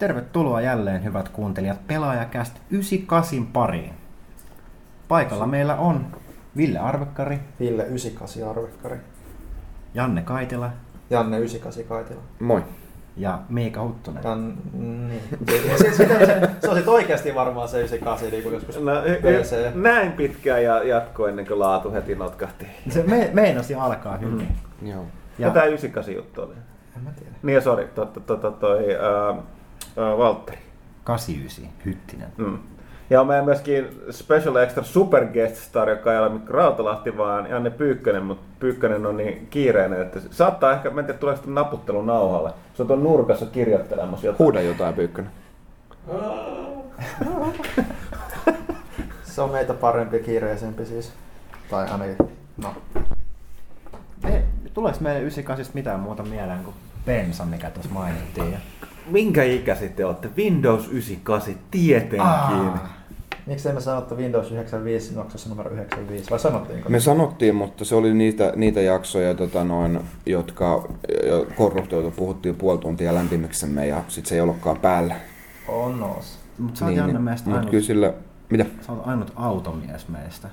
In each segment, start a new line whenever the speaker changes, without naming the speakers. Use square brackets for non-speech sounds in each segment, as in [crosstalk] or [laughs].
Tervetuloa jälleen, hyvät kuuntelijat, Pelaajakäst 98 pariin. Paikalla meillä on Ville Arvekkari,
Ville 98 Arvekkari.
Janne Kaitila
Janne 98 Kaitila.
Moi.
ja Miika Huttunen.
Jan, niin. Se, se, se, se, se olisi oikeasti varmaan se 98, niin kuin joskus
No,
PC.
näin pitkään ja jatko ennen kuin laatu heti notkahti.
Se me, meinasi alkaa hyvin.
Mm.
Ja-
Joo. Ja tämä 98 juttu oli.
En mä tiedä.
Niin ja sori, to, to, to, to, toi uh, Valtteri.
89, Hyttinen.
Mm. Ja on meidän myöskin Special Extra Super Guest Star, joka ei ole Mikko Rautalahti, vaan Janne Pyykkönen, mutta Pyykkönen on niin kiireinen, että saattaa ehkä, mä en tiedä, tuleeko naputtelu nauhalle. Se on tuon nurkassa kirjoittelemassa jotain.
Huuda jotain pyykkönen.
Se on meitä parempi ja kiireisempi siis. Tai ainakin, no.
E, tuleeko meille 98 mitään muuta mieleen kuin bensa, mikä tuossa mainittiin? Ja...
Minkä ikäisiä te olette? Windows 98, tietenkin.
Ah.
Miksi emme sanottu Windows 95 noksossa numero 95, vai sanottiinko?
Me sanottiin, mutta se oli niitä, niitä jaksoja, tota noin, jotka jo korruptoitu puhuttiin puoli tuntia lämpimiksemme ja sit se ei ollutkaan päällä.
On noos.
Mutta sä oot Janne meistä
mut
ainut,
kyllä sillä, mitä?
sä oot ainut automies meistä.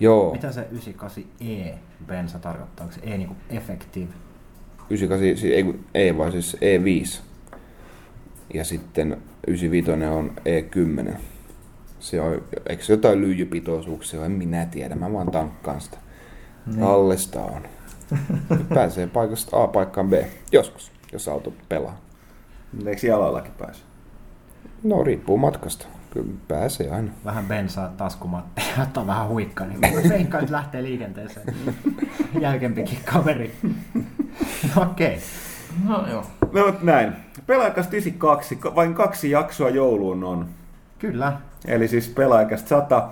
Joo,
Mitä se 98E bensa tarkoittaa? Onko se E niinku effective?
98, siis ei, ei vaan siis E5. Ja sitten 95 on E10. Se on, eikö se jotain lyijypitoisuuksia, en minä tiedä, mä vaan tankkaan sitä.
Niin.
Allesta on. [laughs] Pääsee paikasta A paikkaan B, joskus, jos auto pelaa.
Eikö jalallakin pääse?
No riippuu matkasta. Kyllä pääsee aina.
Vähän bensaa taskumatteja, ottaa vähän huikkaa, niin veikkaa nyt lähtee liikenteeseen. [laughs] Jäykempikin kaveri. [laughs] No okei.
No joo.
No näin. Pelaajakast 92, ka- vain kaksi jaksoa jouluun on.
Kyllä,
Eli siis pelaajakast 100.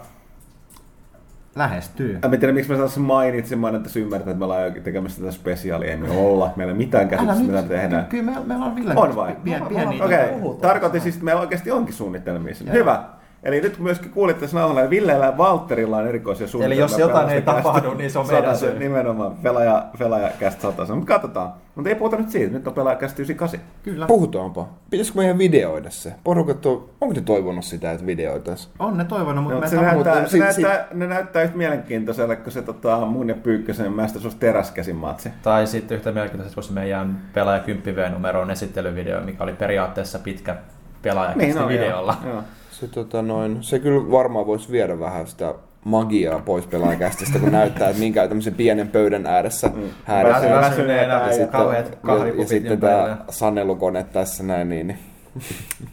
lähestyy.
En tiedä miksi mä saan sen mainitsemaan, että se ymmärtää, että me ollaan tekemässä tätä spesiaalia. Ei me olla. Meillä ei mitään käsitystä, mitä me tehdään.
Kyllä me, meillä on Ville
On vai?
pieni, pieni
Okei, okay.
puhutaan.
tarkoitin siis, että meillä oikeasti onkin suunnitelmia. Hyvä. Eli nyt kun myöskin kuulitte tässä nauhalla, Villellä ja Valtterilla on erikoisia suunnitelmia.
jos jotain ei tapahdu, niin se on meidän syy.
Nimenomaan, pelaaja, pelaaja kästä. Mutta katsotaan. Mutta ei puhuta nyt siitä, nyt on pelaajakästä 98.
Kyllä.
Puhutaanpa. Pitäisikö meidän videoida se? Porukat on, onko ne toivonut sitä, että videoitaisiin?
On ne toivonut, mutta
No,
me
se, näyttää,
mutta
se
sit-
näyttää, ne näyttää yhtä mielenkiintoiselle kuin se tota, mun ja Pyykkösen Master of teräskäsin matsi.
Tai sitten yhtä mielenkiintoisesti kuin se meidän pelaaja 10 numeron esittelyvideo, mikä oli periaatteessa pitkä pelaaja
no,
videolla.
Joo, joo.
Se, tota noin, se kyllä varmaan voisi viedä vähän sitä magiaa pois pelaajakästistä, kun näyttää, että minkä tämmöisen pienen pöydän ääressä mm. häädetään.
Väsy-
Väsyneenä
ja
ja
sitten-
kauheat
ja, ja
kahvikupit
sitten tämä sanelukone tässä näin, niin, niin.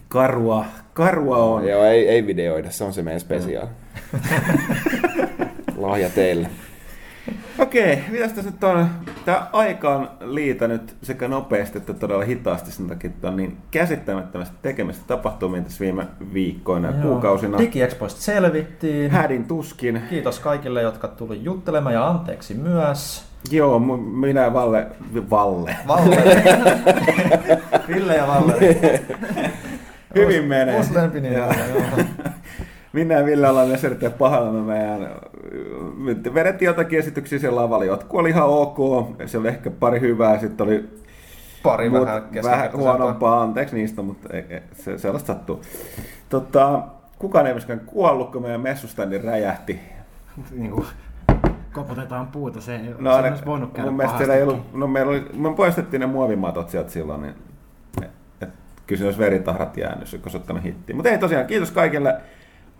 Karua, karua on.
joo, ei, ei videoida, se on se meidän spesiaali. Lahja teille.
Okei, mitäs tässä nyt on? Tämä aika on liitänyt sekä nopeasti että todella hitaasti sen takia, että on niin käsittämättömästi tekemistä tapahtumia tässä viime viikkoina ja
Joo.
kuukausina.
DigiExpoista selvittiin.
Hädin tuskin.
Kiitos kaikille, jotka tuli juttelemaan ja anteeksi myös.
Joo, minä ja Valle, Valle.
Valleri. [laughs] Ville ja Valleri.
Hyvin menee.
Uusi lempinimi.
Minä ja Ville ollaan myös erittäin pahallamme meidän... Vedettiin jotakin esityksiä siellä lavalla. Jotkut oli ihan ok, se oli ehkä pari hyvää, sitten oli
Pari
Mut
vähän
vähän huonompaa, anteeksi niistä, mutta ei, ei, se, sellaista sattuu. Tota, kukaan ei myöskään kuollut, kun meidän messustäni räjähti.
niinku, koputetaan puuta, se,
No,
se
ne,
olisi voinut käydä
mun mielestä ei ollut, no meillä oli, me poistettiin ne muovimatot sieltä silloin, niin et, et, kyllä se olisi veritahrat jäänyt, jos olisi ottanut hittiä. Mutta ei tosiaan, kiitos kaikille.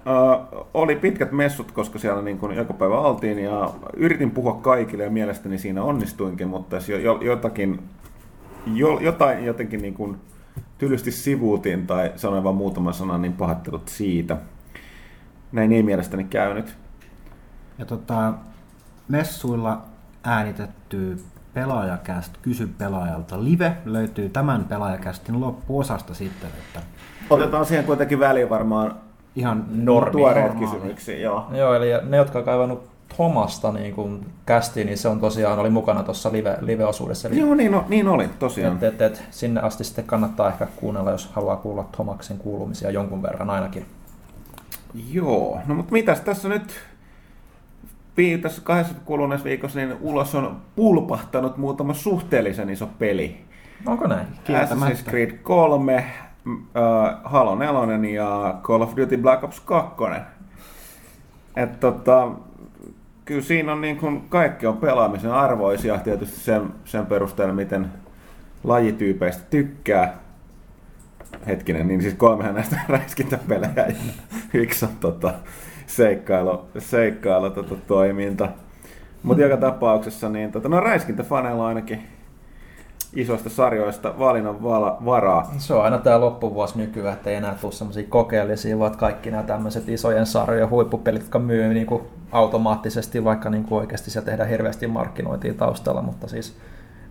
Uh, oli pitkät messut, koska siellä niin kuin joka päivä oltiin ja yritin puhua kaikille ja mielestäni siinä onnistuinkin, mutta jos jo, jo, jotakin, jo, jotain jotenkin niin kuin tylysti sivuutin tai sanoin vain muutaman sanan, niin pahoittelut siitä. Näin ei mielestäni käynyt.
Ja tota, messuilla äänitetty pelaajakäst Kysy pelaajalta live löytyy tämän pelaajakästin loppuosasta sitten, että
Otetaan siihen kuitenkin väliin varmaan
ihan
Normi.
tuoreet
normaali.
kysymyksiä. Joo.
Joo, eli ne, jotka on kaivannut Thomasta niin kuin kästiin, niin se on tosiaan oli mukana tuossa live, live-osuudessa. Eli
Joo, niin, o- niin oli tosiaan.
et, et, et, sinne asti sitten kannattaa ehkä kuunnella, jos haluaa kuulla Thomaksen kuulumisia jonkun verran ainakin.
Joo, no mutta mitäs tässä nyt vi- tässä kahdessa kuluneessa viikossa niin ulos on pulpahtanut muutama suhteellisen iso peli.
Onko näin?
Assassin's Creed 3, äh, Halo 4 ja Call of Duty Black Ops 2. Et tota, kyllä siinä on niin kuin, kaikki on pelaamisen arvoisia tietysti sen, sen perusteella, miten lajityypeistä tykkää. Hetkinen, niin siis kolmehan näistä [laughs] räiskintäpelejä ja yksi on tota, seikkailu, seikkailu tota, toiminta. Mutta joka tapauksessa, niin tota, no räiskintäfaneilla ainakin isoista sarjoista valinnan varaa.
Se on aina tämä loppuvuosi nykyään, että ei enää tule semmoisia kokeellisia, vaan kaikki nämä tämmöiset isojen sarjojen huippupelit, jotka myy niin kuin automaattisesti, vaikka niin kuin oikeasti siellä tehdään hirveästi markkinointia taustalla, mutta siis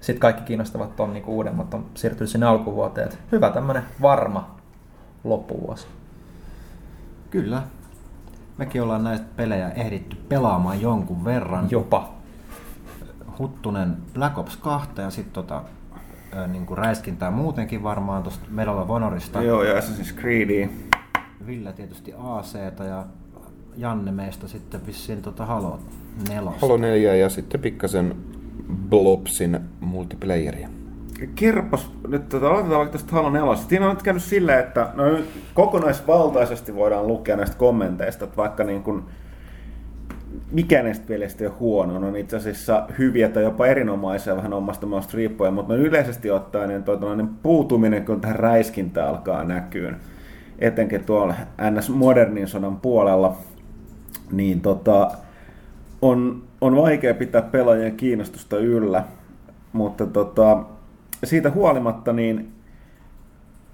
sitten kaikki kiinnostavat on niin uudemmat on siirtynyt sinne alkuvuoteen. Että hyvä tämmöinen varma loppuvuosi.
Kyllä. Mekin ollaan näistä pelejä ehditty pelaamaan jonkun verran.
Jopa.
Huttunen Black Ops 2 ja sitten tota, niin kuin räiskintää muutenkin varmaan tuosta Medal of Honorista.
Joo, ja Assassin's Creedia.
Ville tietysti AC ja Janne meistä sitten vissiin tota Halo 4.
Halo 4 ja sitten pikkasen Blobsin multiplayeria.
Kerpas, nyt tota, aloitetaan vaikka tästä Halo 4. Siinä on nyt käynyt silleen, että no, kokonaisvaltaisesti voidaan lukea näistä kommenteista, että vaikka niin kuin, mikä näistä peleistä ei ole huono, on itse asiassa hyviä tai jopa erinomaisia vähän omasta maasta riippuen, mutta yleisesti ottaen niin toi puutuminen, kun tähän räiskintä alkaa näkyä, etenkin tuolla NS-modernin sodan puolella, niin tota, on, on vaikea pitää pelaajien kiinnostusta yllä, mutta tota, siitä huolimatta niin,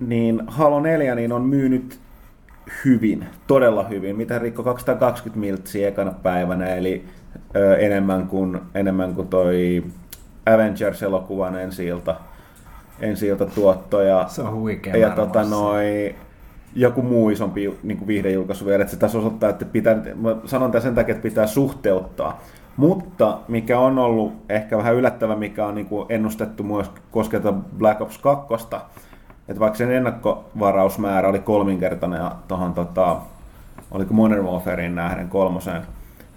niin Halo 4 niin on myynyt hyvin, todella hyvin. Mitä rikko 220 miltsiä ekana päivänä, eli ö, enemmän, kuin, enemmän kuin toi Avengers-elokuvan ensi ilta, ensi ilta tuotto. Ja,
Se on huikea
ja tota, noi, joku muu isompi niin viihdejulkaisu vielä, että se taas osoittaa, että pitää, mä sanon tämän sen takia, että pitää suhteuttaa. Mutta mikä on ollut ehkä vähän yllättävä, mikä on niin kuin ennustettu myös kosketa Black Ops 2, että vaikka sen ennakkovarausmäärä oli kolminkertainen tuohon, tota, oliko Modern Warfarein nähden kolmoseen,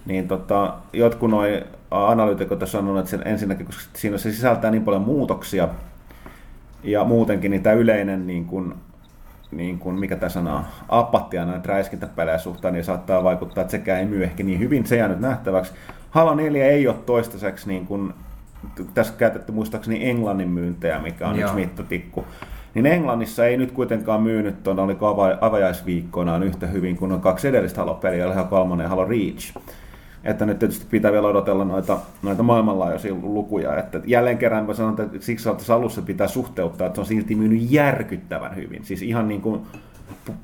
niin tota, jotkut noi analyytikot on sanonut, että sen ensinnäkin, koska siinä se sisältää niin paljon muutoksia, ja muutenkin niin tämä yleinen, niin kuin, niin kuin, mikä tämä sana apatia näitä räiskintäpelejä suhtaan, niin saattaa vaikuttaa, että sekään ei myy ehkä niin hyvin, se jää nyt nähtäväksi. Halo 4 ei ole toistaiseksi niin kuin, tässä käytetty muistaakseni Englannin myyntejä, mikä on Joo. yksi mittatikku. Niin Englannissa ei nyt kuitenkaan myynyt tuonne, oliko ava- avajaisviikkonaan yhtä hyvin kuin on kaksi edellistä Halo-peliä, Halo 3 ja Halo Reach. Että nyt tietysti pitää vielä odotella noita, noita maailmanlaajuisia lukuja. Että jälleen kerran mä sanon, että siksi että alussa pitää suhteuttaa, että se on silti myynyt järkyttävän hyvin. Siis ihan niin kuin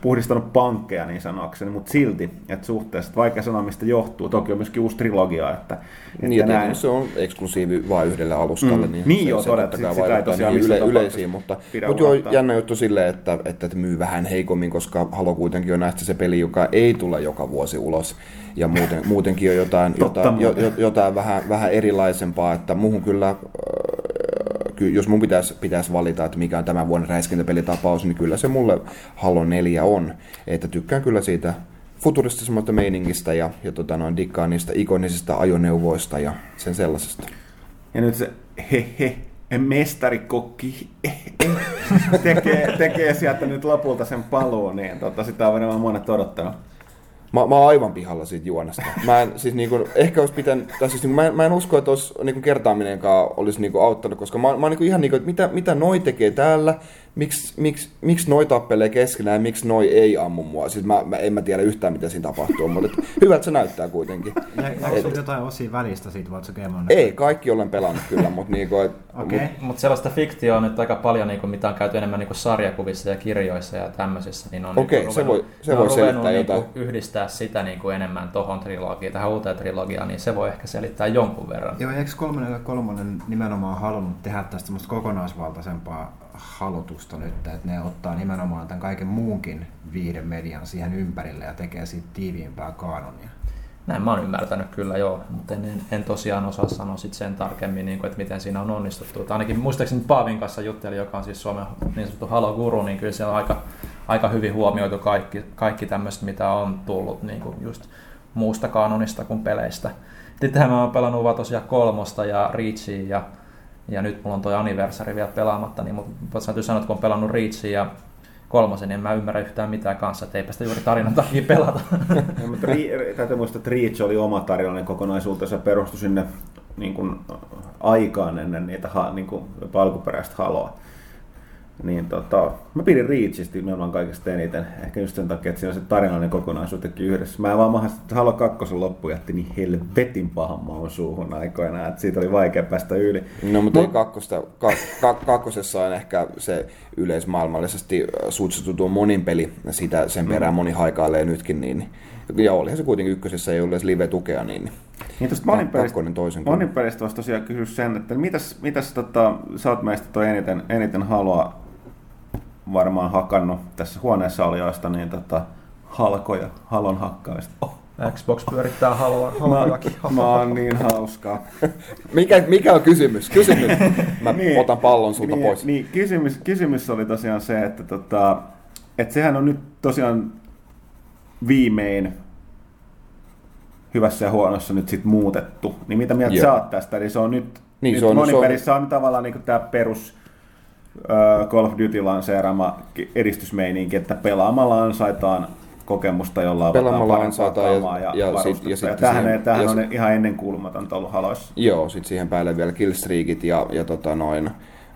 puhdistanut pankkeja niin sanoakseni, mutta silti, että suhteessa, että vaikea sanoa mistä johtuu, toki on myöskin uusi trilogia, että, että
niin, näin. se on eksklusiivi vain yhdelle alustalle, mm.
niin, niin
se,
joo,
se sitä kai vaikuttaa niin yle, yleisiin, mutta, mutta joo, jännä juttu silleen, että, että, että myy vähän heikommin, koska Halo kuitenkin on näistä se peli, joka ei tule joka vuosi ulos, ja muuten, muutenkin on jotain, jotain, jotain, jotain vähän, vähän erilaisempaa, että muuhun kyllä jos mun pitäisi, pitäisi valita, että mikä on tämän vuoden räiskintäpelitapaus, niin kyllä se mulle Halo 4 on. Että tykkään kyllä siitä futuristisemmasta meiningistä ja, ja tota noin, dikkaan niistä ikonisista ajoneuvoista ja sen sellaisesta.
Ja nyt se hehe, mestarikokki [laughs] tekee, tekee sieltä nyt lopulta sen paluun, niin tota, sitä on varmaan monet odottanut.
Mä, mä oon aivan pihalla siitä juonesta. Mä en, siis niinku, ehkä olisi pitänyt, tai siis niinku, mä, en, mä en usko, että olisi niinku kertaaminenkaan olisi niinku auttanut, koska mä, mä oon niinku ihan niinku, että mitä, mitä noi tekee täällä, miksi, miksi, miksi noi tappelee keskenään ja miksi noi ei ammu mua. Siis mä, mä en mä tiedä yhtään, mitä siinä tapahtuu, mutta [laughs] hyvältä se näyttää kuitenkin.
Onko jotain osia välistä siitä What's Game on?
Ei, kaikki olen pelannut kyllä, mutta niinku,
okay. mut, mut sellaista fiktioa on nyt aika paljon, niinku, mitä on käyty enemmän niinku sarjakuvissa ja kirjoissa ja tämmöisissä. Niin on
okay,
niinku,
se voi, se voi selittää
niinku,
jotain.
yhdistää sitä niinku enemmän tohon trilogiaan, tähän uuteen trilogiaan, niin se voi ehkä selittää jonkun verran.
Joo, eikö kolmonen, kolmonen nimenomaan halunnut tehdä tästä kokonaisvaltaisempaa halutusta nyt, että ne ottaa nimenomaan tämän kaiken muunkin viihdemedian siihen ympärille ja tekee siitä tiiviimpää kaanonia.
Näin mä oon ymmärtänyt kyllä joo, mutta en, en tosiaan osaa sanoa sit sen tarkemmin, niin kuin, että miten siinä on onnistuttu. Että ainakin muistaakseni Paavin kanssa jutteli, joka on siis Suomen niin sanottu Halo Guru, niin kyllä se on aika, aika hyvin huomioitu kaikki, kaikki tämmöistä, mitä on tullut niin kuin just muusta kanonista kuin peleistä. Sittenhän mä oon pelannut vaan tosiaan kolmosta ja Reachia ja ja nyt mulla on toi anniversari vielä pelaamatta, niin mutta täytyy sanoa, että kun on pelannut Reachin ja kolmosen, niin en mä ymmärrä yhtään mitään kanssa, että eipä sitä juuri tarinan takia pelata. [laughs]
Ja, mutta Ri- täytyy muistaa, että Reach oli oma tarinallinen kokonaisuutensa, perustui sinne niin kuin, aikaan ennen niitä niin kuin, alkuperäistä haloa. Niin tota, mä pidin Reachista nimenomaan kaikista eniten. Ehkä just sen takia, että siinä on se tarinallinen kokonaisuus teki yhdessä. Mä vaan mahdollisesti, että Halo 2 loppu jätti niin helvetin pahan maun suuhun aikoinaan, että siitä oli vaikea päästä yli.
No mutta ei kakkosta, ka, ka, kakkosessa on ehkä se yleismaailmallisesti suutsittu tuo monin peli, ja sitä sen perään moni haikailee nytkin, niin ja olihan se kuitenkin ykkösessä ei ollut edes live-tukea, niin,
Niin tuosta monin pelistä,
kakkonen toisen kuin.
monin pelistä voisi tosiaan kysyä sen, että mitäs, mitäs tota, sä oot meistä toi eniten, eniten halua varmaan hakannut tässä huoneessa olijoista, niin tota, halkoja, halon hakkaamista. Oh,
Xbox pyörittää halua,
mä,
haluakin.
mä oon niin hauskaa.
Mikä, mikä on kysymys? Kysymys. [laughs] Mä
Niin.
otan pallon sulta
niin,
pois.
Niin, kysymys, kysymys oli tosiaan se, että, tota, että sehän on nyt tosiaan viimein hyvässä ja huonossa nyt sit muutettu. Niin mitä mieltä
Joo.
sä oot tästä? Eli se on nyt,
Niin,
nyt
se on- se on-
moniperissä on, tavallaan niin tämä perus Call of Duty lanseerama edistysmeininki, että pelaamalla ansaitaan kokemusta, jolla
Pelaamalla ansaitaan ja-
kaamaa
ja sit- ja sitten
tämähän,
siihen-
tämähän
ja
on
sit-
ihan ennenkuulumatonta ollut haloissa.
Joo, sitten siihen päälle vielä killstreakit ja, ja tota noin,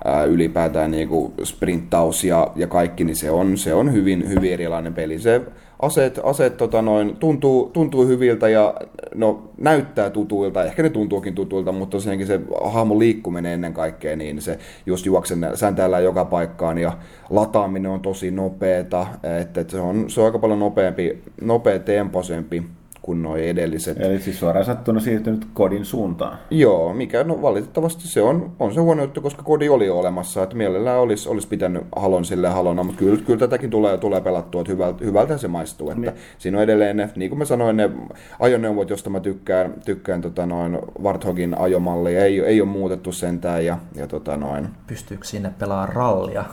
ää, ylipäätään niinku sprinttaus ja, ja kaikki, niin se on, se on hyvin, hyvin erilainen peli. Se aseet, aseet tota noin, tuntuu, tuntuu hyviltä ja no, näyttää tutuilta, ehkä ne tuntuukin tutuilta, mutta tosiaankin se hahmon liikkuminen ennen kaikkea, niin se just juoksen säntäillään joka paikkaan ja lataaminen on tosi nopeeta, että, että se, on, se on aika paljon nopeampi, nopea temposempi kuin nuo edelliset.
Eli siis suoraan sattuna siirtynyt kodin suuntaan.
Joo, mikä no valitettavasti se on, on se huono juttu, koska kodi oli olemassa, että mielellään olisi, olisi pitänyt halon sille halona, mutta kyllä, kyllä tätäkin tulee, tulee pelattua, että hyvältä, hyvältä se maistuu. Että
Niin.
Siinä on edelleen ne, niin kuin mä sanoin, ne ajoneuvot, josta mä tykkään, tykkään tota noin Warthogin ajomalli, ei, ei ole muutettu sentään ja, ja tota noin,
Pystyykö sinne pelaamaan rallia?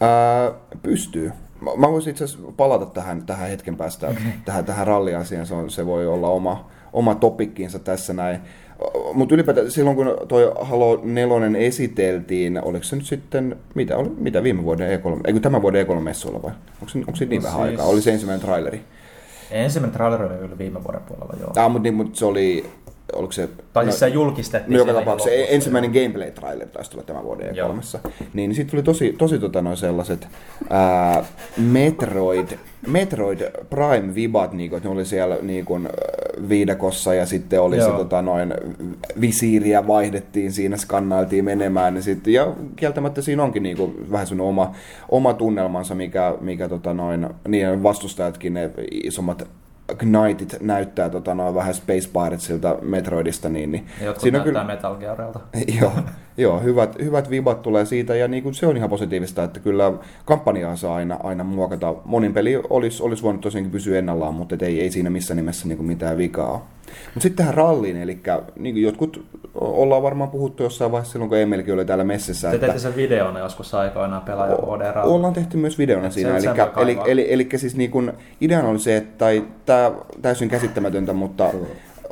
Ää, pystyy. Mä- Mä voisin itse asiassa palata tähän, tähän hetken päästä, tähän, tähän ralliasiaan. Se, on, se voi olla oma, oma topikkiinsa tässä näin. Mutta ylipäätään silloin, kun toi Halo 4 esiteltiin, oliko se nyt sitten, mitä, oli, mitä viime vuoden E3, eikö tämän vuoden E3-messuilla vai? Onko se, onko se niin
No
vähän
siis-
aikaa? Oli se ensimmäinen traileri.
Ensimmäinen trailer oli viime vuoden puolella, joo.
Ah, mutta niin, mut se oli, oliko se...
Tai siis se julkistettiin
No joka tapauksessa
lopussa,
ensimmäinen gameplay-trailer taisi tulla tämän vuoden. E3. Niin siitä tuli tosi, tosi tota, noin sellaiset ää, Metroid, Metroid Prime-vibat, niin että ne oli siellä niin kuin, äh, viidakossa ja sitten oli se
Joo.
tota, noin, visiiriä vaihdettiin siinä, skannailtiin menemään. Niin sitten, ja kieltämättä siinä onkin niin kuin, vähän semmoinen oma, oma tunnelmansa, mikä, mikä tota, noin, niin vastustajatkin, ne isommat Knightit näyttää tota, noin vähän Space Piratesilta Metroidista, niin, niin
Jotkut
siinä
näyttää
kyllä,
Metal Gearilta. [laughs]
joo, joo hyvät, hyvät vibat tulee siitä ja niin kuin se on ihan positiivista, että kyllä kampanjaa saa aina, aina muokata. Monin peli olisi, olisi voinut tosiaankin pysyä ennallaan, mutta ei, ei siinä missään nimessä niin kuin mitään vikaa. Mutta sitten tähän ralliin, eli niin kuin jotkut ollaan varmaan puhuttu jossain vaiheessa silloin, kun Emilkin oli täällä messissä.
Te teitte sen videon joskus aikoinaan pelaaja Rally.
Ollaan tehty myös videona
Et
siinä. Eli, eli, eli, eli, siis niin kun, ideana oli se, että tai, tämä täysin käsittämätöntä, mutta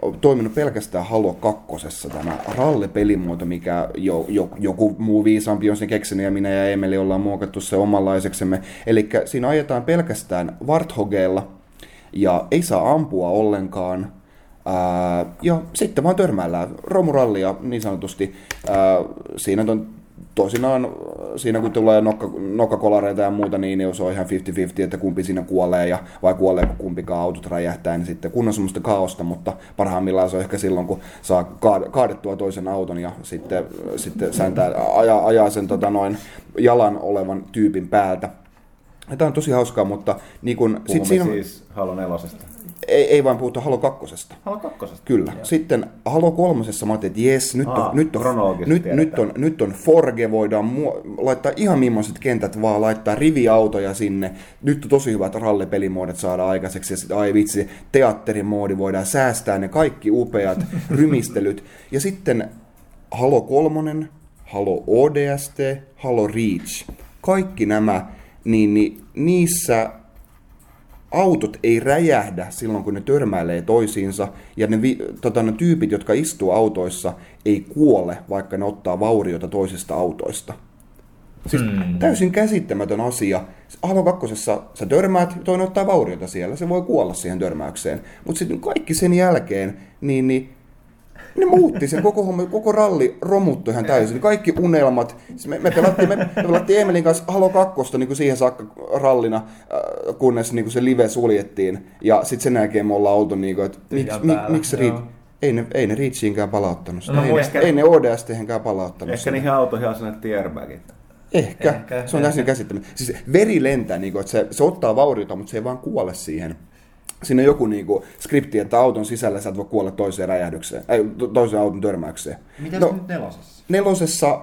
on toiminut pelkästään Halo 2. tämä rallipelimuoto, mikä jo, jo, joku muu viisaampi on sen keksinyt ja minä ja Emeli ollaan muokattu se omanlaiseksemme. Eli siinä ajetaan pelkästään Warthogeilla ja ei saa ampua ollenkaan. Ää, ja sitten vaan törmäillään romurallia niin sanotusti. Ää, siinä on tosinaan, siinä kun tulee nokka, nokkakolareita ja muuta, niin se on ihan 50-50, että kumpi siinä kuolee ja vai kuolee kumpikaan autot räjähtää, niin sitten kun on semmoista kaosta, mutta parhaimmillaan se on ehkä silloin, kun saa kaad- kaadettua toisen auton ja sitten, sitten sääntää, ajaa, ajaa sen tota noin jalan olevan tyypin päältä. Tämä on tosi hauskaa, mutta niin kun, sit siinä,
siis Halo 4.
ei, ei vain puhuta Halo 2.
Halo 2.
Kyllä. Sitten Halo kolmosessa mä ajattelin, että jes, nyt on,
Aa,
nyt on, nyt,
tiedetään.
nyt, on, nyt on Forge, voidaan muo- laittaa ihan millaiset kentät vaan, laittaa riviautoja sinne. Nyt on tosi hyvät rallipelimuodot saada aikaiseksi. Ja sit, ai vitsi, teatterimoodi, voidaan säästää ne kaikki upeat [laughs] rymistelyt. Ja sitten Halo kolmonen, Halo ODST, Halo Reach. Kaikki nämä, niin, niin niissä autot ei räjähdä silloin, kun ne törmäilee toisiinsa, ja ne, vi, tota, ne tyypit, jotka istuu autoissa, ei kuole, vaikka ne ottaa vauriota toisista autoista. Siis
Hmm.
täysin käsittämätön asia. Halo kakkosessa sä törmäät, toinen ottaa vauriota siellä, se voi kuolla siihen törmäykseen. Mutta sitten kaikki sen jälkeen, niin, niin ne muutti sen koko homma, koko ralli romuttui ihan täysin. Kaikki unelmat. Siis Me, me, pelattiin, me, me pelattiin Emelin kanssa Halo 2 niin kuin siihen saakka rallina, äh, kunnes niin kuin se live suljettiin. Ja sitten sen jälkeen me ollaan oltu niin kuin, että miksi
Tyhjän
mi,
päällä,
miksi Reach,
joo.
ei ne, ei ne Reachiinkään palauttanut sitä.
No,
ei,
muista-
ne, ei ne ODSThenkään palauttanut
Ehkä
sitä.
niihin autoihin asennettiin airbagit.
Ehkä.
Ehkä,
Se on täysin käsittämätöntä. Siis veri lentää, niin kuin, että se, se ottaa vauriota, mutta se ei vaan kuole siihen. Siinä on joku niin kuin, skripti, että auton sisällä sä et voi kuolla toiseen räjähdykseen, ei, to- toiseen auton törmäykseen.
Mitäs
No,
nyt nelosessa?
nelosessa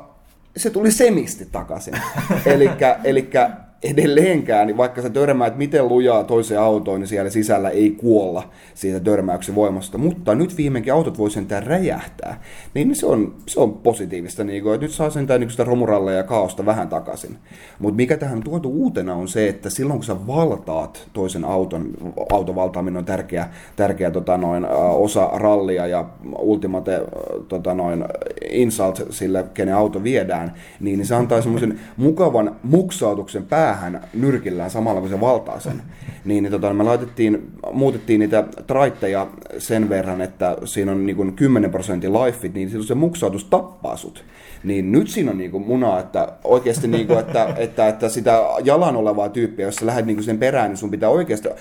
se tuli semisti takaisin. [laughs] elikkä, elikkä edelleenkään, niin vaikka sä törmäät miten lujaa toiseen autoon, niin siellä sisällä ei kuolla siitä törmäyksen voimasta. Mutta nyt viimeinkin autot voi sentään räjähtää. Niin se on, se on positiivista, niin kuin, että nyt saa sentään niin sitä romuralleja ja kaaosta vähän takaisin. Mutta mikä tähän tuotu uutena on se, että silloin kun sä valtaat toisen auton, autovaltaaminen on tärkeä, tärkeä tota noin, osa rallia ja ultimate tota noin, insult sille, kenen auto viedään, niin, niin se antaa semmoisen mukavan muksautuksen päähän nyrkillään samalla, kun se valtaa sen. [laughs] Niin, niin tota, me laitettiin, muutettiin niitä traitteja sen verran, että siinä on niin kuin 10 prosentin lifeit, niin silloin se muksautus tappaa sut. Niin nyt siinä on niinku munaa, että oikeasti niinku, että, että, että, sitä jalan olevaa tyyppiä, jos sä lähdet niinku sen perään, niin sun pitää oikeasti ä,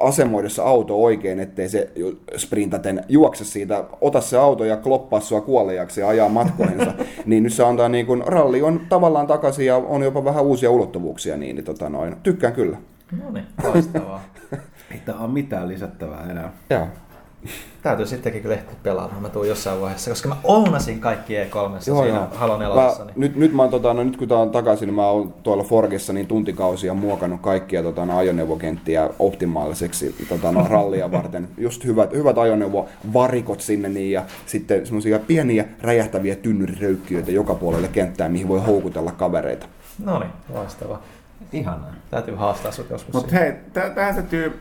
asemoida se auto oikein, ettei se sprintaten juokse siitä, ota se auto ja kloppaa sua kuollejaksi ja ajaa matkoihinsa. [laughs] niin nyt se antaa niinku, ralli on tavallaan takaisin ja on jopa vähän uusia ulottuvuuksia, niin, niin tota noin, tykkään kyllä.
No niin, loistavaa. [laughs]
Ei tää ole mitään lisättävää enää.
Joo.
Täytyy sittenkin kyllä ehtiä pelaamaan. Mä tuun jossain vaiheessa, koska mä ounasin kaikki E3
Joo,
siinä
joo.
Halo 4.
Mä,
Niin.
nyt, nyt, mä oon, tota, no, nyt kun tää on takaisin, niin mä oon tuolla Forgissa niin tuntikausia muokannut kaikkia tota, no, ajoneuvokenttiä optimaaliseksi tota, no, rallia varten. [laughs] Just hyvät, hyvät ajoneuvovarikot sinne niin, ja sitten semmoisia pieniä räjähtäviä tynnyriröykkiöitä joka puolelle kenttään, mihin voi houkutella kavereita.
No niin, loistavaa.
Ihanaa.
Täytyy haastaa sut joskus
Mutta hei, tää- tähän täytyy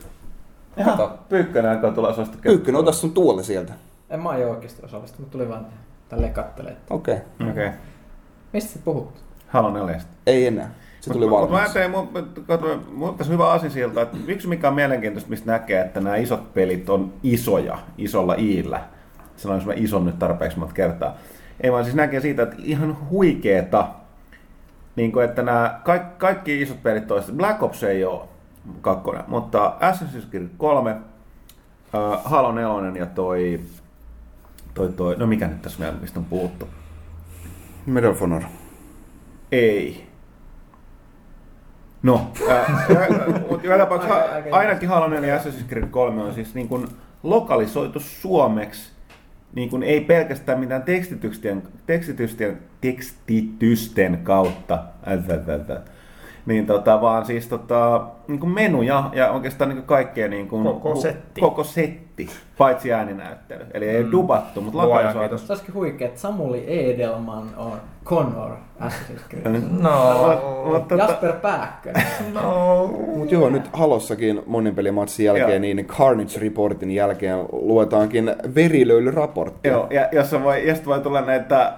Kato.
Pyykkönen alkaa tulla suosta
Pyykkönen, ota sun tuolle sieltä.
En mä aio oikeasti osallistua, mutta tuli vaan tälleen kattelemaan.
Okei. Okay.
Okei. Okay.
Mistä sä puhut?
Halo neljästä.
Ei enää. Se tuli
Mut- mut Mä
valmiiksi.
ajattelin, mun, mun tässä on hyvä asia siltä, että yksi mikä on mielenkiintoista, mistä näkee, että nämä isot pelit on isoja, isolla iillä. Sanoinko mä ison nyt tarpeeksi monta kertaa. Ei vaan siis näkee siitä, että ihan huikeeta, niin kuin, että nämä kaikki, kaikki isot pelit toista. Black Ops ei ole kakkonen, mutta Assassin's Creed 3, uh, Halo 4 ja toi, toi, toi, no mikä nyt tässä vielä, mistä on puhuttu?
Medal of Honor.
Ei. No, ää, [laughs] mutta joka tapauksessa ainakin Halo 4 ja Assassin's Creed 3 on siis niin kuin lokalisoitu suomeksi, niin kuin ei pelkästään mitään tekstitysten, tekstitysten, tekstitysten kautta, Ätätätä. Niin tota, vaan siis tota, niin kuin menuja ja oikeastaan niin kuin kaikkea niin kuin,
Koko setti.
koko setti, paitsi ääninäyttely. Eli ei
Mm.
dubattu, mutta lokalisoitu.
kiitos.
Se olisikin huikea, että Samuli Edelman on Connor Assassin's Creed.
No,
tota,
Jasper Pääkkönen.
no.
Mutta joo, nyt Halossakin monipelimatsin jälkeen,
Joo.
niin Carnage Reportin jälkeen luetaankin verilöylyraporttia.
Joo, ja jossa voi, josta voi tulla näitä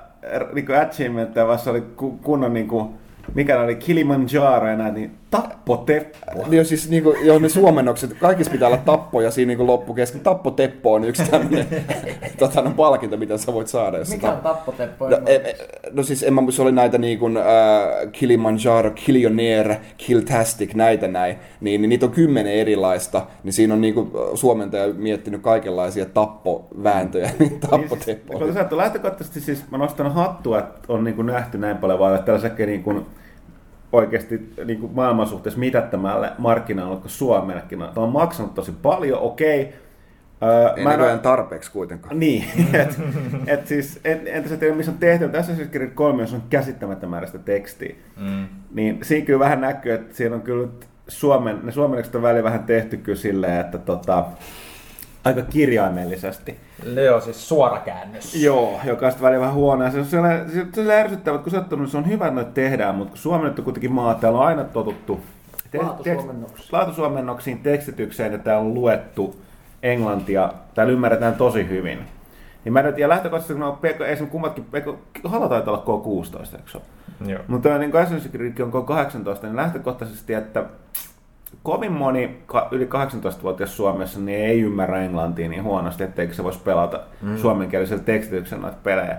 niin achievementteja, vaikka oli ku- kunnon niin kuin, mikä oli, Kilimanjaro ja näin, niin tappo teppo.
Joo, siis niinku, joo, ne suomennokset, kaikissa pitää olla tappo ja siinä niinku loppukesken. Tappo Teppo on yksi tämmöinen [laughs] tota, no, palkinto, mitä sä voit saada. Jos
Mikä on
tapp-
tappoteppo?
No, e, no siis en mä, se oli näitä niin kuin, äh, Kilimanjaro, Killionaire, Killtastic, näitä näin, niin, niin niitä on kymmenen erilaista, niin siinä on niin kuin, suomentaja miettinyt kaikenlaisia tappovääntöjä, niin tappoteppo.
Kun sä lähtökohtaisesti siis mä nostan hattua, että on niin kuin nähty näin paljon vaan, että tällaiset niin kuin oikeasti niin kuin maailman suhteessa mitättämälle markkinoille kuin Suomellekin. Tämä on maksanut tosi paljon, okei. Öö,
Ei
mä en-
näköjään tarpeeksi kuitenkaan.
Niin, [laughs] et, et siis, en, entä sä tiedä missä on tehty, tässä Assassin's Creed 3, jos on käsittämättä määrästä tekstiä,
Mm.
niin siinä kyllä vähän näkyy, että siinä on kyllä suomen, ne suomennokset on väliin vähän tehty kyllä silleen, että tota, aika kirjaimellisesti.
Joo, siis suora käännös.
Joo, joka on sitten välillä vähän huono. Ja Se on sellainen, se, se on ärsyttävää, että kun oot todennut, se on hyvä, että noita tehdään, mutta kun suomennettu kuitenkin maa, täällä on aina totuttu te-
Laatusuomennuksiin.
laatusuomennoksiin, tekstitykseen, ja täällä on luettu englantia, täällä ymmärretään tosi hyvin. Niin mä nyt, ja lähtökohtaisesti, kun on PK, esimerkiksi kummatkin, PK, Halo taitaa olla K16, eikö se ole?
Joo.
Mutta niin kuin on 18, niin lähtökohtaisesti, että kovin moni yli 18-vuotias Suomessa niin ei ymmärrä englantia niin huonosti, etteikö se voisi pelata mm. suomenkielisellä tekstityksellä noita pelejä.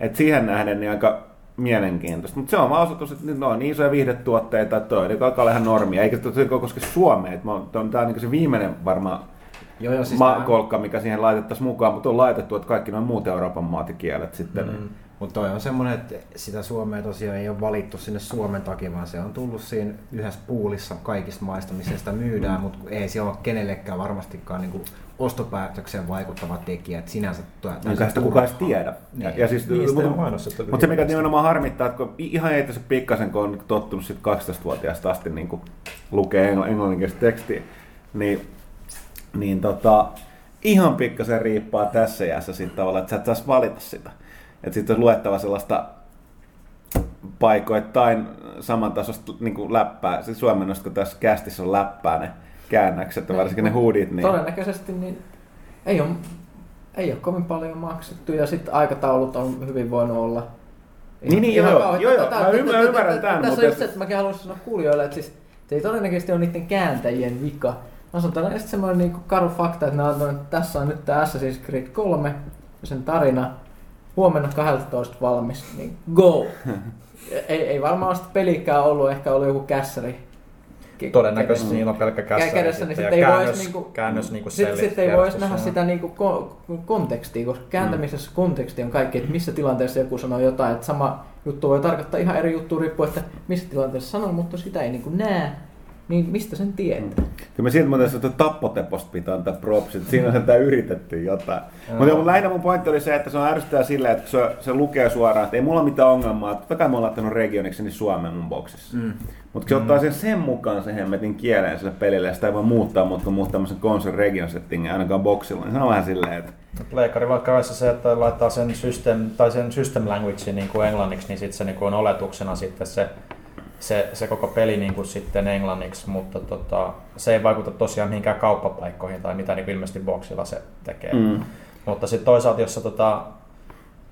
Et siihen nähden niin aika mielenkiintoista. Mutta se on vaan osoitus, että ne on niin isoja viihdetuotteita, että toi alkaa olla ihan normia. Eikä se koske Suomea. Tämä on niin se viimeinen varmaan
Joo, joo, siis
maakolkka, mikä siihen laitettaisiin mukaan, mutta on laitettu, että kaikki nuo muut Euroopan maat ja kielet sitten. Mm.
Mutta toi on semmoinen, että sitä Suomea tosiaan ei ole valittu sinne Suomen takia, vaan se on tullut siinä yhdessä puulissa kaikista maista, missä sitä myydään, mm. mutta ei se ole kenellekään varmastikaan niin kuin ostopäätökseen vaikuttava tekijä, että sinänsä tuo...
Eikä sitä kukaan edes tiedä.
Niin.
Ja, ja siis,
Niistä
mutta,
on mainostettu
mutta se mikä nimenomaan harmittaa, että kun ihan ei tässä pikkasen, kun on tottunut sit 12-vuotiaasta asti niin kuin lukee engl- englanninkielistä tekstiä, niin, niin tota, ihan pikkasen riippaa tässä jäässä siitä tavalla, että sä et saisi valita sitä. Että sitten olisi luettava sellaista paikoittain samantasosta niin kuin läppää, siis suomennosta, kun tässä kästissä on läppää ne käännökset ja varsinkin ne huudit, niin
Todennäköisesti niin ei ole, ei ole kovin paljon maksettu ja sitten aikataulut on hyvin voinut olla.
Niin, niin, joo, joo, joo, mä ymmärrän- tämän,
Tässä on just se, että mäkin haluaisin sanoa kuulijoille, että siis se ei todennäköisesti ole niiden kääntäjien vika. Mä sanon tällainen semmoinen niin karu fakta, että, ne on, että tässä on nyt tämä Assassin's Creed 3 ja sen tarina huomenna 12 valmis, niin go! ei, ei varmaan sitä pelikään ollut, ehkä ollut joku kässäri.
Todennäköisesti niillä on pelkkä kässäri
kädessä, niin
sitten,
ei
käännös,
niinku,
käännös niinku
sit,
selli-
sit ei voi edes
järjestys,
nähdä sitä niinku ko- kontekstia, koska kääntämisessä konteksti on kaikki, että missä tilanteessa joku sanoo jotain, että sama juttu voi tarkoittaa ihan eri juttu riippuen, että missä tilanteessa sanoo, mutta sitä ei niinku näe, niin mistä sen tietää?
Kyllä mä siltä muuten että tappoteposta pitää antaa propsit, että siinä on sentään yritetty jotain. Mutta mun lähinnä mun pointti oli se, että se on ärsyttävää silleen, että se, se lukee suoraan, että ei mulla ole mitään ongelmaa. Totta kai mä oon laittanut regioniksi niin Suomen mun boksissa. Mm. Mutta se ottaa sen sen mukaan sen hemmetin kieleen sille pelille, ja sitä ei voi muuttaa, mutta kun muuttaa tämmöisen console region settingin ainakaan boksilla, niin se on vähän silleen, että
Pleikkari vaikka olisi se, että laittaa sen system, tai sen system language niin kuin englanniksi, niin sitten se niin kuin on oletuksena sitten se, se, se koko peli niin kuin sitten englanniksi, mutta tota, se ei vaikuta tosiaan mihinkään kauppapaikkoihin tai mitä niin kuin ilmeisesti boxilla se tekee.
Mm.
Mutta sitten toisaalta, jos tota,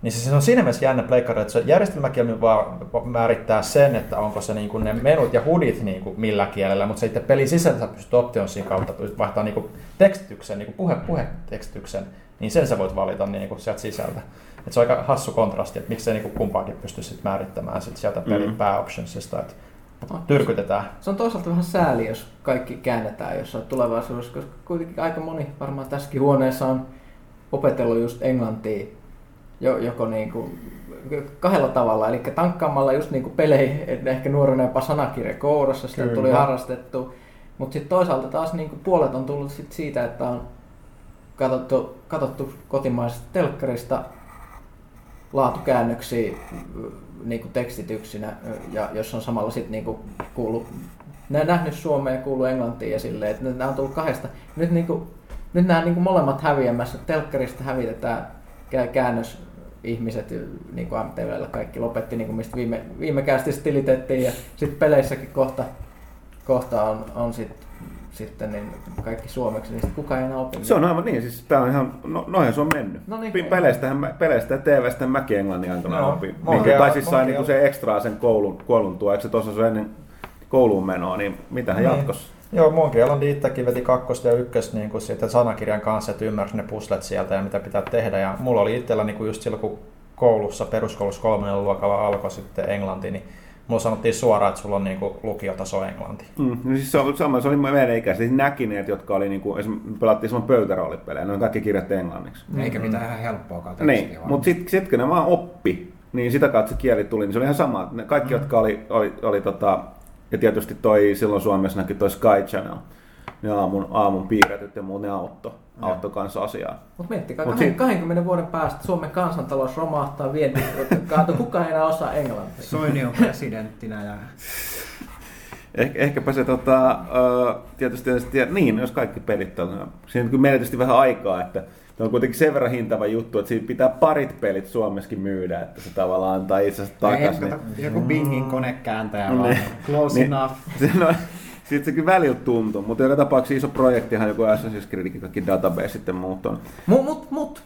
niin siis se on siinä mielessä jännä pleikkari, että se järjestelmäkieli vaan määrittää sen, että onko se niinku ne menut ja hudit niinku millä kielellä, mutta se itse pelin sisällä sä pystyt optionsin kautta vaihtaa niinku tekstityksen, niinku puhe, puhetekstityksen, niin sen sä voit valita niinku sieltä sisältä. Et se on aika hassu kontrasti, että miksei niinku kumpaakin pysty sit määrittämään sit sieltä pelin
Mm.
mm. pääoptionsista, että tyrkytetään.
Se on toisaalta vähän sääli, jos kaikki käännetään jossain tulevaisuudessa, koska kuitenkin aika moni varmaan tässäkin huoneessa on opetellut just englantia jo, joko niin kuin kahdella tavalla, eli tankkaamalla just niin kuin peleihin, että ehkä nuorena jopa sanakirja kourassa, sitä
Kyllä.
tuli harrastettu, mutta sitten toisaalta taas niin kuin puolet on tullut sit siitä, että on katsottu, katsottu kotimaisesta telkkarista laatukäännöksiä niin kuin tekstityksinä, ja jos on samalla sitten niin kuullut, nää nähnyt suomea ja kuullut englantia ja silleen, että nämä on tullut kahdesta. Nyt, niin kuin, nyt nämä niin kuin molemmat häviämässä, telkkarista hävitetään kää- käännös ihmiset, niin kuin MTVllä kaikki lopetti, niin kuin mistä viime, viime kästissä tilitettiin, ja sitten peleissäkin kohta, kohta on, on sit, sitten niin kaikki suomeksi, niin sit kukaan ei enää opi.
se on aivan niin, siis tää on ihan, no, noihin se on mennyt.
No niin.
Peleistähän, mä- peleistä ja TVstä mäkin englannin aikana
Joo,
opin. Niin, tai siis sai niinku se ekstraa sen koulun, koulun tuo, eikö se tuossa se ennen kouluun menoa, niin mitähän
Niin.
jatkossa?
Joo, Monkey Island itsekin veti kakkosta ja ykköstä niin kuin siitä sanakirjan kanssa, että ymmärsi ne puslet sieltä ja mitä pitää tehdä. Ja mulla oli itsellä niin kuin just silloin, kun koulussa, peruskoulussa kolmannen luokalla alkoi sitten englanti, niin mulla sanottiin suoraan, että sulla on niin kuin lukiotaso englanti.
Mm, no siis se, oli, sama, se oli meidän ikäisiä, siis näkineet, jotka oli niinku, pelattiin silloin pöytäroolipelejä, ne on kaikki kirjoitti englanniksi.
Eikä
Mm.
mitään ihan helppoakaan
Niin, mutta sitten sit, kun ne vaan oppi, niin sitä kautta se kieli tuli, niin se oli ihan sama. Ne kaikki, mm. jotka oli, oli, oli tota, ja tietysti toi silloin Suomessa näkyy toi Sky Channel, ne aamun, aamun piirretyt ja muut, ne auttoi, auttoi kanssa asiaa.
Mutta miettikää,
Mut
Mut
si-
20 vuoden päästä Suomen kansantalous romahtaa, vienti kaatuu, kukaan ei enää osaa englantia.
Soini on presidenttinä ja
Eh, ehkäpä se tota, tietysti, tietysti, niin, jos kaikki pelit on. Siinä on kyllä vähän aikaa, että se on kuitenkin sen verran hintava juttu, että siinä pitää parit pelit Suomessakin myydä, että se tavallaan antaa itsensä takaisin.
Ei, kato, joku Bingin konekääntäjä vaan.
Niin.
Close
Niin.
enough.
Se, no, sitten se kyllä välillä tuntuu, mutta joka tapauksessa iso projektihan joku Assassin's Creed, kaikki database sitten muut on.
Mut, mut, mut,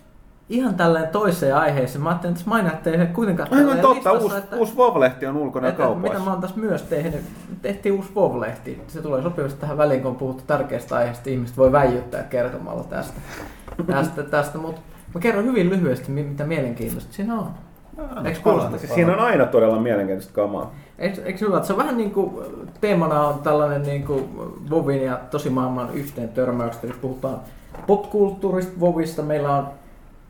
ihan tälleen toiseen aiheeseen. Mä ajattelin, että mainita teille kuitenkaan
Aivan totta,
listassa,
uusi, uusi Vov-lehti on ulkona
että, mitä
kaupoissa.
mä oon tässä myös tehnyt. Tehtiin uusi Vov-lehti. Se tulee sopivasti tähän väliin, kun on puhuttu tärkeästä aiheesta. Ihmiset voi väijyttää kertomalla tästä. [laughs] tästä, tästä. Mutta mä kerron hyvin lyhyesti, mi- mitä mielenkiintoista siinä on. Eikö kuulosta?
Siinä on aina todella mielenkiintoista kamaa.
Eikö, hyvä, että se on vähän niin kuin, teemana on tällainen niin kuin Vovin ja tosimaailman yhteen törmäykset, eli puhutaan popkulttuurista Vovista. Meillä on,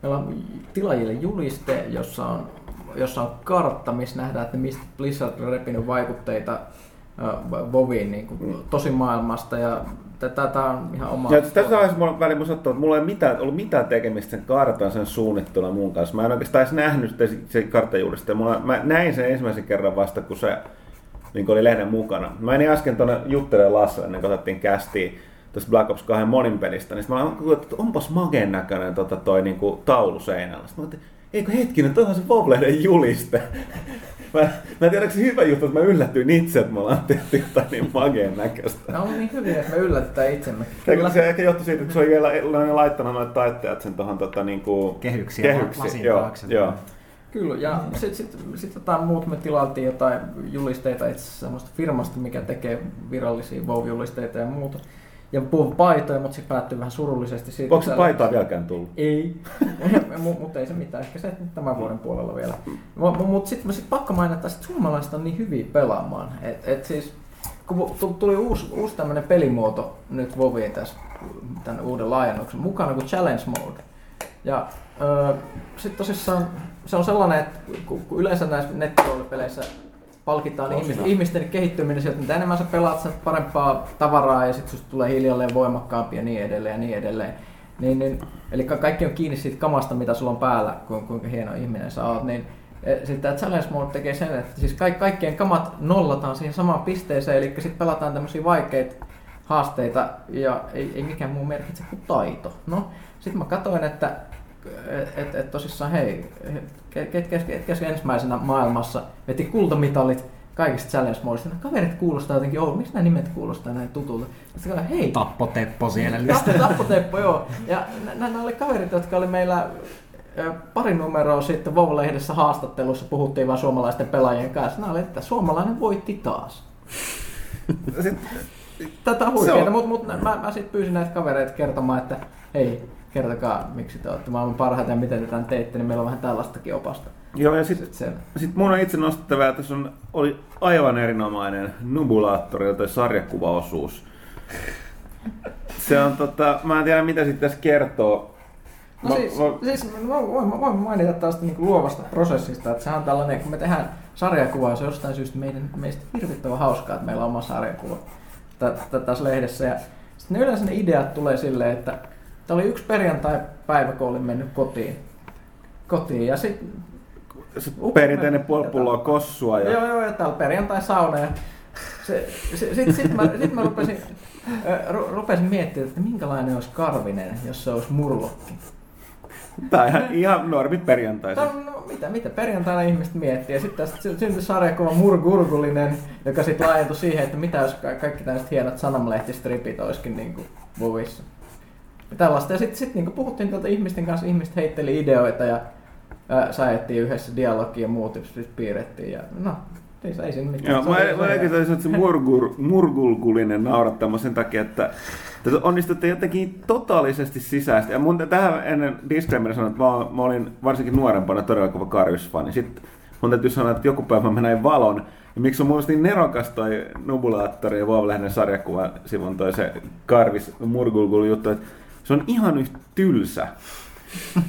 meillä on tilaajille juliste, jossa on, jossa on kartta, missä nähdään, että mistä Blizzard on repinyt vaikutteita Voviin niin kuin tosimaailmasta. Ja tätä on ihan oma...
Ja tässä vaiheessa mulla väliin mun sanottava, että mulla ei mitään, ollut mitään tekemistä sen kartan, sen suunnittelun mun kanssa. Mä en oikeastaan edes nähnyt sitä, se karttajuurista. Mulla, mä näin sen ensimmäisen kerran vasta, kun se niin oli lehden mukana. Mä menin äsken tuonne juttelemaan Lasselle, ennen kuin otettiin kästiin tuosta Black Ops 2 monin pelistä, niin sitten mä olin, että onpas mageen näköinen tota, toi niin kuin, taulu seinällä. Sitten mä ajattelin, eikö hetkinen, toi on se Vovlehden juliste. Mä, mä en tiedä, onko se hyvä juttu, että mä yllätyin itse, että me ollaan tehty jotain niin mageen näköistä.
Ne on niin hyviä, että me yllätetään itsemme.
Eikö se ehkä johtuu siitä, että se on vielä laittanut noita taitteet sen tuohon tota, niinku,
Kehyksiä
kehyksiin.
lasin
Joo,
taakse.
joo.
Kyllä, ja sitten sit, sit jotain muut me tilattiin jotain julisteita itse asiassa semmoista firmasta, mikä tekee virallisia WoW-julisteita ja muuta. Ja WoW-paitoja, mutta se päättyi vähän surullisesti siitä.
Onko se paitaa vieläkään tullut?
Ei, [laughs] mutta ei se mitään, ehkä se tämän vuoden puolella vielä. Mutta sitten sit pakko mainita, että suomalaiset on niin hyviä pelaamaan. Et, et siis, kun tu- tuli uusi, uusi tämmöinen pelimuoto nyt WoWiin tässä tämän uuden laajennuksen mukana kuin Challenge Mode. Ja öö, sitten tosissaan se on sellainen, että kun, kun yleensä näissä nettiroolipeleissä palkitaan ihmisten, ihmisten kehittyminen sieltä, mitä enemmän sä pelaat, sen parempaa tavaraa ja sitten susta tulee hiljalleen voimakkaampi ja niin edelleen ja niin edelleen. Niin, niin, eli ka- kaikki on kiinni siitä kamasta, mitä sulla on päällä, kuinka, hieno ihminen sä oot. Niin, sitten tämä Challenge Mode tekee sen, että siis ka- kaikkien kamat nollataan siihen samaan pisteeseen, eli sitten pelataan tämmöisiä vaikeita haasteita ja ei, ei mikään muu merkitse kuin taito. No, sitten mä katsoin, että et, et tosissaan hei, ketkä, ketkä ensimmäisenä maailmassa veti kultamitalit kaikista challenge modista. Nämä kaverit kuulostaa jotenkin, oh, miksi nämä nimet kuulostaa näin tutulta? Sitten katsoin, hei,
Tappoteppo siellä
Tappo, tappoteppo, joo. Ja nä- nämä oli kaverit, jotka oli meillä pari numeroa sitten Vov-lehdessä haastattelussa, puhuttiin vaan suomalaisten pelaajien kanssa. Nämä oli, että suomalainen voitti taas. [laughs] Tätä on huikeeta,
on-
mutta mut, mä, mä sitten pyysin näitä kavereita kertomaan, että hei, kertokaa miksi te olette maailman parhaita ja miten te tämän teitte, niin meillä on vähän tällaistakin opasta.
Joo, ja sitten
se,
sit mun on itse nostettava, että tässä on, oli aivan erinomainen nubulaattori, tai sarjakuvaosuus. Se on tota, mä en tiedä mitä sitten tässä kertoo.
No
Mä-
siis,
mä-
siis mä voin, voin mainita tästä niin luovasta prosessista, että sehän on tällainen, kun me tehdään sarjakuvaa, ja se on jostain syystä meidän, meistä hirvittävän hauskaa, että meillä on oma sarjakuva tä- tä- tässä lehdessä. Ja sitten ne yleensä ne ideat tulee silleen, että tämä oli yksi perjantai-päivä, kun olin mennyt kotiin. kotiin ja sitten
Se perinteinen puoli pulloa kossua. Ja...
Joo, joo, ja täällä perjantai-sauna. Ja se, se, sitten sit mä, sit mä rupesin, ru, rupesin miettimään, että minkälainen olisi Karvinen, jos se olisi murlokki.
On ihan, ihan normi perjantai.
No, no, mitä, mitä perjantaina ihmiset miettii. Ja sitten tästä sy- syntyi sarjakuva Murgurgulinen, joka sitten laajentui siihen, että mitä jos ka- kaikki tällaiset hienot sanomalehtistripit olisikin niin kuin Vovissa. Tällaista. Ja sitten sit, niin puhuttiin tuota ihmisten kanssa, ihmiset heitteli ideoita ja ää, säädettiin yhdessä dialogia ja muut sitten piirrettiin. Ja, no, ei, ei siinä mitään.
Joo, mä, mä että se murgur, murgulgulinen naurattama sen takia, että te onnistutte jotenkin totaalisesti sisäistä. Ja mun tähän ennen disclaimer sanoa, että mä, mä, olin varsinkin nuorempana todella kova Karius-fani. Sitten mun täytyy sanoa, että joku päivä mä näin valon. Ja miksi on mun mielestä niin nerokas toi Nubulaattori ja Vauvalehden sarjakuva sivun toi se Karvis Murgulgul juttu, että se on ihan yhtä tylsä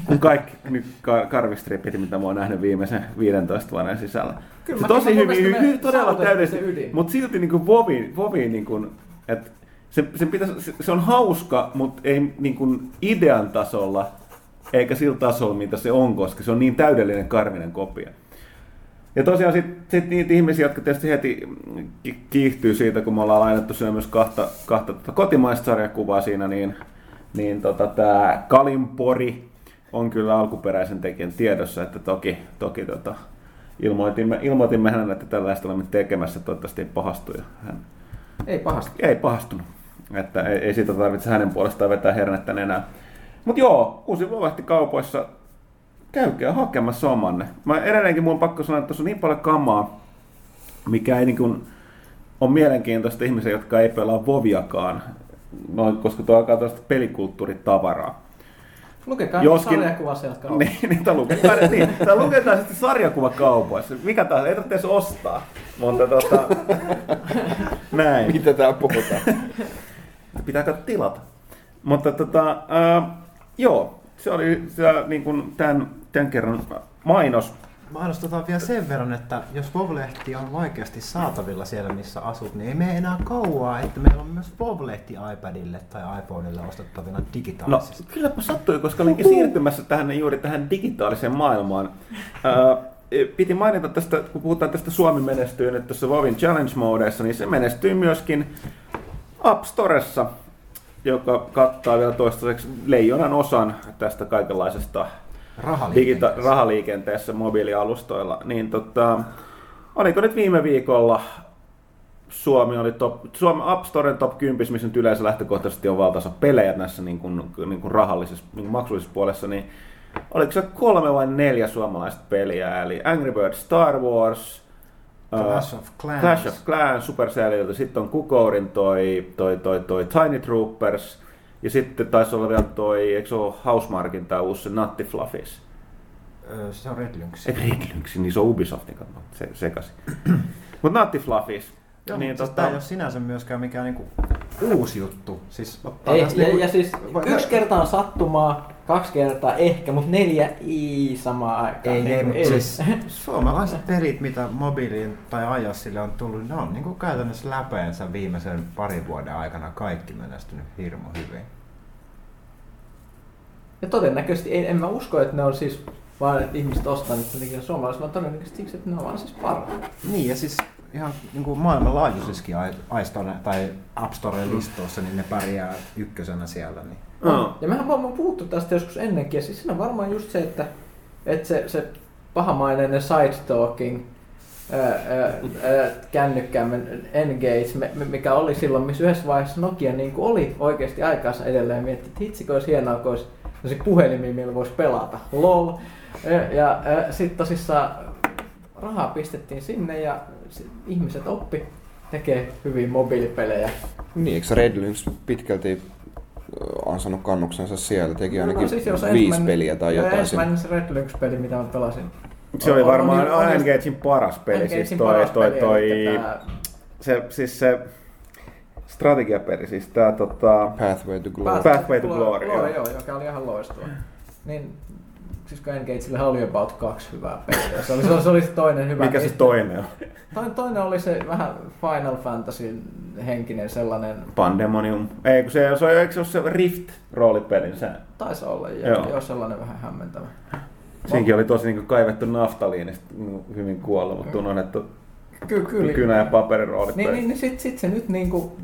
kuin kaikki nyt ka- karvistripit, mitä mä oon nähnyt viimeisen 15 vuoden sisällä.
Kyllä
se tosi hyvin,
me
hy, todella täydellisesti, mutta silti niin Vovi, Vovi niin kuin, että se, se, pitäisi, se, se on hauska, mutta ei niin kuin idean tasolla, eikä sillä tasolla, mitä se on, koska se on niin täydellinen karvinen kopia. Ja tosiaan sitten sit niitä ihmisiä, jotka tietysti heti ki- kiihtyy siitä, kun me ollaan lainattu siinä myös kahta, kahta tota kotimaista sarjakuvaa siinä, niin, niin tota, tämä Kalimpori on kyllä alkuperäisen tekijän tiedossa, että toki, toki tota, ilmoitimme, ilmoitimme hänelle, että tällaista olemme tekemässä, toivottavasti ei pahastu. Ja hän
Ei pahasti.
ei pahastunut, että ei, ei siitä tarvitse hänen puolestaan vetää hernettä enää. Mutta joo, uusi Vovahti kaupoissa käykää hakemassa omanne. Mä edelleenkin mun on pakko sanoa, että tässä on niin paljon kamaa, mikä ei niin kuin, on mielenkiintoista ihmisiä, jotka ei pelaa Voviakaan, noin, koska tuo alkaa tällaista pelikulttuuritavaraa.
Lukekaa
Joskin-
Joskin... sarjakuva sieltä kautta.
Niin, niitä luketaan, niin, tää luketaan sitten sarjakuvakaupoissa. Mikä tahansa, ei tarvitse edes ostaa. Mutta tota, [laughs] näin.
Mitä tää puhutaan?
Pitääkö tilata? Mutta tota, ää, joo, se oli se, niin kuin tämän, tämän kerran mainos.
Mainostetaan vielä sen verran, että jos WoW-lehti on vaikeasti saatavilla siellä, missä asut, niin ei mene enää kauaa, että meillä on myös WoW-lehti iPadille tai iPhoneille ostettavina
No,
digitaalisesti.
kylläpä sattui, koska olinkin siirtymässä tähän, juuri tähän digitaaliseen maailmaan. Ää, piti mainita tästä, kun puhutaan tästä Suomi menestyy nyt tässä Vovin Challenge Modeissa, niin se menestyy myöskin App Storessa, joka kattaa vielä toistaiseksi leijonan osan tästä kaikenlaisesta digita- rahaliikenteessä mobiilialustoilla. Niin tota, oliko nyt viime viikolla Suomi oli top, Suomi App Storen top 10, missä nyt yleensä lähtökohtaisesti on valtaosa pelejä näissä niin kuin, niin kuin rahallisessa, niin kuin maksullisessa puolessa, niin oliko se kolme vai neljä suomalaista peliä, eli Angry Birds Star Wars,
Clash
ää,
of Clans.
Clash of Clans Supercellilta, sitten on Kukourin toi, toi, toi, toi Tiny Troopers, ja sitten taisi olla vielä toi, eikö se ole Housemarkin tämä uusi se Nutty Fluffies?
Ö, Se on Red Lynx.
Red Lynx, niin se on Ubisoftin kautta, se, sekaisin. [clears throat] Mutta Nutty Fluffies.
Joo,
niin,
siis
tota,
tämä ei ole sinänsä myöskään mikään niinku uusi juttu. Siis,
Ei, ja,
niinku-
ja siis yksi kerta on sattumaa, kaksi kertaa ehkä, mutta neljä i samaan aikaan.
Ei,
Niin
ei,
kuin
mutta siis [laughs] suomalaiset pelit, mitä mobiiliin tai iOSille on tullut, ne on niin kuin käytännössä läpeensä viimeisen parin vuoden aikana kaikki menestynyt hirmu hyvin.
Ja todennäköisesti, ei, en mä usko, että ne on siis vaan, että ihmiset ostaa niitä suomalaiset, vaan todennäköisesti siksi, että ne on vaan siis parhaat.
Niin, ja siis ihan niin kuin maailmanlaajuisissakin i- iStore tai App Store-listoissa, niin ne pärjää ykkösenä siellä. Niin.
no.
Ja mehän ollaan puhuttu tästä joskus ennenkin, ja siis siinä on varmaan just se, että, että se, se pahamainen side talking, ää, ää, ää, kännykkäämmen engage, mikä oli silloin, missä yhdessä vaiheessa Nokia niin kuin oli oikeasti aikaansa edelleen miettiä, että hitsikö olisi hienoa, kun olisi puhelimia, millä voisi pelata. Lol. Ja, ja sitten tosissaan rahaa pistettiin sinne ja ihmiset oppi tekee hyviä mobiilipelejä.
Niin, eikö Red Lynx pitkälti ö, ansainnut kannuksensa siellä? Teki ainakin
No, siis
viisi peliä tai jotain.
Ensimmäinen se Red Lynx-peli, mitä mä pelasin.
Se oli varmaan
on-
Engagein paras peli, siis toi,
paras
toi,
peli,
toi, se, siis se strategiapeli, siis tää tota,
Pathway to Glory.
Pathway to Glory,
Glory,
joo.
joo, joka oli ihan loistava. Niin, siis kun Engageillä oli about kaksi hyvää peliä. Se oli se, oli- se, oli se toinen hyvä.
mikä se toinen on?
Toinen, toinen oli se vähän Final Fantasy henkinen sellainen,
Pandemonium. Ei, kun se, se, on- eikö se ole se Rift-roolipelin se?
taisi olla jo,
Joo.
jo sellainen vähän hämmentävä.
Siinäkin oli tosi niin kaivettu naftaliinista mm, hyvin kuolla, mutta unohdettu
Ky- kyllä.
kynä- ja paperiroolipeli.
Niin, niin, niin sit, sit se nyt niinku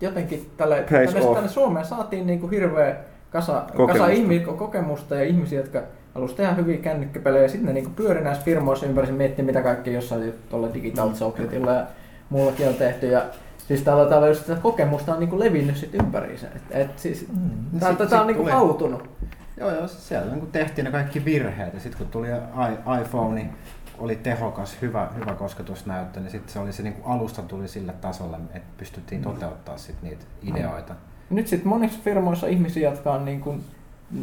jotenkin tälle, tänne, tänne Suomeen saatiin niinku hirveä kasa, kasa
Kokemusta.
ihmi, kokemusta ja ihmisiä, jotka halusi tehdä hyviä kännykkäpelejä ja sitten ne niinku pyöri näissä firmoissa ympäri miettiä mitä kaikkea jossain tuolla Digital Socketilla ja muullakin on tehty. Ja siis täällä, täällä just sitä kokemusta on niinku levinnyt sit ympäriinsä. Et, et siis,
Mm.
tää, tää on niinku
tuli-
hautunut.
Joo, joo, siellä niin tehtiin ne kaikki virheet ja sitten kun tuli iPhone, niin oli tehokas, hyvä, hyvä kosketusnäyttö, niin sitten se oli se niin kuin alusta tuli sille tasolle, että pystyttiin toteuttaa sit niitä ideoita.
Nyt sitten monissa firmoissa ihmisiä, jotka on niin kuin,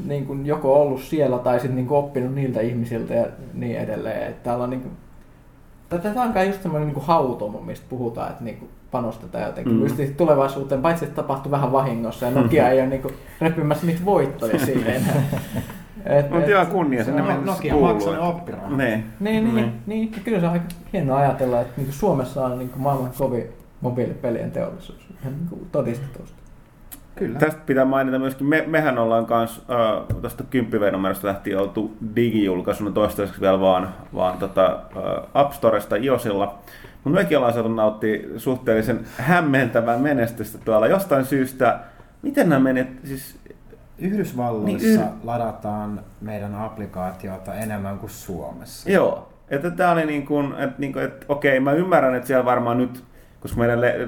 niin kuin joko ollut siellä tai sitten niin kuin oppinut niiltä ihmisiltä ja niin edelleen. Että täällä on niin kuin, Tätä on kai just semmoinen niin hautomo, mistä puhutaan, että niin kuin panostetaan jotenkin
Mm.
tulevaisuuteen, paitsi että tapahtuu vähän vahingossa ja Nokia [laughs] ei ole niin kuin repimässä niitä voittoja siinä enää. [laughs] Et,
Mutta joo, kunnia
se
sinne
on-
mennessä
Nokia
kuuluu,
maksaa ne
että-
oppirahat.
Niin.
Niin,
Niin.
niin, niin. Ja kyllä se on aika hienoa ajatella, että niin kuin Suomessa on niin kuin maailman kovin mobiilipelien teollisuus. Ihan niin todistetusti.
Kyllä.
Tästä pitää mainita myöskin, me, mehän ollaan kans äh, tästä kymppivenumerosta lähtien oltu digijulkaisuna toistaiseksi vielä vaan, vaan tota, äh, App Storesta iOSilla. Mutta mekin ollaan saatu nauttia suhteellisen hämmentävää menestystä tuolla jostain syystä. Miten nämä menet, siis
Yhdysvalloissa
Niin,
niin, ladataan meidän applikaatiota enemmän kuin Suomessa.
Joo, että tämä oli niin kuin, että, niin kuin, että okei, mä ymmärrän, että siellä varmaan nyt, koska meidän, le-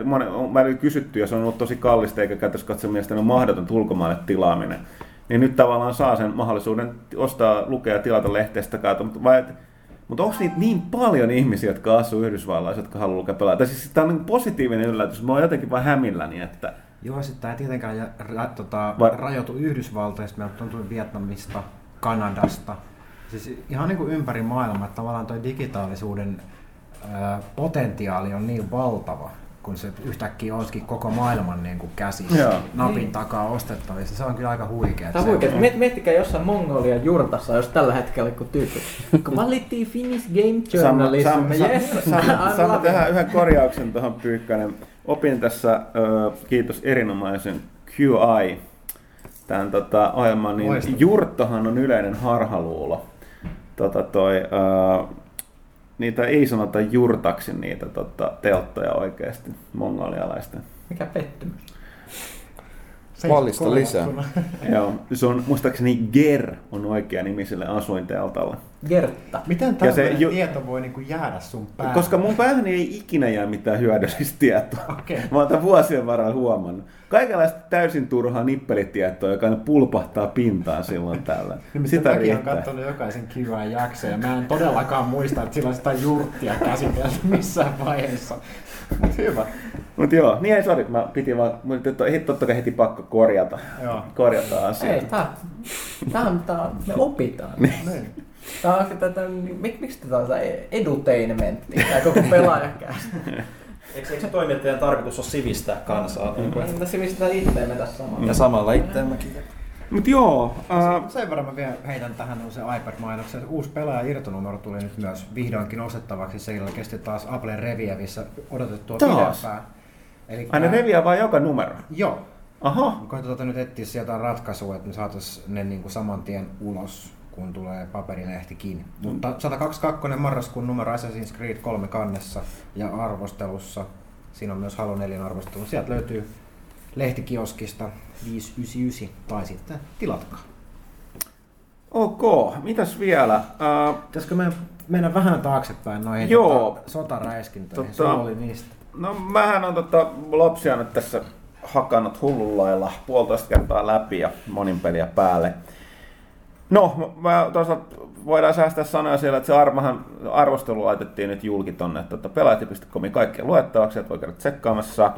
mä olin kysytty ja se on ollut tosi kallista, eikä käytössä katsoa mielestäni on mahdotonta ulkomaille tilaaminen, niin nyt tavallaan saa sen mahdollisuuden ostaa, lukea ja tilata lehteestä kautta, mutta vai, mutta onko niitä niin paljon ihmisiä, jotka asuu Yhdysvalloissa, jotka haluaa lukea pelaa? Tai siis tämä on niin positiivinen yllätys. Mä oon jotenkin vaan hämilläni, että
Joo, sitten tämä ei tietenkään jä- ra, tota,
Va-
rajoitu Yhdysvaltoista, meiltä on tullut Vietnamista, Kanadasta, siis ihan niin kuin ympäri maailmaa, että tavallaan tuo digitaalisuuden potentiaali on niin valtava, kun se yhtäkkiä olisikin koko maailman niin kuin käsissä,
Joo.
napin
Niin.
takaa ostettavissa. Se on kyllä aika huikea.
Tämä on huikea. Miet, miettikää jossain Mongolian jurtassa, jos tällä hetkellä kun tyyppi. Quality Finnish Game Journalism. Yes.
tehdään
it.
yhden korjauksen tuohon Pyykkönen. Opin tässä, ö, kiitos erinomaisen QI, tämän tota, ohjelman, niin
Loistavaa.
jurttohan on yleinen harhaluulo. Tota, toi, ö, niitä ei sanota jurtaksi niitä tota, telttoja oikeasti mongolialaisten.
Mikä pettymys.
Vallista lisää. [laughs]
Joo, se on muistaakseni Ger on oikea nimi sille asuinteltalle.
Gertta.
Miten tällainen
ju-
tieto voi niin kuin jäädä sun päähän?
Koska mun päähän ei ikinä jää mitään hyödyllistä tietoa.
Okei.
Mä oon tämän vuosien varrella huomannut. Kaikenlaista täysin turhaa nippelitietoa, joka aina pulpahtaa pintaan silloin tällä. [laughs]
Niin,
Sitä
mäkin
riittää.
katsonut jokaisen kivään jakson ja mä en todellakaan muista, että sillä on sitä jurttia käsitelty missään vaiheessa. Mut [laughs] hyvä.
Mut joo, niin ei sori, mä piti vaan, mun nyt on totta kai heti pakko korjata,
Joo.
korjata asia.
Ei, tää, tää on, tää on, me opitaan.
Niin.
Tää on tätä, mik, miksi tätä on tää edutainmentti, tää koko pelaajakäs.
Eikö, eikö se toimittajan tarkoitus ole sivistää kansaa? Niin
Tässä sivistää itseämme tässä samalla.
ja samalla itseämmekin.
Mut joo, äh,
Sen verran mä vielä heitän tähän se iPad-mainoksen. Uusi pelaaja irtonumero tuli nyt myös vihdoinkin ostettavaksi. Se kesti taas Apple Revievissä odotettua
Taas?
pidempään. Eli
aina reviää vaan joka numero.
Joo.
Aha,
Koitetaan nyt etsiä sieltä ratkaisua, että me saataisiin ne niin kuin saman tien ulos, kun tulee paperilehtikin. Mutta 122 marraskuun numero Assassin's Creed 3 kannessa ja arvostelussa. Siinä on myös Halo 4 arvostelu. Sieltä löytyy lehtikioskista 599 tai sitten tilatkaa.
ok, mitäs vielä? Äh,
Pitäisikö me mennä vähän taaksepäin noihin
Joo.
tota, sotaräiskintöihin?
Tota-
oli niistä.
No mähän on tota Lopsia nyt tässä hakannut hullun lailla puolitoista kertaa läpi ja monin peliä päälle. No, mä toisaalta voidaan säästää sanoja siellä, että se armahan, arvostelu laitettiin nyt julki tonne tota, pelaajat.comin kaikkien luettavaksi, että voi käydä tsekkaamassa.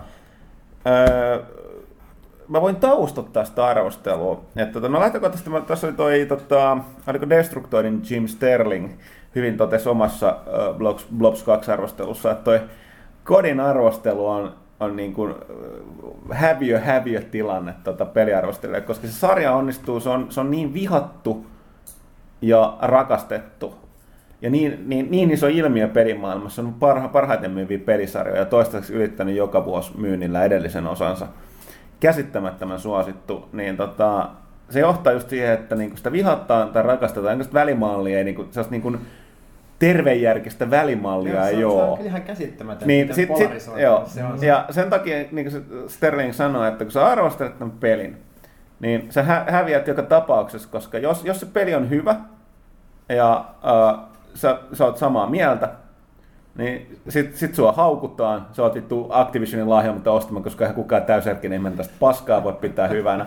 Öö, mä voin taustottaa sitä arvostelua. Että, tota, no lähtökohtaisesti mä, tässä oli toi, tota, oliko Destructorin Jim Sterling hyvin totesi omassa uh, Blobs, Blobs 2-arvostelussa, että toi kodin arvostelu on, on niin kuin häviö, häviö tilanne tota peliarvostelijalle, koska se sarja onnistuu, se on, se on niin vihattu ja rakastettu. Ja niin, niin, niin iso ilmiö pelimaailmassa on parha, parhaiten myyviä pelisarjoja ja toistaiseksi ylittänyt joka vuosi myynnillä edellisen osansa. Käsittämättömän suosittu, niin tota, se johtaa just siihen, että niinku sitä vihataan tai rakastetaan, niin sitä välimallia ei, niinku, sellaista niinku tervejärkistä välimallia ei
se, on, se on ihan käsittämätön,
Niin,
miten
sit, sit, joo.
se on.
Ja sen takia niin kuin se Sterling sanoi, että kun sä arvostelet tämän pelin, niin sä hä- häviät joka tapauksessa, koska jos, jos se peli on hyvä ja äh, sä, sä oot samaa mieltä, niin sit, sit sua haukutaan, sä oot vittu Activisionin lahjoimatta ostamaan, koska eihän kukaan täysjärkinen ihminen tästä paskaa voi pitää hyvänä.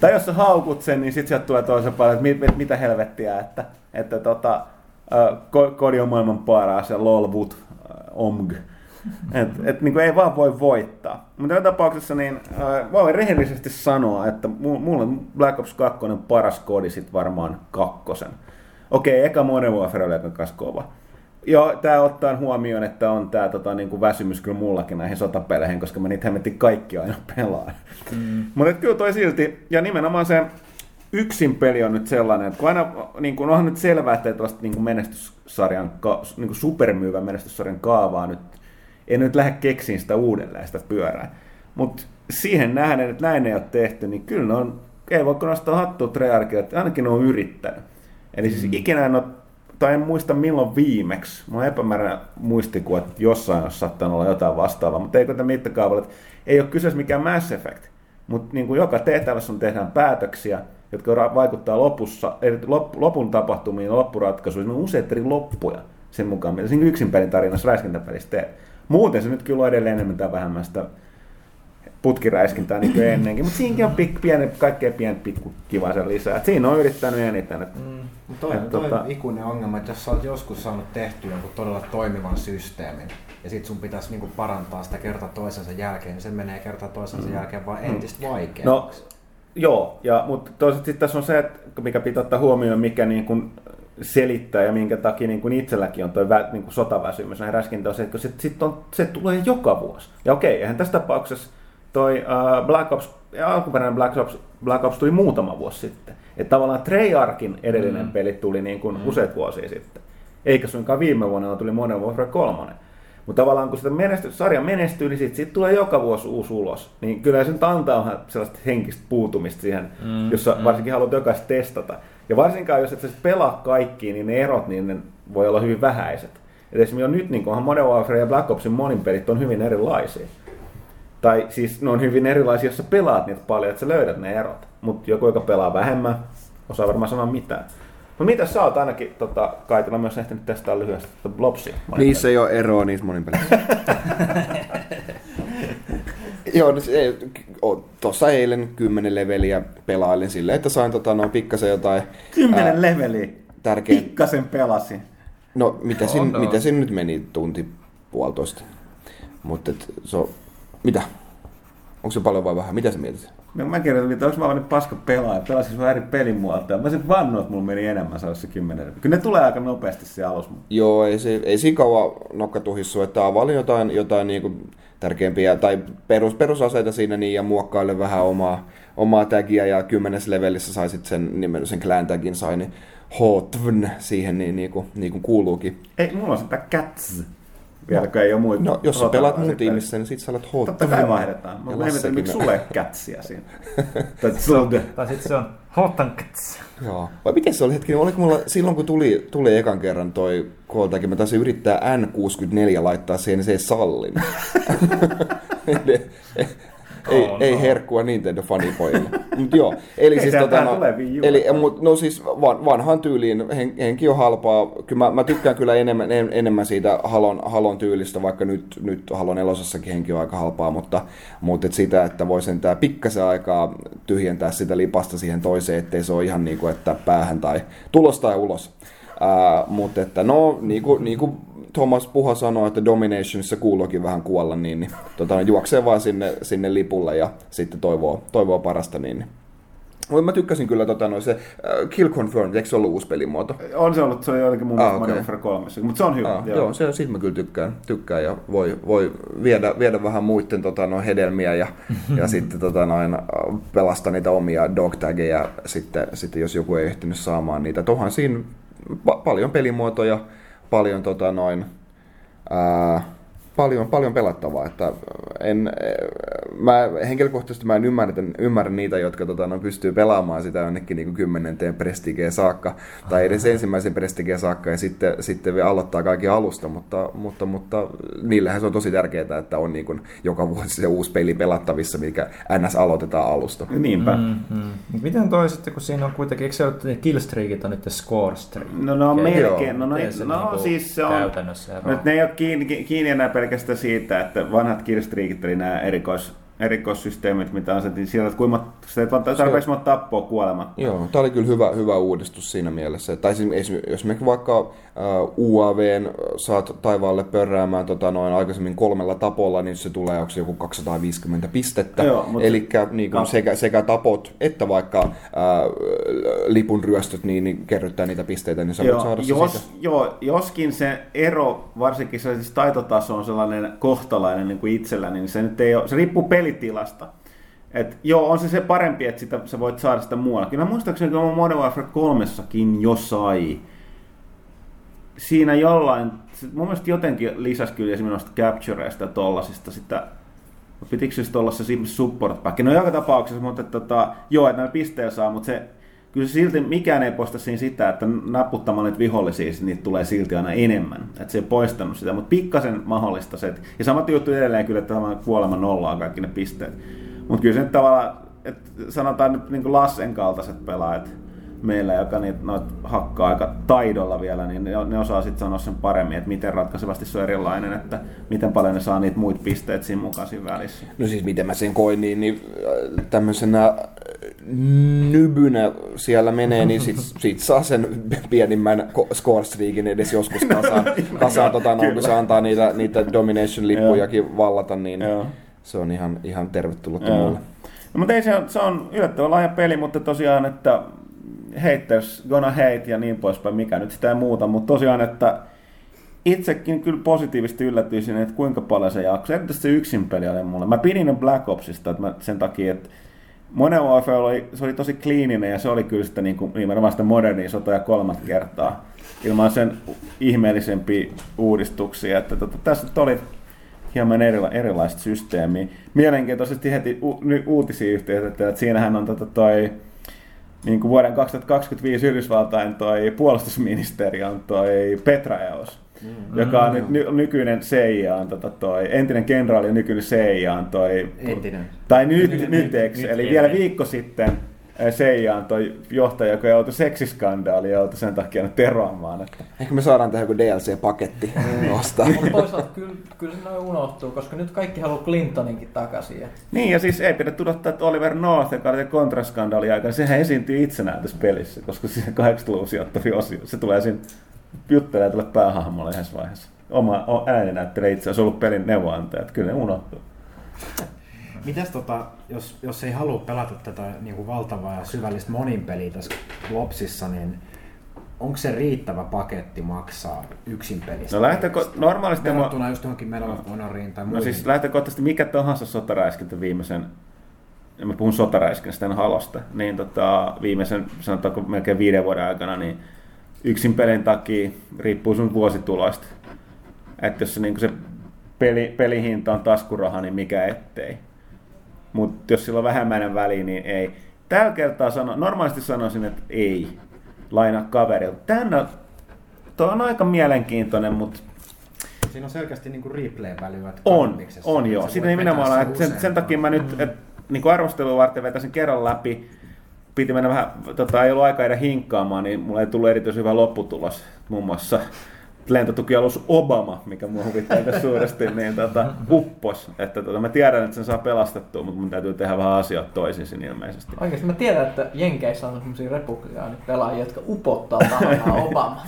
tai jos sä haukut sen, niin sit sieltä tulee toisen paljon, että mit, mit, mitä helvettiä, että, että tota, ko- kodi on maailman paras ja lol wut, äh, omg. Et, et, niin ei vaan voi voittaa. Mutta joka tapauksessa niin, äh, voin rehellisesti sanoa, että mu- mulle Black Ops 2 on paras kodi sit varmaan kakkosen. Okei, eka Modern Warfare oli aika kova. Joo, tämä ottaa huomioon, että on tämä tota, niinku väsymys kyllä mullakin näihin sotapeleihin, koska mä niitä hemmetin kaikki aina pelaan. Mm. Mutta kyllä toi silti, ja nimenomaan se yksin peli on nyt sellainen, että kun aina niin kun onhan nyt selvää, että tällaista niin menestyssarjan, ka- niin kuin supermyyvän menestyssarjan kaavaa nyt, ei nyt lähde keksiin sitä uudelleen sitä pyörää. Mutta siihen nähden, että näin ei ole tehty, niin kyllä ne on, ei voi nostaa hattua Treyarchille, että ainakin ne on yrittänyt. Eli siis mm. ikinä en ole, tai en muista milloin viimeksi, mulla on epämääräinen muistikuva, että jossain olisi saattanut olla jotain vastaavaa, mutta eikö tämä mittakaavalla, että ei ole kyseessä mikään Mass Effect, mutta niin kuin joka tehtävässä on tehdään päätöksiä, jotka vaikuttaa lopussa, lopun tapahtumiin ja loppuratkaisuihin, on useita eri loppuja sen mukaan, mitä siinä yksin pelin tarinassa räiskintäpelissä teet. Muuten se nyt kyllä on edelleen enemmän tai vähemmän sitä putkiräiskintää niin kuin [clears throat] ennenkin, mutta siinäkin on pik, pieni, kaikkein pien pikku kiva sen lisää. Et siinä on yrittänyt eniten. Et,
Mm. Mut Toi,
Et
toi
tota-
ikuinen ongelma, että jos sä oot joskus saanut tehtyä jonkun todella toimivan systeemin, ja sit sun pitäisi niinku parantaa sitä kerta toisensa jälkeen, niin se menee kerta toisensa jälkeen vaan entistä vaikeammaksi.
No, joo, ja, mutta toisaalta sitten tässä on se, että mikä pitää ottaa huomioon, mikä niin kuin selittää ja minkä takia niin kuin itselläkin on tuo niin sotaväsymys näihin se, että se, sit on, se tulee joka vuosi. Ja okei, eihän tässä tapauksessa toi uh, Black Ops, alkuperäinen Black Ops, Black Ops tuli muutama vuosi sitten. Että tavallaan Treyarchin edellinen mm. peli tuli niin kuin mm. useat vuosia sitten. Eikä suinkaan viime vuonna, vaan tuli Modern Warfare 3. Mutta tavallaan kun sitä menesty, sarja menestyy, niin sitten sit tulee joka vuosi uusi ulos. Niin kyllä se nyt antaa vähän sellaista henkistä puutumista siihen, mm, jossa mm. varsinkin haluat jokaista testata. Ja varsinkaan jos et sä pelaa kaikkiin, niin ne erot niin ne voi olla hyvin vähäiset. Et esimerkiksi jo nyt niin Modern Warfare ja Black Opsin monin pelit on hyvin erilaisia. Tai siis ne on hyvin erilaisia, jos sä pelaat niitä paljon, että sä löydät ne erot. Mutta joku, joka pelaa vähemmän, osaa varmaan sanoa mitään. Mutta mitä sä oot ainakin, tota, Kaitila myös ehtinyt testaa lyhyesti, tota Blobsia.
Niissä ei ole eroa niissä monin pelissä. [laughs] Joo, no, se, o- tossa eilen 10 leveliä pelailin silleen, että sain tota, no, pikkasen jotain
Kymmenen
ää,
leveliä.
tärkeä...
Pikkasen pelasin.
No, mitä,
On,
siinä,
on.
mitä siinä nyt meni tunti puolitoista? Mutta se on... Mitä? Onko se paljon vai vähän? Mitä sä mietit?
No, mä kirjoitin, että onko mä vaan nyt paska pelaaja, pelasin sun eri pelimuotoja. Mä sen vannoin, että mulla meni enemmän saada se kymmenen. Kyllä ne tulee aika nopeasti se alus.
Joo, ei, se, ei siinä kauan nokkatuhissu, että availin jotain, jotain niin kuin tärkeimpiä tai perus, perusaseita siinä niin, ja muokkaille vähän omaa, omaa tagia ja kymmenes levelissä sai sitten sen nimen, sen clan tagin sai, niin Hotvn siihen niin, niin, kuin, niin kuin kuuluukin.
Ei, mulla on sitä Cats. Vieläkö ei ole muita.
No, jos sä pelaat mun
sitten.
tiimissä, niin sit sä olet Hotvn.
Totta kai vaihdetaan. Mä ihmettelin, miksi sulle ei Catsia siinä. [laughs] Tai
sitten se on Hotankats.
Joo. Vai miten se oli hetki, oliko mulla silloin kun tuli, tuli ekan kerran toi kooltakin, mä taisin yrittää N64 laittaa siihen, niin se ei sallin. [laughs] [laughs] ei,
Oh,
ei
no.
herkkua Nintendo fanipojille. [laughs] Mut joo, eli siis tota,
tää
no, eli, mut, no siis van, vanhan tyyliin hen, henki on halpaa. Kyllä mä, mä tykkään kyllä enemmän, en, enemmän siitä Halon, Halon tyylistä, vaikka nyt, nyt Halon nelosessakin henki on aika halpaa, mutta, mutta et sitä, että voi sentään pikkasen aikaa tyhjentää sitä lipasta siihen toiseen, ettei se ole ihan niin kuin, että päähän tai tulos tai ulos. Ää, mutta että no, niin kuin, niin kuin Thomas Puha sanoi, että Dominationissa kuuluukin vähän kuolla, niin, niin tota, juoksee vaan sinne, sinne lipulle ja sitten toivoo, toivoo parasta. Niin, niin. Mutta mä tykkäsin kyllä tota, no, se äh, Kill Confirmed, eikö se ollut uusi pelimuoto?
On se ollut, se on jotenkin mun
Ah,
mielestä
okei.
Modern Warfare 3, mutta se on hyvä.
Ah, joo, se, siitä mä kyllä tykkään, tykkään ja voi, voi viedä, viedä vähän muiden tota, no, hedelmiä ja, ja [laughs] sitten tota, noin, pelastaa niitä omia dogtageja sitten, sitten jos joku ei ehtinyt saamaan niitä. Tuohan siinä pa- paljon pelimuotoja, paljon tota, noin, ää, paljon, paljon pelattavaa, että en, mä henkilökohtaisesti mä en ymmärrä, ymmärrä niitä, jotka tota, no, pystyy pelaamaan sitä jonnekin niin kymmenenteen prestigeen saakka, tai edes ensimmäisen prestigeen saakka, ja sitten, sitten vielä aloittaa kaikki alusta, mutta, mutta, mutta niillähän se on tosi tärkeää, että on niin kuin, joka vuosi se uusi peli pelattavissa, mikä NS aloitetaan alusta.
Niinpä.
Mm-hmm. Miten toi sitten, kun siinä on kuitenkin, eikö se ole, killstreakit on nyt score streak?
No ne on
Okei.
melkein, no, no, no
niinku
siis se on,
Käytännössä ero?
nyt ne ei ole kiinni, kiinni enää pelkästään siitä, että vanhat killstreakit oli nämä erikois, erikoissysteemit, mitä asetin siellä, että kuinka tarpeeksi monta tappoa kuolematta.
Joo, tämä oli kyllä hyvä, hyvä uudistus siinä mielessä. Tai siis jos me vaikka UAVn saat taivaalle pörräämään tota, noin aikaisemmin kolmella tapolla, niin se tulee onko se joku 250 pistettä. Eli niin
Ka-
sekä, sekä tapot että vaikka uh, lipun ryöstöt, niin, niin kerryttää niitä pisteitä, niin sä voit
Joo,
saada se
jos,
siitä.
joo, joskin se ero, varsinkin se siis taitotaso on sellainen kohtalainen niin kuin itsellä, niin se nyt ei ole, se riippuu pelitilasta. Et joo, on se se parempi, että sitä, sä voit saada sitä muualla. Kyllä mä muistaakseni, mä Modern Warfare 3 jo sai. Siinä jollain, mun mielestä jotenkin lisäsi kyllä esimerkiksi captureista ja tollasista sitä, pitikö se olla se support pack? No joka tapauksessa, mutta tota, joo, että näillä pisteillä saa, mutta se, kyllä se silti mikään ei poista siinä sitä, että naputtamalla niitä vihollisia, sit niitä tulee silti aina enemmän. Että se ei poistanut sitä, mutta pikkasen mahdollista se. että- Ja samat juttu edelleen kyllä, että tämä kuolema nollaa kaikki ne pisteet. Mutta kyllä se nyt tavallaan, että sanotaan nyt niin Lassen kaltaiset pelaajat, meillä, joka niitä noit hakkaa aika taidolla vielä, niin ne, ne osaa sitten sanoa sen paremmin, että miten ratkaisevasti se on erilainen, että miten paljon ne saa niitä muita pisteitä siinä mukaan siinä välissä.
No siis miten mä sen koin, niin, niin äh, tämmöisenä äh, nybynä siellä menee, niin sit, [laughs] sit saa sen pienimmän ko- score streakin edes joskus kasaan, [laughs] kasaan tota, no, kun se antaa niitä, niitä domination-lippujakin vallata, niin
Joo.
se on ihan, ihan tervetullut mulle.
No, mutta ei se, on- se on yllättävän laaja peli, mutta tosiaan, että haters gonna hate ja niin poispäin, mikä nyt sitä ei muuta, mutta tosiaan, että itsekin kyllä positiivisesti yllätyisin, että kuinka paljon se jaksoi. Erityisesti se yksin peli oli mulle. Mä pidin Black Opsista että mä, sen takia, että Modern Warfare oli, se oli tosi kliininen ja se oli kyllä sitä niin kuin, nimenomaan sitä modernia sotaa kolmat kertaa ilman sen ihmeellisempiä uudistuksia. Että tota, tässä oli hieman erila, erilaista systeemiä. Mielenkiintoisesti heti u, uutisia yhteydessä, että siinähän on tota toi, niin kuin vuoden 2025 Yhdysvaltain toi puolustusministeri on toi Petraeus, mm, joka on nyt ny, nykyinen CIA, on tota toi, entinen kenraali ja nykyinen CIA on toi,
Entinen.
tai nyt,
Nyt-
nyt,
nyt-
nyt, nyt
nyt
eli
entinen.
vielä viikko sitten on toi johtaja, joka joutui seksiskandaaliin ja joutui sen takia nyt eroamaan. Että.
Ehkä me saadaan tähän joku DLC-paketti ostaa.
Mutta toisaalta kyllä, kyllä se noin unohtuu, koska nyt kaikki haluaa Clintoninkin takaisin. Ja
Niin, ja siis ei pidä tudottaa, että Oliver North, joka oli se kontraskandaali aikana, sehän esiintyy itsenään tässä pelissä, koska se 80-luvun sijoittavia osio, se tulee siinä juttelee tälle päähahmolle yhdessä vaiheessa. Oma näyttelee itse asiassa ollut pelin neuvonantaja, että kyllä ne unohtuu.
Mitäs tota, jos, jos ei halua pelata tätä niin kuin valtavaa ja syvällistä monin peliä tässä Lopsissa, niin onko se riittävä paketti maksaa yksin pelistä?
No lähtekö, normaalisti...
Verrattuna just johonkin Medal of Honoriin tai
No
muihin.
siis lähtökohtaisesti mikä tahansa sotaräiskintä viimeisen, mä puhun sotaräiskintä halosta, niin tota, viimeisen sanotaanko melkein viiden vuoden aikana, niin yksin pelin takia riippuu sun vuosituloista. Että jos se, niin se peli, pelihinta on taskuraha, niin mikä ettei. Mutta jos sillä on vähemmän väliä, niin ei. Tällä kertaa sano, normaalisti sanoisin, että ei. Laina kaverilta. On, toi on aika mielenkiintoinen, mutta
Siinä on selkeästi niin replay-välyä.
on, on joo. Siinä ei minä olla, että sen, sen takia mä nyt et, niin arvostelua varten vetäisin kerran läpi. Piti mennä vähän, tota, ei ollut aika edes hinkkaamaan, niin mulla ei tullut erityisen hyvä lopputulos. Muun muassa lentotukialus Obama, mikä mua huvittaa aika suuresti, niin tota, uppos. Että tota, mä tiedän, että sen saa pelastettua, mutta mun täytyy tehdä vähän asioita toisin siinä ilmeisesti.
Oikeasti mä tiedän, että Jenkeissä on sellaisia republikaanipelaajia, jotka upottaa tahallaan [laughs] Obama.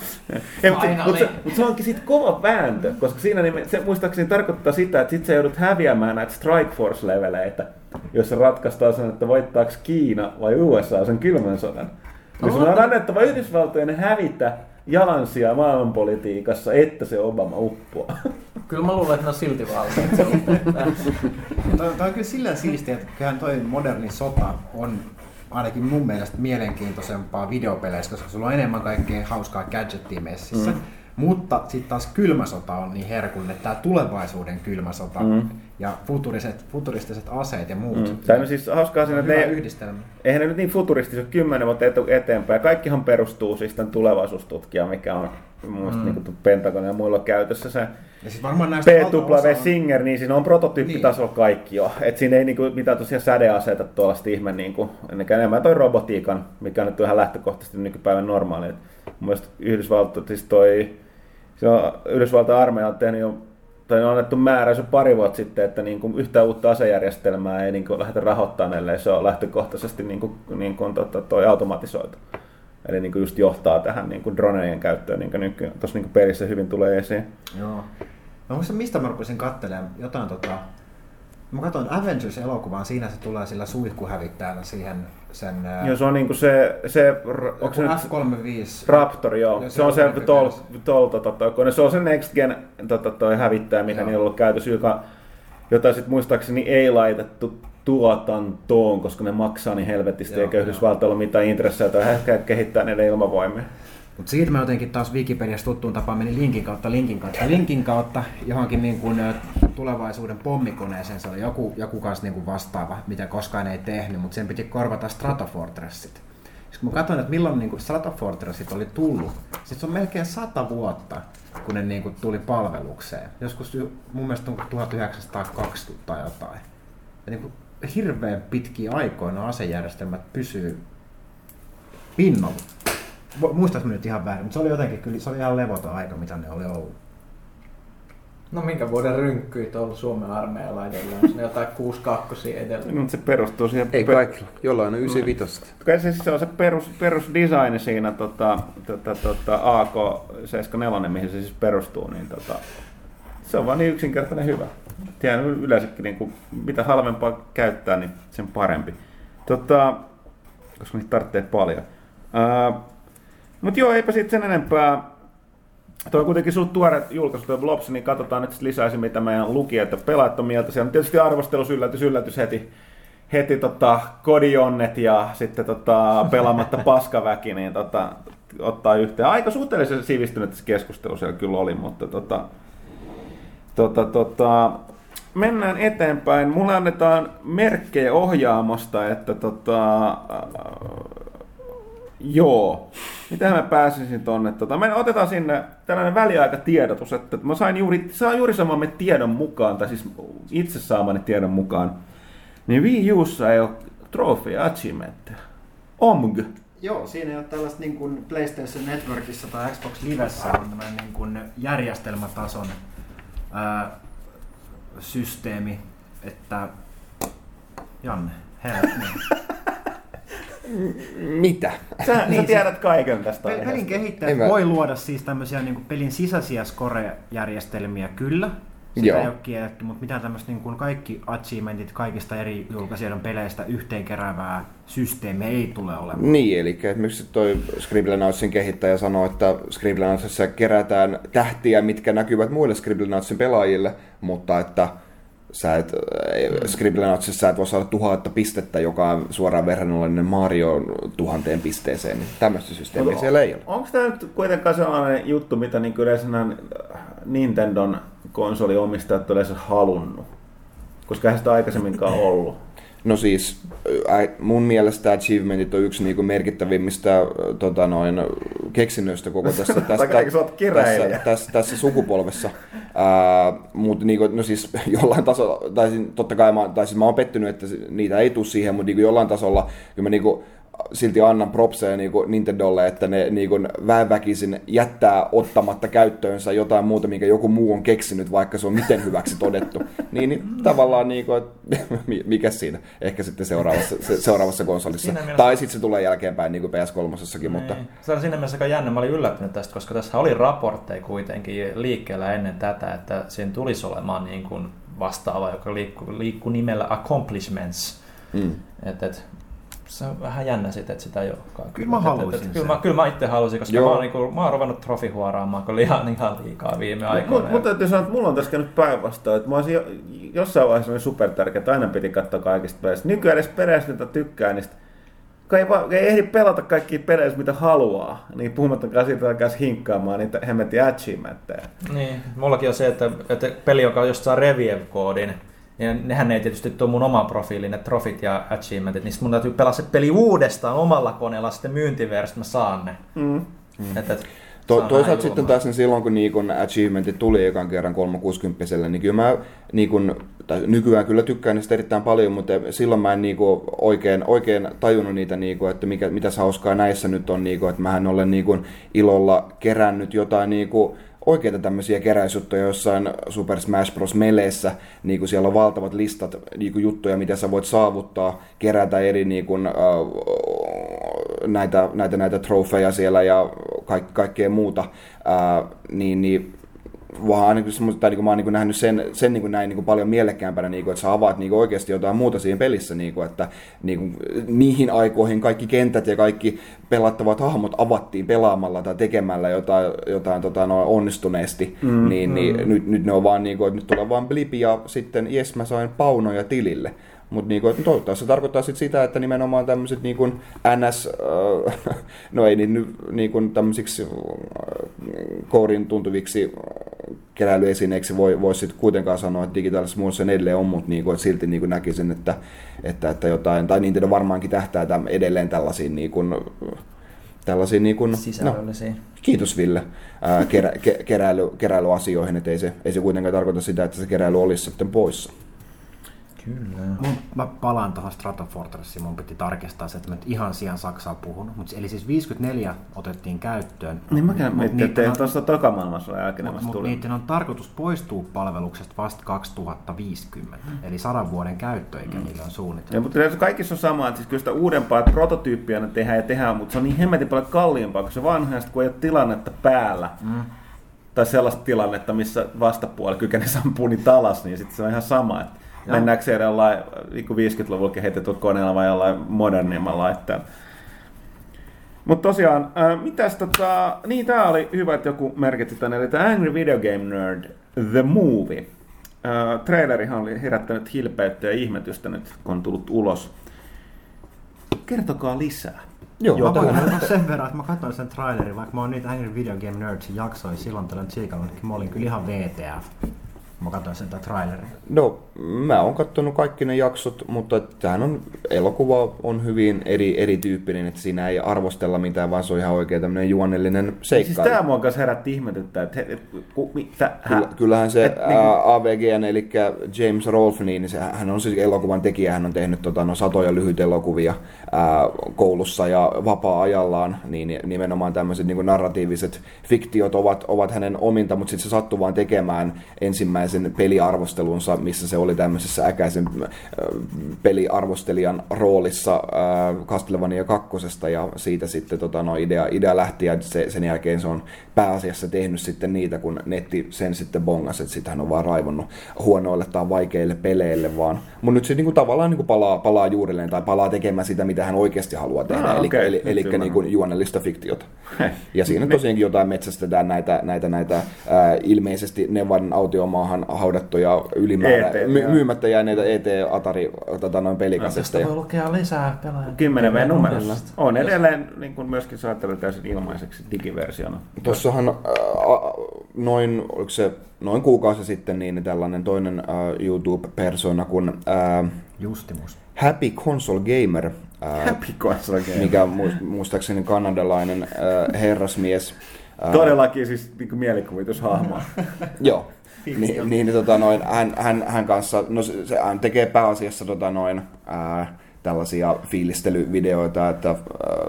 Mutta, mutta, se, mutta se onkin sitten kova vääntö, koska siinä nime, se muistaakseni tarkoittaa sitä, että sit sä joudut häviämään näitä Strike Force-leveleitä, jossa ratkaistaan sen, että voittaako Kiina vai USA sen kylmän sodan. Kun sun on annettava Yhdysvaltojen hävitä jalansijaa maailmanpolitiikassa, että se Obama uppoaa. [laughs]
Kyllä mä luulen, että ne on silti valmiita.
Toi, toi on kyllä sillä siistiä, että kyllähän toi moderni sota on ainakin mun mielestä mielenkiintoisempaa videopeleissä, koska sulla on enemmän kaikkea hauskaa gadgettia messissä. Mm. Mutta sitten taas kylmä sota on niin herkullinen, että tämä tulevaisuuden kylmä sota mm. Ja futuriset, futuristiset aseet ja muut.
Mm. Tämä on siis hauskaa siinä, että ne,
yhdistelmä.
eihän ne nyt niin futuristisia ole kymmenen vuotta eteenpäin. Kaikkihan perustuu siis tämän tulevaisuustutkija, mikä on mun mm. niin Pentagon ja muilla käytössä se
Ja siis varmaan näistä
PW
on-
Singer, niin siinä on prototyyppitasolla kaikki jo. Et siinä ei niinku mitään tosiaan sädeaseta tuollaista ihme, niinku, enemmän toi robotiikan, mikä on nyt ihan lähtökohtaisesti nykypäivän normaali. Et mun mielestä Yhdysvalto, siis toi, se on, Yhdysvaltain armeija on tehnyt jo tai on annettu määräys pari vuotta sitten, että niin kuin yhtään uutta asejärjestelmää ei niin kuin lähdetä rahoittamaan, ellei se on lähtökohtaisesti niin kuin, niin kuin tota, toi automatisoitu. Eli niin kuin just johtaa tähän niin kuin dronejen käyttöön, niin kuin nyky- tuossa niin kuin pelissä hyvin tulee esiin.
Joo. Mä muistan, mistä mä rupesin katselemaan jotain tota... Mä katsoin Avengers-elokuvan, siinä se tulee sillä suihkuhävittäjällä siihen sen...
Joo, se on niinku se, se onko se nyt
F-35.
Raptor, joo.
Ja
Se on se
on
tol,
mielessä.
tol, tota, toi kone. Se on se Next Gen tota, toi hävittäjä,
Joo.
niillä on ollut käytössä, joka, jota sitten muistaakseni ei laitettu tuotantoon, koska ne maksaa niin helvetisti,
Joo,
eikä
joo.
Yhdysvaltoilla ole mitään intressejä tai kehittää niille ilmavoimia.
Mutta siitä mä jotenkin taas Wikipediassa tuttuun tapaan menin linkin kautta, linkin kautta, linkin kautta johonkin niin kuin, tulevaisuuden pommikoneeseen. Se oli joku, joku kanssa niin kuin vastaava, mitä koskaan ei tehnyt, mutta sen piti korvata Stratofortressit. Sitten kun mä katsoin, että milloin niin Stratofortressit oli tullut, sitten se on melkein sata vuotta, kun ne niin kuin tuli palvelukseen. Joskus mun mielestä on 1920 tai jotain. Ja niin kuin hirveän pitkiä aikoina asejärjestelmät pysyy pinnalla. Mu- Muistaaks mä nyt ihan väärin, mutta se oli jotenkin kyllä, se oli ihan levoton aika, mitä ne oli ollut.
No minkä vuoden rynkkyit on ollut Suomen armeijalla edelleen? Onko ne jotain 6-2 edelleen?
Mutta se perustuu siihen...
Ei
pe-
kaikilla. Jollain on 95.
Kai se, se on se perus, perusdesign siinä tota, tota, tota, AK74, mihin se siis perustuu, niin tota, se on vaan niin yksinkertainen hyvä. Tiedän yleensäkin, niin kuin, mitä halvempaa käyttää, niin sen parempi. Tota, koska niitä tarvitsee paljon. Mutta joo, eipä sitten sen enempää. Tuo on kuitenkin sun tuore julkaisu, tuo Vlops, niin katsotaan nyt se, mitä meidän lukijat ja pelaajat on mieltä. Siellä on tietysti arvostelus, yllätys, yllätys heti, heti tota, kodionnet ja sitten tota, pelaamatta [laughs] paskaväki, niin tota, ottaa yhteen. Aika suhteellisen sivistynyt tässä keskustelu siellä kyllä oli, mutta tota, tota, tota, mennään eteenpäin. Mulle annetaan merkkejä ohjaamosta, että tota, joo. Miten mä pääsisin tonne? Tota, me otetaan sinne tällainen väliaikatiedotus, että mä sain juuri, saan juuri samamme tiedon mukaan, tai siis itse saamani tiedon mukaan, niin Wii Ussa ei ole trophy achievementteja. OMG.
Joo, siinä ei ole tällaista niin kuin PlayStation Networkissa tai Xbox Livessä on tämmöinen niin kuin järjestelmätason ää, systeemi, että Janne, herra, niin.
Mitä?
Sä,
Niin,
sä tiedät kaiken tästä
Pe- Pelin
aiheesta.
kehittäjät
mä-
voi luoda siis tämmöisiä niin pelin sisäisiä score-järjestelmiä, kyllä. Sitä
Joo.
ei ole kielletty, mutta mitään tämmöistä niin kuin kaikki achievementit kaikista eri julkaisijoiden peleistä yhteen keräävää systeemiä ei tule olemaan.
Niin, eli esimerkiksi toi Scribblenautsin kehittäjä sanoi, että Scribblenautsissa kerätään tähtiä, mitkä näkyvät muille Scribblenautsin pelaajille, mutta että sä et, mm. Scribblenautsissa sä et voi saada tuhatta pistettä, joka on suoraan verrannollinen Mario tuhanteen pisteeseen, niin tämmöistä systeemiä
Mut
siellä ei ole.
Onko tämä nyt kuitenkaan sellainen juttu, mitä niin yleensä Nintendon konsoliomistajat on yleensä halunnut? Koska eihän sitä aikaisemminkaan [clears throat] ollut.
No siis mun mielestä achievementit on yksi niinku merkittävimmistä tota noin, keksinnöistä koko tässä, [laughs]
Tai
tässä, tässä, tässä, tässä sukupolvessa. Mutta niinku, no siis [laughs] jollain tasolla, tai siis totta kai mä, tai siis mä oon pettynyt, että niitä ei tule siihen, mutta niinku jollain tasolla kyllä mä niinku, silti annan propseja niinku Nintendolle, että ne niinku väenväkisin jättää ottamatta käyttöönsä jotain muuta, minkä joku muu on keksinyt, vaikka se on miten hyväksi todettu. [laughs] Niin, niin tavallaan, niinku, et, [laughs] mikä siinä? Ehkä sitten seuraavassa, se, seuraavassa konsolissa.
Siinä mielessä-
Tai sitten se tulee jälkeenpäin niin kuin PS3. Mutta
Niin. Se on siinä mielessä aika jännä. Mä olin yllättynyt tästä, koska tässä oli raportteja kuitenkin liikkeellä ennen tätä, että siinä tulisi olemaan niin kuin vastaava, joka liikkuu, liikkuu nimellä Accomplishments.
mm.
Et, et, se on vähän jännä sitten, että sitä ei olekaan.
Kyllä mä
Et- et- et-
haluaisin
Kyllä mä, kyllä mä itse haluaisin, koska
Joo.
mä oon, niinku, mä oon ruvennut trofihuoraamaan kyllä ihan, ihan liikaa viime aikoina.
Mutta mut täytyy sanoa, että mulla on tässä käynyt päinvastoin, että mä olisin jo, jossain vaiheessa oli supertärkeä, että aina piti katsoa kaikista peleistä. Nykyään edes peleissä, mitä tykkää, niin kun ei, vaan, ei ehdi pelata kaikkia pelejä, mitä haluaa, niin puhumattakaan siitä, että alkaisi hinkkaamaan niitä hemmetin achievementteja.
Niin, mullakin on se, että, että peli, joka just saa Reviev-koodin, niin nehän ei tietysti tuo mun oman profiilin, ne trofit ja achievementit, niin mun täytyy pelaa se peli uudestaan omalla koneella sitten myyntiversiosta, mä saan ne.
Mm.
Et, et,
To, toisaalta sitten taas niin silloin, kun niin achievementit tuli ekan kerran 360 niin kyllä mä niin kun, tai nykyään kyllä tykkään niistä erittäin paljon, mutta silloin mä en niin kuin, oikein, oikein tajunnut niitä, niin kuin, että mikä, mitä hauskaa näissä nyt on, niin kuin, että mähän olen niin kuin, ilolla kerännyt jotain niin kuin, oikeita tämmöisiä keräysjuttuja jossain Super Smash Bros. Meleissä, niin kuin siellä on valtavat listat niin kuin juttuja, mitä sä voit saavuttaa, kerätä eri niin kuin, äh, näitä, näitä, näitä trofeja siellä ja kaik, kaikkea muuta, ää, niin, niin vaan ainakin semmoista, tai niin kuin mä oon niin nähnyt sen, sen niin kuin näin niin kuin paljon mielekkäämpänä, niin kuin, että sä avaat niin kuin oikeasti jotain muuta siinä pelissä, niin kuin, että niin kuin, niihin aikoihin kaikki kentät ja kaikki pelattavat hahmot avattiin pelaamalla tai tekemällä jotain, jotain tota, no, onnistuneesti, mm, niin, niin
mm.
Nyt, nyt ne on vaan niin kuin, että nyt tulee vaan blipi ja sitten jes mä sain paunoja tilille. Mutta niinku, et toivottavasti se tarkoittaa sit sitä, että nimenomaan tämmöiset niinku NS, äh, [laughs] no ei niin niinku tämmöisiksi äh, kourin tuntuviksi äh, keräilyesineiksi voi, voi sitten kuitenkaan sanoa, että digitaalisessa muodossa ne edelleen on, mutta niinku, et silti niinku näkisin, että, että, että jotain, tai Nintendo varmaankin tähtää täm, edelleen tällaisiin niinku, tällaisiin niinku, no,
sisällöllisiä.
Kiitos Ville ää, kerä, ke, keräily, keräilyasioihin, että ei se, ei se kuitenkaan tarkoita sitä, että se keräily olisi sitten poissa.
Kyllä.
Mun, mä palaan tuohon Stratofortressiin, mun piti tarkistaa se, että mä nyt ihan sijaan Saksaa puhunut. Mut, eli siis 54 otettiin käyttöön.
Niin mäkään
Mut
miettin, että
on-
tuossa toka maailmansodan jälkeen
Mutta
vasta
mut
tuli.
niiden on tarkoitus poistua palveluksesta vasta 2050. Eli sadan vuoden käyttöikä niille on
Ja,
suunniteltu.
mutta se kaikissa on sama, että siis kyllä sitä uudempaa että prototyyppiä ne tehdään ja tehdään, mutta se on niin hemmetin paljon kalliimpaa, kun se vanha, sit kun ei ole tilannetta päällä, mm. tai sellaista tilannetta, missä vastapuoli kykenee sampuu niitä alas, niin sitten se on ihan sama, että
Joo.
mennäänkö se jollain niin 50-luvulla kehitetyllä koneella vai jollain modernimmalla laitteella. Mutta tosiaan, äh, mitäs tota, niin tää oli hyvä, että joku merkitti tänne, eli tämä Angry Video Game Nerd, The Movie. Äh, trailerihan oli herättänyt hilpeyttä ja ihmetystä nyt, kun on tullut ulos. Kertokaa lisää.
Joo,
Joo, mä voin sen verran, että mä katsoin sen trailerin, vaikka mä oon niitä Angry Video Game Nerdsin jaksoja silloin tällöin tsiikannut, niin mä olin kyllä ihan VTF. Mä katsoin sen tää trailerin.
No, mä oon katsonut kaikki ne jaksot, mutta tämähän on, elokuva on hyvin eri, erityyppinen, että siinä ei arvostella mitään, vaan se on ihan oikein tämmöinen juonellinen
Siis
seikkailu.
tämä mua kanssa herätti ihmetyttää, että he, et, ku, mitä, hä?
Kyllä, kyllähän se
Et
ää,
niinku-
AVGN, eli James Rolfe, niin se, hän on siis elokuvan tekijä, hän on tehnyt tota, no, satoja lyhyitä elokuvia ää, koulussa ja vapaa-ajallaan, niin nimenomaan tämmöiset niin narratiiviset fiktiot ovat, ovat hänen ominta, mutta sitten se sattui vaan tekemään ensimmäisen peliarvostelunsa, missä se oli tämmöisessä äkäisen ää, peliarvostelijan roolissa ää, Castlevania kakkosesta ja siitä sitten tota, no, idea, idea lähti ja se, sen jälkeen se on pääasiassa tehnyt sitten niitä, kun netti sen sitten bongasi, että sitten hän on vaan raivonnut huonoille tai vaikeille peleille vaan. Mutta nyt se niinku tavallaan niinku palaa, palaa juurilleen tai palaa tekemään sitä, mitä hän oikeasti haluaa tehdä,
Ah,
eli,
okei,
eli, eli
ymmärrän.
niinku juonellista fiktiota. Ja siinä tosiaankin jotain metsästetään näitä, näitä, näitä ää, ilmeisesti Nevadan autiomaahan haudattuja ylimäärä,
ET,
my, myymättä jääneitä ET Atari tota, noin
Tästä
pelikasetteja.
voi lukea lisää pelaajan.
10 v numerosta. On edelleen niin kuin myöskin saattelee täysin ilmaiseksi digiversiona.
Tuossahan äh, noin, oliko se noin kuukausi sitten niin tällainen toinen äh, YouTube-persona kuin äh,
Justimus.
Happy Console Gamer,
Happy console game.
mikä muistaakseni kanadalainen äh, herrasmies. Äh,
Todellakin siis niin mielikuvitushahmo.
Joo. Niin, niin tota noin, hän, hän, hän kanssa, no se, se, hän tekee pääasiassa tota noin, ää, tällaisia fiilistelyvideoita, että ää,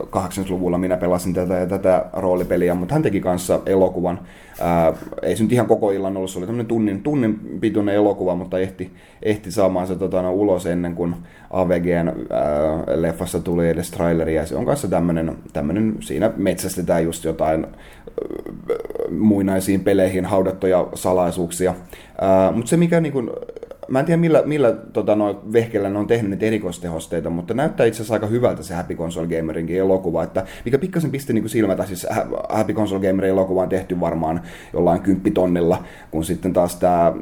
80-luvulla minä pelasin tätä ja tätä roolipeliä, mutta hän teki kanssa elokuvan. Ää, ei se nyt ihan koko illan ollut, se oli tämmöinen tunnin, tunnin pituinen elokuva, mutta ehti, ehti saamaan se tota, no, ulos ennen kuin AVGn ää, leffassa tuli edes traileri, ja se on kanssa tämmöinen, tämmöinen siinä metsästetään just jotain muinaisiin peleihin haudattuja salaisuuksia. Mutta se mikä niin kun, mä en tiedä millä, millä tota, no, vehkellä ne on tehnyt niitä erikoistehosteita, mutta näyttää itse asiassa aika hyvältä se Happy Console Gamerinkin elokuva, että mikä pikkasen pisti niin silmätä, siis Ha- Happy Console Gamerin elokuva on tehty varmaan jollain kymppitonnilla, kun sitten taas tämä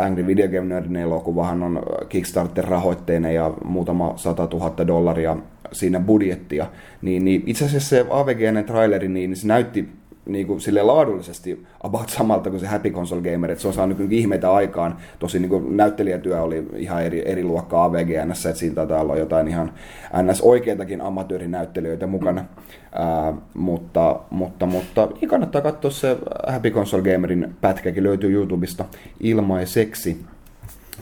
Angry Video Game Nerdin elokuvahan on Kickstarter-rahoitteinen ja muutama sata tuhatta dollaria siinä budjettia, niin, niin itse asiassa se AVGn traileri, niin se näytti niin kuin sille laadullisesti about samalta kuin se Happy Console Gamer, että se on saanut kyllä ihmeitä aikaan. Tosi niin kuin näyttelijätyö oli ihan eri, eri luokkaa AVGNssä, että siinä taitaa olla jotain ihan ns. oikeitakin amatöörinäyttelijöitä mukana. Ää, mutta, mutta, mutta niin kannattaa katsoa se Happy Console Gamerin pätkäkin, löytyy YouTubesta ilmaiseksi.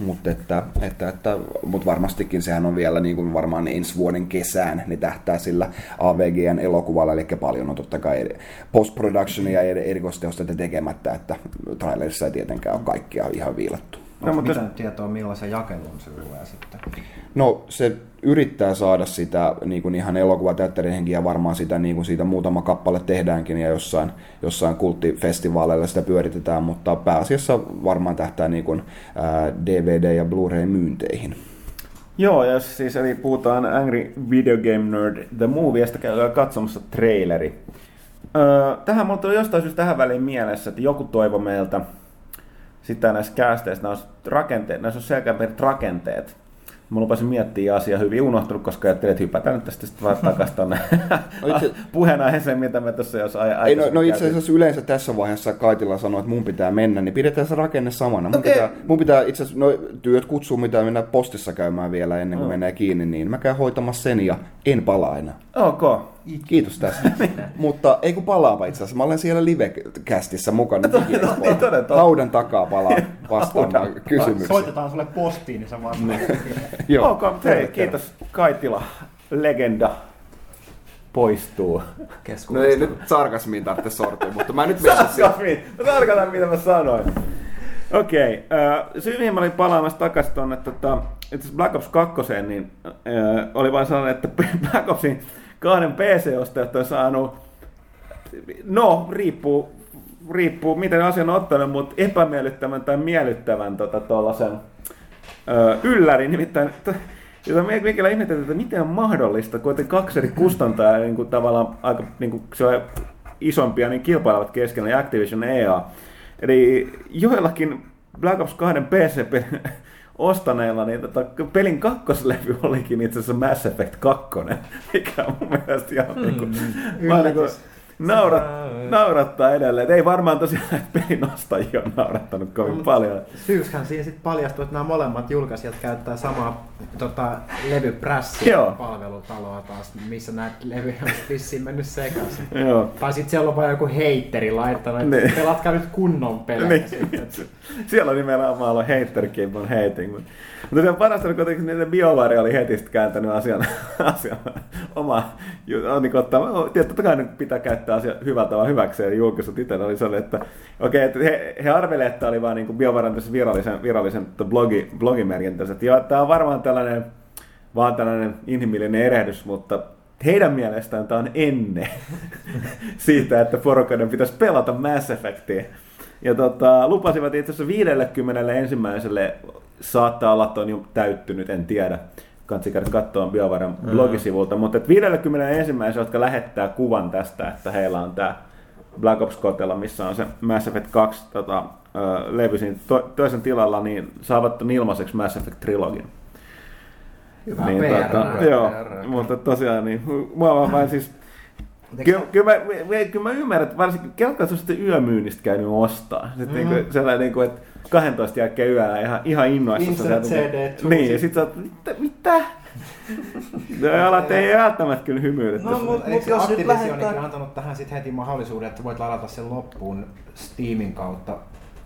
Mutta että, että, että, mut varmastikin sehän on vielä niin kuin varmaan ensi vuoden kesään, ne tähtää sillä AVGn elokuvalla, eli paljon on totta kai post-productionia ja erikoistehosteita tekemättä, että trailerissa ei tietenkään ole kaikkia ihan viilattu.
No,
No,
mutta
mutta
mitä tietoa, millaisen jakelun se tulee sitten?
No se yrittää saada sitä niin kuin ihan elokuvateatterin ja varmaan sitä niin kuin siitä muutama kappale tehdäänkin ja jossain, jossain kulttifestivaaleilla sitä pyöritetään, mutta pääasiassa varmaan tähtää niin kuin, ää, DVD- ja Blu-ray-myynteihin.
Joo, ja siis eli puhutaan Angry Video Game Nerd The Moviesta, käydään katsomassa traileri. Öö, tähän mulla tuli jostain syystä tähän väliin mielessä, että joku toivo meiltä sitä näissä kästeissä, näissä, rakenteet, näissä on selkeämpiät rakenteet. Mä lupasin miettiä asiaa hyvin unohtunut, koska ajattelin, että hypätään nyt tästä sitten vaan [laughs] takaisin tonne
No itse- [laughs]
puheenaiheeseen, mitä me tässä jos ai-
Ei, no, no itse asiassa yleensä tässä vaiheessa Kaitila sanoo, että mun pitää mennä, niin pidetään se rakenne samana. Mun,
Okei.
pitää, mun pitää itse asiassa, no työt kutsuu, mitä mennä postissa käymään vielä ennen kuin
Mm.
menee kiinni, niin mä käyn hoitamassa sen ja en palaa enää.
Ok.
Kiitos tästä. [laughs] Mutta ei kun palaapa itse asiassa. Mä olen siellä live-kästissä mukana.
niin, toden.
Haudan takaa palaa vastaamaan kysymyksiin.
Soitetaan sulle postiin, niin sä vastaat. [laughs]
Joo.
Ok, hei, kiitos Kaitila, legenda poistuu.
No ei nyt sarkasmiin tarvitse sortua, mutta mä nyt menen siihen.
Sarkasmi! Mä tarkoitan mitä mä sanoin. Okei, okay, syy mihin mä olin palaamassa takaisin tuonne tota, Black Ops 2, niin äh, oli vain sellainen, että [laughs] Black Opsin kahden PC-ostajat on saanut, no riippuu, riippuu miten asian on ottanut, mutta epämiellyttävän tai miellyttävän tota, tuollaisen ö, ylläri, nimittäin jota me mikellä ihmetellään, että miten on mahdollista, kun kaksi eri kustantajaa niin kuin tavallaan aika niin kuin se on isompia, niin kilpailevat keskenään, Activision EA. Eli joillakin Black Ops 2 PC ostaneilla, niin tota, pelin kakkoslevy olikin itse asiassa Mass Effect 2, mikä on mun mielestä ihan mm, niin kuin, mä niin kuin, naurat, naurattaa edelleen. Et ei varmaan tosiaan näitä pelin ostajia ole naurattanut kovin
Mut
paljon.
Syyshän siinä sitten paljastui, että nämä molemmat julkaisijat käyttää samaa tota, levyprässiä palvelutaloa taas, missä näitä levyjä on vissiin mennyt sekaisin.
Joo.
Tai sitten siellä on vain joku heitteri laittanut, että
Niin.
pelatkaa nyt kunnon pelejä.
Niin.
sitten.
Siellä on nimenomaan ollut haterkin on hating. Mutta mutta se on parasta, kun kuitenkin niiden BioWare oli heti sit kääntänyt asian, [laughs] asian oma, on niin ottaa, totta kai pitää käyttää asia hyvällä tavalla hyväkseen, ja julkaisut itse oli sellainen, että okei, että he, he arvelevat, että oli vaan niin tässä virallisen, virallisen blogi, blogimerkintänsä, että joo, tämä on varmaan tällainen, vaan tällainen inhimillinen erehdys, mutta heidän mielestään tämä on ennen [laughs] siitä, että porukaiden pitäisi pelata Mass Effectia. Ja tota, lupasivat itse asiassa 50 ensimmäiselle, saattaa olla, että on jo täyttynyt, en tiedä. Kansi käydä katsoa BioVaren blogisivulta, mutta että 50 ensimmäiselle, jotka lähettää kuvan tästä, että heillä on tämä Black Ops kotella, missä on se Mass Effect 2 tota, ö, levy siinä to, toisen tilalla, niin saavat ton ilmaiseksi Mass Effect Trilogin.
Hyvä
Niin,
PR.
tota, joo, mutta tosiaan niin, mua vaan vain siis, kyllä, kyllä, mä, mä, kyllä mä ymmärrän, että varsinkin sitten yömyynnistä käynyt ostaa. Sitten mm. niin sellainen, niin kuin, että 12 jälkeen yöllä ihan, ihan innoissa. Sieltä-
CD,
Niin, ja sit sä oot, mitä? mitä? No, alat ei välttämättä kyllä hymyile.
No,
tässä.
mut- jos nyt lähdetään-
antanut tähän sit heti mahdollisuuden, että voit ladata sen loppuun Steamin kautta,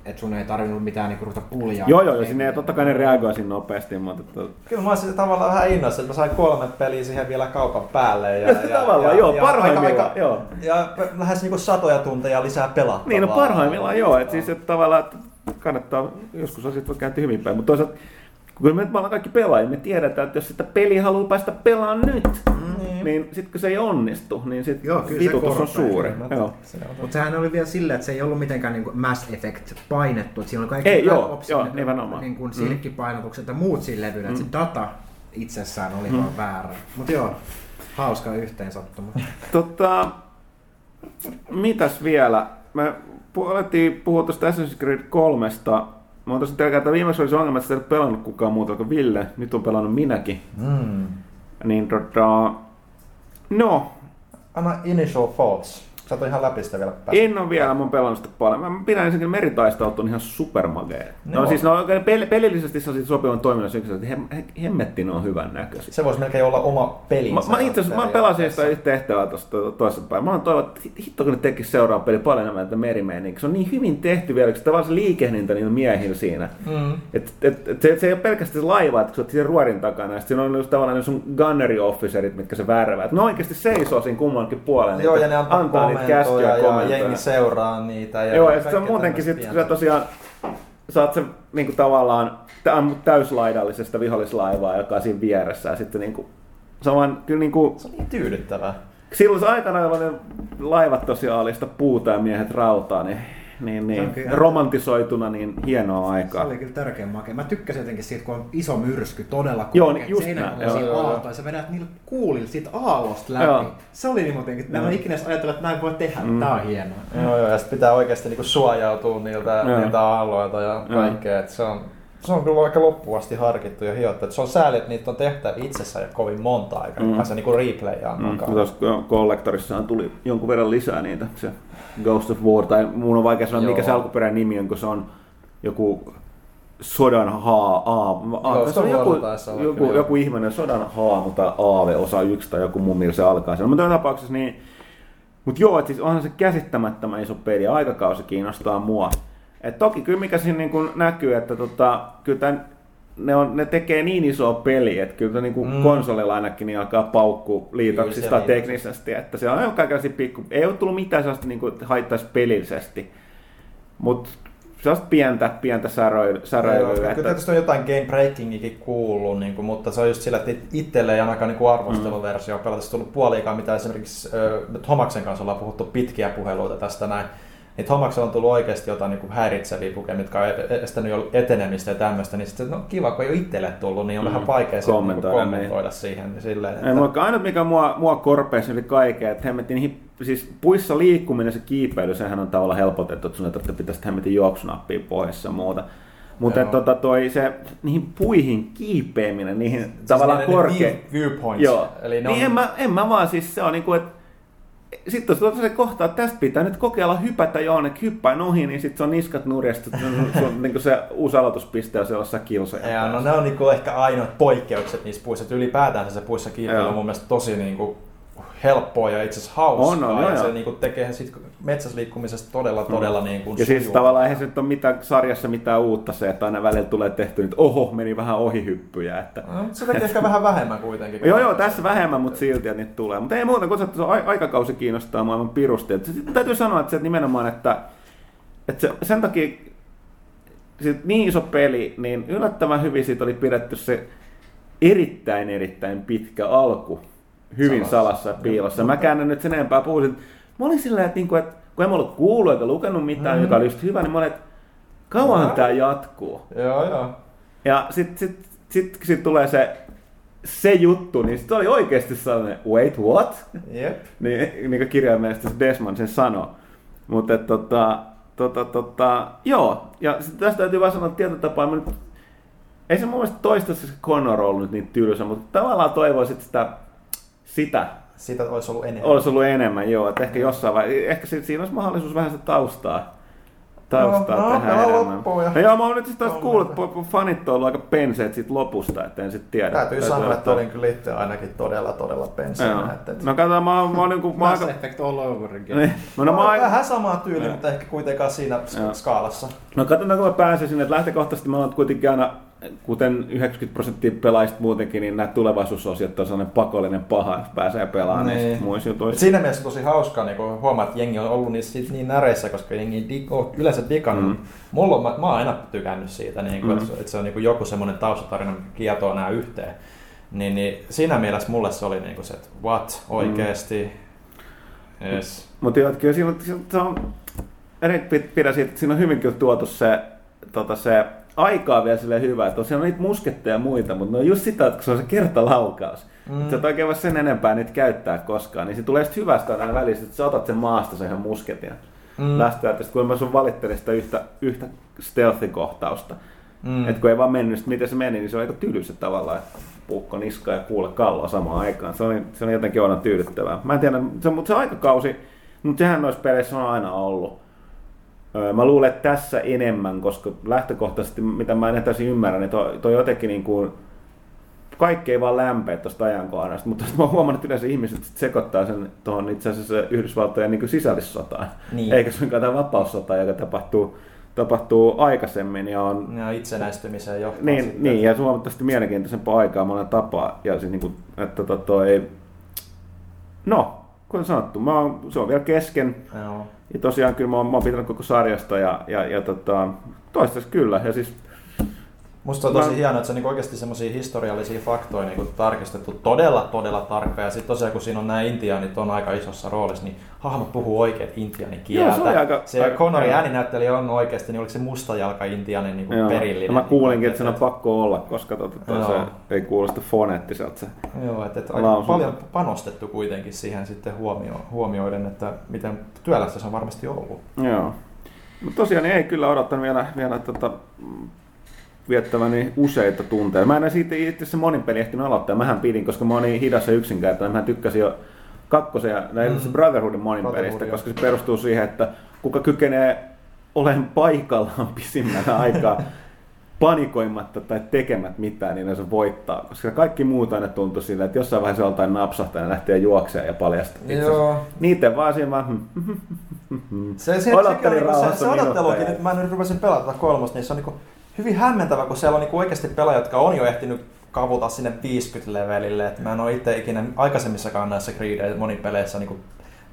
että sun ei tarvinnut mitään niinku ruveta puljaa.
Joo, joo, joo, sinne totta kai ne reagoi siinä nopeasti, mutta että,
Kyllä mä olisin tavallaan vähän innoissa, että mä sain kolme peliä siihen vielä kaupan päälle. Ja,
Tavallaan, joo, parhaimmillaan,
aika,
joo.
Ja lähes niinku satoja tunteja lisää pelattavaa.
Niin, no parhaimmillaan joo, että siis että tavallaan että kannattaa, joskus asiat voi kääntyä hyvin päin, mutta toisaalta kun me, me ollaan kaikki pelaajia, me tiedetään, että jos sitä peliä haluaa päästä pelaamaan nyt, mm. niin sitten kun se ei onnistu, niin sit
Joo, kyllä se
vitutus on suuri.
Mutta sehän oli vielä silleen, että se ei ollut mitenkään niin Mass Effect painettu. Että siinä oli kaikki
Ei, joo,
Opsin
joo, nimenomaan.
niin kuin silkkipainotukset ja muut siinä levyllä. Mm. Se data itsessään oli mm. vaan väärä. Mutta joo, hauska yhteensattuma.
Tota, mitäs vielä? Pu- alettiin puhua tuosta Assassin's Creed 3. Mä oon tosiaan että viimeksi oli se ongelma, että sitä ei ole pelannut kukaan muuta kuin Ville. Nyt on pelannut minäkin.
Mm.
Niin tota, no,
Anna initial thoughts. Sä oot ihan läpi sitä vielä päästä.
En ole vielä, mä oon pelannut sitä paljon. Mä pidän ensinnäkin meritaistelut on ihan supermagee. No
on.
siis ne on oikein pel- pelillisesti se on siitä sopivan toiminnan syyksi, että hem, he- hemmetti ne on hyvän näköisiä.
Se voisi melkein olla oma peli.
Mä, mä itse asiassa mä pelasin sitä yhtä tehtävää tuosta toisessa päin. Mä oon toivon, että hitto kun ne tekis seuraava peli paljon enemmän tätä merimeininkiä. Se on niin hyvin tehty vielä, kun se tavallaan se liikehdintä niillä miehillä siinä.
Mm.
Et, et, et se, se, ei ole pelkästään se laiva, että kun sä oot siinä ruorin takana, ja siinä on just tavallaan ne sun gunnery officerit, mitkä se värvää. Ne oikeasti seisoo siinä kummankin puolella.
Joo, ja ne antaa,
antaa niitä käskyjä
komentoja
ja
jengi seuraa niitä. Ja
Joo, ja se on muutenkin sit,
tämmöistä
kun sä tosiaan saat sen niinku tavallaan täyslaidallisesta vihollislaivaa, joka on siinä vieressä, ja sitten niinku, se on kyllä niinku,
Se on niin tyydyttävää.
silloin se aikana, jolloin ne laivat tosiaan oli sitä puuta ja miehet rautaa, niin, niin, niin
Okei.
romantisoituna, niin hienoa
Se
aikaa.
oli kyllä törkeä makea. Mä tykkäsin jotenkin siitä, kun on iso myrsky todella
Joo,
korkeat
niin just näin, joo.
aaltoja. Sä vedät niillä kuulilla siitä aallosta läpi.
Joo.
Se oli niin muutenkin, mä en ikinä edes ajatellut, että näin voi tehdä.
Mm.
Tää on hienoa.
Joo, joo, ja sit pitää oikeasti niinku suojautua niiltä,
Joo.
niiltä aalloilta ja
Joo.
kaikkea. Et se, on, se on kyllä aika loppuasti harkittu ja hiottu. Et se on sääli, että niitä on tehtävä itsessään jo kovin monta aikaa.
Mm.
Mm. Pääsee niinku replayaan
Mm,
mukaan.
Tuossa Collectorissahan tuli jonkun verran lisää niitä, se Ghost of War, tai mun on vaikea sanoa,
Joo.
mikä se alkuperäinen nimi on, kun se on joku sodan haa, aa, aa, se on joku, joku, joku ihmeinen sodan haamu tai aave osa yksi tai joku mun mielestä se alkaa siellä. Mutta joka tapauksessa niin, mutta joo, että siis onhan se käsittämättömän iso peli ja aikakausi kiinnostaa mua. Et toki kyllä mikä siinä niin kuin näkyy, että tota, kyllä tämän, ne, on, ne tekee niin isoa peliä, että kyllä niin kuin mm. Konsolilla ainakin niin alkaa paukkuu liitoksista teknisesti, että se on kaikenlaisia pikku, ei ole tullut mitään sellaista niin kuin, että haittaisi pelillisesti, mutta sellaista pientä, pientä säröilyä.
Kyllä
että,
tietysti on jotain game breakingikin kuullut, niin kuin, mutta se on just sillä, että itselle ei ainakaan niin arvosteluversio mm. pelata tullut puoliikaan, mitä esimerkiksi äh, Thomaksen kanssa ollaan puhuttu pitkiä puheluita tästä näin. Niin Thomaksella on tullut oikeasti jotain niin kuin häiritseviä pukeja, mitkä on e- estänyt jo etenemistä ja tämmöistä, niin sitten no kiva, kun ei ole itselle tullut, niin on
Mm.
vähän vaikea sitten niin
Kommentoida,
kommentoida siihen. Niin silleen,
Ei,
että,
mutta ainut mikä mua, mua korpeisi yli kaikkea, että hemmetin niihin, siis puissa liikkuminen, se kiipeily, sehän on tavallaan helpotettu, että sun ei tarvitse pitää sitä hemmetin juoksunappia pohjassa ja muuta. Mutta tota, toi, se, niihin puihin kiipeäminen, niihin tavallaan
siis
korkea...
view- Viewpoints.
Joo,
Eli ne
niin
on,
en, mä, en mä vaan siis, se on niinku, että sitten jos se kohta, että tästä pitää nyt kokeilla hypätä jonnekin, hyppäin ohi, niin sitten se on niskat nurjasta, se on, se, on [laughs] niinku se uusi aloituspiste on sellaisessa kilsoja.
Ja, no ne on niinku ehkä ainoat poikkeukset niissä puissa. Et ylipäätään se puissa kiipeily on mun mielestä tosi niinku helppoa ja itse asiassa hauskaa.
On, on, joo,
ja se
joo.
niinku tekee sit metsässä liikkumisesta todella, todella niin kuin
Ja siis tavallaan eihän se nyt ole mitään, sarjassa mitään uutta se, että aina välillä tulee tehty, että oho, meni vähän ohihyppyjä. Että...
No, se tekee ehkä vähän vähemmän kuitenkin.
Joo, joo, tässä vähemmän, mutta silti niitä tulee. Mutta ei muuta, kun se se ai- aikakausi kiinnostaa maailman pirusti. Et täytyy sanoa, että se nimenomaan, että, että se, sen takia sit niin iso peli, niin yllättävän hyvin siitä oli pidetty se erittäin, erittäin pitkä alku hyvin salassa,
Salassa.
piilossa. Mä käännän nyt sen enempää puhuisin. Mä olin silleen, että, niinku, että kun en ollut kuullut eikä lukenut mitään, mm. joka oli just hyvä, niin mä olin, että kauan tämä jatkuu.
Joo, joo.
Ja sitten sit, sit, sit tulee se, se juttu, niin sitten oli oikeasti sellainen, wait, what?
Jep. [laughs]
Niin, niin kuin kirjaimellisesti se Desmond sen sanoi. Mutta tota, tota, tota, joo, ja sit tästä täytyy vaan sanoa, että tietyllä tapaa, mä nyt, ei se mun mielestä toistaiseksi se Connor ollut nyt niin tylsä, mutta tavallaan toivoisin, että sitä, sitä
Siitä olisi ollut enemmän.
olisi ollut enemmän, joo, että ehkä jossain vaiheessa, ehkä sit siinä olisi mahdollisuus vähän sitä taustaa, taustaa
No, no,
tehdä
pelaa
enemmän.
loppuun ja-
No joo, mä oon nyt siis taas
No,
kuullut,
no.
että fanit on ollut aika penseet siitä lopusta, että en sit tiedä.
Täytyy sanoa,
olla
että olin kyllä itse ainakin todella, todella
Joo.
penseänä. Että, että
No katsotaan, mä oon, mä oon niinku,
Mass
aika...
Effect all over again.
Niin, no, no, mä oon aika...
Vähän samaa tyyliä, mutta ehkä kuitenkaan siinä
Joo.
skaalassa.
No katsotaan, kun mä pääsen sinne, että lähtökohtaisesti mä oon kuitenkin aina, kuten 90 prosenttia pelaajista muutenkin, niin nämä tulevaisuusosiot on sellainen pakollinen paha, että pääsee pelaamaan
Niin.
niistä muissa jutuissa.
siinä mielessä tosi hauskaa niin kun huomaa, että jengi on ollut niissä sit niin näreissä, koska jengi oo yleensä digannut.
Mm.
Mm. Mulla on, mä, mä oon aina tykännyt siitä, niin kun,
Mm.
mm. että, että se on niin joku semmoinen taustatarina, mikä kietoo nämä yhteen. Niin, niin siinä mielessä mulle se oli niin kuin se, että what, oikeesti? Yes.
Mutta että kyllä siinä, on- siinä, on, pidä siitä, että siinä on hyvin kyllä tuotu se, tota, se aikaa vielä sille hyvä, että on siellä niitä musketteja ja muita, mutta ne on just sitä, että kun se on se kertalaukaus, mm. että sä et oikein voi sen enempää niitä käyttää koskaan, niin se tulee sitten hyvästä aina välissä, että sä otat sen maasta sen ihan musketin. Mm. Lähtee, että kun mä sun valittelin sitä yhtä, yhtä stealth-kohtausta. Mm. että kun ei vaan mennyt, sit miten se meni, niin se on aika tylsä tavallaan, että puukko niska ja kuule kalloa samaan aikaan. Se on, se on jotenkin aina tyydyttävää. Mä en tiedä, se, mutta se aikakausi, mutta sehän noissa peleissä on aina ollut. Mä luulen, että tässä enemmän, koska lähtökohtaisesti, mitä mä en täysin ymmärrä, niin toi, toi jotenkin niin kuin, kaikki ei vaan lämpeä tuosta ajankohdasta, mutta mä oon huomannut, että yleensä ihmiset sekoittaa sen tuohon itse asiassa Yhdysvaltojen niin sisällissotaan,
Niin.
eikä suinkaan tämä vapaussota, joka tapahtuu, tapahtuu aikaisemmin ja on
Ja itsenäistymiseen johtaa
niin,
sitten.
niin, ja huomattavasti mielenkiintoisempaa aikaa monella tapaa. Ja siis niin kuin, että tota toi, no, kuten sanottu, mä oon, se on vielä kesken.
Joo.
Ja tosiaan kyllä mä oon, mä oon pitänyt koko sarjasta ja, ja, ja tota, toistaiseksi kyllä. Ja siis,
Musta on tosi
Mä-
hienoa, että se on niinku oikeasti semmoisia historiallisia faktoja niinku tarkistettu todella, todella tarkkaan. Ja sitten tosiaan, kun siinä on nämä intiaanit on aika isossa roolissa, niin hahmot puhuu oikein intiaanikieltä.
Joo, se oli aika-
se
aika-
Connorin
joo.
ääninäyttelijä on oikeasti, niin oliko se mustajalka intiaanin niinku
joo,
perillinen.
ja mä kuulinkin,
niinku,
että sen on pakko olla, koska tota, se ei kuulosta foneettiselta se.
Joo, että, että aika paljon panostettu kuitenkin siihen sitten huomio, huomioiden, että miten työlästä se on varmasti ollut.
Joo. Mutta tosiaan niin ei kyllä odottanut vielä, vielä tota, viettäväni useita tunteja. Mä en siitä itse asiassa monin peli ehtinyt aloittaa. Mähän pidin, koska mä oon niin hidas ja yksinkertainen. Mä tykkäsin jo kakkosen ja näin mm.
Mm.
Brotherhoodin monin
Brotherhood,
pelistä, koska se perustuu siihen, että kuka kykenee olemaan paikallaan [laughs] pisimmän aikaa. panikoimatta tai tekemät mitään, niin se voittaa. Koska kaikki muut aina tuntui sillä, että jossain vaiheessa joltain napsahtaa ja lähtee juoksemaan ja paljastaa.
Joo.
Niiden vaan siinä vaan,
Se, se, se,
rauhassa
se odottelukin, nyt mä nyt rupesin pelata kolmosta, niin se on niin hyvin hämmentävä, kun siellä on niin oikeasti pelaajia, jotka on jo ehtinyt kavuta sinne 50 levelille. Et mä en ole itse ikinä aikaisemmissakaan näissä Creed monipeleissä niin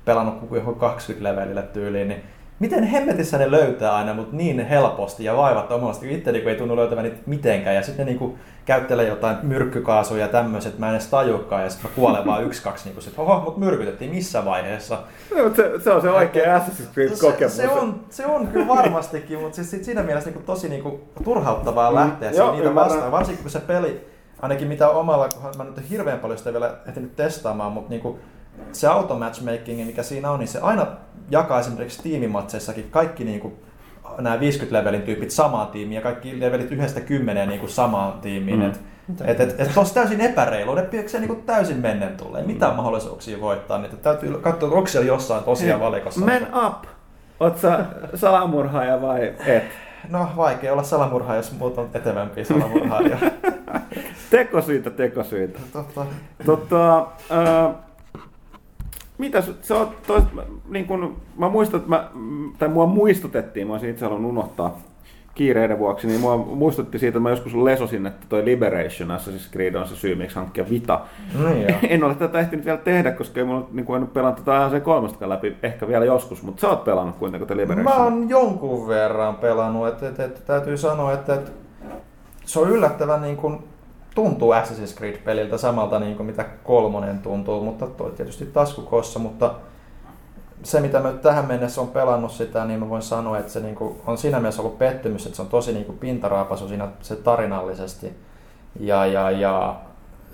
pelannut joku 20 levelille tyyliin, niin miten hemmetissä ne löytää aina, mutta niin helposti ja vaivattomasti. Itse niin ei tunnu löytävän niitä mitenkään. Ja sitten ne niin käyttelee jotain myrkkykaasuja ja tämmöiset, mä en edes tajukaan. Ja sitten mä kuolen vaan yksi, kaksi, niin kuin sit, oho, mut myrkytettiin missä vaiheessa.
No, mutta se, se on se oikea Assassin's Creed
Se,
kokemus.
se, on, se on kyllä varmastikin, mutta siis sit siinä mielessä niin tosi niin turhauttavaa
Mm.
lähteä
Joo,
mm, niitä
ymmärrän.
vastaan. Varsinkin kun se peli, ainakin mitä omalla, kohdalla, mä nyt hirveän paljon sitä vielä ehtinyt testaamaan, mutta niin kuin se automatchmaking, mikä siinä on, niin se aina jakaa esimerkiksi tiimimatseissakin kaikki niin kuin nämä 50 levelin tyypit samaan tiimiin ja kaikki levelit yhdestä kymmeneen niin kuin samaan tiimiin.
Mm.
Mm. Et, et, et, et tossa täysin epäreilu, ne pitäisi niin kuin täysin mennen tulee. Ei mitään mahdollisuuksia voittaa niitä. Täytyy katsoa, onko siellä jossain tosiaan valikossa.
Man up! Oot sä salamurhaaja vai et?
No vaikea olla salamurhaaja, jos muut on etevämpiä salamurhaajia. [laughs]
Tekosyitä, tekosyitä.
Totta.
Tota, ää, mitä sä- oot, tois, niin kun, mä muistan, että mä, tai mua muistutettiin, mä olisin itse halunnut unohtaa kiireiden vuoksi, niin mua muistutti siitä, että mä joskus lesosin, että toi Liberation Assassin's Creed on se syy, miksi hankkia Vita.
No joo. [laughs]
en ole tätä ehtinyt vielä tehdä, koska ei mulla niin en ole pelannut tätä se kolmostakaan läpi, ehkä vielä joskus, mutta sä oot pelannut kuitenkin tätä Liberation.
Mä oon jonkun verran pelannut, että et, et, täytyy sanoa, että et, se on yllättävän niin kuin, tuntuu Assassin's Creed-peliltä samalta niin kuin mitä kolmonen tuntuu, mutta toi tietysti taskukossa, mutta se mitä mä tähän mennessä on pelannut sitä, niin mä voin sanoa, että se niin kuin, on siinä mielessä ollut pettymys, että se on tosi niin kuin pintaraapasu siinä se tarinallisesti. Ja, ja, ja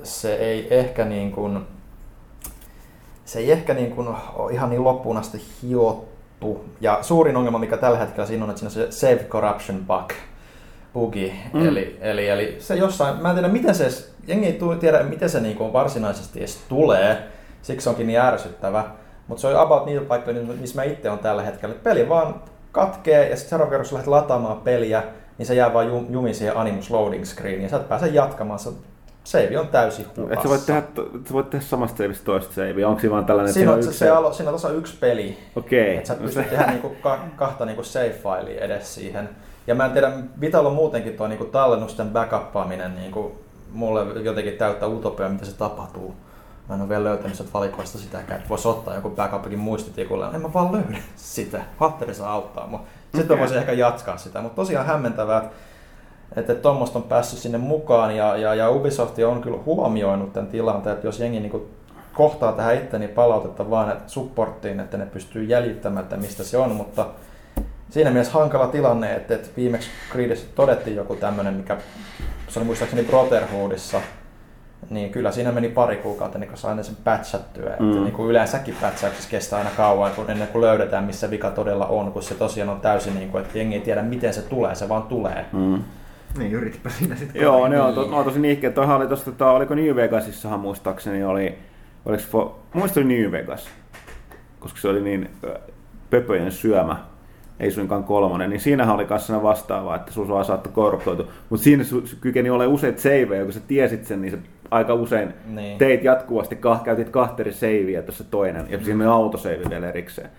se ei ehkä niin kuin, se ei ehkä niin kuin ole ihan niin loppuun asti hiottu. Ja suurin ongelma, mikä tällä hetkellä siinä on, että siinä on se save corruption bug, bugi.
Mm.
Eli, eli, eli, se jossain, mä en tiedä miten se, edes- jengi ei tiedä miten se niin kuin varsinaisesti edes tulee, siksi onkin niin ärsyttävä. Mutta se on about niitä paikkoja, missä mä itse on tällä hetkellä. Peli vaan katkee ja sitten seuraava sä lähdet lataamaan peliä, niin se jää vaan jum, jumiin siihen Animus loading screeniin ja sä et pääse jatkamaan. Se save on täysin hukassa.
Et sä voit tehdä, sä voit tehdä samasta savista toista savea, onko siinä vaan tällainen,
Siinä on, se, se alo, siinä on tuossa yksi peli,
Okei.
että sä pystyt tehdä niinku ka, kahta niinku save-filea edes siihen. Ja mä en tiedä, Vitalla muutenkin tuo niinku tallennusten backuppaaminen niinku mulle jotenkin täyttää utopia, mitä se tapahtuu. Mä en ole vielä löytänyt sieltä valikoista sitäkään, että voisi ottaa joku backupikin muistitikulle. En mä vaan löydä sitä. Hatteri saa auttaa mua. Sitten
Okei.
mä voisin ehkä jatkaa sitä, mutta tosiaan hämmentävää, että tuommoista on päässyt sinne mukaan ja, ja, ja Ubisoft on kyllä huomioinut tämän tilanteen, että jos jengi niin kohtaa tähän itse, niin palautetta vaan että supporttiin, että ne pystyy jäljittämään, että mistä se on, mutta siinä mielessä hankala tilanne, että, että viimeksi Creedissä todettiin joku tämmöinen, mikä se oli muistaakseni Brotherhoodissa, niin kyllä siinä meni pari kuukautta ennen kuin sai ne sen patchattyä. Mm. Että niin kuin yleensäkin patchauksessa kestää aina kauan, kun ennen kuin löydetään, missä vika todella on, kun se tosiaan on täysin niin kuin, että jengi ei tiedä, miten se tulee, se vaan tulee.
Mm.
Niin, yritipä siinä sitten.
Joo, ne on, to, ne on tosi nihkeä. Toihan oli tosta, tota, oliko New Vegasissahan muistaakseni oli, oliko muista oli New Vegas, koska se oli niin pöpöjen syömä, ei suinkaan kolmonen, niin siinähän oli kanssa vastaavaa, että sun vaan saattoi korruptoitua. Mutta siinä su, kykeni olemaan useita saveja, kun sä tiesit sen, niin se aika usein
Niin.
teit jatkuvasti, kah, käytit kahteri savea tuossa toinen, ja siinä oli autosave vielä erikseen.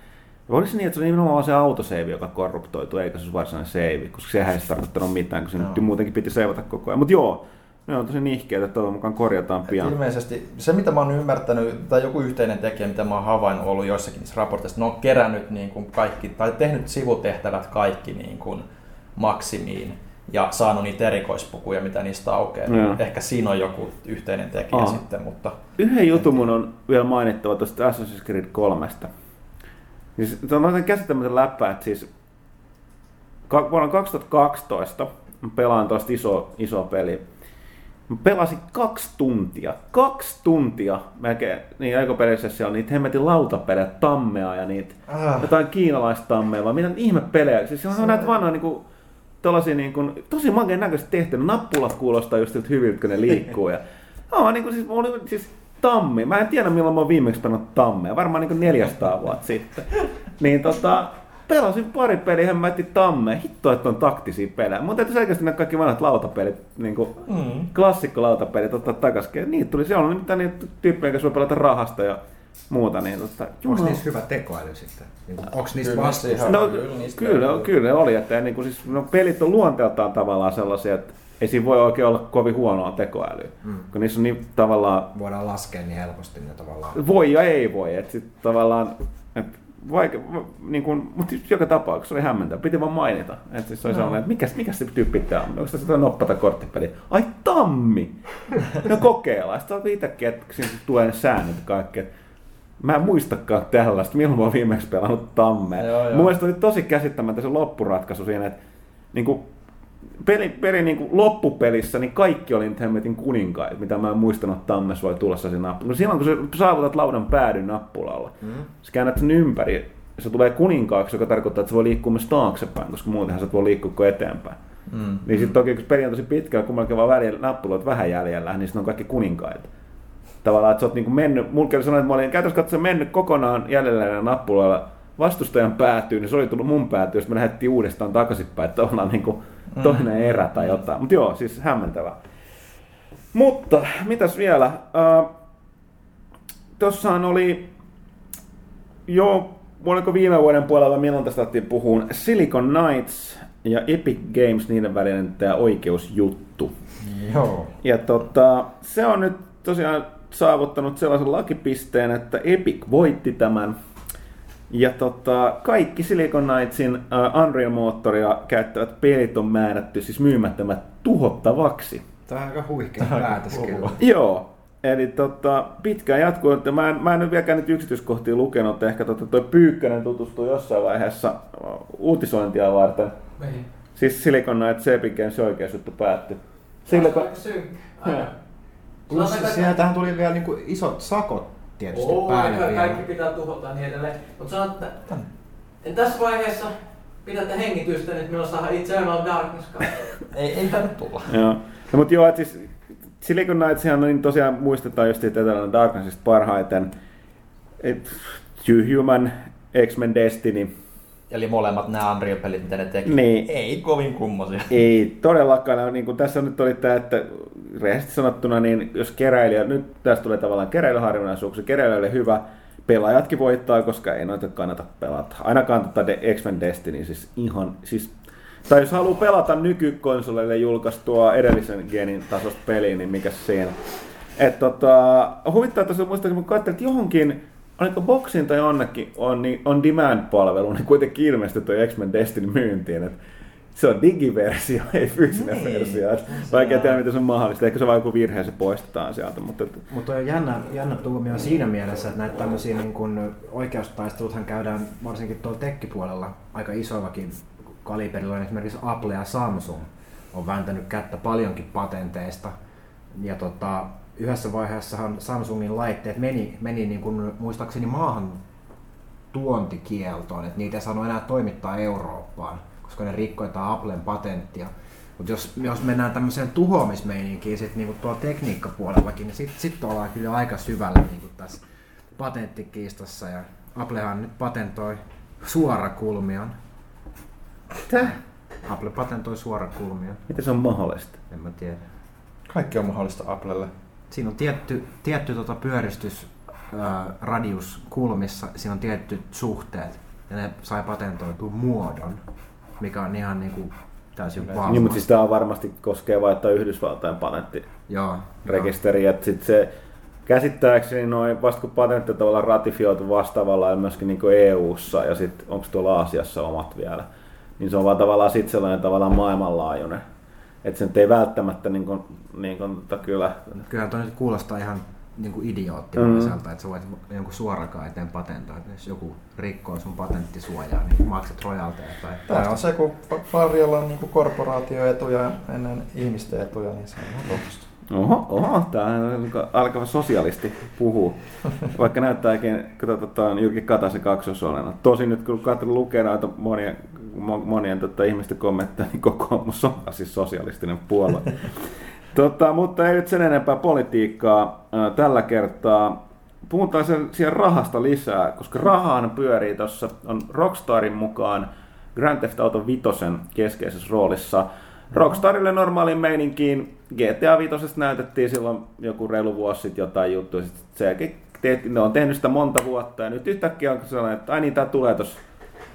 Ja oliko se niin, että se oli nimenomaan se autosave, joka korruptoitui, eikä se varsinainen save, koska sehän ei tarkoittanut mitään, kun se
Joo.
muutenkin piti seivata koko ajan. Mutta joo, ne on tosi nihkeitä, että toivon mukaan korjataan
Et
pian.
ilmeisesti se, mitä mä oon ymmärtänyt, tai joku yhteinen tekijä, mitä mä oon havainnut ollut joissakin niissä raporteissa, ne on kerännyt niin kuin kaikki, tai tehnyt sivutehtävät kaikki niin kuin maksimiin ja saanut niitä erikoispukuja, mitä niistä aukeaa.
Joo.
Ehkä siinä on joku yhteinen tekijä
Aa.
sitten, mutta
Yhden jutun mun on vielä mainittava tuosta Assassin's Creed 3. Siis, se on aivan käsittämätön läppä, että siis vuonna 2012 mä pelaan tuosta iso, iso peli. Mä pelasin kaksi tuntia. Kaksi tuntia melkein. Niin aikopelissä siellä on niitä hemmetin lautapelejä, tammea ja niitä
ah,
jotain kiinalaistammeja, vai mitä ihme pelejä. Siis on näitä vanhoja niinku, tollasia niinku, tosi makeen näköisesti tehty. Nappulat kuulostaa just hyviltä, kun ne liikkuu. Ja, [laughs] no, niinku, siis, oli, siis tammi. Mä en tiedä milloin mä oon viimeksi pelannut tammea. Varmaan niinku 400 vuotta sitten. Niin tota, pelasin pari peliä, mä etin tamme. Hitto, että on taktisia pelejä. Mun täytyy selkeästi nämä kaikki vanhat lautapelit, niin kuin
Mm.
klassikko-lautapelit ottaa takaisin. Niitä tuli, siellä on nimittäin niitä tyyppejä, jotka pelata rahasta ja muuta. Niin, tota,
Onko niissä hyvä tekoäly sitten? Niin, Onko niistä
Kyllä
vastuussa?
No,
Kyllä niistä
kyllä, kyllä oli, että niin kuin, siis, no, pelit on luonteeltaan tavallaan sellaisia, että ei siinä voi oikein olla kovin huonoa tekoälyä, mm. kun niissä on niin tavallaan
Voidaan laskea niin helposti ne tavallaan.
voi ja ei voi, että sit tavallaan et vaikka, niin kuin, mutta joka tapauksessa oli hämmentävä, piti vaan mainita. Että siis oli no. sellainen, että mikä, mikä se tyyppi tämä on? Onko se sitä noppata korttipeli? Ai tammi! No kokeillaan. Sitten on itsekin, että siinä tulee säännöt ja kaikki. että Mä en muistakaan tällaista, milloin mä oon viimeksi pelannut.
Joo, joo.
Mun mielestä oli tosi käsittämättä se loppuratkaisu siinä, että niin kuin, peli, peli niin kuin loppupelissä niin kaikki oli niitä hemmetin kuninkaita, mitä mä en muistanut, että tammessa voi tulla se nappu. No silloin kun sä saavutat laudan päädyn nappulalla, mm. sä käännät sen ympäri, se tulee kuninkaaksi, joka tarkoittaa, että se voi liikkua myös taaksepäin, koska muutenhan sä voi liikkua kuin eteenpäin.
Mm.
Niin sitten toki, kun peli on tosi pitkä, kummallakin vaan välillä nappuloita vähän jäljellä, niin sitten on kaikki kuninkaita. Tavallaan, että sä oot niinku mennyt, mulla kävi sellainen, että mä olin käytännössä katsoen mennyt kokonaan jäljellä näillä nappuloilla vastustajan päätyyn, niin se oli tullut mun päätyyn, sitten me lähdettiin uudestaan takaisinpäin, että ollaan niinku toinen erä tai jotain. Mutta joo, siis hämmentävää. Mutta, mitäs vielä? Äh, tossahan oli jo, oliko viime vuoden puolella, milloin tästä alettiin puhua, Silicon Knights ja Epic Games, niiden välinen tämä oikeusjuttu.
Joo.
Ja tota, se on nyt tosiaan saavuttanut sellaisen lakipisteen, että Epic voitti tämän. Ja tota, kaikki Silicon Knightsin uh, Unreal-moottoria käyttävät pelit on määrätty siis myymättömät tuhottavaksi.
Tämä on aika huikea päätös kyllä.
Joo, eli tota, pitkään jatkuu, että mä en, mä en nyt vieläkään nyt yksityiskohtia lukenut, että ehkä tota, toi Pyykkönen tutustui jossain vaiheessa uh, uutisointia varten.
Niin.
Siis Silicon Knights Epic Games oikeusjuttu päättyi. Silicon.
Plus
Sanotaan, että-
siinä tähän tuli vielä niinku isot sakot tietysti
Oo,
päälle
ka-
vielä.
kaikki pitää tuhota niin edelleen. Mutta sanon, että en tässä vaiheessa pidätte hengitystä, niin meillä saadaan Eternal Darkness.
Ei, ei tainnut tulla.
Joo. No, mutta joo, että siis Silicon Knightsihan niin tosiaan muistetaan just siitä Eternal Darknessista parhaiten. Et, Two Human, X-Men Destiny.
Eli molemmat nämä Unreal-pelit, mitä ne teki.
Niin.
Ei kovin kummosia.
Ei todellakaan, niin kuin tässä nyt oli tämä, että rehellisesti sanottuna, niin jos keräilijä, nyt tästä tulee tavallaan keräilyharvinaisuuksia, keräilijöille hyvä, pelaajatkin voittaa, koska ei noita kannata pelata. Ainakaan tätä De- X-Men Destiny, siis ihan, siis tai jos haluaa pelata nykykonsoleille julkaistua edellisen genin tasosta peliä, niin mikä siinä. Et tota, huvittaa tuossa muistaa, kun katselin, että johonkin, oliko Boxin tai jonnekin on, niin on demand-palvelu, niin kuitenkin ilmestyi tuo X-Men Destiny myyntiin. Et se on digiversio, ei fyysinen
Niin.
versio. Et Vaikea tiedä, miten se on mahdollista. Ehkä se vaan joku virhe, se poistetaan sieltä. Mutta et,
Mutta on jännä, jännä tuomio siinä mielessä, että näitä tämmöisiä niin kun oikeustaisteluthan käydään varsinkin tuolla tekkipuolella aika isoillakin kaliberilla. Esimerkiksi Apple ja Samsung on vääntänyt kättä paljonkin patenteista. Ja tota, yhdessä vaiheessahan Samsungin laitteet meni, meni niin kun, muistaakseni maahan tuontikieltoon, että niitä ei saanut enää toimittaa Eurooppaan, koska ne rikkoi jotain Applen patenttia. Mutta jos, jos mennään tämmöiseen tuhoamismeininkiin sit niinku tuolla tekniikkapuolellakin, niin sitten sit ollaan kyllä aika syvällä niinku tässä patenttikiistassa. Ja Applehan nyt patentoi suorakulmion.
Täh?
Apple patentoi suorakulmion,
miten se on mahdollista?
en mä tiedä.
Kaikki on mahdollista Applelle.
Siinä on tietty, tietty tota pyöristys ää, radius kulmissa, siinä on tietty suhteet. Ja ne sai patentoitua muodon, mikä on ihan niinku täysin valmis.
Niin, mutta siis tämä varmasti koskee vain jotain Yhdysvaltain patentti.
Joo,
rekisteri, että sit se käsittääkseni noin, vasta kun patentti on tavallaan ratifioitu vastaavalla ja myöskin niin EU-ssa ja sitten onko tuolla Aasiassa omat vielä, niin se on vaan tavallaan sit sellainen tavallaan maailmanlaajuinen. Että se nyt ei välttämättä niin kuin, niin kuin, tota, kyllä,
Kyllähän toi nyt kuulostaa ihan niin kuin idioottimaiselta, mm. että sä voit jonkun suorakaan eteen patentoida. Jos joku rikkoo sun patenttisuojaa, niin maksat rojalteja. Tai
Tämä on se, kun varjella on niinku korporaatioetuja ennen ihmisten etuja, niin se on loogista.
oho, oho, tämä alkava sosialisti puhuu. Vaikka näyttääkin, kun tota, on Jyrki Kataisen kaksosolena. Tosin nyt kun katson lukee näitä monien, mo- monien tota, ihmisten kommentteja, niin kokoomus on siis sosialistinen puolue. [laughs] tota, mutta ei nyt sen enempää politiikkaa. Tällä kertaa puhutaan sen siihen rahasta lisää, koska rahaan pyörii tuossa, on Rockstarin mukaan Grand Theft Auto Vitosen keskeisessä roolissa. Rockstarille normaaliin meininkiin GTA Vitosesta näytettiin silloin joku reilu vuosi sitten jotain juttuja, sit sen jälkeen teet, ne on tehnyt sitä monta vuotta ja nyt yhtäkkiä on sellainen, että ai niin, tää tulee tuossa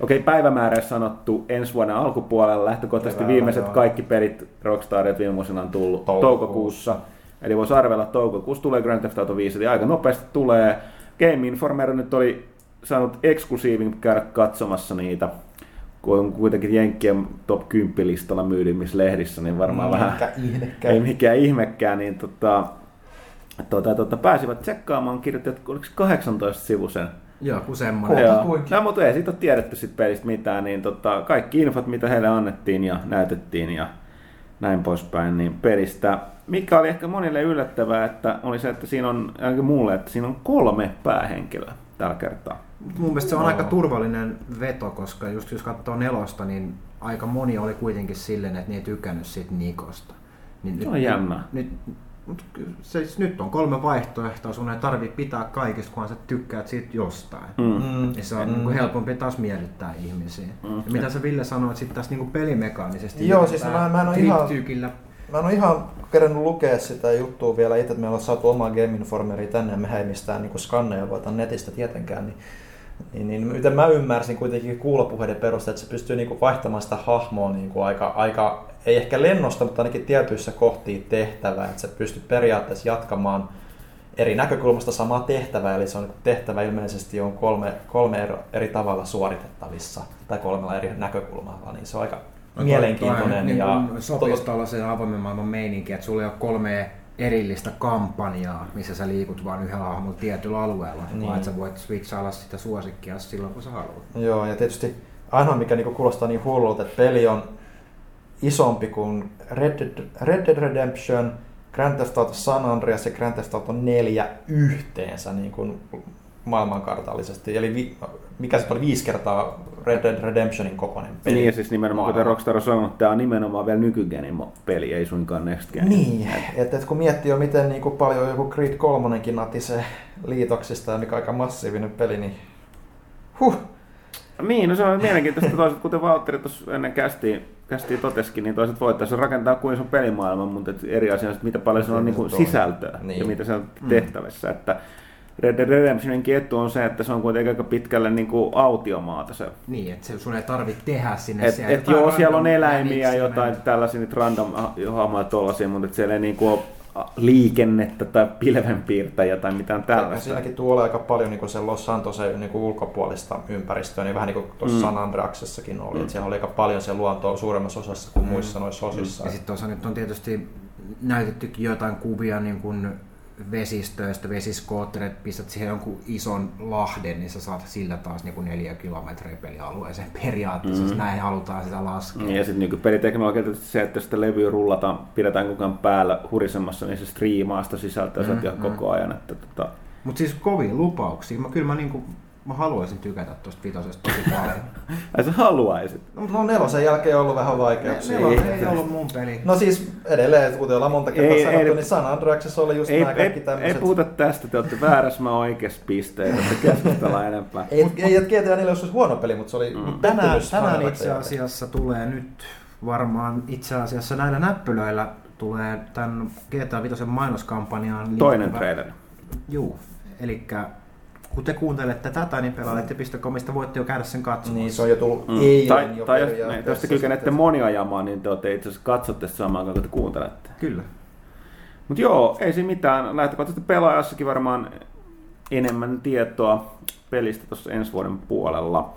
Okei, päivämäärä sanottu ensi vuoden alkupuolella. Lähtökohtaisesti
Keväällä,
viimeiset
joo.
kaikki perit Rockstarit viime vuosina on tullut
Toukokuussa.
toukokuussa. Eli voisi arvella, että toukokuussa tulee Grand Theft Auto 5, eli aika nopeasti tulee. Game Informer nyt oli saanut eksklusiivin käydä katsomassa niitä, kun on kuitenkin Jenkkien top 10 listalla myydymmissä lehdissä, niin varmaan vähän
Mikä ihmekään.
ei mikään ihmekään, niin tota, tota, tota, pääsivät tsekkaamaan, kirjoittivat, oliko se 18 sivusen
Joo, kun semmoinen.
Joo. Kuinkin.
No, mutta ei siitä ole tiedetty sit pelistä mitään, niin tota, kaikki infot, mitä heille annettiin ja näytettiin ja näin poispäin, niin pelistä. Mikä oli ehkä monille yllättävää, että oli se, että siinä on, ainakin mulle, että siinä on kolme päähenkilöä tällä kertaa.
Mun mielestä se on aika turvallinen veto, koska just jos katsoo nelosta, niin aika moni oli kuitenkin silleen, että ne ei tykännyt siitä Nikosta. Niin
Se on jännää.
Nyt, mut siis nyt on kolme vaihtoehtoa, sun ei tarvi pitää kaikista, kunhan sä tykkäät siitä jostain.
Mm.
Mm.
Ja se on mm. niin helpompi taas miellyttää ihmisiä.
Mm.
Ja mitä sä Ville sanoit sitten tästä niin pelimekaanisesti?
Joo, siis mä- mä en oo ihan- Mä en ole ihan kerännyt lukea sitä juttua vielä itse, että me ollaan saatu omaa Game Informeria tänne ja me ei mistään niin skanneja voita netistä tietenkään. Niin, niin, niin, miten mä ymmärsin kuitenkin kuulopuheiden perusteella, että se pystyy niin kuin vaihtamaan sitä hahmoa niin kuin aika, aika, ei ehkä lennosta, mutta ainakin tietyissä kohtiin tehtävää, että se pystyy periaatteessa jatkamaan eri näkökulmasta samaa tehtävää, eli se on niin kuin tehtävä ilmeisesti on kolme, kolme eri, tavalla suoritettavissa, tai kolmella eri näkökulmalla, niin se on aika
No toi-
mielenkiintoinen.
toi
ja
niin sopisi tällaisen avoimen maailman meininki, että sulla ei ole kolme erillistä kampanjaa, missä sä liikut vain yhdellä hahmolla tietyllä alueella. Niin. vaan että sä voit switchailla sitä suosikkia silloin kun sä haluat.
Joo, ja tietysti ainoa mikä niinku kuulostaa niin hullulta, että peli on isompi kuin Red Dead, Red Dead Redemption, Grand Theft Auto San Andreas ja Grand Theft Auto 4 yhteensä niin kuin maailmankartallisesti. Eli vi, mikä se oli viisi kertaa Red Dead Redemptionin kokoinen peli.
Niin ja siis nimenomaan, kuten. Rockstar on sanonut, tämä on nimenomaan vielä nykygenin peli, ei suinkaan next gen.
Niin, että et kun miettii jo miten niin kuin paljon joku Creed 3 natisee liitoksista ja mikä aika massiivinen peli, niin huh,
Niin, no se on mielenkiintoista toiset, kuten Valtteri tuossa ennen kästiin, kästiin toteskin, niin toiset voittaisiin rakentaa kuin iso pelimaailma, mutta eri asia on, mitä paljon se on niin kuin sisältöä
Niin.
ja mitä se on tehtävissä. Että Red Dead Redemptioninkin etu on se, että se on kuitenkin aika pitkälle niin kuin autiomaata se.
Niin, että se, sun ei tarvitse tehdä sinne
Et,
siellä
et joo, siellä on eläimiä,
jäniksiä
jotain tällaisia random hahmoja tuollaisia, mutta siellä ei niin kuin ole liikennettä tai pilvenpiirtäjä tai mitään
Ja
tällaista.
Siinäkin tuolla aika paljon niin sen Los Santosen niin ulkopuolista ympäristöä, niin vähän niin kuin tuossa
Mm.
San Andreaksessakin oli. Mm. Siellä oli aika paljon se luontoa suuremmassa osassa kuin mm. muissa noissa osissa.
Ja sitten tuossa nyt on tietysti näytettykin jotain kuvia niin kuin vesistöistä, vesiskootterit, pistät siihen jonkun ison lahden, niin sä saat sillä taas niin kuin neljä kilometriä pelialueeseen periaatteessa, mm. jos näin halutaan sitä laskea.
Niin, Ja sitten niin peliteknologia se, että sitä levyä rullataan, pidetään koko ajan päällä hurisemassa, niin se striimaa sitä sisältöä mm, ihan koko ajan. Että, tota,
Mutta siis kovia lupauksia. Mä, kyllä mä, niinku, mä haluaisin tykätä tuosta vitosesta tosi paljon.
ai sä haluaisit.
No nelosen jälkeen on ollut vähän vaikeuksia.
Se on, ei ollut mun peli.
No siis edelleen, kuten ollaan monta kertaa
Ei-
sanottu,
ei-
niin San Andreaksessa oli just
Ei,
nämä
ei,
kaikki
ei,
tämmöiset...
puhuta tästä, te olette väärässä, mä oikeassa pisteessä, että keskustellaan [laughs] enempää.
Ei, ei, että GTA 4 olisi huono peli, mutta se oli mm.
Tänään, tänään itse asiassa tulee nyt varmaan itse asiassa näillä näppylöillä tulee tämän GTA 5 mainoskampanjaan
Toinen traileri.
Juu, eli kun te kuuntelette tätä, niin pelaajalehti.comista voitte jo käydä sen katsomaan.
Niin, se on jo tullut
Mm.
mm. eilen
Tai,
jo
tai jos,
periaatteessa
jos te kykenette
sitten.
moniajamaan, niin te olette itse asiassa katsotte sitä samaan aikaan, kun te kuuntelette.
Kyllä.
Mutta joo, ei siinä mitään. Lähtökohtaisesti pelaajassakin varmaan enemmän tietoa pelistä tuossa ensi vuoden puolella.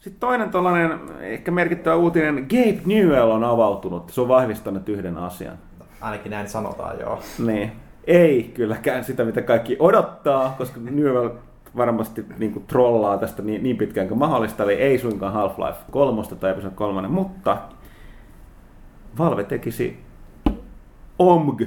Sitten toinen tällainen ehkä merkittävä uutinen, Gabe Newell on avautunut. Se on vahvistanut yhden asian.
Ainakin näin sanotaan, joo.
Niin. Ei kylläkään sitä, mitä kaikki odottaa, koska Newell varmasti niin kuin trollaa tästä niin, niin pitkään kuin mahdollista, eli ei suinkaan Half-Life 3 tai Episode 3, mutta Valve tekisi OMG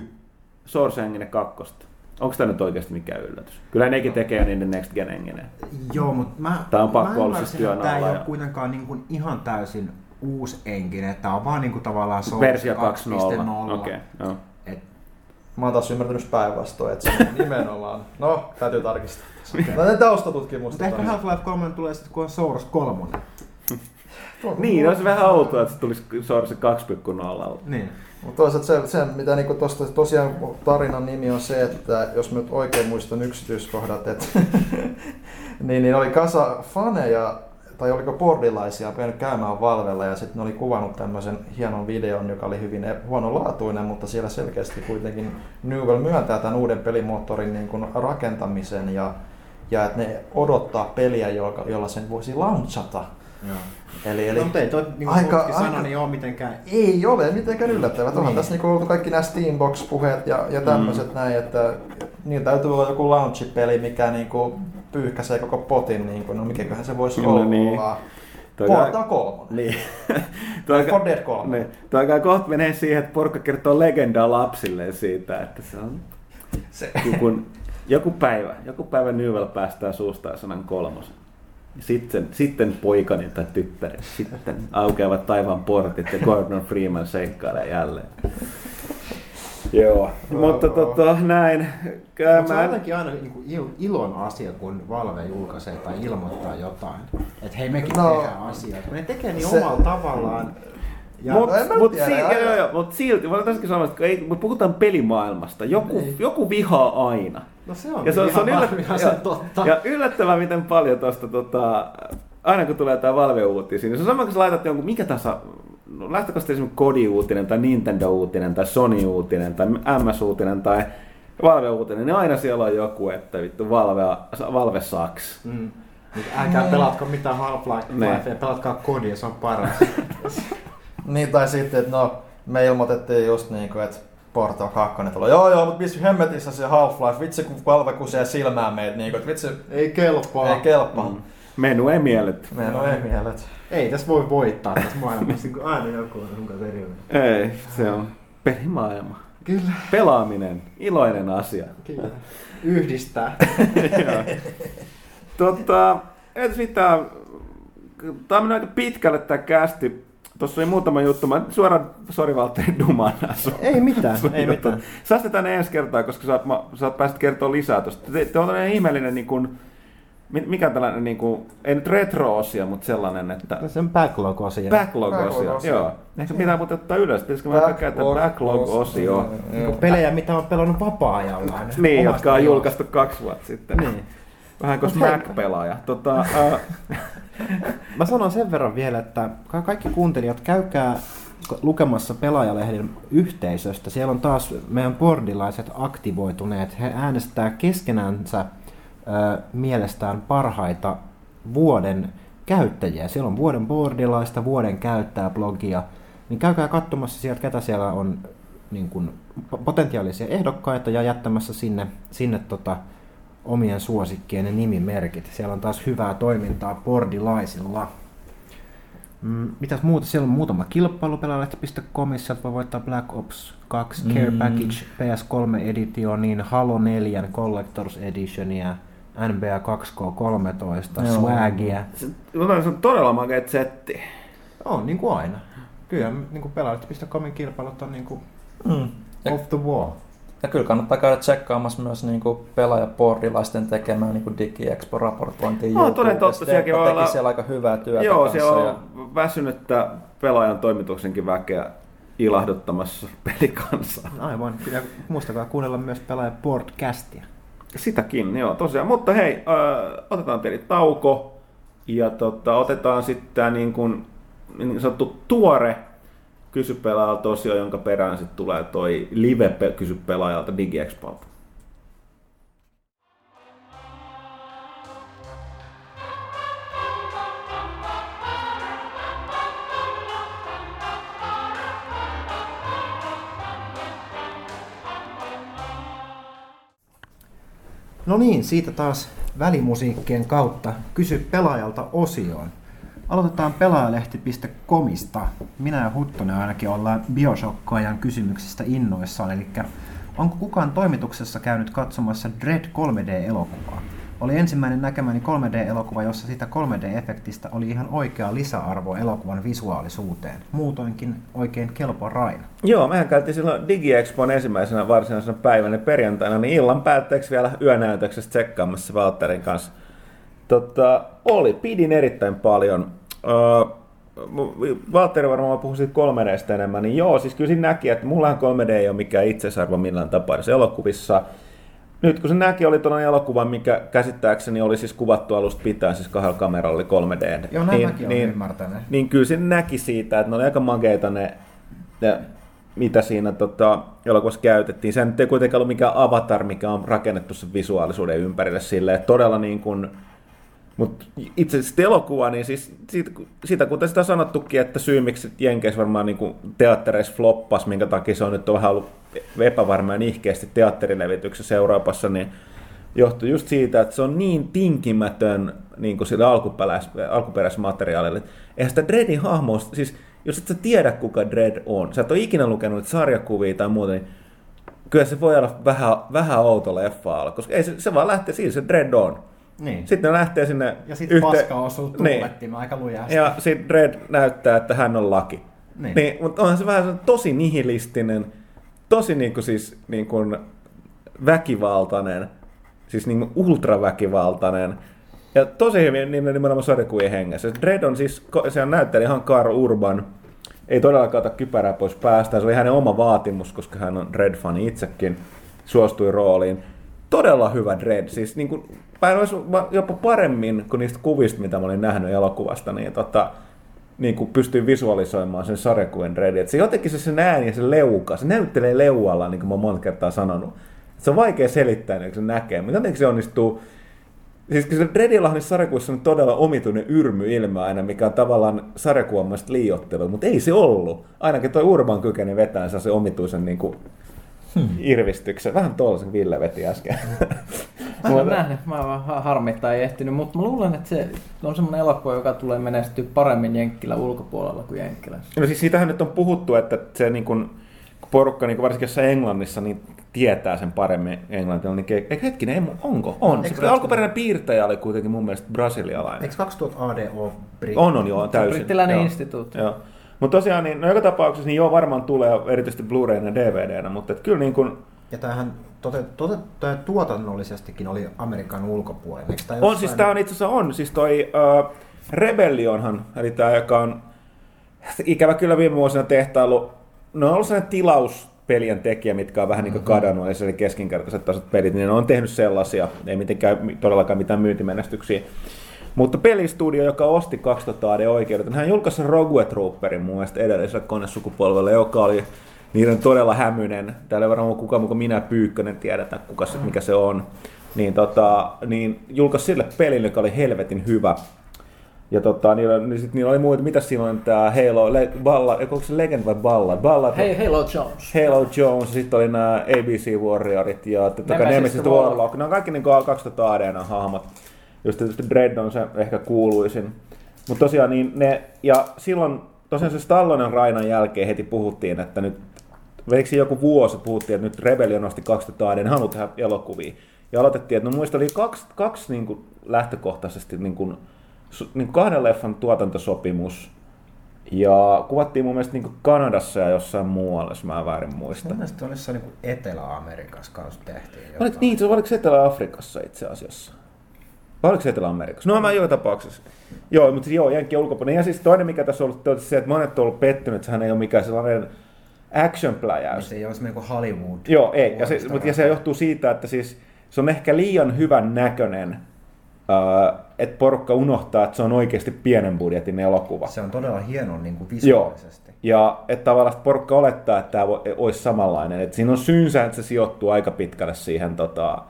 Source Engine 2. Onko tämä nyt oikeasti mikään yllätys? Kyllä nekin tekee niiden Next Gen Engine.
Joo, mutta mä,
Tää on pakko
mä
olla siis työn
että Tää ei
alla
ole
ja-
kuitenkaan niin kuin ihan täysin uusi engine, että tää on vaan niin kuin tavallaan Source
Versio 2.0.
2.0.
Okei, okay, joo.
Et
Mä oon taas ymmärtänyt päinvastoin, että se on nimenomaan... No, täytyy tarkistaa. No ne taustatutkimusta.
Mutta ehkä Half-Life 3 tulee sitten, kun on Source 3. [laughs]
Niin, olisi vähän outoa, että se tulisi Source 2.0.
Niin.
Mutta toisaalta se, se mitä niinku tosta, tosiaan tarinan nimi on se, että jos mä nyt oikein muistan yksityiskohdat, että [laughs] niin, niin oli kasa faneja, tai oliko bordilaisia, käynyt käymään Valvella ja sitten ne oli kuvannut tämmöisen hienon videon, joka oli hyvin e- huonolaatuinen, mutta siellä selkeästi kuitenkin Newell myöntää tämän uuden pelimoottorin niin kuin rakentamisen ja, ja että ne odottaa peliä, jolla, jolla sen voisi launchata.
Joo.
Eli, eli
No, mutta ei toi, niin kuin
aika-
aika, sanoi,
aika-
niin ole mitenkään
ei ole mitenkään yllättävät. Onhan
Niin.
tässä niinku ollut kaikki nämä Steambox-puheet ja, ja tämmöiset mm. näin, että niin täytyy olla joku launchipeli, mikä niinku pyyhkäisee koko potin, niin no mikäköhän se voisi
No
olla.
niin. [laughs]
Portal 3.
Niin. Tuo
For
alkaa,
Dead 3.
niin. Tuo alkaa kohta menee siihen, että porukka kertoo legendaa lapsille siitä, että se on
Se.
kun joku päivä, joku päivä Newell päästää suustaan sanan kolmosen. Sitten, sitten poikani tai tyttäri, sitten aukeavat taivaan portit ja Gordon Freeman seikkailee jälleen. Joo, mutta tota, näin.
Mutta se on jotenkin aina niin kuin il, ilon asia, kun Valve julkaisee tai ilmoittaa jotain. Että hei, mekin
No,
tehdään. Kun ne tekee niin
se-
omalla tavallaan. Ja
Mut,
No
mut,
tiedä,
si-
aina-
joo, joo, mut silti, mä olen tässäkin sanoa, että ei, me puhutaan pelimaailmasta. Joku,
Niin.
joku vihaa aina.
No se on,
Ja se on, se on yllät,
ihan totta.
ja yllättävää, miten paljon tuosta, tota, aina kun tulee tämä Valve-uutisia, niin se on sama, kun sä laitat jonkun mikä tahansa, no lähtökohtaisesti esimerkiksi Kodi-uutinen tai Nintendo-uutinen tai Sony-uutinen tai MS-uutinen tai Valve-uutinen, niin aina siellä on joku, että vittu Valve, Valve sucks.
Mm. Älkää pelatko mitään Half-Life,
Niin.
pelatkaa kodia, se on paras. [laughs]
Niin, tai sitten, että no, me ilmoitettiin just niin kuin, että Portal 2 tulee. Joo, joo, mutta vitsi hemmetissä se Half-Life. Vitsi, kun Valve kusee silmään meitä, niin kuin, vitsi,
ei kelpaa.
ei kelpaa.
Mm. Menu ei mielletty.
Meidän on ei mielet.
Ei tässä voi voittaa tässä maailmassa, kun aina joku on sun kanssa erilainen.
Ei, se on pelimaailma.
Kyllä,
Pelaaminen, iloinen asia.
kyllä. Yhdistää. [laughs]
Joo. tota, et mitään. Tämä on aika pitkälle tämä kästi. Tuossa oli muutama juttu. Mä suoraan, sori Valtteri, dumaan nää sun-
Ei mitään,
sun
ei
jutut.
mitään.
Säästetään ne ensi kertaa, koska sä oot, mä, sä oot päästä kertoa lisää tuosta. Te, te on tällainen ihmeellinen, niin kuin, mi- mikä tällainen, niin kuin, ei nyt retro-osia, mutta sellainen, että
Se on backlog-osia.
backlog-osio.
Backlog-osio.
Joo. Ehkä pitää muuten ottaa ylös. Pitäisikö mä käyttää backlog-osio?
Niinku pelejä, mitä on pelannut vapaa-ajalla. aina.
Niin, jotka on julkaistu kaksi vuotta sitten.
Niin.
Vähän kuin Mac-pelaaja. Tota, äh, [laughs]
Mä sanon sen verran vielä, että ka- kaikki kuuntelijat, käykää lukemassa pelaajalehden yhteisöstä. Siellä on taas meidän bordilaiset aktivoituneet. He äänestää keskenänsä ö, mielestään parhaita vuoden käyttäjiä. Siellä on vuoden bordilaista, vuoden käyttää blogia. Niin käykää katsomassa sieltä, ketä siellä on niin kuin, potentiaalisia ehdokkaita ja jättämässä sinne, sinne tota, omien suosikkien nimimerkit. Siellä on taas hyvää toimintaa bordilaisilla. Mm, mitäs muuta? Siellä on muutama kilpailu pelaajalehti.com, sieltä voi voittaa Black Ops 2 mm. Care Package PS3 Editionin, Halo 4 Collectors Editionia, NBA 2K13,
Joo.
Swagia.
se, se on todella makeet setti.
On niin kuin aina. Kyllä niin kuin pelaajalehti.comin kilpailut on niin kuin
Mm.
off the wall.
Ja kyllä kannattaa käydä tsekkaamassa myös niin kuin pelaajapordilaisten tekemää niin DigiExpo-raportointia
No, toden totta, sielläkin voi olla-
siellä aika hyvää työtä
Joo,
kanssa.
siellä on
ja...
väsynyttä pelaajan toimituksenkin väkeä ilahduttamassa pelikansaa.
Aivan. Kyllä muistakaa kuunnella myös pelaaja podcastia.
Sitäkin, joo, tosiaan. Mutta hei, äh, otetaan pieni tauko ja tota, otetaan sitten tämä niin, kuin, niin sanottu tuore kysy pelaajalta osio, jonka perään sitten tulee toi live kysy pelaajalta DigiExpolta.
No niin, siitä taas välimusiikkien kautta kysy pelaajalta osioon. Aloitetaan pelaajalehti.comista. Minä ja Huttonen ainakin ollaan Bioshockajan kysymyksistä innoissaan, eli onko kukaan toimituksessa käynyt katsomassa Dread 3D-elokuvaa? Oli ensimmäinen näkemäni 3D-elokuva, jossa sitä 3D-efektistä oli ihan oikea lisäarvo elokuvan visuaalisuuteen. Muutoinkin oikein kelpo raina.
Joo, mehän käytiin silloin DigiExpon ensimmäisenä varsinaisena päivänä perjantaina, niin illan päätteeksi vielä yönäytöksestä tsekkaamassa Valterin kanssa. Tota, oli, pidin erittäin paljon. Valtteri varmaan puhui siitä 3Dstä enemmän, niin joo, siis kyllä siinä näki, että mullahan 3D ei ole mikään itsesarvo millään tapaa edes elokuvissa. Nyt kun se näki, oli tuollainen elokuva, mikä käsittääkseni oli siis kuvattu alusta pitäen, siis kahdella kameralla oli 3D.
Joo, näin
niin,
mäkin
niin,
ymmärtänyt.
niin kyllä se näki siitä, että ne oli aika makeita ne, ne mitä siinä tota, elokuvassa käytettiin. Se nyt ei kuitenkaan ollut mikään avatar, mikä on rakennettu sen visuaalisuuden ympärille silleen, että todella niin kuin, mutta itse asiassa elokuva, niin siis siitä, siitä kuten sitä sanottukin, että syy miksi Jenkeissä varmaan niin teattereissa floppas, minkä takia se on nyt vähän ollut epävarma ja nihkeästi teatterilevityksessä Euroopassa, niin johtuu just siitä, että se on niin tinkimätön niin kuin sille alkuperäis, alkuperäismateriaalille. Eihän sitä Dreadin hahmoa, siis jos et sä tiedä kuka Dread on, sä et ole ikinä lukenut sarjakuvia tai muuta, niin kyllä se voi olla vähän, vähän outo leffa koska ei se, se vaan lähtee siitä, se Dread on.
Niin.
Sitten ne lähtee sinne
Ja sitten paska osuu tuulettiin aika lujasti.
Ja sitten Red näyttää, että hän on laki.
Niin.
niin mutta onhan se vähän se tosi nihilistinen, tosi niinku siis niinku väkivaltainen, siis niinku ultraväkivaltainen. Ja tosi hyvin niin nimenomaan sarjakuvien hengessä. Dredd on siis, se on näyttelijä ihan Carl Urban, ei todellakaan ota kypärää pois päästä. Se oli hänen oma vaatimus, koska hän on Dredd-fani itsekin, suostui rooliin. Todella hyvä Dredd, siis niin kuin, jopa paremmin kuin niistä kuvista, mitä mä olin nähnyt elokuvasta, niin tota, niin kuin pystyy visualisoimaan sen sarjakuvien Dreadin. Se jotenkin se sen ääni ja se leuka, se näyttelee leualla, niin kuin mä monta kertaa sanonut. Se on vaikea selittää, niin kun se näkee, mutta jotenkin se onnistuu Siis se Dreadilla sarjakuvassa on todella omituinen yrmy-ilme aina, mikä on tavallaan sarjakuvaamasta liiottelu, mutta ei se ollut. Ainakin tuo Urban kykeni vetää se omituisen niin kuin, hmm. irvistyksen. Vähän tuollaisen Ville veti äsken.
Mä en nähnyt, mä vaan harmittaa ei ehtinyt, mutta mä luulen, että se on semmoinen elokuva, joka tulee menestyä paremmin Jenkkilä ulkopuolella kuin Jenkkilä.
No siis siitähän nyt on puhuttu, että se niin kuin, porukka, niin kuin varsinkin jossain Englannissa, niin tietää sen paremmin englantia, niin ke- eikö hetkinen, ei, onko? On. Eikö se alkuperäinen piirtäjä oli kuitenkin mun mielestä brasilialainen.
Eikö 2000 ADO
Brit- On, on joo, täysin.
Brittiläinen instituutti.
Joo. Mutta tosiaan, niin, no joka tapauksessa niin joo varmaan tulee erityisesti Blu-rayna ja DVDnä, mutta et kyllä niin kuin...
Ja tämähän tote, tote, tote, tuotannollisestikin oli Amerikan ulkopuolella. Eikö
on, siis tämä on itse asiassa on, siis toi uh, Rebellionhan, eli tämä, joka on ikävä kyllä viime vuosina tehtailu, no on ollut sellainen tilaus pelien tekijä, mitkä on vähän niin kuin mm-hmm. kadonnut, eli se keskinkertaiset tasot pelit, niin ne on tehnyt sellaisia, ei mitenkään todellakaan mitään myyntimenestyksiä. Mutta pelistudio, joka osti 200 AD-oikeudet, hän julkaisi Rogue Trooperin mun mielestä edellisellä konesukupolvella, joka oli niiden todella hämyinen. Täällä ei varmaan kukaan kuin minä Pyykkönen tiedetä, kuka se, mikä se on. Niin, tota, niin julkaisi sille pelille, joka oli helvetin hyvä. Ja tota, niillä, niin sit niillä oli muuta, mitä siinä on tää Halo, Le, Balla, onko se Legend vai Ballad? Ballad
Hei, Halo Jones.
Halo Jones, sitten oli nämä ABC Warriorit ja Nemesis Warlock. Ne on kaikki niin 2000 AD hahmot. Just tietysti Dread on se ehkä kuuluisin. Mutta tosiaan niin ne, ja silloin tosiaan se Stallonen Rainan jälkeen heti puhuttiin, että nyt, veiksi joku vuosi puhuttiin, että nyt Rebellion nosti 200 AD, ne haluaa tehdä elokuvia. Ja aloitettiin, että no muista oli kaksi, kaksi niin kuin lähtökohtaisesti niin kuin, niin kahden leffan tuotantosopimus. Ja kuvattiin mun mielestä niin Kanadassa ja jossain muualla, jos mä en väärin muista. Mun
mielestä oli niin Etelä-Amerikassa kanssa tehtiin
jotain. Oliko, niin, se oliko Etelä-Afrikassa itse asiassa? Vai oliko se Etelä-Amerikassa? No mä joka tapauksessa. Joo, mutta joo, Jenkki ulkopuolella. Ja siis toinen, mikä tässä on ollut, on se, että monet on ollut pettynyt, että sehän ei ole mikään sellainen action-pläjäys.
Se ei ole semmoinen kuin Hollywood.
Joo, ei. Ja se, mutta, ja se johtuu siitä, että siis se on ehkä liian hyvän näköinen että porukka unohtaa, että se on oikeasti pienen budjetin elokuva.
Se on todella hieno niin kuin visuaalisesti.
Joo. Ja että tavallaan porukka olettaa, että tämä olisi samanlainen. Että siinä on syynsä, että se sijoittuu aika pitkälle siihen tota,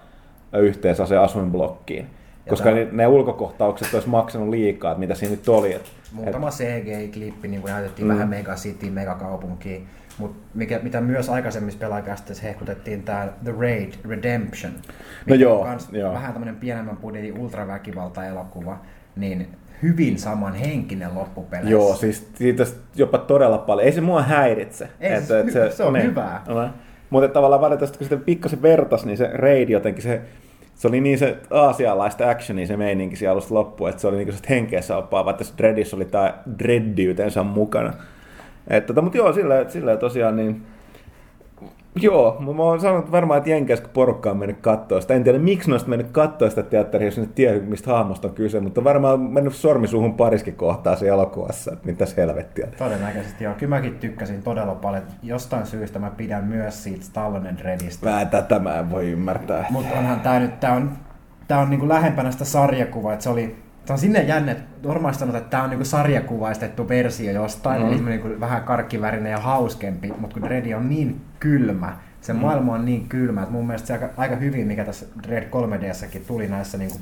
se asuinblokkiin. Koska tämä... ne ulkokohtaukset olisi maksanut liikaa, että mitä siinä nyt oli. Että,
Muutama et... CGI-klippi, niin kuin näytettiin mm. vähän megacity, megakaupunkiin mutta mikä, mitä myös aikaisemmissa pelaajakäsiteissä hehkutettiin, tämä The Raid Redemption,
no joo,
on joo. vähän tämmöinen pienemmän budjetin ultraväkivalta-elokuva, niin hyvin samanhenkinen loppupeleissä.
Joo, siis siitä jopa todella paljon. Ei se mua häiritse.
Ei, että, se, että se, se on niin, hyvää.
No, mutta tavallaan valitettavasti, kun sitten pikkasen vertas, niin se Raid jotenkin se se oli niin se aasialaista actionia se meininki siellä alusta loppuun, että se oli niin se henkeessä oppaava, että se Dreadissä oli tämä dreaddiytensä mukana. Että, tota, mutta joo, sillä, sillä tosiaan niin Joo, mä oon sanonut varmaan, että Jenkeissä porukka on mennyt katsoa sitä. En tiedä, miksi noista mennyt katsoa sitä teatteria, jos ne tiedä, mistä hahmosta on kyse, mutta varmaan on mennyt sormisuuhun pariskin kohtaa se elokuvassa, että mitäs helvettiä.
Todennäköisesti joo. Kyllä mäkin tykkäsin todella paljon. Jostain syystä mä pidän myös siitä Stallonen Dreadista.
Mä tätä mä en voi ymmärtää.
Mutta onhan tää nyt, tää on, tää on niinku lähempänä sitä sarjakuvaa, että se oli Tämä on sinne jänne, että normaalisti sanotaan, että tämä on niinku sarjakuvaistettu versio jostain, mm. eli niinku vähän karkkivärinen ja hauskempi, mutta kun Dredi on niin kylmä, se mm. maailma on niin kylmä, että mun mielestä se aika, aika hyvin, mikä tässä Red 3Dssäkin tuli näissä niin kuin,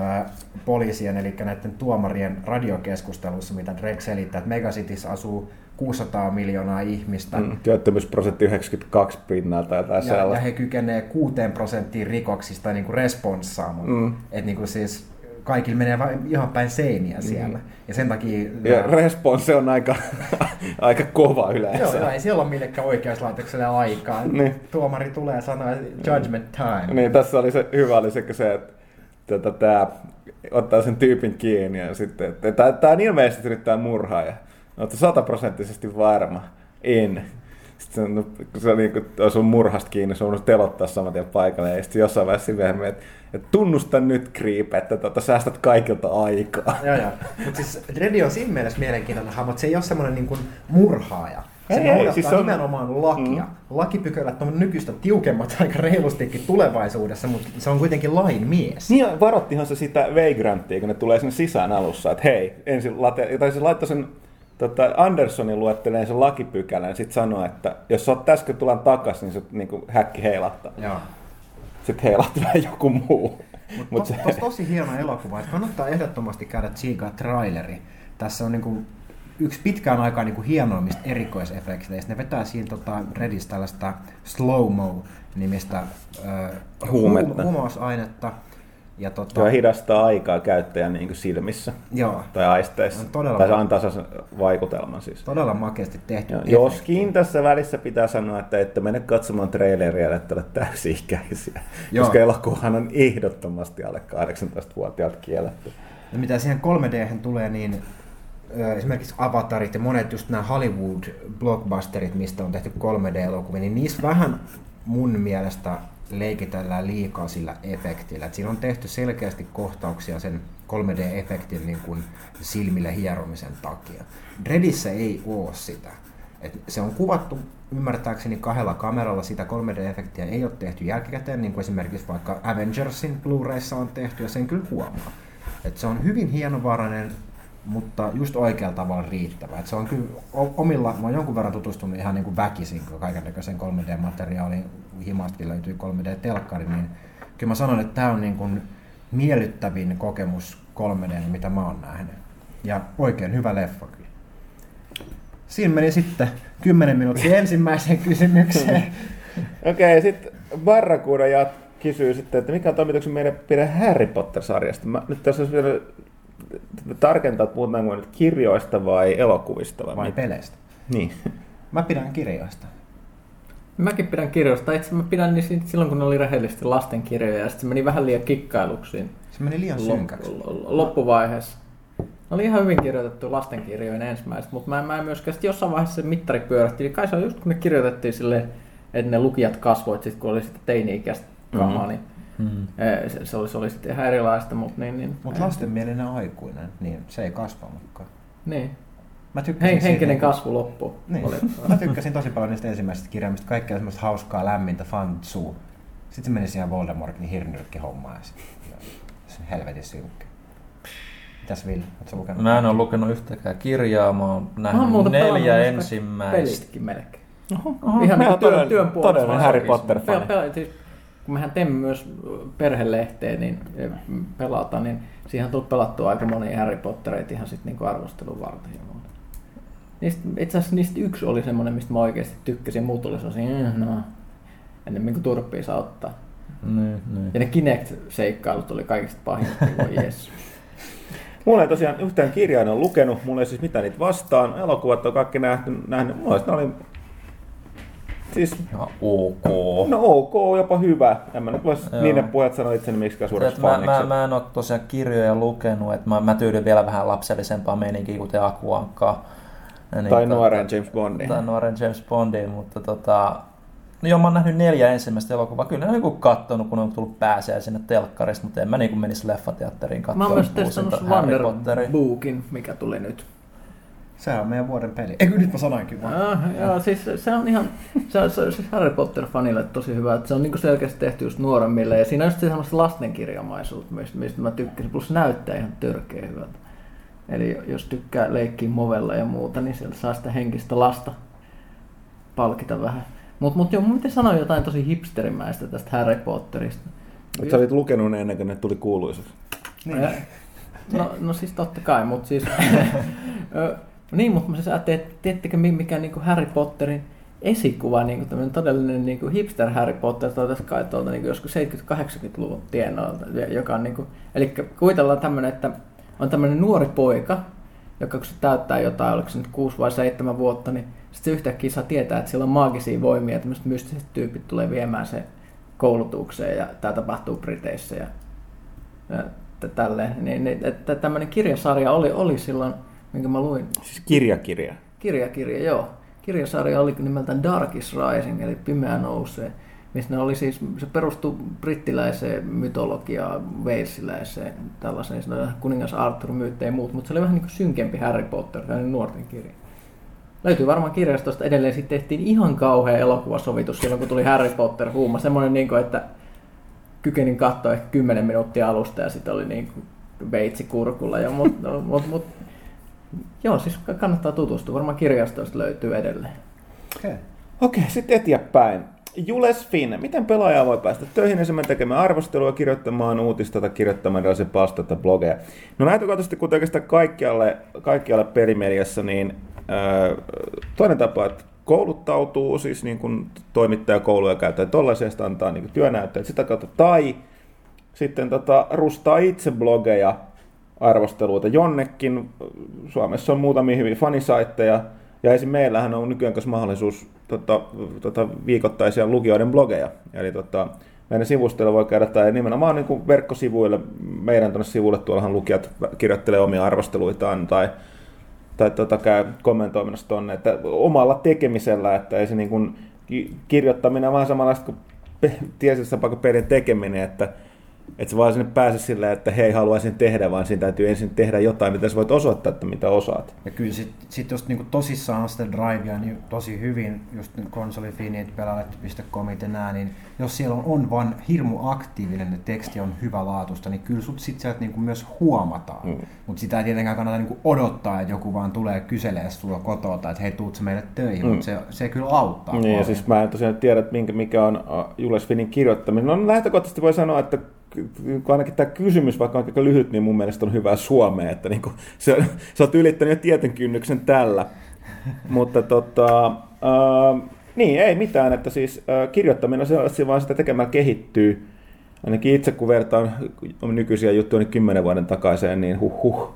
ää, poliisien, eli näiden tuomarien radiokeskustelussa, mitä Drake selittää, että Megacityssä asuu 600 miljoonaa ihmistä. Mm,
työttömyysprosentti 92 pinnalta tai jotain
ja, ja he kykenevät 6 prosenttiin rikoksista niin kuin responssaamaan. Mm. Että niin kuin siis kaikilla menee ihan päin seiniä mm. siellä. Mm. Ja sen takia...
Ja nämä... response on aika, [laughs] aika kova yleensä.
Joo, ei siellä ole millekään oikeuslaitokselle aikaa. Niin. Tuomari tulee ja sanoo, judgment time.
Niin, tässä oli se hyvä oli se, se että tota, tämä ottaa sen tyypin kiinni ja sitten, että tämä on ilmeisesti nyt tämä murhaaja. Oletko sataprosenttisesti varma? En. Sitten se, no, kun se niin kuin, sun murhasta kiinni, se on telottaa saman tien paikalle. Ja sitten jossain vaiheessa myöhemmin, että, että tunnusta nyt, Creep, että tota, säästät kaikilta aikaa.
Joo, joo. Mutta siis Reddy on siinä mielessä mielenkiintoinen hahmo, että se ei ole semmoinen niin kuin murhaaja. Se ei, noudattaa siis on... nimenomaan lakia. Mm. Lakipykälät on nykyistä tiukemmat aika reilustikin tulevaisuudessa, mutta se on kuitenkin lain mies.
Niin, varottihan se sitä Vagranttia, kun ne tulee sinne sisään alussa, että hei, ensin late... tai se laittoi sen tota, Andersonin luettelee sen lakipykälän ja sitten sanoo, että jos sä oot tässä, tulan takaisin, niin se niin häkki heilattaa. Joo. Sitten heilattaa [laughs] joku muu.
Mutta Mut se... tos, tosi hieno elokuva, että kannattaa ehdottomasti käydä Chiga traileri. Tässä on niinku yksi pitkään aikaa niinku hienoimmista erikoisefekteistä. Ne vetää siinä tota, Redistä tällaista slow-mo-nimistä äh, huumausainetta
ja tota... Joo, hidastaa aikaa käyttäjän niin silmissä Joo. tai aisteissa. Todella tai se antaa sen vaikutelman siis.
Todella makeasti tehty. Joo,
joskin tässä välissä pitää sanoa, että ette mene katsomaan traileria, että olette täysi-ikäisiä. [laughs] Joo. Koska elokuvahan on ehdottomasti alle 18-vuotiaat kielletty.
Ja mitä siihen 3D tulee, niin esimerkiksi avatarit ja monet just nämä Hollywood-blockbusterit, mistä on tehty 3D-elokuvia, niin niissä vähän mun mielestä leikitellään liikaa sillä efektillä. Et siinä on tehty selkeästi kohtauksia sen 3D-efektin niin kuin silmille hieromisen takia. Dredissä ei ole sitä. Et se on kuvattu ymmärtääkseni kahdella kameralla, sitä 3D-efektiä ei ole tehty jälkikäteen, niin kuin esimerkiksi vaikka Avengersin Blu-rayssa on tehty, ja sen kyllä huomaa. Et se on hyvin hienovarainen, mutta just oikealla tavalla riittävä. Et se on kyllä omilla, mä oon jonkun verran tutustunut ihan niin kuin väkisin kaiken näköisen 3D-materiaaliin, himastakin löytyy 3D-telkkari, niin kyllä mä sanon, että tämä on niin kuin miellyttävin kokemus 3D, mitä mä oon nähnyt. Ja oikein hyvä leffa kyllä. Siinä meni sitten 10 minuuttia ensimmäiseen [laughs] kysymykseen.
Okei, okay, sitten Barracuda ja kysyy sitten, että mikä on toimituksen meidän pidä Harry Potter-sarjasta. Mä, nyt tässä olisi vielä tarkentaa, että puhutaanko nyt kirjoista vai elokuvista
vai, vai peleistä.
Niin.
Mä pidän kirjoista.
Mäkin pidän kirjoista. Itse mä pidän niin silloin, kun ne oli rehellisesti lastenkirjoja, ja sitten se meni vähän liian kikkailuksiin.
Se meni liian synkäksi.
Loppuvaiheessa. Ne oli ihan hyvin kirjoitettu lastenkirjojen ensimmäiset, mutta mä en, mä en myöskään, sitten jossain vaiheessa se mittari pyörähti, niin kai se on just kun ne kirjoitettiin silleen, että ne lukijat kasvoivat sit, kun oli sitten teini-ikäistä kamaa, mm-hmm. niin Mm. Se, se, oli, se oli sitten ihan erilaista, mutta niin, niin,
Mut lastenmielinen aikuinen, niin se ei kasva mukaan.
Niin. Mä tykkäsin Hen, henkinen siitä, kasvu loppu.
Niin. Mä tykkäsin tosi paljon niistä ensimmäisistä kirjaimista. Kaikkea semmoista hauskaa, lämmintä, fantsuu. Sitten se meni siihen Voldemortin hirnyrkki hommaan se helvetin synkkä. Mitäs Ville, ootko lukenut?
Mä en ole lukenut yhtäkään kirjaa, mä oon nähnyt neljä ensimmäistä.
Pelitkin melkein. Oho, oho, Ihan niin työn, työn puolesta.
Todellinen Harry Potter-fani.
Siis kun mehän teemme myös perhelehteen, niin pelata, niin siihen on tullut pelattua aika monia Harry Pottereita ihan sitten niin arvostelun varten. Niistä, itse asiassa niistä yksi oli semmoinen, mistä mä oikeasti tykkäsin. Muut oli sellaisia, no, ennemmin kuin turppia saa ottaa.
Niin, niin.
Ja ne Kinect-seikkailut oli kaikista pahinta, voi jes. [laughs]
Mulla ei tosiaan yhtään kirjaa ole lukenut, mulla ei siis mitään niitä vastaan. Elokuvat on kaikki nähty, nähnyt. Mulla oli Siis,
Ihan ok.
no ok, jopa hyvä. En mä nyt vois
Joo.
niiden puheet sanoa itseni miksikään suureksi
mä, mä, mä en ole tosiaan kirjoja lukenut, että mä, mä tyydyn vielä vähän lapsellisempaa meininkiä, kuten Akuankkaa. Ja
Tai
niin,
nuoreen James Bondin.
Tai nuoren James Bondin, mutta tota, no joo, mä oon nähnyt neljä ensimmäistä elokuvaa. Kyllä ne on niinku kattonut, kun on tullut pääsee sinne telkkarista, mutta en mä niinku menisi leffateatteriin
Mä
katsomaan
oon myös testannut
Harry
Wonder
Potteria.
Bookin, mikä tuli nyt.
Se on meidän vuoden peli. Eikö nyt mä sanoinkin vaan.
Ah, joo, siis se on ihan, se on, se on siis Harry Potter-fanille tosi hyvä, että se on niinku selkeästi tehty just nuoremmille ja siinä on just se semmoista lastenkirjamaisuutta, mistä, mistä mä tykkäsin, plus näyttää ihan törkeä hyvältä. Eli jos tykkää leikkiä movella ja muuta, niin sieltä saa sitä henkistä lasta palkita vähän. Mutta mut joo, mun piti sanoa jotain tosi hipsterimäistä tästä Harry Potterista.
Et sä olit lukenut ne ennen kuin ne tuli kuuluisaksi.
Niin. No, no siis totta kai, mutta siis... [laughs] Niin, mutta mä siis ajattelin, että tiedättekö mikä niin kuin Harry Potterin esikuva, niin kuin tämmöinen todellinen niin kuin hipster Harry Potter, tuolta kai tuolta niin kuin joskus 70-80-luvun tienoilta, joka on niin kuin, eli kuvitellaan tämmöinen, että on tämmöinen nuori poika, joka kun se täyttää jotain, oliko se nyt 6 vai 7 vuotta, niin sitten se yhtäkkiä saa tietää, että sillä on maagisia voimia, ja tämmöiset mystiset tyypit tulee viemään se koulutukseen, ja tämä tapahtuu Briteissä, ja ja tälleen. Niin, niin, että tämmöinen kirjasarja oli, oli silloin, minkä mä luin.
Siis kirjakirja.
Kirjakirja, joo. Kirjasarja oli nimeltään Darkest Rising, eli Pimeä nousee. Missä ne oli siis, se perustui brittiläiseen mytologiaan, walesiläiseen, tällaiseen, kuningas Arthur myyttejä ja muut, mutta se oli vähän niin kuin synkempi Harry Potter, tämmöinen nuorten kirja. Löytyy varmaan kirjastosta edelleen, sitten tehtiin ihan kauhea elokuvasovitus silloin, kun tuli Harry Potter huuma. Semmoinen, niin kuin, että kykenin katsoa ehkä 10 minuuttia alusta ja sitten oli niin kuin veitsi kurkulla. Ja mut, [laughs] no, mut, mut, joo, siis kannattaa tutustua. Varmaan kirjastoista löytyy edelleen.
Okay.
Okei, sitten eteenpäin. Jules Finn, miten pelaaja voi päästä töihin esimerkiksi tekemään arvostelua, kirjoittamaan uutista tai kirjoittamaan erilaisia palstoja tai blogeja? No lähtökohtaisesti, kuten oikeastaan kaikkialle, kaikkialle pelimediassa, niin öö, toinen tapa, että kouluttautuu, siis niin kuin toimittajakouluja käyttää tollaisesta antaa niin kuin työnäytteet sitä kautta, tai sitten tota, rustaa itse blogeja, arvosteluita jonnekin. Suomessa on muutamia hyviä fanisaitteja, ja esim. meillähän on nykyään kanssa mahdollisuus tota, tota, viikoittaisia lukijoiden blogeja. Eli tota, meidän sivustoilla voi käydä, tai nimenomaan niin verkkosivuille, meidän tuonne sivuille, tuollahan lukijat kirjoittelee omia arvosteluitaan, tai tai tota, käy kommentoimassa tonne, että omalla tekemisellä, että ei se niin kuin, ki- kirjoittaminen vähän samanlaista kuin kuin pelin tekeminen, että että se vaan sinne pääse silleen, että hei, haluaisin tehdä, vaan siinä täytyy ensin tehdä jotain, mitä sä voit osoittaa, että mitä osaat.
Ja kyllä sit, sit jos niinku tosissaan sitä drivea niin tosi hyvin, just konsolifinit, pelaajalet.comit ja nää, niin jos siellä on, on vaan hirmu aktiivinen ja teksti on hyvä laatusta, niin kyllä sut sit sieltä niinku myös huomataan.
Mm.
Mutta sitä ei tietenkään kannata niinku odottaa, että joku vaan tulee kyselee sulla kotoa, että hei, tuut sä meille töihin,
Mm.
mutta se, se kyllä auttaa.
Niin, ja siis mä en tosiaan tiedä, että minkä, mikä on äh, Jules Finnin kirjoittaminen. No lähtökohtaisesti voi sanoa, että kun ainakin tämä kysymys, vaikka on aika lyhyt, niin mun mielestä on hyvää suomea, että niin kuin, se, sä oot ylittänyt jo tietyn kynnyksen tällä. Mutta tota, äh, niin, ei mitään, että siis äh, kirjoittaminen on sellaista, vaan sitä tekemällä kehittyy. Ainakin itse kun vertaan nykyisiä juttuja niin kymmenen vuoden takaiseen, niin huh huh.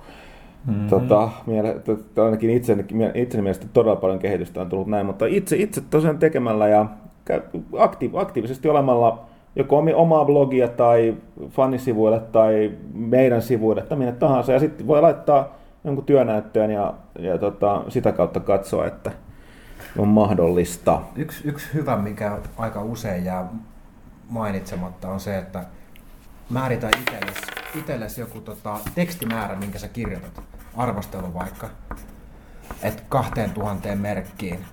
Mm-hmm. Tota, miele, to, ainakin itseni, itseni mielestä todella paljon kehitystä on tullut näin, mutta itse, itse tosiaan tekemällä ja aktiiv, aktiivisesti olemalla joko omaa blogia tai fanisivuille tai meidän sivuille tai minne tahansa. Ja sitten voi laittaa jonkun työnäyttöön ja, ja tota, sitä kautta katsoa, että on mahdollista.
Yksi, yksi hyvä, mikä aika usein jää mainitsematta, on se, että määritä itsellesi, itsellesi joku tota, tekstimäärä, minkä sä kirjoitat. Arvostelu vaikka. Et kahteen tuhanteen merkkiin.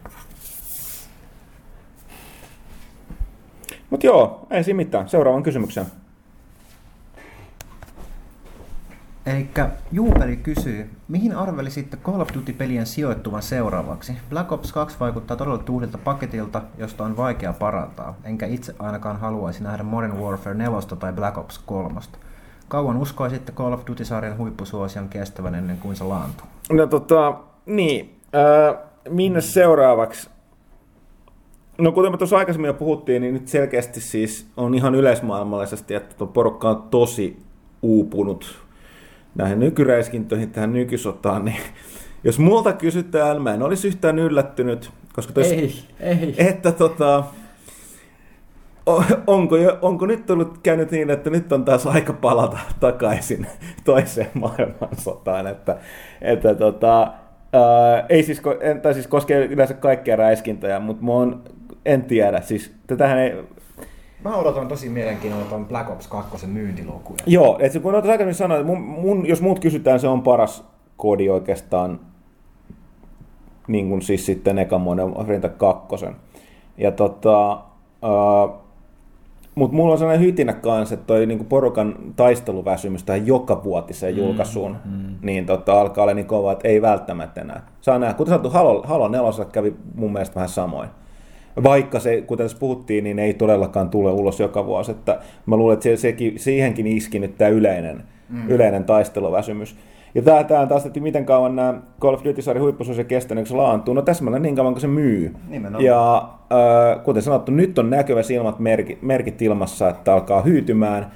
Mutta joo, ei siinä mitään. Seuraavan kysymyksen.
Eli Juupeli kysyy, mihin arvelisitte Call of Duty-pelien sijoittuvan seuraavaksi? Black Ops 2 vaikuttaa todella tuhdilta paketilta, josta on vaikea parantaa, enkä itse ainakaan haluaisi nähdä Modern Warfare 4 tai Black Ops 3. Kauan uskoisitte Call of Duty-sarjan huippusuosion kestävän ennen kuin se laantuu?
No tota, niin. Äh, minne seuraavaksi? No kuten me tuossa aikaisemmin jo puhuttiin, niin nyt selkeästi siis on ihan yleismaailmallisesti, että tuo porukka on tosi uupunut näihin nykyräiskintöihin, tähän nykysotaan, niin [laughs] jos multa kysytään, mä en olisi yhtään yllättynyt, koska tos,
Ei, ei.
että tota, onko, jo, onko nyt tullut käynyt niin, että nyt on taas aika palata takaisin [laughs] toiseen maailmansotaan, että, että tota, ää, ei siis, en, tai siis koskee yleensä kaikkia räiskintöjä, mutta mä oon, en tiedä, siis tätähän ei,
Mä odotan tosi mielenkiinnolla ton Black Ops 2 myyntilukuja.
Joo, että kun olet aikaisemmin sanoin, että mun, mun, jos muut kysytään, se on paras koodi oikeastaan, niin kuin siis sitten ekan Modern Warfare 2. Ja tota, uh, mutta mulla on sellainen hytinä kanssa, että toi niinku porukan taisteluväsymys tähän joka vuotiseen julkaisuun, mm, niin tota, alkaa olla niin kova, että ei välttämättä enää. Saa nähdä. Kuten sanottu, Halo, Halo 4 kävi mun mielestä vähän samoin. Vaikka se, kuten tässä puhuttiin, niin ei todellakaan tule ulos joka vuosi. Että mä luulen, että se, sekin, siihenkin iski nyt tämä yleinen, mm. yleinen taisteluväsymys. Ja tämä, tämä on taas, että miten kauan nämä Call of Duty-sarjan huippuisuus ja kestänyt laantuu. No täsmälleen niin kauan kuin se myy.
Nimenomaan.
Ja äh, kuten sanottu, nyt on näkyvä silmät merkit, merkit ilmassa, että alkaa hyytymään.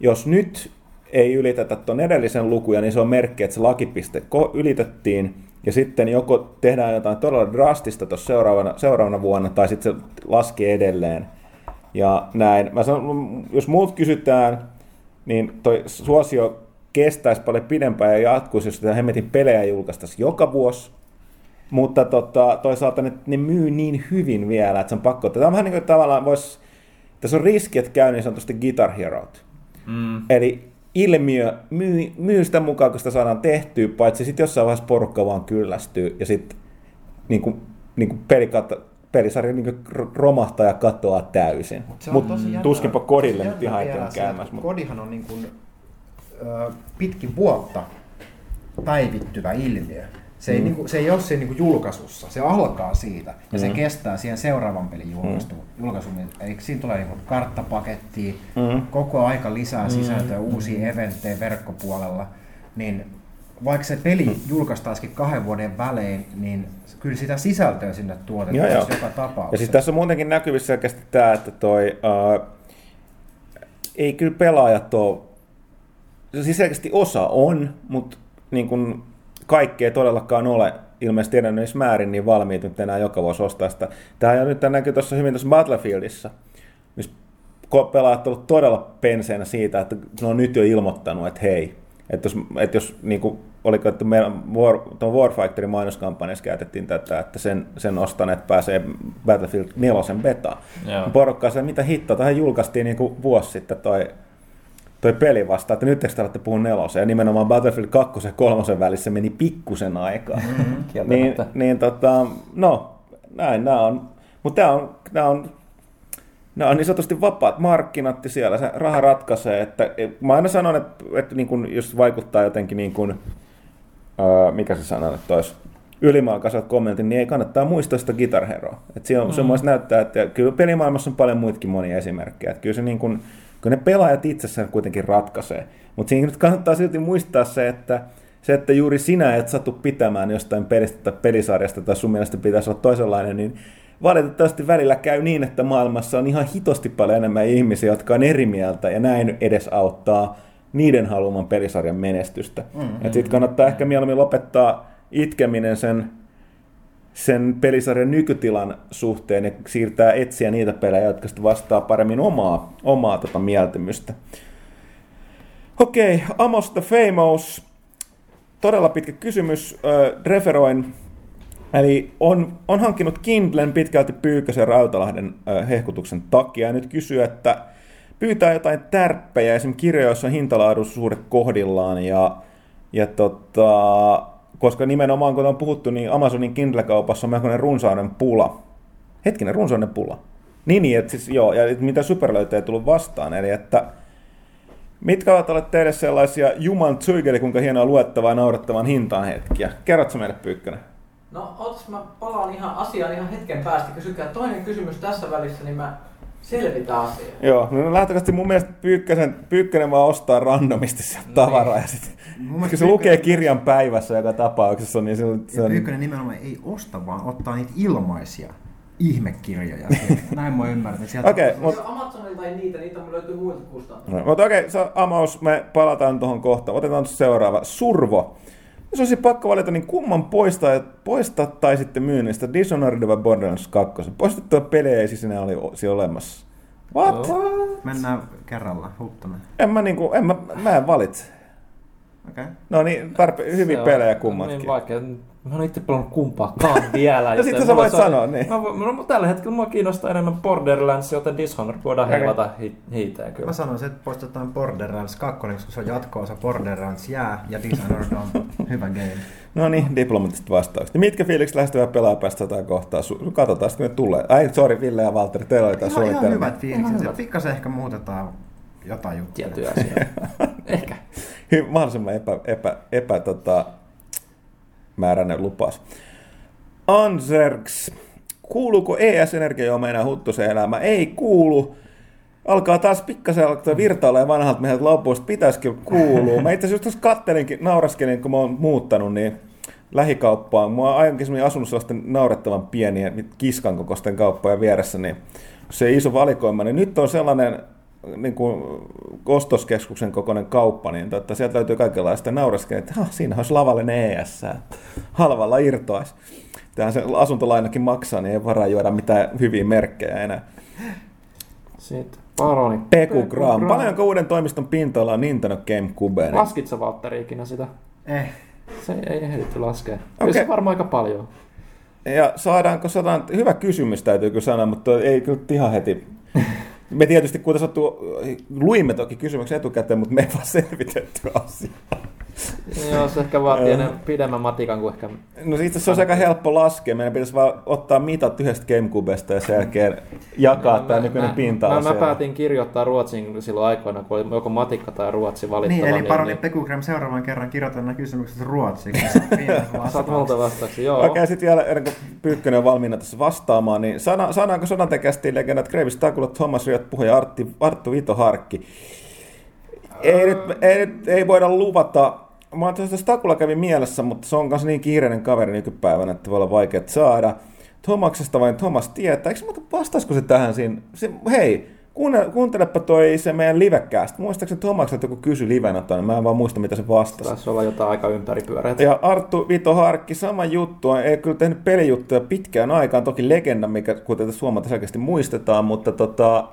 Jos nyt ei ylitetä tuon edellisen lukuja, niin se on merkki, että se lakipiste ylitettiin. Ja sitten joko tehdään jotain todella drastista tuossa seuraavana, seuraavana vuonna, tai sitten se laskee edelleen. Ja näin. Mä sanon, jos muut kysytään, niin toi suosio kestäisi paljon pidempään ja jatkuisi, jos sitä hemmetin pelejä julkaistaisiin joka vuosi. Mutta tota, toisaalta ne, ne myy niin hyvin vielä, että se on pakko. Tämä on vähän niin kuin tavallaan vois, tässä on riski, että käy niin sanotusti Guitar Herot. Mm. Eli ilmiö myy, myy sitä mukaan, kun sitä saadaan tehtyä, paitsi sitten jossain vaiheessa porukka vaan kyllästyy ja sitten niin kuin, niin kuin pelikata, pelisarja niin romahtaa ja katoaa täysin. Mutta tuskinpa kodille nyt ihan
vielä se,
käymässä. Mut,
Kodihan on niin kuin, ö, pitkin vuotta päivittyvä ilmiö. Se ei, mm. niin kuin, se ei ole siinä niin kuin julkaisussa, se alkaa siitä ja se
Mm.
kestää siihen seuraavan pelin julkaistu, julkaisuun. Eli siinä tulee niin karttapakettia,
Mm.
koko aika lisää sisältöä, uusia eventtejä verkkopuolella, niin vaikka se peli julkaistaisikin kahden vuoden välein, niin kyllä sitä sisältöä sinne
Joo,
tuotetaan
joo.
joka tapauksessa.
Ja siis tässä on muutenkin näkyvissä selkeästi tämä, että toi, ää, ei kyllä pelaajat ole, siis selkeästi osa on, mutta niin kuin kaikki ei todellakaan ole ilmeisesti edenneessä määrin niin valmiit nyt enää joka vuosi ostaa sitä. Tämä on nyt tämä näkyy tuossa hyvin tuossa Battlefieldissa, missä pelaajat ovat todella penseinä siitä, että ne on nyt jo ilmoittanut, että hei, että jos, että jos niin kuin, oliko, että meidän War, tuon Warfighterin mainoskampanjassa käytettiin tätä, että sen, sen ostaneet pääsee Battlefield 4 betaan.
Joo.
Porukka se, mitä hittoa, tähän julkaistiin niin kuin vuosi sitten toi, toi peli vasta, että nyt te alatte puhua nelosen, ja nimenomaan Battlefield 2 ja 3 välissä meni pikkusen aikaa. Mm-hmm. niin, niin tota, no, näin, nämä on, mutta tämä on, nämä on Nämä on niin sanotusti vapaat markkinat ja siellä se raha ratkaisee. Että, mä aina sanon, että, että niin kun, jos vaikuttaa jotenkin niin kuin, ää, mikä se sana nyt olisi, ylimalkaiselta kommentin, niin ei kannattaa muistaa sitä Guitar Heroa. Että siinä on, mm. se näyttää, että kyllä pelimaailmassa on paljon muitakin monia esimerkkejä. Että kyllä se niin kuin, kyllä ne pelaajat itsessään kuitenkin ratkaisee. Mutta siinä nyt kannattaa silti muistaa se, että se, että juuri sinä et satu pitämään jostain pelistä tai pelisarjasta tai sun mielestä pitäisi olla toisenlainen, niin valitettavasti välillä käy niin, että maailmassa on ihan hitosti paljon enemmän ihmisiä, jotka on eri mieltä ja näin edes auttaa niiden haluaman pelisarjan menestystä. Mm-hmm. Sitten kannattaa ehkä mieluummin lopettaa itkeminen sen, sen pelisarjan nykytilan suhteen ja siirtää etsiä niitä pelejä, jotka sitten vastaa paremmin omaa, omaa tota mieltymystä. Okei, okay, Amos the Famous. Todella pitkä kysymys. Äh, referoin Eli on, on hankkinut Kindlen pitkälti Pyykkösen Rautalahden äh, hehkutuksen takia ja nyt kysyy, että pyytää jotain tärppejä, esimerkiksi kirjoja, joissa on hintalaadussuhde kohdillaan ja, ja tota, koska nimenomaan kun on puhuttu, niin Amazonin Kindle-kaupassa on melkoinen runsauden pula. Hetkinen, runsauden pula. Niin, niin että siis, joo, ja mitä superlöytöjä ei tullut vastaan, eli että Mitkä ovat olleet teille sellaisia Juman Zygeli, kuinka hienoa luettavaa ja naurettavan hintaan hetkiä? Kerrotko meille Pyykkönen?
No, ootas mä palaan ihan asiaan ihan hetken päästä. Kysykää toinen kysymys tässä välissä, niin mä selvitän asiaa.
Joo, no lähtökohtaisesti mun mielestä Pyykkönen, Pyykkönen vaan ostaa randomisti sieltä tavaraa ja sitten
Mun
kun se lukee kirjan päivässä joka tapauksessa, niin se, se
Ja
on...
Pyykkönen nimenomaan ei osta, vaan ottaa niitä ilmaisia ihmekirjoja. [laughs] Näin mä ymmärrän. Sieltä
Okei,
Mut...
mutta
Amazonilta ei niitä, niitä löytyy muilta kustantajilta.
no, mut okei, se Amaus, me palataan tuohon kohtaan. Otetaan seuraava. Survo. Jos olisi pakko valita, niin kumman poistaa, poistaa tai sitten myynnistä Dishonored vai Borderlands 2? Poistettua pelejä ei siis enää oli, oli olemassa. What?
Mennään kerralla, Huttunen.
En mä, niinku, en mä, mä en valitse.
Okay.
No niin, tarpe- hyviä
Se
pelejä
on
kummatkin.
Niin vaikea. Mä en itse pelannut kumpaakaan [laughs] vielä.
No sitten sä voit sanoa, niin.
Mä, voin- no, mutta tällä hetkellä mua kiinnostaa enemmän Borderlands, joten Dishonored voidaan
Okei.
heilata hi- hiiteen kyllä.
Mä sanoisin, että poistetaan Borderlands 2, koska se on jatko-osa Borderlands jää ja Dishonored on [laughs] hyvä game.
No niin, diplomatista vastaukset. Mitkä fiilikset lähestyvää pelaajapäästä tätä kohtaa? Su- katsotaan sitten, kun ne tulee. Ai, sorry, Ville ja Valtteri, teillä oli tämä
Ihan, ihan hyvät fiilikset. Pikkasen ehkä muutetaan jotain juttuja.
Tiettyjä asioita. [laughs] Ehkä.
Mahdollisimman epä, epä, epä tota, määräinen lupaus. Anserks. Kuuluuko ES-energiajuoma enää huttuseen elämään? Ei kuulu. Alkaa taas pikkasen alkaa virtailla vanhalta meiltä lopusta. Pitäisikö kuuluu? Mä itse asiassa just kattelinkin, nauraskelin, kun mä oon muuttanut, niin lähikauppaan. Mua on aiemmin asunut sellaisten naurettavan pieniä kiskan kokoisten kauppoja vieressä, niin se iso valikoima, niin nyt on sellainen niin kuin ostoskeskuksen kokoinen kauppa, niin totta, sieltä löytyy kaikenlaista nauraskelua, että "Hah, siinä olisi lavallinen ES, että halvalla irtoaisi. Tähän se asuntolainakin maksaa, niin ei varaa juoda mitään hyviä merkkejä enää.
Sitten Paroni.
Peku Gram. Paljonko uuden toimiston pinta-ala on Nintendo GameCube?
Laskit sä Valtteri ikinä sitä?
Eh,
Se ei ehditty laskea.
Okei.
Kyllä se varmaan aika paljon.
Ja saadaanko saadaan, hyvä kysymys täytyy kyllä sanoa, mutta ei kyllä ihan heti. Me tietysti, kuten sattuu, luimme toki kysymyksen etukäteen, mutta me ei vaan selvitetty asiaa.
Joo, se ehkä vaatii enemmän pidemmän matikan kuin ehkä...
No itse se on aika helppo laskea. Meidän pitäisi vaan ottaa mitat yhdestä Gamecubesta ja sen jälkeen jakaa tämä nykyinen pinta
mä, mä, päätin kirjoittaa ruotsin silloin aikoina, kun oli joko matikka tai ruotsi valittava.
niin, eli paroni Pekugram seuraavan kerran kirjoitan nämä kysymykset ruotsiksi. [laughs]
Saat multa vastauksia, joo.
Okei, okay, sitten vielä ennen kuin Pyykkönen on valmiina tässä vastaamaan, niin sana, sanaanko sodantekästi legendat Kreivis Takula, Thomas Ryöt Puhe ja Artti, Arttu Vito Harkki? Ei, nyt, ei, nyt, ei voida luvata. Mä oon tuosta Stakula kävi mielessä, mutta se on kanssa niin kiireinen kaveri nykypäivänä, että voi olla vaikea saada. Thomaksesta vain Thomas tietää. Eikö mutta vastaisiko se tähän siinä? Se, hei, kuuntele, kuuntelepa toi se meidän livecast. Muistaakseni Thomakselta joku kysyi livenä ton, mä en vaan muista mitä se vastasi.
Taisi olla jotain aika ympäripyöreitä.
Ja Arttu Vito Harkki, sama juttu, ei kyllä tehnyt pelijuttuja pitkään aikaan, toki legenda, mikä kuten tässä huomata selkeästi muistetaan, mutta tota,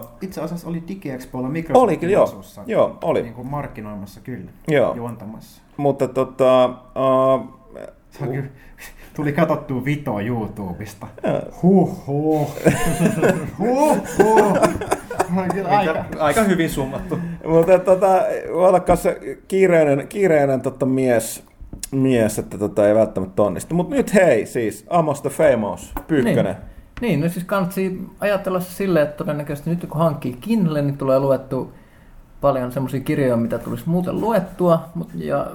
uh,
Itse asiassa oli DigiExpoilla Microsoftin
Oli kyllä, joo. Joo, oli.
Niin kuin markkinoimassa kyllä,
Joo.
juontamassa.
mutta tota, uh,
Se on kyllä, tuli katsottua Vitoa YouTubesta. Huh huh. [laughs] huh huh. Aika.
Aika hyvin summattu.
mutta tota, voi olla kanssa kiireinen, kiireinen tota, mies, mies, että tota, ei välttämättä onnistu. Mutta nyt hei, siis Amos the Famous, Pyykkönen.
Niin. Niin, no siis kannattaa ajatella se silleen, että todennäköisesti nyt kun hankkii Kindle, niin tulee luettu paljon semmoisia kirjoja, mitä tulisi muuten luettua, mut- ja,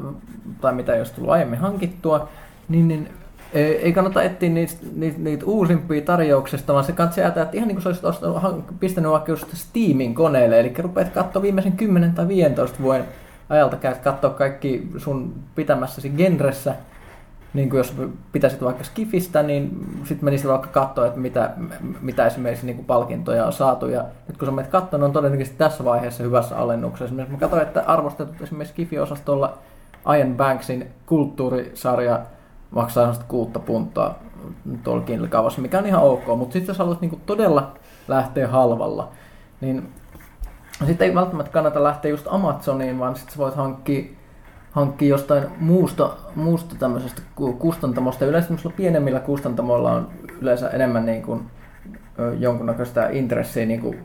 tai mitä ei olisi tullut aiemmin hankittua, niin, niin ei ei kannata etsiä niitä, niitä, niitä uusimpia tarjouksesta, vaan se kannattaa että ihan niin kuin sä olisit ostanut, pistänyt vaikka just Steamin koneelle, eli rupeat katsoa viimeisen 10 tai 15 vuoden ajalta, käyt katsoa kaikki sun pitämässäsi genressä, niin kuin jos pitäisit vaikka Skifistä, niin sitten menisit vaikka katsoa, että mitä, mitä esimerkiksi niin kuin palkintoja on saatu. Ja nyt kun sä menet katsomaan, on todennäköisesti tässä vaiheessa hyvässä alennuksessa. Esimerkiksi mä katsoin, että arvostetut esimerkiksi Skifi-osastolla Ian Banksin kulttuurisarja maksaa sellaista kuutta puntaa tuolla Kindle-kaavassa, mikä on ihan ok. Mutta sitten jos haluat niin kuin todella lähteä halvalla, niin sitten ei välttämättä kannata lähteä just Amazoniin, vaan sitten voit hankkia hankkia jostain muusta, muusta tämmöisestä ku- kustantamosta. Yleensä pienemmillä kustantamoilla on yleensä enemmän niin kuin, jonkunnäköistä intressiä niin kuin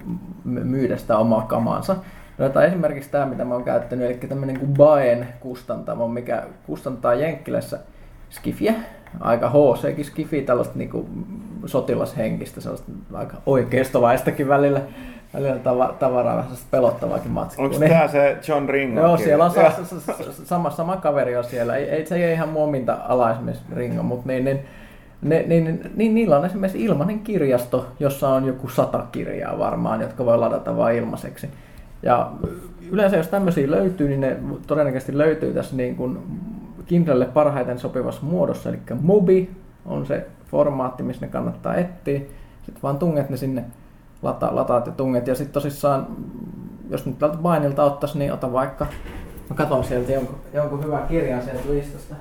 my- myydä sitä omaa kamaansa. No, tai esimerkiksi tämä, mitä mä oon käyttänyt, eli tämmöinen kuin Baen kustantamo, mikä kustantaa Jenkkilässä skifiä, aika HC skifi, tällaista niin kuin sotilashenkistä, sellaista aika oikeistolaistakin välillä, välillä tava, tavaraa, vähän pelottavaakin matskua.
Onko
Niin-
tämä se John Ringo?
Joo, siellä on sa- sa- sa- sa- sama, sama kaveri on siellä. Ei, ei se ei ihan muominta ala esimerkiksi Ringo, mutta niin, niin, ne, niin, niin, niillä on esimerkiksi ilmainen kirjasto, jossa on joku sata kirjaa varmaan, jotka voi ladata vain ilmaiseksi. Ja yleensä jos tämmöisiä löytyy, niin ne todennäköisesti löytyy tässä niin kuin Kindlelle parhaiten sopivassa muodossa, eli Mobi on se formaatti, missä ne kannattaa etsiä. Sitten vaan tunget ne sinne, lata, lataat ja tunget. Ja sitten tosissaan, jos nyt tältä Bainilta ottaisi, niin ota vaikka Mä katon sieltä jonkun, jonkun hyvän kirjan sieltä listasta.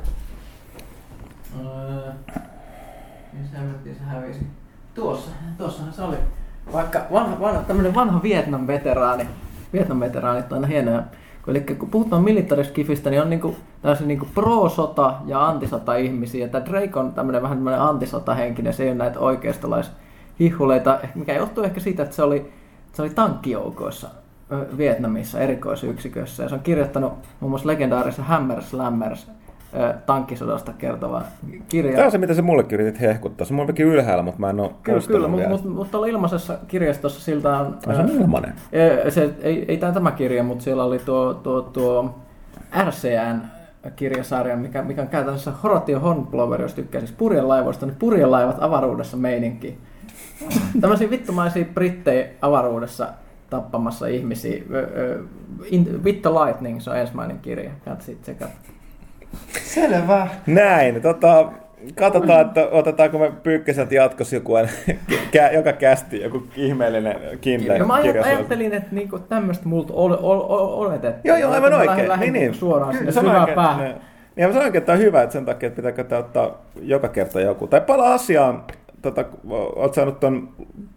Öö, hemmettiin se hävisi? Tuossa, tuossahan se oli. Vaikka vanha, vanha, tämmönen vanha Vietnam-veteraani, Vietnam-veteraanit on aina hienoja. Eli kun puhutaan militariskifistä, niin on niinku tällaisia niinku pro-sota ja antisota-ihmisiä. Tämä Drake on tämmöinen vähän tämmöinen antisota-henkinen, se ei ole näitä oikeistolais hihuleita, mikä johtuu ehkä siitä, että se oli, se oli tankkijoukoissa Vietnamissa erikoisyksikössä. Ja se on kirjoittanut muun muassa legendaarisen Hammer Slammers tankkisodasta kertova kirja.
Tämä on se, mitä se mullekin yritit hehkuttaa. Se on mullekin ylhäällä, mutta mä en ole
Kyllä, kyllä mutta
vielä.
mut, ilmaisessa kirjastossa siltä on...
Ai, se on ilmanen.
Se, ei, ei tämä tämä kirja, mutta siellä oli tuo, tuo, tuo RCN kirjasarja, mikä, mikä on käytännössä Horatio Hornblower, jos tykkää siis purjelaivoista, niin purjelaivat avaruudessa meininki. [laughs] Tämmöisiä vittumaisia brittejä avaruudessa tappamassa ihmisiä. With the Lightning, se on ensimmäinen kirja. Sitten tsekata.
Selvä.
Näin, tota, katsotaan, että otetaanko me Pyykköseltä jatkossa joku, [laughs] kä- joka kästi joku ihmeellinen Kindle
No mä ajattelin, että niinku tämmöistä multa ole, ole, ole, oletettiin.
Joo, joo, aivan oikein.
lähden
Niin, niin.
Suoraan sinne syvään päähän.
Niin, mä sanoinkin, että on hyvä, että sen takia, että pitääkö tämä ottaa joka kerta joku. Tai palaa asiaan, tota, oot saanut ton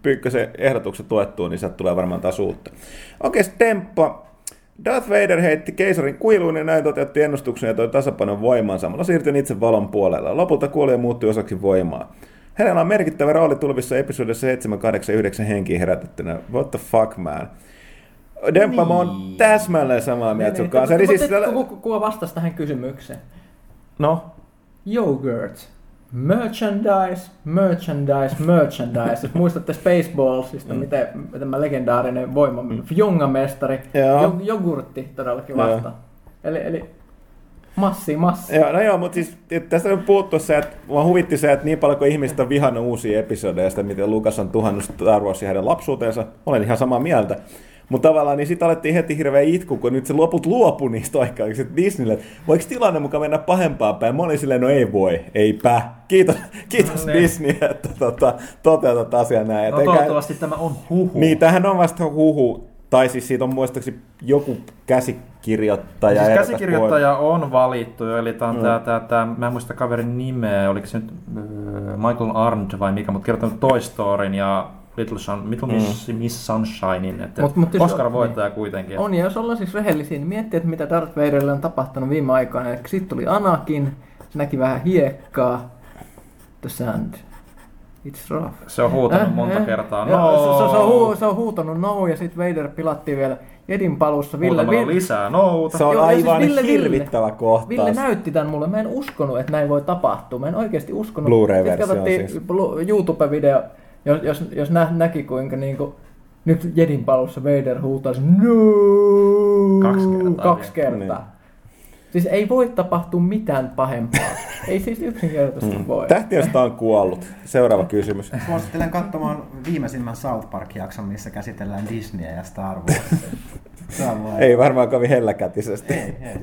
Pyykkösen ehdotuksen tuettua, niin sieltä tulee varmaan taas uutta. Okei, Temppa. Darth Vader heitti keisarin kuiluun ja näin toteutti ennustuksen ja toi tasapainon voimaan samalla siirtyen itse valon puolella. Lopulta kuoli ja muuttui osaksi voimaa. Hänellä on merkittävä rooli tulevissa episodissa 7, 8 ja 9 henkiin herätettynä. What the fuck, man? Demppa, mä oon täsmälleen samaa mieltä sun kanssa. Eli
Niin,
siis,
ku, kuka vastasi tähän kysymykseen?
no,
Yogurt. Merchandise, merchandise, merchandise. Jos muistatte Spaceballsista, mm. miten tämä legendaarinen voima, mm. jongamestari,
Joo.
jo, jogurtti todellakin
Joo.
vastaa. Eli, eli massi, massi.
Joo, no joo, mutta siis tästä on puhuttu se, että mua huvitti se, että niin paljon kuin ihmistä on vihannut uusia episodeja, sitä miten Lukas on tuhannut Star Warsia hänen lapsuuteensa, olen ihan samaa mieltä. Mutta tavallaan niin sitten alettiin heti hirveä itku, kun nyt se loput luopui niistä oikeuksista Disneylle. Voiko tilanne mukaan mennä pahempaan päin? Mä olin silleen, no ei voi, eipä. Kiitos, [laughs] kiitos
Niin.
Disney, että tota, toteutat asian näin.
No
Et eikä-
toivottavasti tämä on huhu.
Niin, tämähän on vasta huhu. Tai siis siitä on muistaakseni joku käsikirjoittaja.
Siis käsikirjoittaja on valittu, eli tämä on
Mm.
tää, tää, tää, mä en muista kaverin nimeä, oliko se nyt äh, Michael Arndt vai mikä, mutta kirjoittanut Toy Storyn ja Little, Sun, Little Miss, Miss Sunshinein, että
Mut- mut jos-
Oscar-voittaja kuitenkin.
On, ja jos ollaan siis rehellisiä, niin miettii, että mitä Darth Vaderille on tapahtunut viime aikoina. Eli sitten tuli Anakin, se näki vähän hiekkaa. The sand. It's rough.
Se on huutanut
Äh,
monta
äh.
kertaa. No,
se, se, on huu, se on huutanut no, ja sitten Vader pilattiin vielä Jedin palussa. Ville, Ville,
lisää nouta.
Se on
Joo, siis
aivan
Ville, Ville.
hirvittävä kohtaus.
Ville näytti tämän mulle. Mä en uskonut, että näin voi tapahtua. Mä en oikeasti uskonut.
Blu-ray-versio siis.
YouTube-video, jos, jos, jos nä, näki kuinka niinku, nyt Jedin palussa Vader huutaa sen, no!
Kaksi kertaa
Kaksi kertaa. Siis ei voi tapahtua mitään pahempaa. [laughs] ei siis yksinkertaisesti
Mm.
voi.
Tähtiöstä on kuollut. Seuraava kysymys.
Suosittelen katsomaan viimeisimmän South Park-jakson, missä käsitellään Disneyä ja Star Warsia. [laughs]
Ei varmaan kovin helläkätisesti.
Ei, ei.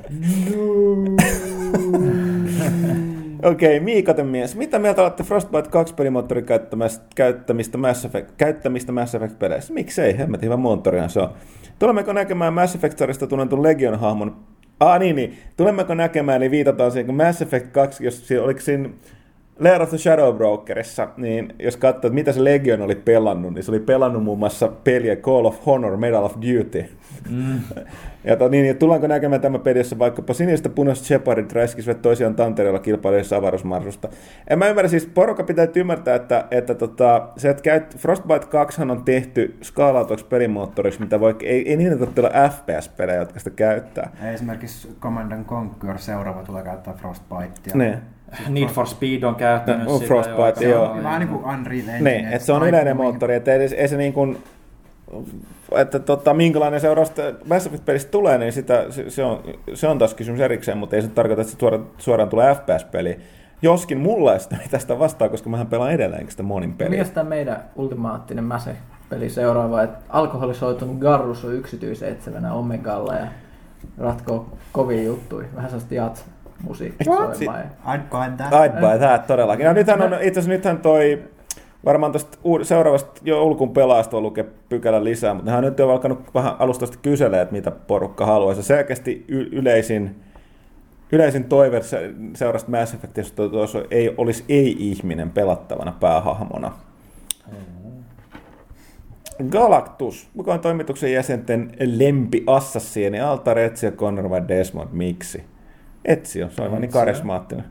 [laughs]
Okei, okay, Miikaten mies. Mitä mieltä olette Frostbite 2 pelimoottorin käyttämistä Mass Effect, käyttämistä Mass Effect-peleissä? Miksei? Hemmetin hyvä moottorihan se on. Tulemmeko näkemään Mass Effect-sarjasta tunnetun Legion-hahmon? Ah niin, niin. Tulemmeko näkemään, eli viitataan siihen, kun Mass Effect 2, jos oliko siinä Lair of the Shadow Brokerissa, niin jos katsoo, että mitä se Legion oli pelannut, niin se oli pelannut muun muassa peliä Call of Honor, Medal of Duty.
Mm. [laughs]
Ja to, niin, niin, tullaanko näkemään tämä peli, jossa vaikkapa sinistä punaiset Shepardit räiskisivät toisiaan tantereilla kilpailuissa avaruusmarssusta. En mä ymmärrä, siis porukka pitää ymmärtää, että, että tota, se, että käyt, Frostbite 2 on tehty skaalautuaksi pelimoottoriksi, mitä voi, ei, ei niin tarvitse olla FPS-pelejä, jotka sitä käyttää.
Ja Esimerkiksi Command and Conquer seuraava tulee käyttää Frostbitea.
Ne.
Need for Speed on käyttänyt
No,
sitä.
Frostbite,
Se
joo.
on vähän niin kuin Unreal Engine.
Ne, että se on yleinen moottori, että ei, ei se niin kuin, että tota, minkälainen seuraus Mass Effect-pelistä tulee, niin sitä, se, se, on, se on taas kysymys erikseen, mutta ei se tarkoita, että se suoraan, suoraan tulee FPS-peli. Joskin mulla ei sitä mitään sitä vastaa, koska mähän pelaan edelleenkin sitä monin peliä.
Mikä tämä meidän ultimaattinen Mäse-peli seuraava, että alkoholisoitunut Garrus on yksityisetsevänä Omegalla ja ratkoo kovia juttuja, vähän sellaista jat musiikkia
What?
soimaan.
I'd buy that.
I'd buy that todellakin. No, nythän on, itse asiassa nythän toi varmaan uud- seuraavasta jo ulkun pelaajasta voi lukea pykälän lisää, mutta nehän nyt on alkanut vähän alusta asti kyselee, että mitä porukka haluaisi. Ja selkeästi y- yleisin, yleisin toive se- seuraavasta Mass Effectista tuossa ei olisi ei-ihminen pelattavana päähahmona. Galactus, mukaan toimituksen jäsenten lempi assassiini, Altar, Ezio, Connor vai Desmond, miksi? Ezio, se on vaan niin karismaattinen.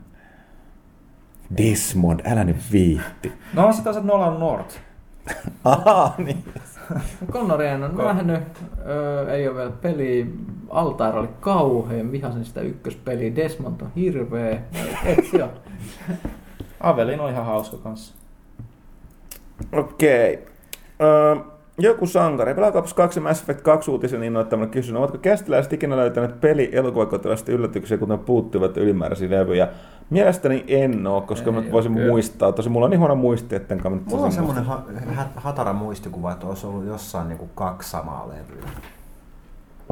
Desmond, älä nyt viitti.
No sit on se Nolan North. [laughs]
Aha, niin. [laughs]
Connoria en ole nähnyt, öö, ei ole vielä peli. Altair oli kauhean, vihasin sitä ykköspeliä. Desmond on hirveä. Etsi on.
Avelin on ihan hauska kanssa.
Okei. Öö, joku sankari. Pelaakapas 2 Mass Effect 2 uutisen innoittamana kysyn, ovatko kästiläiset ikinä löytäneet peli elokuvakotilaista yllätyksiä, kuten puuttuvat ylimääräisiä levyjä? Mielestäni en oo, koska
Ei
mä voisin
kyllä.
muistaa. Tosi mulla on niin huono muisti, etten mä nyt
Mulla on semmoinen ha- hatara muistikuva, että olisi ollut jossain niinku kaksi samaa levyä.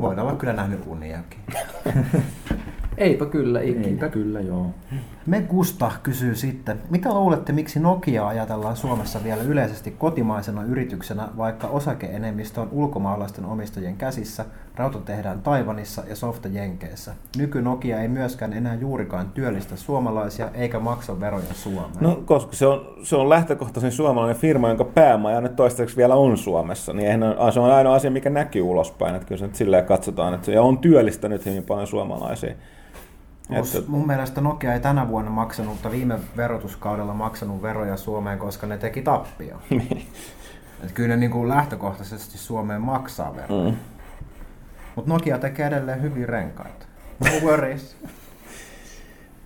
Voin olla kyllä nähnyt uniakin. [laughs]
Eipä kyllä ikinä.
kyllä, joo.
Me Gusta kysyy sitten, mitä luulette, miksi Nokia ajatellaan Suomessa vielä yleisesti kotimaisena yrityksenä, vaikka osakeenemmistö on ulkomaalaisten omistajien käsissä, rauta tehdään Taivanissa ja softa Jenkeissä. Nyky Nokia ei myöskään enää juurikaan työllistä suomalaisia eikä maksa veroja Suomeen.
No, koska se on, se on lähtökohtaisen suomalainen firma, jonka päämaja nyt toistaiseksi vielä on Suomessa, niin eihän ole- se on ainoa asia, mikä näkyy ulospäin. Että kyllä se nyt silleen katsotaan, että se ja on työllistänyt hyvin paljon suomalaisia.
Plus,
Että,
mun mielestä Nokia ei tänä vuonna maksanut, tai viime verotuskaudella maksanut veroja Suomeen, koska ne teki tappio. [laughs] Et kyllä ne niin kuin lähtökohtaisesti Suomeen maksaa veroja.
mm.
Mutta Nokia tekee edelleen hyvin renkaita. No worries. [laughs]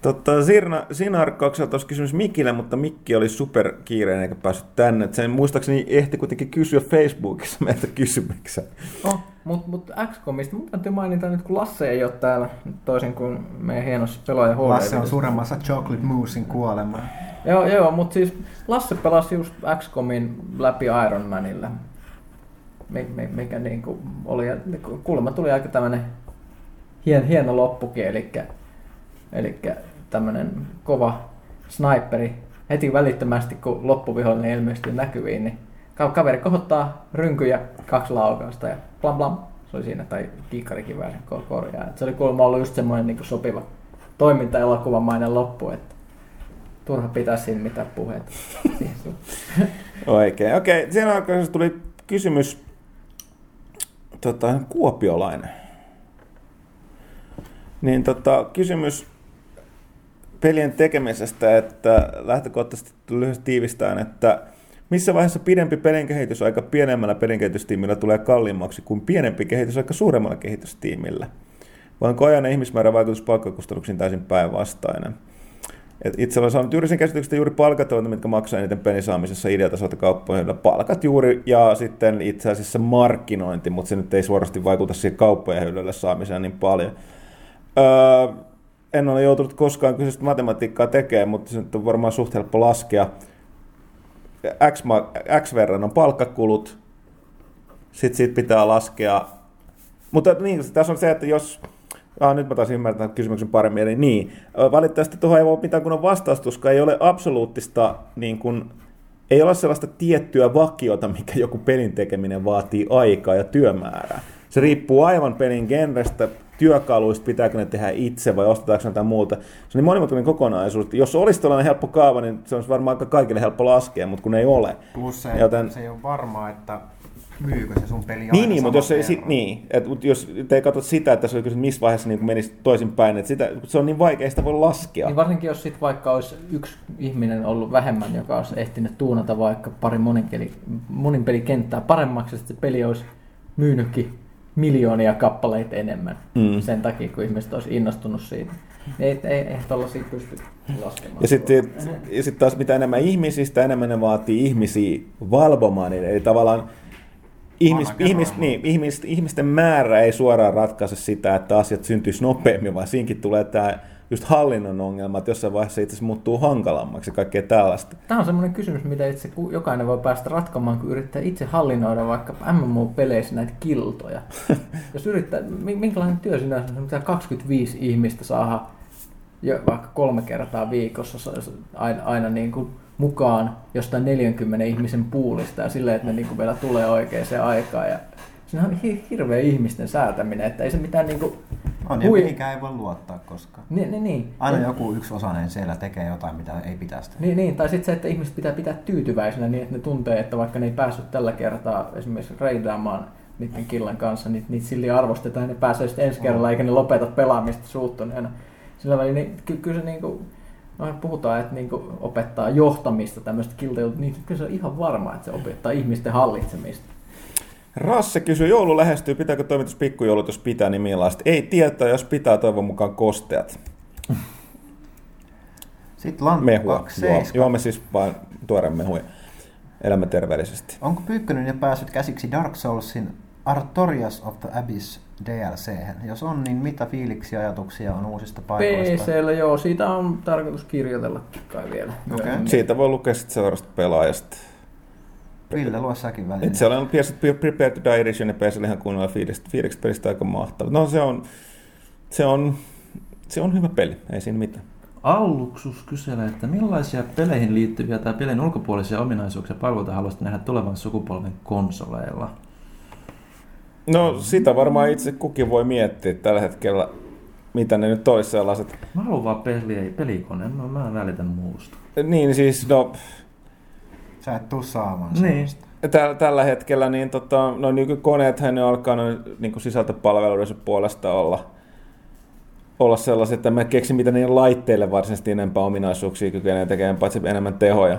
Totta, Sirna, Sinarkkaukselta olisi kysymys Mikille, mutta Mikki oli superkiireinen eikä päässyt tänne. Sen muistaakseni ehti kuitenkin kysyä Facebookissa meiltä kysymyksen.
Oh, mutta mut XCOMista, mun täytyy mainita nyt, kun Lasse ei ole täällä, toisin kuin meidän hienossa pelaaja HD.
Lasse on suremassa Chocolate Moosein kuolema.
Joo, joo, mutta siis Lasse pelasi just XCOMin läpi Iron Manilla. Mi- mikä niinku oli, ja kuulemma tuli aika tämmönen hien, hieno loppukin, eli, eli tämmönen kova sniperi heti välittömästi, kun loppuvihollinen ilmestyy näkyviin, niin ka- kaveri kohottaa rynkyjä kaksi laukausta ja blam blam, se oli siinä, tai kiikkarikiväärin ko- korjaa. Et se oli kuulemma ollut just semmoinen niin sopiva toiminta-elokuvamainen loppu, että turha pitää siinä mitään puheita. [laughs]
Oikein. Okei, Sinarkkaukselta tuli kysymys tota, kuopiolainen. Niin tota, kysymys pelien tekemisestä, että lähtökohtaisesti lyhyesti tiivistään, että missä vaiheessa pidempi pelin kehitysaika pienemmällä pelin kehitystiimillä tulee kalliimmaksi kuin pienempi kehitysaika suuremmalla kehitystiimillä? Vai onko ajan ja ihmismäärän vaikutus palkkakustannuksiin täysin päinvastainen? Itse olen saanut juuri sen käsityksen, juuri palkat ovat, mitkä maksaa eniten pelin saamisessa ideatasolta kauppojen Palkat juuri ja sitten itse asiassa markkinointi, mutta se nyt ei suorasti vaikuta siihen kauppojen hyllylle saamiseen niin paljon. Öö, en ole joutunut koskaan kyseistä matematiikkaa tekemään, mutta se on varmaan suht helppo laskea. X, X verran on palkkakulut, sitten siitä pitää laskea. Mutta niin, tässä on se, että jos Ah, nyt mä taas ymmärtän kysymyksen paremmin. Eli niin, valitettavasti tuohon ei voi mitään kunnon vastausta, koska ei ole absoluuttista, niin kuin, ei ole sellaista tiettyä vakiota, mikä joku pelin tekeminen vaatii aikaa ja työmäärää. Se riippuu aivan pelin genrestä, työkaluista, pitääkö ne tehdä itse vai ostetaanko jotain muuta. Se on niin monimutkainen kokonaisuus. Jos olisi tällainen helppo kaava, niin se olisi varmaan aika kaikille helppo laskea, mutta kun ei ole.
Plus se,
Joten-
se ei ole varmaa, että myykö se sun peli
Niin,
aina
niin mutta jos, ei, sit, niin, et, mut jos te ei katso sitä, että se oli missä vaiheessa niin menisi toisinpäin, että sitä, se on niin vaikea, sitä voi laskea.
Niin varsinkin jos sit vaikka olisi yksi ihminen ollut vähemmän, joka olisi ehtinyt tuunata vaikka pari moninkeli, moninpelikenttää paremmaksi, että se peli olisi myynytkin miljoonia kappaleita enemmän
Mm.
sen takia, kun ihmiset olisi innostunut siitä. Ei, ei, ei tollasia pysty laskemaan.
Ja sitten ja sit taas mitä enemmän ihmisiä, sitä enemmän ne vaatii ihmisiä valvomaan. Eli tavallaan ihmis, ihmis, niin, ihmis, ihmisten määrä ei suoraan ratkaise sitä, että asiat syntyisi nopeammin, vaan siinkin tulee tämä just hallinnon ongelma, että jossain vaiheessa itse asiassa muuttuu hankalammaksi ja kaikkea tällaista.
Tämä on semmoinen kysymys, mitä itse jokainen voi päästä ratkomaan, kun yrittää itse hallinnoida vaikka MMO-peleissä näitä kiltoja. [laughs] Jos yrittää, mi- minkälainen työ siinä on, pitää 25 ihmistä saada jo vaikka kolme kertaa viikossa sa- sa- aina, aina niin kuin mukaan jostain 40 ihmisen puulista ja silleen, että ne niin kuin vielä tulee oikeaan aikaan. Ja siinä on hi- hirveä ihmisten säätäminen, että ei se mitään niin kuin,
On ja
Hui.
mihinkään ei voi luottaa koskaan.
niin, niin, niin.
Aina joku yksi osainen siellä tekee jotain, mitä ei pitäisi tehdä.
Niin, niin, tai sitten se, että ihmiset pitää pitää tyytyväisenä niin, että ne tuntee, että vaikka ne ei päässyt tällä kertaa esimerkiksi reidaamaan niiden killan kanssa, niin niitä silti arvostetaan ja ne pääsee sitten ensi kerralla, eikä ne lopeta pelaamista suuttuneena. Sillä välillä, niin ky- kyllä se niinku, no puhutaan, että niinku opettaa johtamista tämmöistä kiltailua, niin kyllä se on ihan varma, että se opettaa ihmisten hallitsemista.
Rasse kysyy, joulu lähestyy, pitääkö toimitus pikkujoulut, jos pitää, niin millaista? Ei tietää, jos pitää toivon mukaan kosteat.
Sitten Lanttu
Mehua. Juo,
27.
juomme siis vain tuoreen mehuja. Elämme terveellisesti.
Onko Pyykkönen jo päässyt käsiksi Dark Soulsin Artorias of the Abyss dlc Jos on, niin mitä fiiliksiä ja ajatuksia on uusista paikoista?
PCllä joo, siitä on tarkoitus kirjoitella kai vielä.
Okei.
myöhemmin.
Siitä voi lukea sitten seuraavasta pelaajasta.
Ville, lue säkin väliin.
Et siellä on PS Prepare to Die Edition ja PCllä ihan kunnolla fiilikset pelistä aika mahtava. No se on, se on, se on hyvä peli, ei siinä mitään.
Alluksus kyselee, että millaisia peleihin liittyviä tai pelin ulkopuolisia ominaisuuksia palveluita haluaisit nähdä tulevan sukupolven konsoleilla?
No sitä varmaan itse kukin voi miettiä tällä hetkellä, mitä ne nyt olisi sellaiset.
Mä haluan vaan peli, pelikoneen, mä, mä en välitä muusta.
Niin siis, no
Sä et tuu saamaan
Niin.
tällä, tällä hetkellä niin tota, no nykykoneethan ne alkaa noin niin sisältöpalveluiden puolesta olla, olla sellaiset, että mä en keksi mitä niiden laitteille varsinaisesti enempää ominaisuuksia kykenee tekemään, paitsi enemmän tehoja.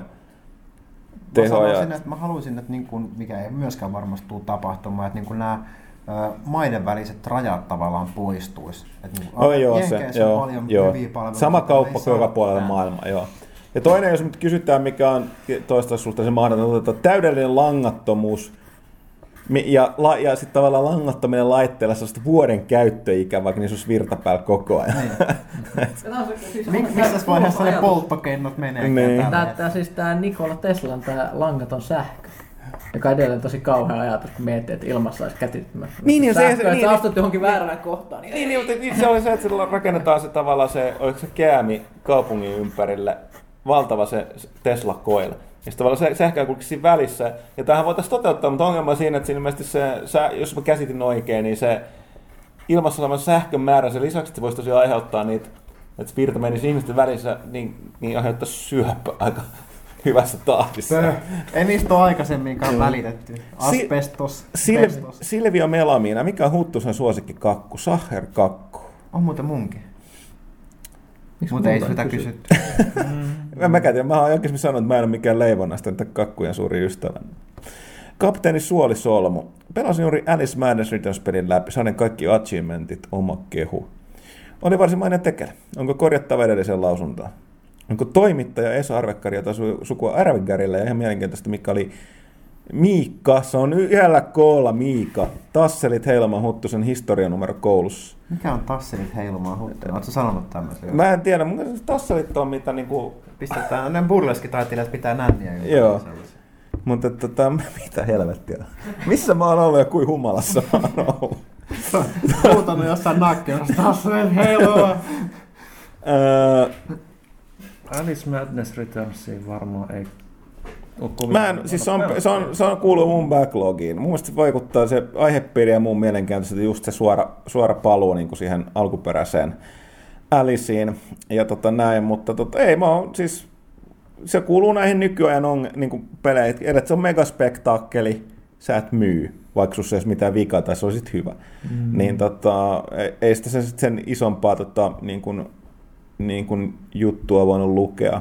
Mä sanoisin, että mä haluaisin, että niin kuin, mikä ei myöskään varmasti tule tapahtumaan, että niin kuin nämä maiden väliset rajat tavallaan poistuisi. Että niin kuin,
Oh, joo, se,
Jenkeissä on
joo,
paljon
joo.
hyviä palveluita,
Sama kauppa joka puolella maailmaa, joo. Ja toinen, jos nyt kysytään, mikä on toista suhteen se mahdotonta, että täydellinen langattomuus ja, la, ja sitten tavallaan langattominen laitteella sellaista vuoden käyttöikä, vaikka niissä olisi virta päällä koko ajan. [laughs]
Mik, missä vaiheessa ne polttokennot menee?
Niin.
Tää siis tää Nikola Teslan tää langaton sähkö. Joka on edelleen tosi kauhea ajatus, kun miettii, että ilmassa olisi käsittämättä.
Niin, niin, se-
sähköä,
se-
että
niin,
sä
niin.
astut johonkin väärään kohtaan. Niin,
Niin, niin mutta niin se oli se, että sillä rakennetaan se tavallaan se, oliko se käämi kaupungin ympärille, valtava se Tesla Coil. Ja sitten tavallaan se sähköä kulkisi siinä välissä. Ja tähän voitaisiin toteuttaa, mutta ongelma on siinä, että siinä ilmeisesti se, sä, jos mä käsitin oikein, niin se ilmassa olevan sähkön määrä sen lisäksi, että se voisi tosiaan aiheuttaa niitä, että se virta menisi ihmisten välissä, niin, niin aiheuttaisi syöpä aika hyvässä tahdissa.
Ei niistä ole aikaisemminkaan välitetty. Asbestos.
Sil. Silvio Melamiina, mikä on Huttusen suosikkikakku? Saher kakku.
On muuten munkin.
Miksi
Mutta ei sitä kysytty. [laughs]
Mä, mä tiedä, mä oon sanonut, että mä en ole mikään leivonnasta, että kakkujen suuri ystävä. Kapteeni Suoli Solmu. Pelasin juuri Alice Madness Returns-pelin läpi, sain kaikki achievementit, oma kehu. Oli varsin mainen tekele. Onko korjattava edelliseen lausuntaan? Onko toimittaja Esa Arvekkari, jota su- sukua Arvekkarille, ja ihan mielenkiintoista, mikä oli Miikka, se on yhdellä koolla Miika. Tasselit Heilaman Huttusen historianumero koulussa.
Mikä on tasselit heilumaan huttuna? Oletko sanonut tämmöisen?
Mä en tiedä, mun mielestä tasselit on mitä niinku
Pistetään, ne burleskitaiteilijat pitää nänniä.
Joo.
sellaisia.
Mutta tota, [laughs] mitä helvettiä. Missä mä oon ollut ja kuin humalassa mä oon ollut?
Huutanut jossain nakkeessa. Tasselit heilumaan.
Öö,
Alice Madness Returnsiin varmaan ei
mä en, siis se on, se on, se on kuuluu mun backlogiin. Mun mielestä se vaikuttaa se aihepiiri ja muun mielenkiintoisesti just se suora, suora paluu niin kuin siihen alkuperäiseen Aliceen ja tota näin, mutta tota, ei mä oon siis se kuuluu näihin nykyajan on, niin kuin peleihin, että se on megaspektaakkeli, sä et myy, vaikka sussa ei olisi mitään vikaa tai se olisit hyvä. Mm. Niin tota, ei- sitä sen, sen isompaa tota, niin kuin, niin kuin juttua voinut lukea.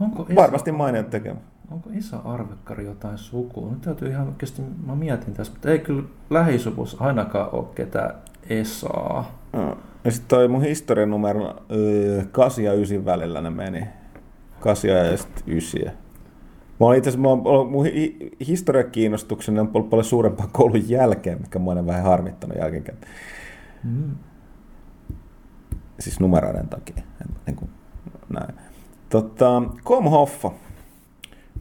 Onko
Varmasti maineen tekemä.
Onko Esa Arvekkari jotain sukua? Nyt täytyy ihan oikeasti, mä mietin tässä, mutta ei kyllä lähisuvus ainakaan ole ketään Esaa.
Joo. Ja sitten toi mun historian numero 8 ja 9 välillä ne meni. 8 ja sitten 9. Mä oon itse asiassa, mä mun hi- historiakiinnostukseni on ollut paljon suurempaa koulun jälkeen, mikä mua on vähän harmittanut jälkeenkäteen.
Mm.
Siis numeroiden takia. Niin kuin, näin. Tota, Kom Hoffa.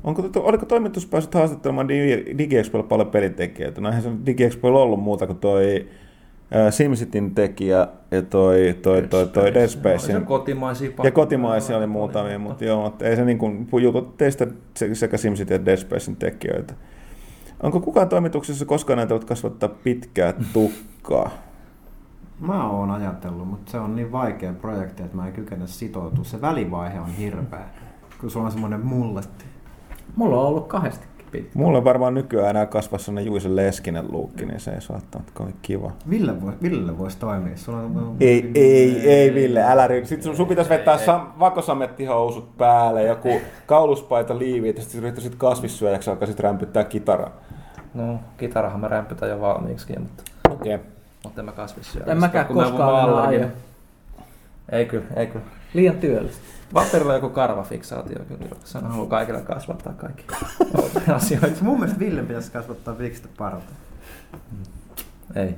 Onko, to, oliko toimitus päässyt haastattelemaan Digi- DigiExpoilla paljon pelintekijöitä? No eihän se DigiExpoilla ollut muuta kuin toi SimCityn tekijä ja toi, toi, toi, toi Dead
Oli se
Spacein.
kotimaisia
Ja kotimaisia oli muutamia, mutta joo, mutta ei se niin kuin, jutut teistä se- sekä SimCity että Dead Spacein tekijöitä. Onko kukaan toimituksessa koskaan ajatellut kasvattaa pitkää tukkaa?
Mä oon ajatellut, mutta se on niin vaikea projekti, että mä en kykene sitoutua. Se välivaihe on hirveä, kun sulla on semmoinen mulletti.
Mulla on ollut kahdestikin pitkä.
Mulla on varmaan nykyään enää kasvaa sellainen Juisen Leskinen luukki, niin se ei saattaa olla kiva.
Ville, voi, Ville voisi toimia. Sulla on...
Ei, ei, ei Ville, älä ry. Sitten sun, sun pitäisi vetää sam, vakosamettihousut päälle, joku kauluspaita liivi, ja sitten yrittäisit kasvissyöjäksi alkaisit rämpyttää kitaraa.
No, kitarahan mä rämpytän jo valmiiksi, mutta,
Okei. Okay.
mutta en mä kasvissyö.
En mäkään
mä
koskaan
allerginen.
aio.
Ei kyllä, ei kyllä.
Liian työllistä.
Valterilla on joku karvafiksaatio kyllä, se on haluaa kaikille kasvattaa kaikki [laughs] asioita.
Mun mielestä Ville pitäisi kasvattaa viikset parta.
Ei.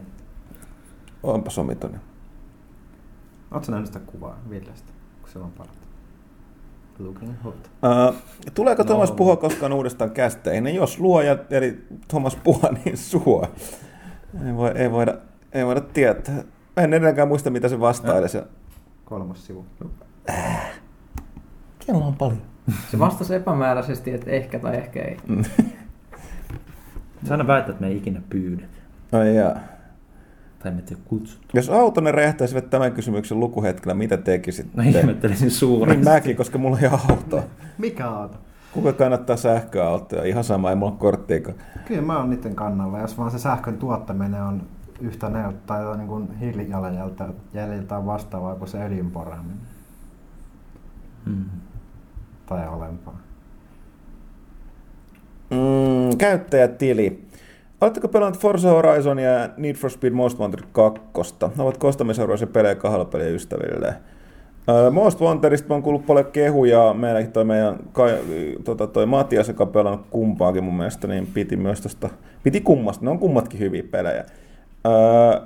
Onpa somitonen.
Oletko nähnyt sitä kuvaa Villestä, kun se on parta? Looking hot.
Uh, tuleeko
No.
Thomas puhua koskaan uudestaan kästeihin? Jos luoja, eli Thomas puhua, [laughs] niin suo. Ei, voi, ei, voida, ei voida tietää. En edelleenkään muista, mitä se vastaili. Se...
Kolmas sivu.
Kello on paljon.
Se vastasi epämääräisesti, että ehkä tai ehkä ei. [laughs]
Sä aina väittää, että me ei ikinä pyydetä.
Ai jaa.
Tai me ei kutsuttu.
Jos autonne räjähtäisivät tämän kysymyksen lukuhetkellä, mitä tekisit?
Mä ihmettelisin suuresti.
Niin mäkin, koska mulla ei ole autoa.
Mikä auto?
Kuka kannattaa sähköautoja? Ihan sama, ei mulla ole korttiakaan.
Kyllä mä oon niiden kannalla, jos vaan se sähkön tuottaminen on yhtä neut tai niin kuin hiilijalanjältä jäljiltään vastaavaa kuin se öljyn poraaminen
Mm.
Tai alempaa.
Mm, käyttäjätili. Oletteko pelannut Forza Horizon ja Need for Speed Most Wanted 2? Ne ovat kostamisarvoisia pelejä kahdella pelien ystäville. Most Wantedista on kuullut paljon kehuja. Meilläkin toi meidän kai, tota, toi Matias, joka on pelannut kumpaakin mun mielestä, niin piti myös tosta, piti kummasta. Ne on kummatkin hyviä pelejä. Öö,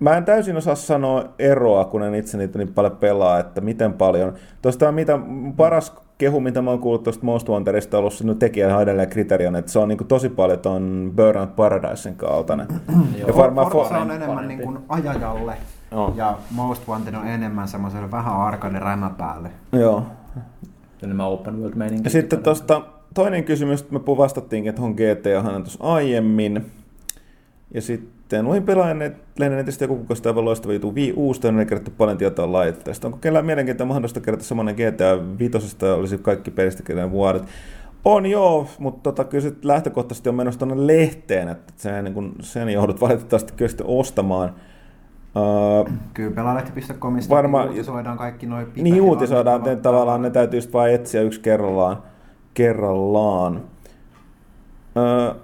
Mä en täysin osaa sanoa eroa, kun en itse niitä niin paljon pelaa, että miten paljon. Tuosta mitä paras kehu, mitä mä oon kuullut tuosta Most Wantedista, on ollut se no, tekijän edelleen kriteeri on, että se on niin kuin tosi paljon tuon Burnout Paradisein kaltainen. ja varmaan
Forza
for...
on enemmän niin kuin ajajalle
Joo.
ja Most Wanted on enemmän semmoiselle vähän arcade rämäpäälle.
Joo.
Enemmän open world meininki.
Ja sitten tuosta toinen kysymys, että me vastattiinkin tuohon GTA tuossa aiemmin. Ja sitten luin pelaajan lennetistä joku kuka sitä aivan loistava juttu. Wii Uusta on kerätty paljon tietoa laitteesta. Onko kellään mielenkiintoa mahdollista kerätä semmoinen GTA 5, olisi kaikki pelistä kerätään vuodet? On joo, mutta tota, kyllä se lähtökohtaisesti on menossa tuonne lehteen, että sen, niin kun, sen joudut valitettavasti kyllä sitten ostamaan. Uh,
Kyllä pelaalehti.comista
Varmaan-
uutisoidaan kaikki noin
niin uutisoidaan, että tavallaan ne täytyy sitten vaan etsiä yksi kerrallaan. kerrallaan. Öö,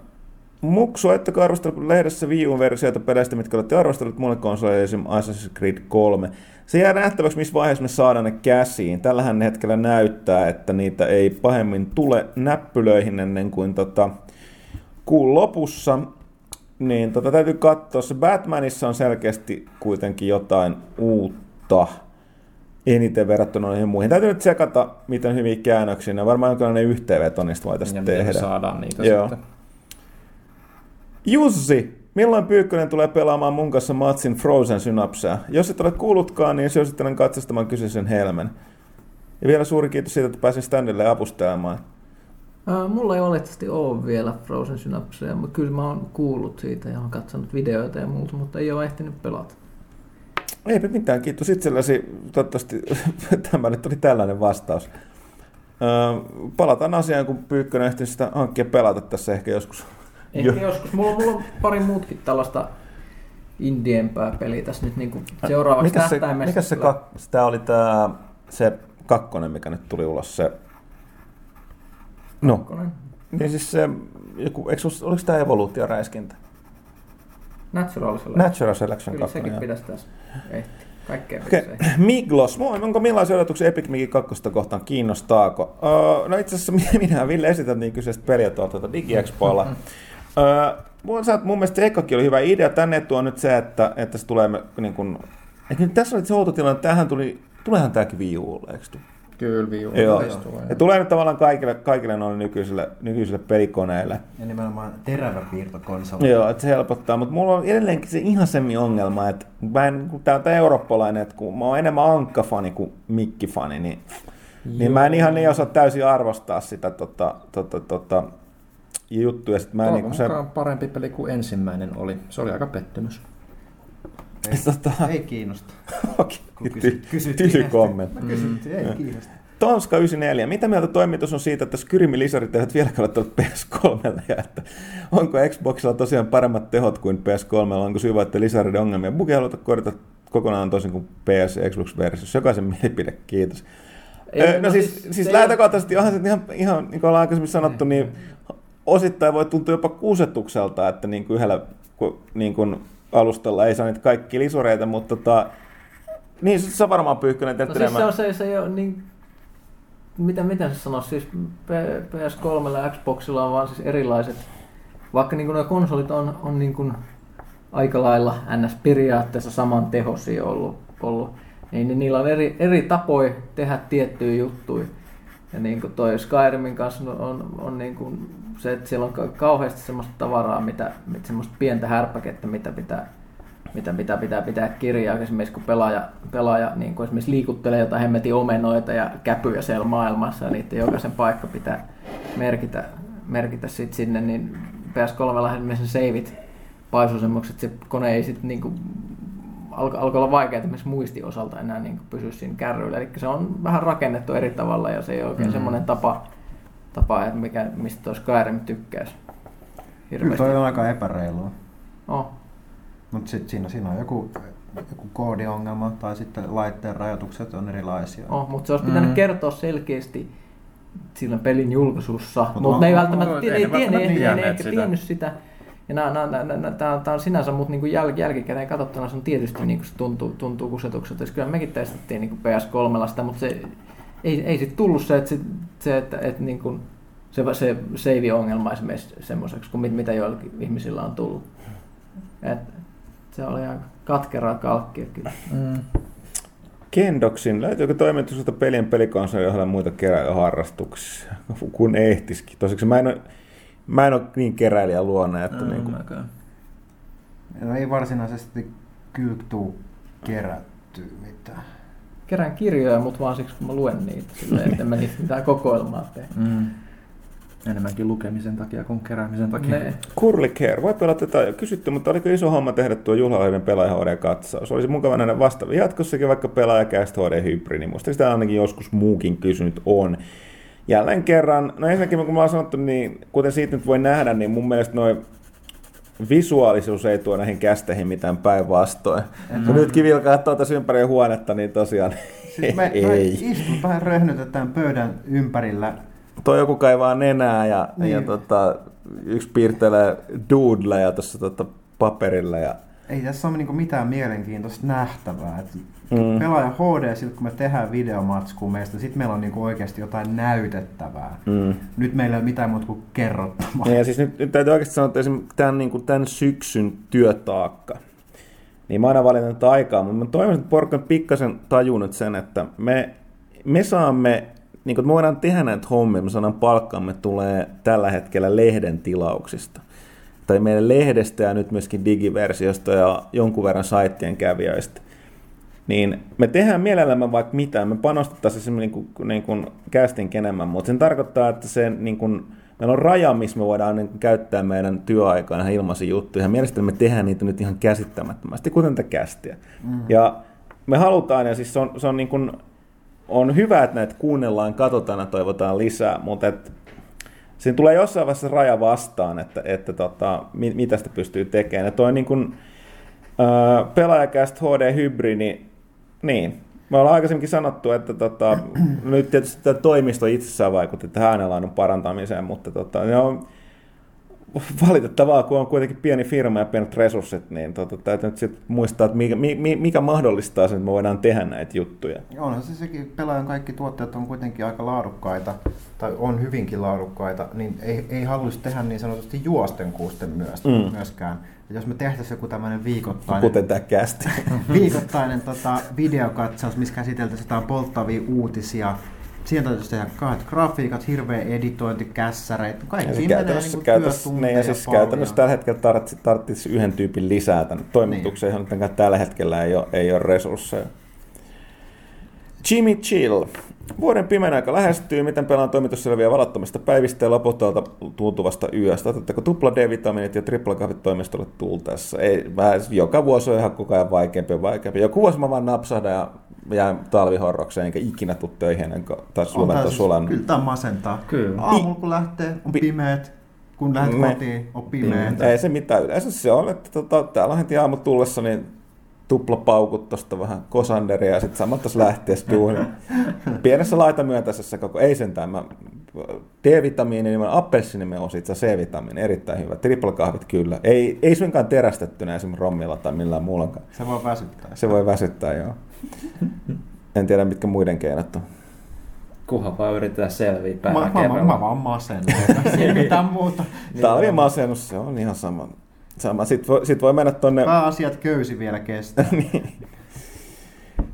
Muksu, ettekö arvostellut lehdessä Wii U-versioita peleistä, mitkä olette arvostellut muille konsoleille, esim. Assassin's Creed 3? Se jää nähtäväksi, missä vaiheessa me saadaan ne käsiin. Tällähän hetkellä näyttää, että niitä ei pahemmin tule näppylöihin ennen kuin tota, kuun lopussa. Niin tota, täytyy katsoa. Se Batmanissa on selkeästi kuitenkin jotain uutta eniten verrattuna noihin muihin. Täytyy nyt tsekata, miten hyviä käännöksiä. ne on. Varmaan jonkinlainen yhteenveto niistä voitaisiin tehdä.
saadaan niitä
Joo.
sitten.
Jussi, milloin Pyykkönen tulee pelaamaan mun kanssa matsin Frozen Synapsea? Jos et ole kuullutkaan, niin suosittelen katsastamaan kyseisen helmen. Ja vielä suuri kiitos siitä, että pääsin standille apustelemaan.
Ää, mulla ei oletettavasti ole vielä Frozen Synapseja, mutta kyllä mä oon kuullut siitä ja oon katsonut videoita ja muuta, mutta ei ole ehtinyt pelata.
Eipä mitään, kiitos itsellesi. Toivottavasti [laughs] tämä nyt oli tällainen vastaus. Öö, palataan asiaan, kun Pyykkönen ehtii sitä hankkia pelata tässä ehkä joskus.
Ehkä
Joo.
joskus. Mulla, mulla on pari muutkin tällaista indiempää peliä tässä nyt niin seuraavaksi
mikä se,
tähtäimessä.
mikä se, kak, tämä oli tämä, se kakkonen, mikä nyt tuli ulos, se... No,
Kakkonen.
niin siis se, joku, eikö, oliko tämä evoluutioräiskintä?
Natural Selection.
Natural Selection
Kyllä
2.
sekin pitäisi tässä ehtiä. Kaikkea ehtiä. [clears throat]
Miglos, onko millaisia odotuksia Epic Migin kakkosta kohtaan, kiinnostaako? Uh, no itse asiassa [laughs] minä ja Ville esität niin kyseistä peliä tuolta tuota DigiExpoilla. [laughs] mun, sä, mun mielestä se ekkakin oli hyvä idea, tänne tuo nyt se, että, että se tulee niin kun, että nyt tässä oli se outo tilanne, että tämähän tuli, tuleehan tämäkin Wii Ulle, eikö tu-
Kyllä, Wii
Joo.
istuu,
Ja tulee nyt tavallaan kaikille, kaikille noille nykyisille, nykyisille pelikoneille.
Ja nimenomaan terävä piirtokonsoli.
Joo, että se helpottaa, mutta mulla on edelleenkin se ihan semmi ongelma, että mä en, kun tää on tää eurooppalainen, että kun mä oon enemmän Ankka-fani kuin Mikki-fani, niin, niin mä en ihan niin osaa täysin arvostaa sitä tota, tota, tota, juttuja. Sit mä niinku se,
parempi peli kuin ensimmäinen oli. Se oli aika pettymys.
Ei,
tota,
ei kiinnosta. [laughs]
okei,
Kun kysyt- kysyt [laughs]
kommentti.
Mä kysyttiin, ei kiinnosta.
Tonska 94. Mitä mieltä toimitus on siitä, että Skyrimi lisarit eivät vieläkään ole tullut PS3 ja että onko Xboxilla tosiaan paremmat tehot kuin PS3? Onko syy että lisareiden ongelmia? Bugia haluta korjata kokonaan toisin kuin PS ja Xbox-versiossa. Jokaisen mielipide, kiitos.
Ei,
Ei, no,
no
siis,
siis
siis, lähtökohtaisesti onhan se ihan, ihan niin kuin ollaan aikaisemmin sanottu, niin osittain voi tuntua jopa kusetukselta, että niin kuin yhdellä niin kuin alustalla ei saa niitä kaikki lisureita, mutta tota, niin sä varmaan Pyykkönen teet
No siis se on se, se ei ole niin... Mitä, miten se sanoisi? Siis P- PS3 ja Xboxilla on vaan siis erilaiset... Vaikka niin nuo konsolit on, on niin kuin aika lailla ns. periaatteessa saman tehosia ollut, ollut niin, niin niillä on eri, eri tapoja tehdä tiettyjä juttuja. Ja niin kuin toi Skyrimin kanssa on, on, on niin kuin se, että siellä on ka- kauheasti semmoista tavaraa, mitä, semmoista pientä härpäkettä, mitä pitää, mitä pitää, pitää pitää kirjaa. Esimerkiksi kun pelaaja, pelaaja niin kuin esimerkiksi liikuttelee jotain hemmetin omenoita ja käpyjä siellä maailmassa ja niiden jokaisen paikka pitää merkitä, merkitä sit sinne, niin PS3 esimerkiksi seivit paisuu semmoiksi, että se kone ei sitten niin kuin alkoi alko olla vaikea esimerkiksi muistin osalta enää niin kuin pysyä siinä kärryillä. Eli se on vähän rakennettu eri tavalla ja se ei ole oikein mm. semmoinen tapa, tapa että mikä, mistä tuo Skyrim tykkäisi.
Kyllä
Hirveästi.
toi on aika epäreilua.
Oh.
Mutta sitten siinä, siinä on joku, joku koodiongelma tai sitten laitteen rajoitukset on erilaisia.
Oh, mutta se olisi pitänyt
Mm.
kertoa selkeästi sillä pelin julkaisussa,
Mut
mutta
on-
ne ei välttämättä tie-
ei
tiennyt, ei, ei, ei, tiennyt sitä. Ja nää, nää, nää, nää, tää, tää on sinänsä, mutta niinku jäl, jälkikäteen katsottuna se on tietysti niinku se tuntuu, tuntuu kusetukselta. Kyllä mekin testattiin niinku PS3 sitä, mutta se ei, ei sitten tullut se, että, se, se, että, että niinku, se, se save-ongelma esimerkiksi semmoiseksi kuin mit, mitä joillakin ihmisillä on tullut. Et, se oli aika katkeraa kalkkia kyllä.
Mm.
Kendoksin, löytyykö toimitukselta pelien pelikonsoli ohella muita keräilyharrastuksia, kun ehtisikin? Tosiksi mä en ole, mä en ole niin keräilijä luonne, että
Mm,
niin kuin.
No ei varsinaisesti kyllä tuu kerätty.
Kerään kirjoja, mutta vaan siksi kun mä luen niitä, silleen, että mä niitä mitään kokoelmaa tee.
Mm. Enemmänkin lukemisen takia kuin keräämisen takia.
Ne,
Curly Care, voi pelata tätä jo kysytty, mutta oliko iso homma tehdä tuo juhlallinen pelaaja HD-katsaus? Olisi mukava nähdä vastaava jatkossakin vaikka pelaajakäistä HD-hybridi. Musta sitä ainakin joskus muukin kysynyt on. Jälleen kerran, no ensinnäkin kun mä oon sanottu, niin kuten siitä nyt voi nähdä, niin mun mielestä noin visuaalisuus ei tuo näihin kästeihin mitään päinvastoin. Mm-hmm. Kun nytkin vielä katsoo tässä ympäri huonetta, niin tosiaan
Siis me, me
ei.
istutaan röhnytetään pöydän ympärillä.
Toi joku kaivaa nenää ja, niin. ja tota, yksi piirtelee doodleja tuossa tota paperilla. Ja,
Ei tässä ole niinku mitään mielenkiintoista nähtävää. Et
Mm.
Pelaaja HD, sit kun me tehdään videomatskua meistä, sit meillä on niinku oikeasti jotain näytettävää.
mm.
Nyt meillä ei ole mitään muuta kuin kerrottavaa.
Ja siis nyt, nyt täytyy oikeasti sanoa, että esimerkiksi tämän, niin kuin tämän syksyn työtaakka, niin mä aina valitan tätä aikaa, mutta mä toivon, että porukka pikkasen tajunnut sen, että me, me saamme, niin kuin me voidaan tehdä näitä hommia, me saadaan palkkaamme tulee tällä hetkellä lehden tilauksista. Tai meidän lehdestä ja nyt myöskin digiversiosta ja jonkun verran saittien kävijöistä. Niin me tehdään mielellämme vaikka mitään, me panostettaisiin esimerkiksi niin kuin, niin kuin casting enemmän, mutta sen tarkoittaa, että se niin kuin, meillä on raja, missä me voidaan niin kuin, käyttää meidän työaikaa ihan ilmaisia juttuja. Ja mielestäni me tehdään niitä nyt ihan käsittämättömästi, kuten tätä kästiä. Mm. Ja me halutaan, ja siis se on, se on, niin kuin, on hyvä, että näitä kuunnellaan, katsotaan ja toivotaan lisää, mutta et, siinä tulee jossain vaiheessa raja vastaan, että, että tota, mi, mitä sitä pystyy tekemään. Ja toi niin kuin, pelaajakäst HD-hybridi, niin, me ollaan aikaisemminkin sanottu, että tota, [clears throat] nyt tietysti tämä toimisto itsessään vaikutti tähän äänenlaadun parantamiseen, mutta tota, ne on valitettavaa, kun on kuitenkin pieni firma ja pienet resurssit, niin tota, täytyy nyt sit muistaa, että mikä, mi- mikä mahdollistaa sen, että me voidaan tehdä näitä juttuja.
Onhan se sekin, pelaajan kaikki tuotteet on kuitenkin aika laadukkaita, tai on hyvinkin laadukkaita, niin ei, ei haluaisi tehdä niin sanotusti juosten kuusten myös,
Mm.
mm. myöskään. Ja jos me tehtäisiin joku tämmöinen viikoittainen,
Kuten tämä kästi. [laughs]
viikoittainen tota, videokatsaus, missä käsiteltäisiin jotain polttavia uutisia, siihen täytyisi tehdä kahdet grafiikat, hirveä editointi, kässäreitä, kaikki
Ja
siinä menee
käytännössä,
niin
käytännössä,
työtunteja
niin, ja siis
paljon.
käytännössä tällä hetkellä tarvitsisi, tarvitsisi yhden tyypin lisää tänne toimitukseen,
Niin.
johon tällä hetkellä ei ole, ei ole resursseja. Jimmy Chill. Vuoden pimeän aika lähestyy, miten pelaan toimitus selviää valattomista päivistä ja lopulta tuntuvasta yöstä. Otatteko tupla D-vitamiinit ja tripla kahvit toimistolle tultaessa? Ei, mä, joka vuosi on ihan koko ajan vaikeampi ja vaikeampi. Joku vuosi mä vaan napsahdan ja jään talvihorrokseen, enkä ikinä tuu töihin ennen kuin taas
on siis-. Kyllä tämä masentaa.
Kyllä.
Aamulla kun lähtee, on
Pi-
pimeät. Kun lähdet
Me-
kotiin, on pimeät.
Ei se mitään. Yleensä se on, että tota, täällä heti aamu tullessa niin tupla paukut tosta vähän kosanderia ja sitten samat taas lähtee duuniin. Pienessä laitamyöntäisessä koko, ei sentään. Mä, D-vitamiini, niin appelsiinimme on siitä C-vitamiini, erittäin hyvä. Triple-kahvit kyllä. Ei, ei suinkaan terästettynä esimerkiksi rommilla tai millään muullakaan.
Se voi väsyttää.
Se voi väsyttää, joo. En tiedä, mitkä muiden keinot on.
Kunhan vaan yritetään selviä
Mä,
päivän
mä, mä,
kerralla.
mä vaan masennan. Ei mitään muuta.
Talvimasennus, se on ihan sama. Sama. Sitten voi, sit voi mennä tonne
Pääasiat köysi vielä kestää. [laughs]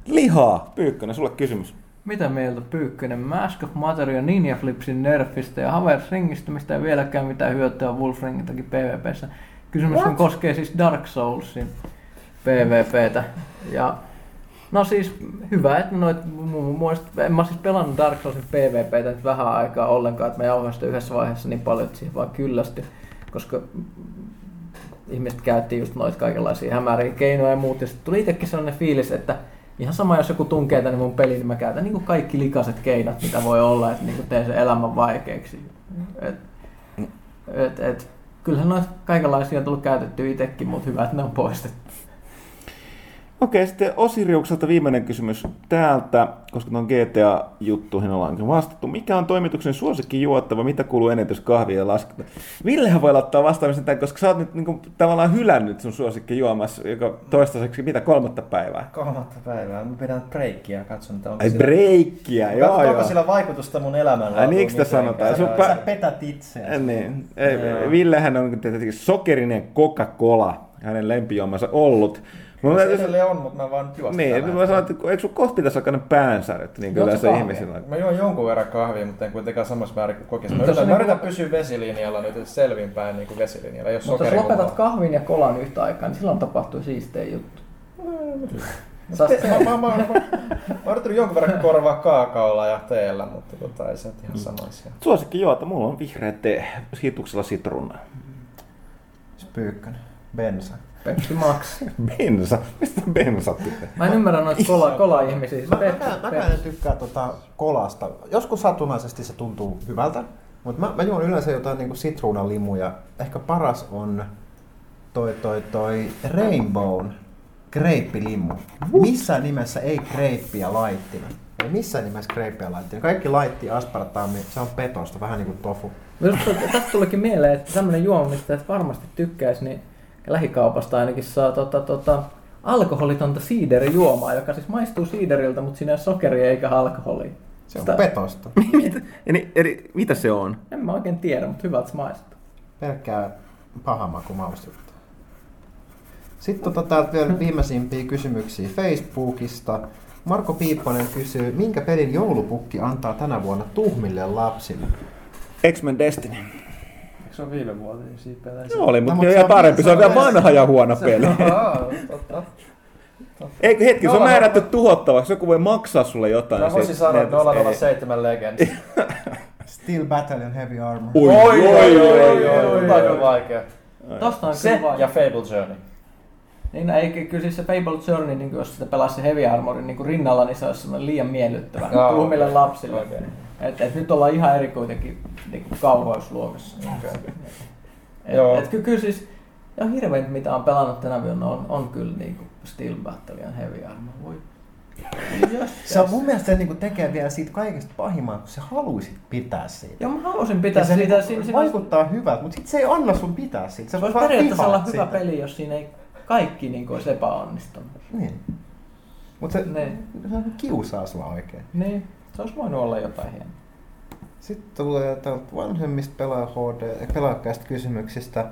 lihaa. Pyykkönen, sulle kysymys.
Mitä mieltä Pyykkönen Mask of Matter ja Ninja Flipsin nerfistä ja Havers ringistä, mistä ei vieläkään mitään hyötyä Wolfringiltakin PvPssä. Kysymys on koskee siis Dark Soulsin PvPtä. Ja no siis hyvä, että noit mun mielestä, en mä siis pelannut Dark Soulsin PvPtä nyt vähän aikaa ollenkaan, että mä jauhoin sitä yhdessä vaiheessa niin paljon, että siihen vaan kyllästy, koska ihmiset käytti just noita kaikenlaisia hämäriä keinoja ja muut, ja sitten tuli itsekin sellainen fiilis, että ihan sama jos joku tunkee tänne mun peliin, niin mä käytän niin kaikki likaset keinot, mitä voi olla, että niin teen sen elämän vaikeaksi. Et, et, et, kyllähän noita kaikenlaisia on tullut käytettyä itsekin, mutta hyvä, että ne on poistettu.
Okei, sitten Osiriukselta viimeinen kysymys täältä, koska tuon GTA-juttuihin ollaan vastattu. Mikä on toimituksen suosikki juottava? Mitä kuuluu ennätys kahvia ja lasketa? Villehän voi laittaa vastaamisen tämän, koska sä oot nyt niinku, tavallaan hylännyt sun suosikki juomassa, joka toistaiseksi mitä kolmatta päivää.
Kolmatta päivää. Mä pidän breikkiä ja katson, että onko
Ai
sillä,
breikkiä, joo
Katsotaan,
joo.
onko sillä vaikutusta mun elämään.
Ai niinkö sitä sanotaan? Sun pä-
Sä petät itseäsi.
Niin. Ei, Villehän on tietenkin sokerinen Coca-Cola, hänen lempijuomansa ollut. Mulla
Se edelleen on, mutta mä vaan juostan
Niin,
tällä
mä sanoin, että eikö sun kohta pitäisi alkaa ne päänsärjet, niin kyllä se ihmisillä on.
Mä juon jonkun verran kahvia, mutta en kuitenkaan samassa määrin kuin kokis. Mä
Mutta
yritän,
se
mä
niinku-
yritän pysyä vesilinjalla nyt, että selvinpäin niin kuin vesilinjalla. Ole
Mutta jos lopetat kahvin ja kolan yhtä aikaa, niin silloin tapahtuu siistejä juttu.
Te- Mä, mä, mä, mä, mä, mä oon yrittänyt jonkun verran korvaa kaakaolla ja teellä, mutta tota, ei se ihan sama asia.
Suosikki juota, mulla on vihreä tee, hituksella sitruunaa.
Pyykkönen. Bensa.
Pepsi Max. [laughs]
Bensa? Mistä bensa tulee?
Mä en ymmärrä noita kola, kola-ihmisiä.
Mä,
Pepsi,
mä, mä,
Pepsi.
en tykkää tota kolasta. Joskus satunnaisesti se tuntuu hyvältä, mutta mä, mä juon yleensä jotain niinku sitruunalimuja. Ehkä paras on toi, toi, toi Rainbow greippilimu. Missään nimessä ei greippiä laittina. Ei missään nimessä greippiä laittina. Kaikki laitti aspartaami, se on petosta, vähän niin kuin tofu.
Minusta tästä tulikin mieleen, että tämmöinen juoma, mistä et varmasti tykkäisi, niin lähikaupasta ainakin saa tota, tota, alkoholitonta siiderijuomaa, joka siis maistuu siideriltä, mutta siinä ei ole sokeria eikä alkoholia.
Se on
Sitä-
petosta. [laughs]
Eli, eli mitä se on?
En mä oikein tiedä, mutta hyvältä se maistuu.
Pelkkää maku maustetta. Sitten tota, täältä vielä viimeisimpiä kysymyksiä Facebookista. Marko Piipponen kysyy, minkä pelin joulupukki antaa tänä vuonna tuhmille lapsille?
X-Men Destiny.
Se ole viime vuotisia pelejä?
Se oli,
No,
mutta
mut
no,
se on-
parempi. Se on vielä
on-
vanha ja huono peli.
totta.
Eikö hetki, se on määrätty tuhottavaksi. Joku voi maksaa sulle jotain.
Mä voisin
siitä
sanoa, että
netistä.
007 Legends. [laughs]
Steel Battalion Heavy Armor.
Oi, oi, oi, oi, oi.
Tämä on kyllä vaikea.
Tosta on
Se ja Fable Journey.
Niin, no, ei, kyllä siis se Fable Journey, niin jos sitä pelasi se Heavy Armorin niin rinnalla, niin se olisi liian miellyttävä
Joo.
tuhmille lapsille.
Okei.
Et, et nyt ollaan ihan eri kuitenkin niin kuin kauheusluokassa. Et,
Joo.
et, ky- kyllä siis, ja hirvein mitä on pelannut tänä vuonna on, on kyllä niin kuin Steel Battalion Heavy Armor. Voi. [laughs]
Se on mun mielestä se niinku tekee vielä siitä kaikesta pahimman, kun sä haluisit pitää siitä.
Joo, mä haluaisin pitää
Ja se
siitä.
niinku
Siinä, siinä,
vaikuttaa hyvältä, mutta sit se ei anna sun pitää siitä.
se voisi
vaan
periaatteessa olla hyvä
sitä.
peli, jos siinä ei kaikki niin kuin olisi epäonnistunut.
Niin. Mutta se,
Niin.
se kiusaa sua oikein.
Niin, se olisi voinut olla jotain hienoa.
Sitten tulee täältä vanhemmista pelaaja HD, pelaajakkaista kysymyksistä.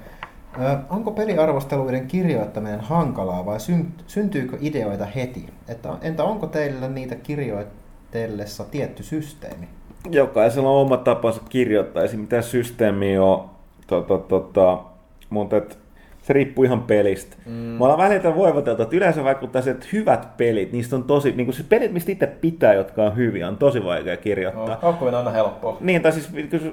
Ö, onko peliarvosteluiden kirjoittaminen hankalaa vai syn, syntyykö ideoita heti? Että, entä onko teillä niitä kirjoit, kirjoitellessa tietty systeemi?
Jokaisella on oma tapansa kirjoittaa, ei mitä systeemiä on, tota, tota, mutta et, se riippuu ihan pelistä. Mm. Me ollaan välillä voivoteltu, että yleensä vaikuttaa se, että hyvät pelit, niistä on tosi, niin kuin se pelit, mistä itse pitää, jotka on hyviä, on tosi vaikea kirjoittaa.
No, on aina helppoa.
Niin, tai siis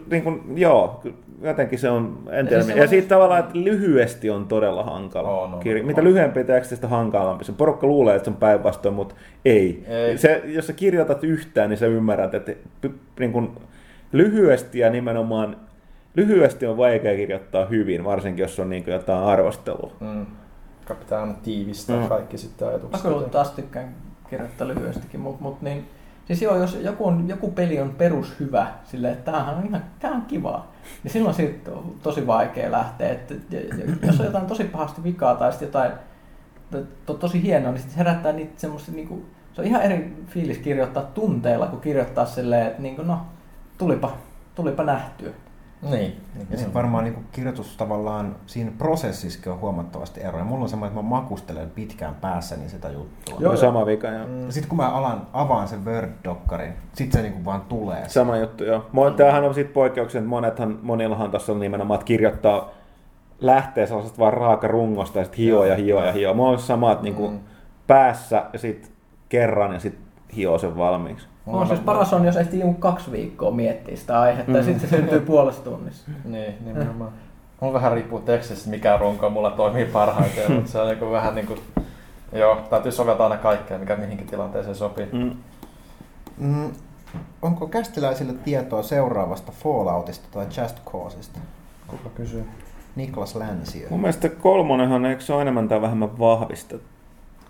niin kuin, joo, jotenkin se on, en tiedä.
siis
Ja, siitä tavallaan, että lyhyesti on todella hankala.
On, on,
Kirja-. Mitä lyhyempi teksti, sitä hankalampi. Se porukka luulee, että se on päinvastoin, mutta ei.
Ei.
Se, jos sä kirjoitat yhtään, niin sä ymmärrät, että niin kuin, lyhyesti ja nimenomaan lyhyesti on vaikea kirjoittaa hyvin, varsinkin jos on niin kuin jotain arvostelua.
Mm. Pitää aina tiivistää
Mm.
kaikki sitten
Mä
ajatukset.
kyllä taas tykkään kirjoittaa lyhyestikin, mutta mut niin, siis joo, jos joku, on, joku peli on perus hyvä, silleen, että tämähän on ihan tää on kivaa, niin silloin siitä on tosi vaikea lähteä. Että, ja- ja- jos on jotain tosi pahasti vikaa tai sitten jotain to, tosi hienoa, niin sitten herättää niitä semmoisia, niinku, se on ihan eri fiilis kirjoittaa tunteella, kuin kirjoittaa silleen, että niinku, no, tulipa, tulipa nähtyä.
Niin. niin
Ja
niin.
sitten varmaan niin kuin kirjoitus tavallaan siinä prosessissakin on huomattavasti eroja. Mulla on semmoinen, että mä makustelen pitkään päässäni sitä juttua.
Joo, sama vika. Joo.
Mm.
Ja sitten kun mä alan, avaan sen Word-dokkarin, sit se niinku vaan tulee.
Sama juttu, joo. Mo- Tämähän on sitten poikkeuksia, että monethan, monillahan tässä on nimenomaan, että kirjoittaa lähtee sellaisesta vaan raaka rungosta ja sitten hio ja hio ja hio. Mulla on samat niin kuin
Mm.
päässä ja sitten kerran ja sitten hio sen valmiiksi.
On siis paras on, jos ehtii kaksi viikkoa miettiä sitä aihetta mm. ja sitten se syntyy puolessa tunnissa. [laughs]
Niin, nimenomaan. Mulla vähän riippuu tekstistä, mikä runko mulla toimii parhaiten, mutta se on niinku vähän niinku, joo, täytyy soveltaa aina kaikkea, mikä mihinkin tilanteeseen sopii.
Mm.
Mm, onko kästiläisillä tietoa seuraavasta Falloutista tai Just Causeista?
Kuka kysyy?
Niklas Länsiö.
Mun mielestä kolmonenhan, eikö se ole enemmän tai vähemmän vahvistettu?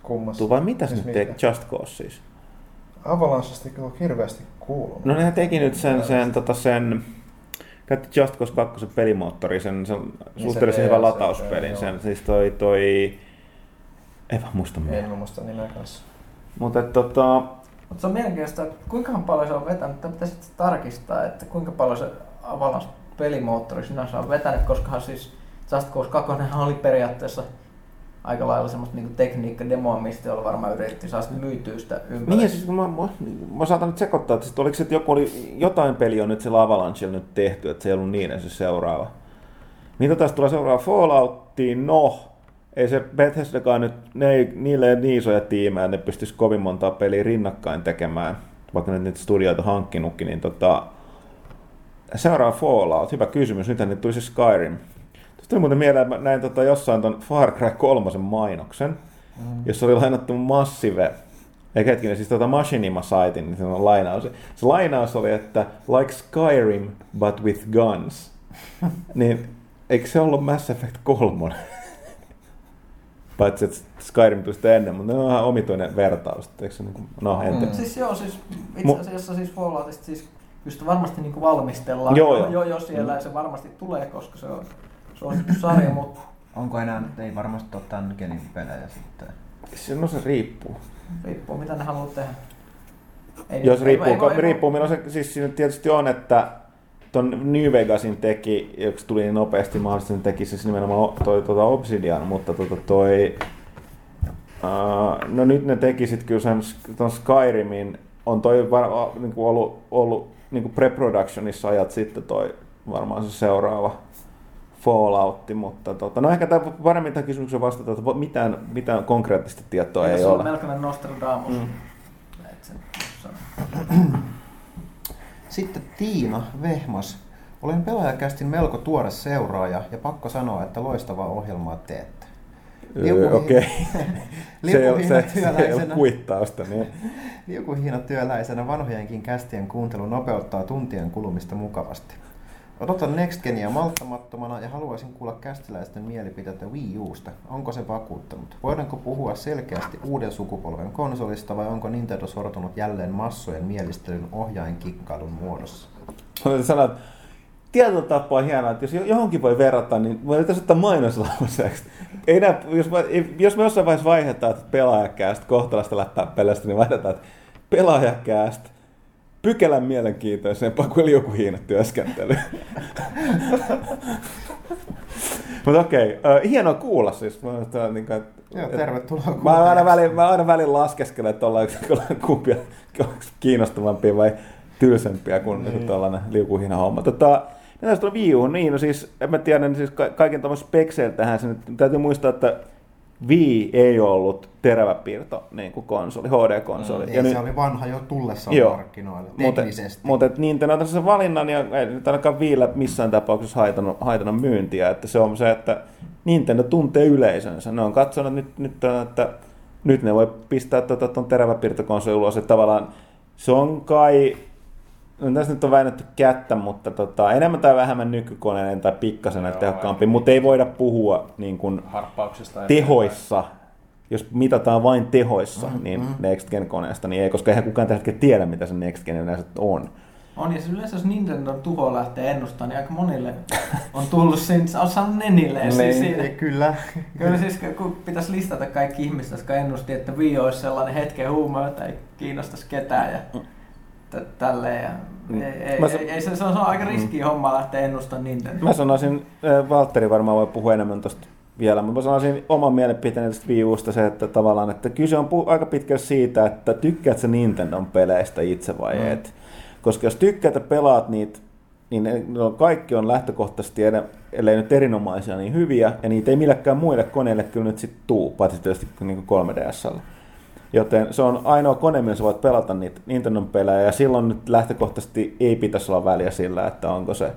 Kummassa?
Vai mitä se
Siis
nyt
mikä?
teki? Just Cause siis?
Avalanchesta kyllä on hirveästi kuulunut.
No nehän teki nyt sen, sen, tota sen käytti Just Cause 2 pelimoottori, sen, sen suhteellisen
DS,
hyvän latauspelin, sen, siis toi, toi, ei vaan muista
Ei
mitä.
mä muista nimeä kanssa.
Mutta tota,
Mutta se on mielenkiintoista, että kuinka paljon se on vetänyt, tai pitäisi tarkistaa, että kuinka paljon se Avalanche pelimoottori sinänsä on vetänyt, koska siis Just Cause 2 oli periaatteessa aika lailla semmoista niinku tekniikka-demoa, mistä jolla varmaan yritettiin saada sitä myytyä sitä ympäri.
niin siis mä, mä, mä saatan nyt sekoittaa, että sit oliko se, että joku oli, jotain peliä on nyt sillä Avalanchella nyt tehty, että se ei ollut niin se seuraava. Mitä tästä tulee seuraava Falloutiin? No, ei se Bethesdakaan nyt, ne ei, niille ei niin isoja tiimejä, ne pystyisi kovin montaa peliä rinnakkain tekemään, vaikka ne niitä studioita hankkinutkin, niin tota, seuraava Fallout, hyvä kysymys, nythän nyt tuli se Skyrim. Tuli muuten mieleen, että mä näin tota jossain ton Far Cry 3 mainoksen, mm. jossa oli lainattu Massive, eikä hetkinen, siis tota Machinima-saitin, niin se on lainaus. Se lainaus oli, että like Skyrim, but with guns. [laughs] niin eikö se ollut Mass Effect 3? [laughs] Paitsi, että Skyrim tuli sitä ennen, mutta ne on ihan omituinen vertaus. Eikö se niin kuin, no, en.
Mm.
Siis joo, siis itse
Mu-
asiassa siis Falloutista siis just varmasti niinku valmistellaan
Joo, joo.
jo, jo siellä ja se varmasti tulee, koska se on suosittu sarja, mutta
Onko enää, ei varmasti ole tämän genin pelejä sitten.
Se, no se riippuu.
riippuu mitä ne haluaa tehdä. Ei,
Jos
ei-
riippuu,
ei- ei-
riippuu milloin se, siis siinä tietysti on, että ton New Vegasin teki, joka tuli niin nopeasti mahdollisesti, niin teki siis nimenomaan toi, tota Obsidian, mutta tota toi, uh, no nyt ne teki sit kyllä sen ton Skyrimin, on toi var, niin kuin ollut, ollut niin kuin pre-productionissa ajat sitten toi varmaan se seuraava Falloutti, mutta tota, no ehkä tämä paremmin tämän kysymyksen vastata, että mitään, mitään konkreettista tietoa ei
se on
ole.
melkoinen Nostradamus.
Mm. [clears throat]
Sitten Tiina Vehmas. Olen pelaajakästin melko tuore seuraaja ja pakko sanoa, että loistavaa ohjelmaa teette.
Öö, Okei. [laughs] Ole, ole kuittausta. Niin.
vanhojenkin kästien kuuntelu tuntien kulumista mukavasti. Odotan Next Genia malttamattomana ja haluaisin kuulla kästiläisten mielipiteitä Wii Usta. Onko se vakuuttanut? Voidaanko puhua selkeästi uuden sukupolven konsolista vai onko Nintendo sortunut jälleen massojen mielistelyn ohjainkikkailun muodossa?
Sanon, että tietyllä tapaa hienoa, että jos johonkin voi verrata, niin voi tässä ottaa mainoslauseeksi. Ei nää, jos, jos me jossain vaiheessa vaihdetaan pelaajakäästä kohtalasta läppää pelästä, niin vaihdetaan, että pelaajakäästä pykälän mielenkiintoisempaa kuin liukuhiinat työskentely. Mutta okei, okay. hienoa kuulla siis. Mä, että, niin kuin,
Joo, tervetuloa
Mä aina välillä, mä aina välillä laskeskelen, että ollaan [laughs] kumpia kiinnostavampia vai tylsempiä kuin niin. tällainen liukuhina homma. Tota, Wii U, niin no siis, en mä tiedä, niin siis kaiken tuommoisen spekseiltähän se nyt, täytyy muistaa, että Wii ei ollut teräväpiirto niin kuin konsoli, HD-konsoli.
Mm, ja se nyt, oli vanha jo tullessa joo, markkinoille, teknisesti.
Mutta mut, Nintendo on sen valinnan ja ei nyt ainakaan Wiillä missään tapauksessa haitannut, haitannut myyntiä. Että se on se, että Nintendo tuntee yleisönsä. Ne on katsonut nyt, nyt että nyt ne voi pistää tuon tuota, teräväpiirtokonsoli ulos. Että tavallaan se on kai No, tässä nyt on väännetty kättä, mutta tota, enemmän tai vähemmän nykykoneinen tai pikkasen tehokkaampi, mutta ei voida puhua niin kuin tehoissa, jos mitataan vain tehoissa, mm-hmm. niin. Next Gen koneesta, niin ei, koska eihän kukaan tällä tiedä, mitä se Next Gen yleensä on.
On, ja yleensä jos Nintendo tuho lähtee ennustamaan, niin aika monille on tullut siinä, on saanut nenilleen siis
siinä. Kyllä.
Kyllä siis kun pitäisi listata kaikki ihmiset, jotka ennusti, että Wii olisi sellainen hetken huuma, että ei kiinnostaisi ketään. Ja mm tälleen. Ja mm. ei, ei, mä, ei, ei, se, se, on, se on aika riski mm. homma lähteä ennustamaan Nintendo.
Mä sanoisin, Valtteri varmaan voi puhua enemmän tuosta vielä, mä sanoisin oman mielipiteen tästä Wii Usta se, että tavallaan, että kyse on aika pitkälle siitä, että tykkäät sä Nintendon peleistä itse vai mm. et. Koska jos tykkäät ja pelaat niitä, niin ne, no, kaikki on lähtökohtaisesti, ellei nyt erinomaisia, niin hyviä, ja niitä ei millekään muille koneille kyllä nyt sitten tuu, paitsi tietysti niin 3DSllä. Joten se on ainoa kone, millä sä voit pelata niitä Nintendon pelejä, ja silloin nyt lähtökohtaisesti ei pitäisi olla väliä sillä, että onko se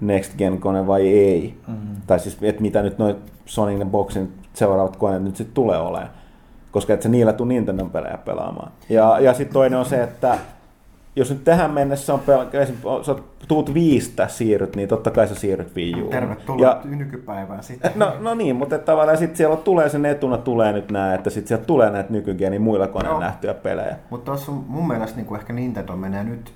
Next Gen kone vai ei. Mm-hmm. Tai siis, että mitä nyt noin Sonyin ja Boxin seuraavat koneet nyt sitten tulee olemaan. Koska et sä niillä tuu Nintendon pelejä pelaamaan. Ja, ja sitten toinen on se, että jos nyt tähän mennessä on pel- sä tuut viistä siirryt, niin totta kai sä siirryt Wii Uun.
Tervetuloa ja, nykypäivään sitten. [laughs]
No, no niin, mutta tavallaan sitten siellä tulee sen etuna tulee nyt nämä, että sitten sieltä tulee näitä nykygenin muilla koneilla no, nähtyjä pelejä.
Mutta tuossa mun mielestä niin ehkä Nintendo menee nyt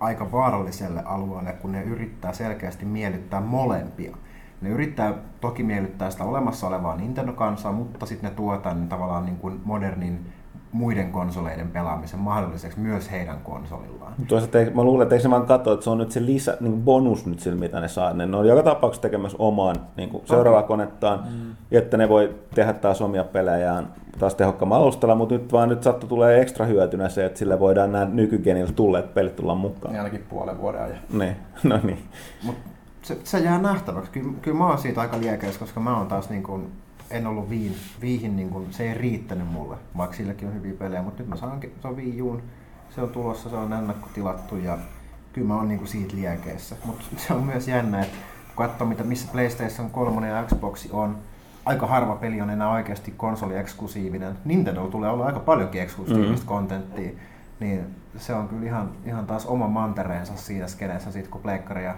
aika vaaralliselle alueelle, kun ne yrittää selkeästi miellyttää molempia. Ne yrittää toki miellyttää sitä olemassa olevaa Nintendo-kansaa, mutta sitten ne tuo tämän tavallaan niin kuin modernin muiden konsoleiden pelaamisen mahdolliseksi myös heidän konsolillaan.
Toisaalta mä luulen, että ei se vaan katso, että se on nyt se lisä, niin bonus nyt sillä, mitä ne saa. Ne on joka tapauksessa tekemässä omaan niin kuin seuraavaa konettaan, mm. että ne voi tehdä taas omia pelejään taas tehokkaamman alustalla, mutta nyt vaan nyt sattu tulee ekstra hyötynä se, että sille voidaan nämä nykygenillä tulleet pelit tulla mukaan.
Niin ainakin puolen vuoden ajan.
Niin, [laughs] no niin.
Mut se, se jää nähtäväksi. Kyllä, kyllä mä oon siitä aika liekeis, koska mä oon taas niin kuin en ollut viin, viihin, niin kuin, se ei riittänyt mulle, vaikka silläkin on hyviä pelejä, mutta nyt mä saan, se on viijuun, se on tulossa, se on ennakkotilattu ja kyllä mä oon niin kuin siitä liekeessä. Mutta se on myös jännä, että kun katsoo, mitä, missä PlayStation 3 ja Xbox on, aika harva peli on enää oikeasti konsoli-eksklusiivinen. Nintendo tulee olla aika paljonkin eksklusiivista mm-hmm. kontenttia, niin se on kyllä ihan, ihan taas oma mantereensa siinä skeneessä, sit kun Pleikkari ja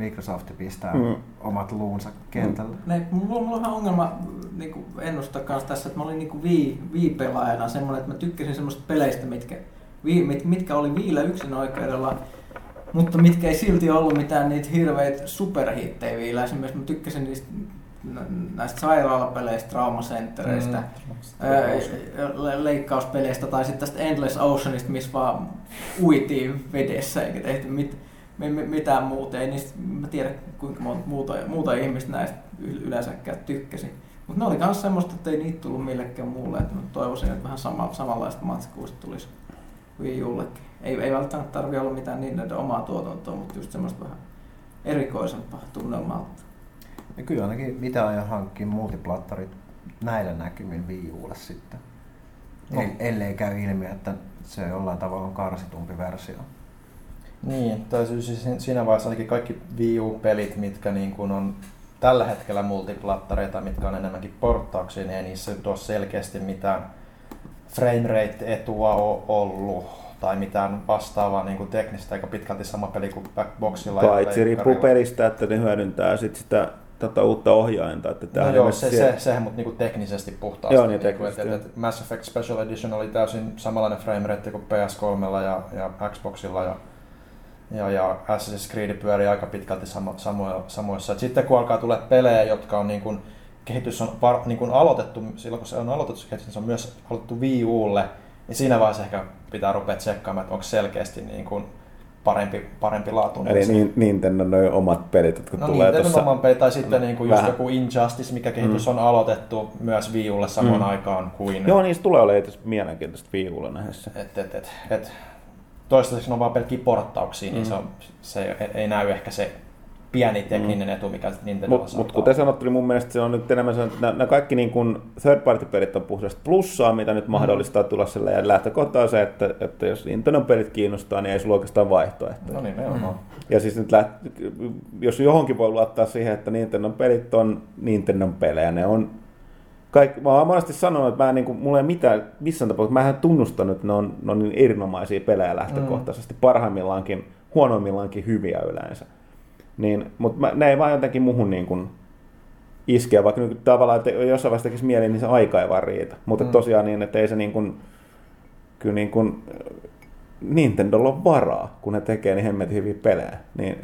Microsoft pistää mm. omat luunsa kentälle.
Mm. Ne, mulla, mulla on vähän ongelma niin ennustaa kanssa tässä, että mä olin niin Wii, Wii-pelaajana semmoinen, että mä tykkäsin semmoista peleistä, mitkä, Wii, mitkä oli Viillä yksin oikeudella, mutta mitkä ei silti ollut mitään niitä hirveitä superhittejä Viillä. Esimerkiksi mä tykkäsin niistä näistä sairaalapeleistä, traumasenttereistä, mm. leikkauspeleistä tai sitten tästä Endless Oceanista, missä vaan uitiin vedessä eikä tehty mitään mitään muuta. Ei niistä, mä tiedä kuinka monta muuta, muuta ihmistä näistä yleensäkään tykkäsi. Mutta ne oli myös semmoista, että ei niitä tullut millekään muulle. Että mä toivoisin, että vähän sama, samanlaista matskua tulisi Wii Ullekin. Ei, ei välttämättä tarvi olla mitään niin omaa tuotantoa, mutta just semmoista vähän erikoisempaa tunnelmaa.
Ja kyllä ainakin mitä ajan hankkia multiplattarit näillä näkymin Wii Ulle sitten. No. Ellei käy ilmi, että se jollain tavalla on karsitumpi versio.
Niin, tai siis siinä vaiheessa ainakin kaikki Wii U-pelit, mitkä niin kuin on tällä hetkellä multiplattareita, mitkä on enemmänkin porttauksia, niin ei niissä tuo selkeästi mitään framerate-etua ole ollut tai mitään vastaavaa niin kuin teknistä, eikä pitkälti sama peli kuin Backboxilla.
Paitsi riippuu pelistä, että ne hyödyntää sit sitä tätä uutta ohjainta. Että
no joo, se, se, sehän mutta niinku teknisesti puhtaasti. Joo, niin, teknisesti, että, että Mass Effect Special Edition oli täysin samanlainen framerate kuin PS3 ja, ja Xboxilla ja ja, ja Assassin's Creed pyörii aika pitkälti samo, samo, samoissa. Et sitten kun alkaa tulla pelejä, jotka on niin kuin, kehitys on par, niin kuin aloitettu, silloin kun se on aloitettu kehitys, niin se on myös aloitettu Wii Ulle, niin siinä vaiheessa ehkä pitää rupea tsekkaamaan, että onko selkeästi niin kuin
parempi, parempi laatu.
Eli niin, Nintendo noin omat pelit, jotka
No
tulee
niin,
tuossa.
oman peli, tai sitten
no,
niinku just
vähän.
joku Injustice, mikä kehitys on aloitettu myös Wii Ulle samaan
Mm.
aikaan kuin...
Joo, niistä tulee olemaan asiassa mielenkiintoista viivulla nähdessä.
Et, et, et, et, toistaiseksi ne on vaan pelkkiä porttauksia, niin
Mm.
se, on, se ei, ei näy ehkä se pieni tekninen etu, mikä Nintendo
Mutta mut kuten sanottu, niin mun mielestä se on nyt enemmän se, että nämä, kaikki niin kuin third party pelit on puhdasta plussaa, mitä nyt mahdollistaa tulla sille. Ja lähtökohta on se, että, että jos Nintendo pelit kiinnostaa, niin ei sulla oikeastaan vaihtoehtoja.
No niin, nimenomaan.
Ja siis nyt läht, jos johonkin voi luottaa siihen, että Nintendo pelit on Nintendo pelejä, ne on kaikki, mä oon monesti sanonut, että mä en, niin kuin, mulla ei mitään, missään tapauksessa, mä en tunnustanut, että ne on, ne on niin erinomaisia pelejä lähtökohtaisesti, parhaimmillaankin, huonoimmillaankin hyviä yleensä. Niin, mutta mä, ne ei vaan jotenkin muhun niin kuin iskeä, vaikka nyt tavallaan, että jossain vaiheessa tekisi mieli, niin se aika ei vaan riitä. Mutta
Mm.
tosiaan niin, että ei se niin kuin, kyllä niin kuin, Nintendolla on varaa, kun ne tekee niin hemmetin hyviä pelejä. Niin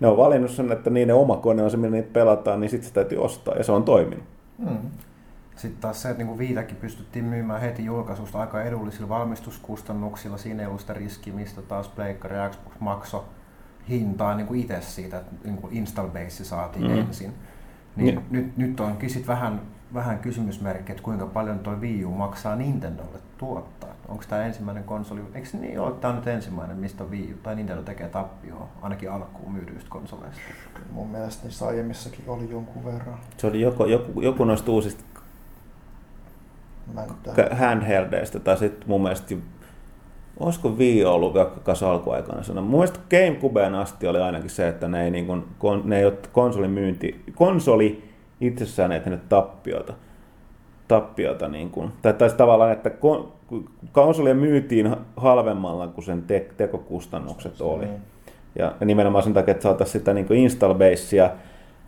ne on valinnut sen, että niiden oma kone on se, millä niitä pelataan, niin sitten se täytyy ostaa, ja se on toiminut.
Mm.
Sitten taas se, että niin Viitäkin pystyttiin myymään heti julkaisusta aika edullisilla valmistuskustannuksilla. Siinä ei ollut sitä riskiä, mistä taas Pleikkari ja Xbox maksoi hintaa niin kuin itse siitä, että niin kuin install base saatiin
Mm.
mm. ensin. Niin
Niin.
nyt, nyt onkin sit vähän, vähän kysymysmerkki, että kuinka paljon tuo Wii U maksaa Nintendolle tuottaa. Onko tämä ensimmäinen konsoli, eikö se niin ole, että tämä on nyt ensimmäinen, mistä Wii U tai Nintendo tekee tappioon, ainakin alkuun myydyistä konsoleista?
Mun mielestä niissä aiemmissakin oli jonkun verran.
Se oli joko, joku, joku noista uusista Handheldeistä, tai sitten mun mielestä, olisiko Wii ollut kanssa alkuaikana sana. Mun mielestä Gamecubeen asti oli ainakin se, että ne ei, niin kuin, kon, ne ei ole konsolin myynti, konsoli itsessään ei tehnyt tappiota. tappiota niin kuin, tai, tai tavallaan, että kon, konsolia myytiin halvemmalla kuin sen te, tekokustannukset oli.
Niin.
Ja nimenomaan sen takia, että saataisiin sitä niin install basea,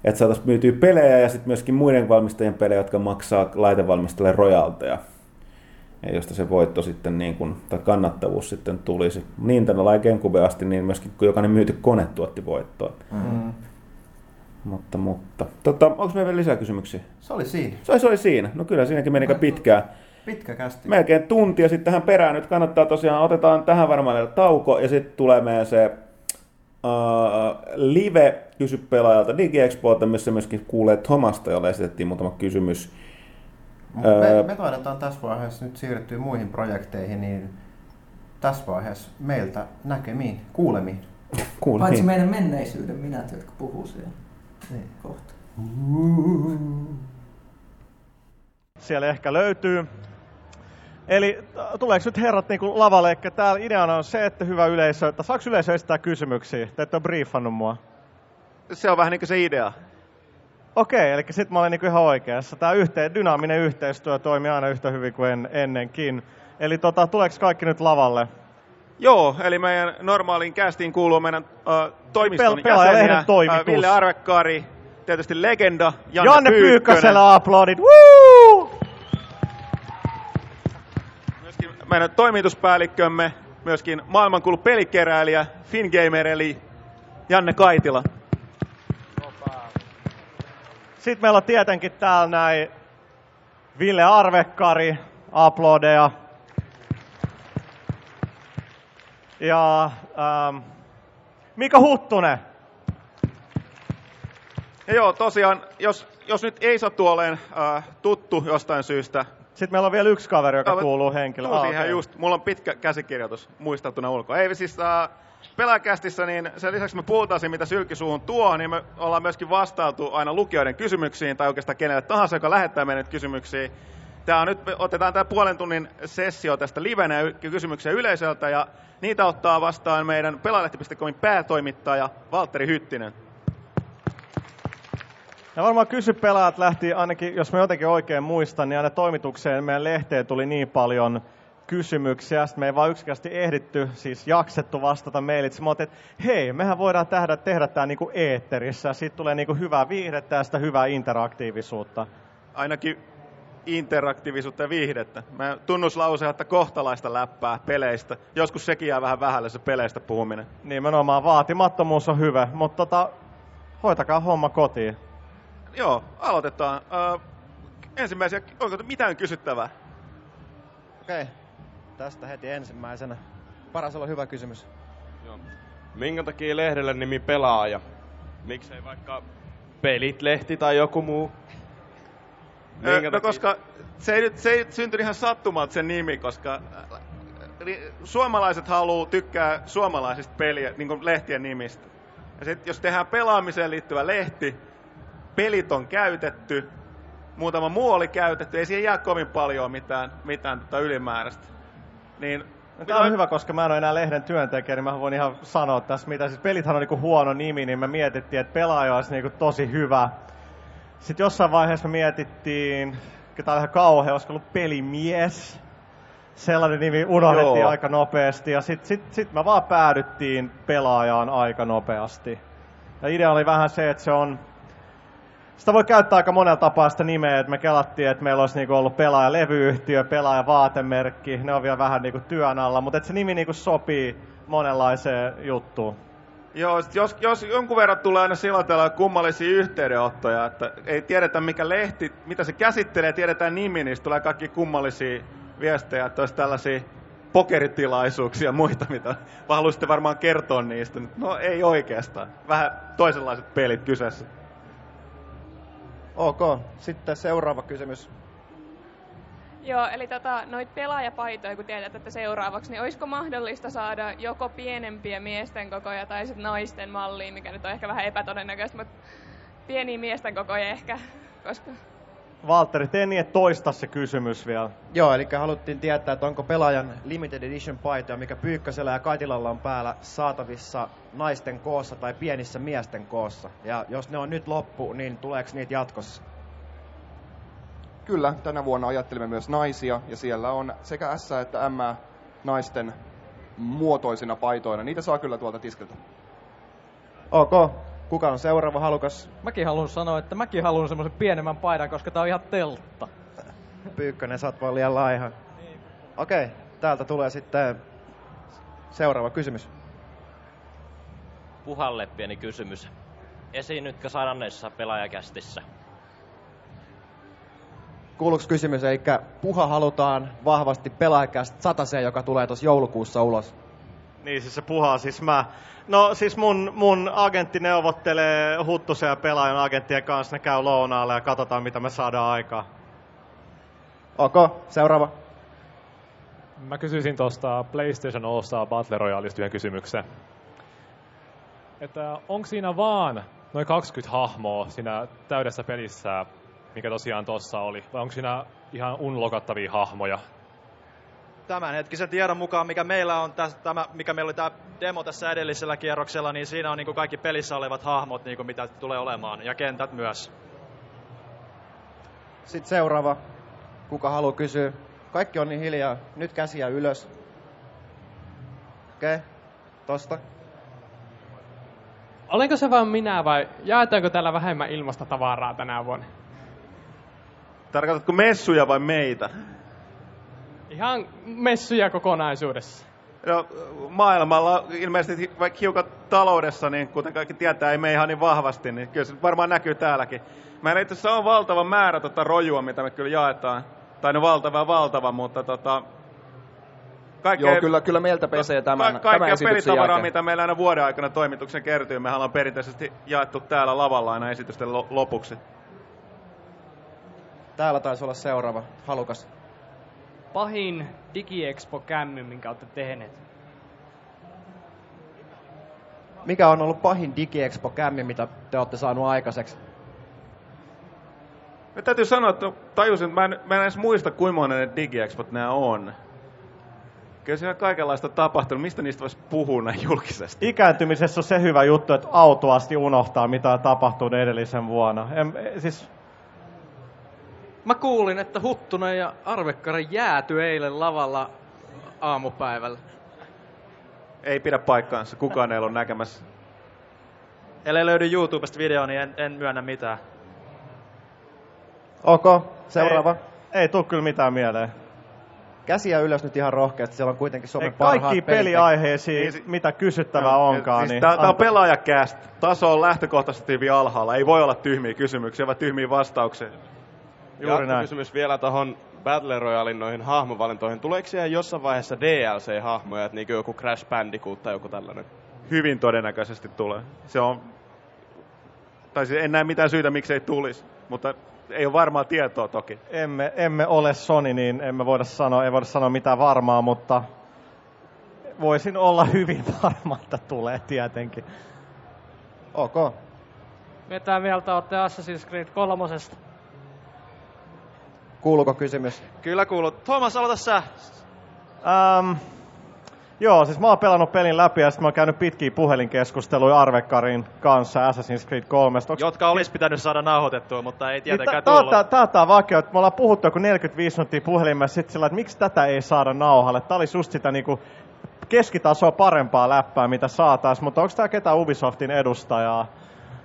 että saataisiin myytyä pelejä ja sitten myöskin muiden valmistajien pelejä, jotka maksaa laitevalmistajille rojalteja. Ja josta se voitto sitten, niin kuin, tai kannattavuus sitten tulisi. Nintendo ja Gamecube asti, niin myöskin kun jokainen myyty kone tuotti voittoa.
Mm.
Mutta, mutta. Tota, onko meillä vielä lisää kysymyksiä?
Se oli siinä.
Se, se oli siinä. No kyllä siinäkin meni aika pitkään.
Pitkä kästi.
Melkein tunti ja sitten tähän perään nyt kannattaa tosiaan, otetaan tähän varmaan vielä tauko ja sitten tulee meidän se uh, live kysy pelaajalta DigiExpolta, missä myöskin kuulee Tomasta, jolle esitettiin muutama kysymys.
Mut
Öö,
Me, me taidetaan tässä vaiheessa nyt siirtyä muihin projekteihin, niin tässä vaiheessa meiltä näkemiin, kuulemiin.
Kuule,
Paitsi meidän menneisyyden minät, jotka puhuu siellä
Niin.
kohta.
siellä ehkä löytyy. Eli t- tuleeko nyt herrat niin kuin lavalle, että täällä ideana on se, että hyvä yleisö, että saako yleisö esittää kysymyksiä? Te ette ole briefannut mua.
Se on vähän niin kuin se idea.
Okei, eli sitten mä olen niin ihan oikeassa. Tämä yhteen, dynaaminen yhteistyö toimii aina yhtä hyvin kuin en, ennenkin. Eli tota, tuleeko kaikki nyt lavalle?
Joo, eli meidän normaaliin kästiin kuuluu meidän uh, toimiston
Pel-
jäseniä, uh, Ville Arvekkaari, tietysti legenda, Janne,
Janne Pyykkösellä aplodit. Woo!
myöskin meidän toimituspäällikkömme, myöskin maailmankuulu pelikeräilijä, Fingamer eli Janne Kaitila.
Sitten meillä on tietenkin täällä näin Ville Arvekkari, aplodeja. Ja ähm, Mika Huttunen.
Ja joo, tosiaan, jos, jos nyt ei sattu oleen uh, tuttu jostain syystä,
Sitten meillä on vielä yksi kaveri, joka kuuluu henkilöön.
Tuu
Ah, okei.
just, mulla on pitkä käsikirjoitus muistattuna ulkoa. Ei siis uh, pelaajakästissä, niin sen lisäksi me puhutaan siitä, mitä sylkisuuhun tuo, niin me ollaan myöskin vastailtu aina lukijoiden kysymyksiin, tai oikeastaan kenelle tahansa, joka lähettää meille nyt kysymyksiä. Tää on nyt, me otetaan tämä puolen tunnin sessio tästä livenä kysymyksiä yleisöltä, ja niitä ottaa vastaan meidän pelaalehti.comin päätoimittaja Valtteri Hyttinen.
Ja varmaan kysy pelaat lähti ainakin, jos mä jotenkin oikein muistan, niin aina toimitukseen meidän lehteen tuli niin paljon kysymyksiä, sitten me ei vaan yksinkertaisesti ehditty, siis jaksettu vastata. Sitten mä että hei, mehän voidaan tehdä, tehdä tämä niinku eetterissä, siitä tulee niinku hyvää viihdettä ja sitä hyvää interaktiivisuutta.
Ainakin interaktiivisuutta ja viihdettä. Mä tunnuslause, että kohtalaista läppää peleistä. Joskus sekin jää vähän vähälle se peleistä puhuminen.
Nimenomaan vaatimattomuus on hyvä, mutta tota, hoitakaa homma kotiin.
Joo, aloitetaan. Ö, ensimmäisiä, onko mitään kysyttävää?
Okei, tästä heti ensimmäisenä. Paras olla hyvä kysymys. Minkä takia lehdelle nimi pelaaja? Miksei vaikka pelit-lehti tai joku muu? Minkä
no
takia?
koska se ei, nyt, se ei syntynyt ihan sattumalta se nimi, koska äh, suomalaiset haluaa tykkää suomalaisista peliä, niin kuin lehtien nimistä. Ja sit, jos tehdään pelaamiseen liittyvä lehti, pelit on käytetty, muutama muu oli käytetty, ei siihen jää kovin paljon mitään, mitään tota ylimääräistä. Niin,
No, Tämä on hyvä, koska mä en ole enää lehden työntekijä, niin mä voin ihan sanoa tässä mitä. Siis pelithän on niinku huono nimi, niin me mietittiin, että pelaaja olisi niinku tosi hyvä. Sitten jossain vaiheessa me mietittiin, tämä oli ihan kauhea, olisiko ollut pelimies. Sellainen nimi unohdettiin
Joo.
aika nopeasti ja sitten sit, sit me vaan päädyttiin pelaajaan aika nopeasti. Ja idea oli vähän se, että se on sitä voi käyttää aika monella tapaa sitä nimeä, että me kelattiin, että meillä olisi niinku ollut pelaaja levyyhtiö, pelaaja vaatemerkki, ne on vielä vähän niinku työn alla, mutta se nimi niinku sopii monenlaiseen juttuun.
Joo, sit jos, jos jonkun verran tulee aina sillä tavalla kummallisia yhteydenottoja, että ei tiedetä mikä lehti, mitä se käsittelee, tiedetään nimi, niin tulee kaikki kummallisia viestejä, että olisi tällaisia pokeritilaisuuksia ja muita, mitä haluaisitte varmaan kertoa niistä. No ei oikeastaan. Vähän toisenlaiset pelit kyseessä.
Ok, sitten seuraava kysymys.
Joo, eli tota, noit pelaajapaitoja, kun tiedät, että seuraavaksi, niin olisiko mahdollista saada joko pienempiä miesten kokoja tai sitten naisten malliin, mikä nyt on ehkä vähän epätodennäköistä, mutta pieniä miesten kokoja ehkä, koska
Valtteri, tee niin, että toista se kysymys vielä.
Joo, eli haluttiin tietää, että onko pelaajan limited edition paitoja, mikä Pyykkösellä ja Kaitilalla on päällä saatavissa naisten koossa tai pienissä miesten koossa. Ja jos ne on nyt loppu, niin tuleeko niitä jatkossa?
Kyllä, tänä vuonna ajattelimme myös naisia ja siellä on sekä S että M naisten muotoisina paitoina. Niitä saa kyllä tuolta tiskiltä.
Ok, kuka on seuraava halukas?
Mäkin haluan sanoa, että mäkin haluan semmoisen pienemmän paidan, koska tää on ihan teltta. [laughs]
Pyykkönen, sä oot vaan liian laiha. Okei, täältä tulee sitten seuraava kysymys.
Puhalle pieni kysymys. Esiinnytkö sadannessa pelaajakästissä?
Kuuluuko kysymys, eli puha halutaan vahvasti pelaajakästä sataseen, joka tulee tuossa joulukuussa ulos.
Niin, siis se puhaa siis mä. No siis mun, mun agentti neuvottelee Huttusen ja pelaajan agenttien kanssa, ne käy lounaalla ja katsotaan mitä me saadaan aikaa.
Ok, seuraava.
Mä kysyisin tuosta PlayStation Star Battle Royaleista yhden kysymyksen. Että onko siinä vaan noin 20 hahmoa siinä täydessä pelissä, mikä tosiaan tossa oli, vai onko siinä ihan unlokattavia hahmoja?
Tämänhetkisen tiedon mukaan, mikä meillä on, täs, tämä, mikä meillä oli tämä demo tässä edellisellä kierroksella, niin siinä on niin kuin kaikki pelissä olevat hahmot, niin kuin mitä tulee olemaan, ja kentät myös.
Sitten seuraava. Kuka haluaa kysyä? Kaikki on niin hiljaa. Nyt käsiä ylös. Okei, okay. tosta.
Olenko se vain minä vai jaetaanko täällä vähemmän ilmasta tavaraa tänä vuonna?
Tarkoitatko messuja vai meitä?
Ihan messuja kokonaisuudessa.
No, maailmalla ilmeisesti vaikka hiukan taloudessa, niin kuten kaikki tietää, ei mene ihan niin vahvasti, niin kyllä se varmaan näkyy täälläkin. Meillä itse asiassa on valtava määrä tota rojua, mitä me kyllä jaetaan. Tai no valtava ja valtava, mutta tota,
Joo, kyllä, kyllä meiltä pesee tämän,
ka-
tämän
kaikkea
esityksen
pelitavaraa,
jälkeen.
mitä meillä aina vuoden aikana toimituksen kertyy, me ollaan perinteisesti jaettu täällä lavalla aina esitysten lo- lopuksi.
Täällä taisi olla seuraava. Halukas.
Pahin DigiExpo-kämmy, minkä olette tehneet.
Mikä on ollut pahin DigiExpo-kämmi, mitä te olette saanut aikaiseksi?
Mä täytyy sanoa, että tajusin, että mä en, mä en edes muista, kuinka monen ne digiexpot nämä on. Kyllä siellä kaikenlaista tapahtunut. Mistä niistä voisi puhua näin julkisesti?
Ikääntymisessä on se hyvä juttu, että autuasti unohtaa, mitä on tapahtunut edellisen vuonna. En, siis,
Mä kuulin, että Huttunen ja Arvekkari jääty eilen lavalla aamupäivällä.
Ei pidä paikkaansa. Kukaan ei ollut näkemässä.
Ellei löydy YouTubesta video, niin en, en myönnä mitään.
Ok, seuraava.
Ei, ei tuu kyllä mitään mieleen.
Käsiä ylös nyt ihan rohkeasti, siellä on kuitenkin Suomen
Ei,
parhaat
kaikki peliaiheisiin, mitä kysyttävää onkaan.
Siis
niin
tää, tää on
anta-
pelaajakäst. Taso on lähtökohtaisesti hyvin alhaalla. Ei voi olla tyhmiä kysymyksiä, vaan tyhmiä vastauksia.
Juuri näin.
kysymys vielä tuohon Battle Royalein noihin hahmovalintoihin. Tuleeko siihen jossain vaiheessa DLC-hahmoja, että niin joku Crash Bandicoot tai joku tällainen?
hyvin todennäköisesti tulee. Se on, tai siis en näe mitään syytä, miksi ei tulisi, mutta ei ole varmaa tietoa toki.
Emme, emme ole Sony, niin emme voida sanoa, ei voida sanoa mitään varmaa, mutta voisin olla [laughs] hyvin varma, että tulee tietenkin.
Ok.
Mitä mieltä olette Assassin's Creed kolmosesta?
Kuuluuko kysymys?
Kyllä kuuluu. Thomas, aloita sä.
Ähm, joo, siis mä oon pelannut pelin läpi ja sitten mä oon käynyt pitkiä puhelinkeskusteluja Arvekkarin kanssa Assassin's Creed 3. Onks...
Jotka olisi pitänyt saada nauhoitettua, mutta ei tietenkään
Niin,
tullut.
tää, tää, tää on vakio, että me ollaan puhuttu joku 45 minuuttia puhelimessa sit sillä, että miksi tätä ei saada nauhalle. Tää olisi just sitä niinku keskitasoa parempaa läppää, mitä saatais, mutta onko tää ketään Ubisoftin edustajaa?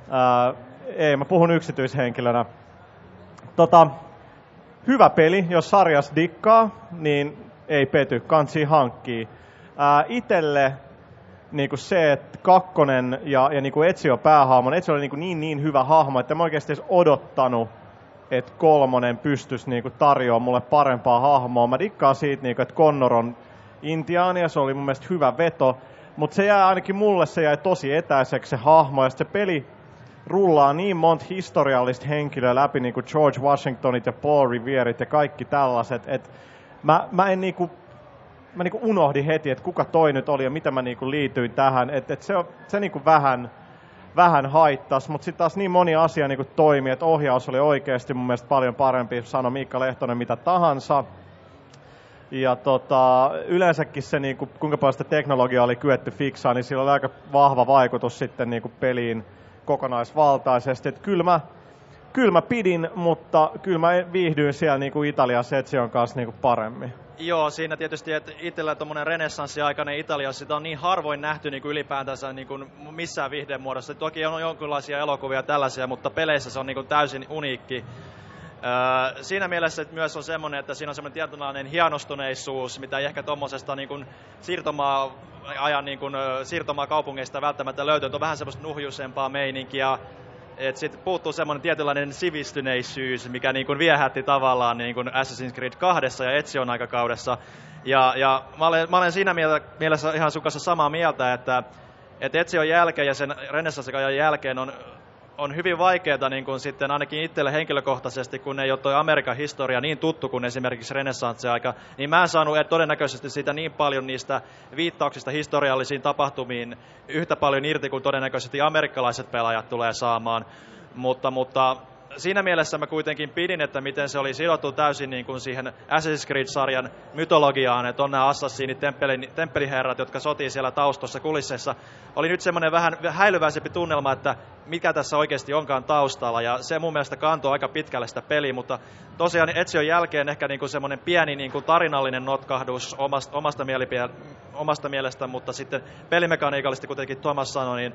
Ää, ei, mä puhun yksityishenkilönä. Tota, hyvä peli, jos sarjas dikkaa, niin ei pety, kansi hankkii. Itelle niinku se, että kakkonen ja, ja niinku Ezio päähahmon, Ezio oli niinku niin niin hyvä hahmo, että mä oikeasti edes odottanut, että kolmonen pystyisi niinku tarjoamaan mulle parempaa hahmoa. Mä dikkaan siitä, niinku, että Connor on intiaani ja se oli mun mielestä hyvä veto, mutta se jää ainakin mulle, se jäi tosi etäiseksi se hahmo ja se peli rullaa niin monta historiallista henkilöä läpi, niin kuin George Washingtonit ja Paul Revierit ja kaikki tällaiset, että mä, mä en niinku, mä niinku unohdin heti, että kuka toi nyt oli ja mitä mä niinku liityin tähän, että et se, se niinku vähän, vähän haittas, mutta sitten taas niin moni asia niinku toimi, että ohjaus oli oikeasti mun mielestä paljon parempi, sano Miikka Lehtonen mitä tahansa. Ja tota, yleensäkin se, niinku, kuinka paljon sitä teknologiaa oli kyetty fiksaa, niin sillä oli aika vahva vaikutus sitten niinku peliin kokonaisvaltaisesti. Et kyllä, mä, kyllä mä pidin, mutta kyllä mä viihdyin siellä niinku Italiassa Etsion kanssa niinku paremmin.
Joo, siinä tietysti, että itsellä tuommoinen renessanssiaikainen Italia, sitä on niin harvoin nähty niin kuin ylipäätänsä niin kuin missään viihdemuodossa. Toki on jonkinlaisia elokuvia tällaisia, mutta peleissä se on niin kuin täysin uniikki. Öö, siinä mielessä että myös on semmoinen, että siinä on semmoinen tietynlainen hienostuneisuus, mitä ei ehkä tuommoisesta niin kuin siirtomaa ajan niin kuin, siirtomaa kaupungeista välttämättä löytyy. Että on vähän semmoista nuhjuisempaa meininkiä. Et sit puuttuu semmoinen tietynlainen sivistyneisyys, mikä niin kuin viehätti tavallaan niin kuin Assassin's Creed 2 ja Ezion aikakaudessa. Ja, ja mä, olen, mä olen siinä mielessä ihan sun kanssa samaa mieltä, että, että Ezion jälkeen ja sen renessanssikajan jälkeen on on hyvin vaikeaa niin kuin sitten ainakin itselle henkilökohtaisesti, kun ei ole toi Amerikan historia niin tuttu kuin esimerkiksi renessanssiaika, niin mä en saanut todennäköisesti siitä niin paljon niistä viittauksista historiallisiin tapahtumiin yhtä paljon irti kuin todennäköisesti amerikkalaiset pelaajat tulee saamaan. Mutta, mutta siinä mielessä mä kuitenkin pidin, että miten se oli sidottu täysin niin kuin siihen Assassin's Creed-sarjan mytologiaan, että on nämä assassiinit, temppelin, temppeliherrat, jotka sotii siellä taustossa kulisseissa. Oli nyt semmoinen vähän häilyväisempi tunnelma, että mikä tässä oikeasti onkaan taustalla, ja se mun mielestä kantoi aika pitkälle sitä peliä, mutta tosiaan Etsion jälkeen ehkä niin kuin semmoinen pieni niin kuin tarinallinen notkahdus omasta, omasta, mielipie- omasta mielestä, mutta sitten pelimekaniikallisesti, kuitenkin Thomas sanoi, niin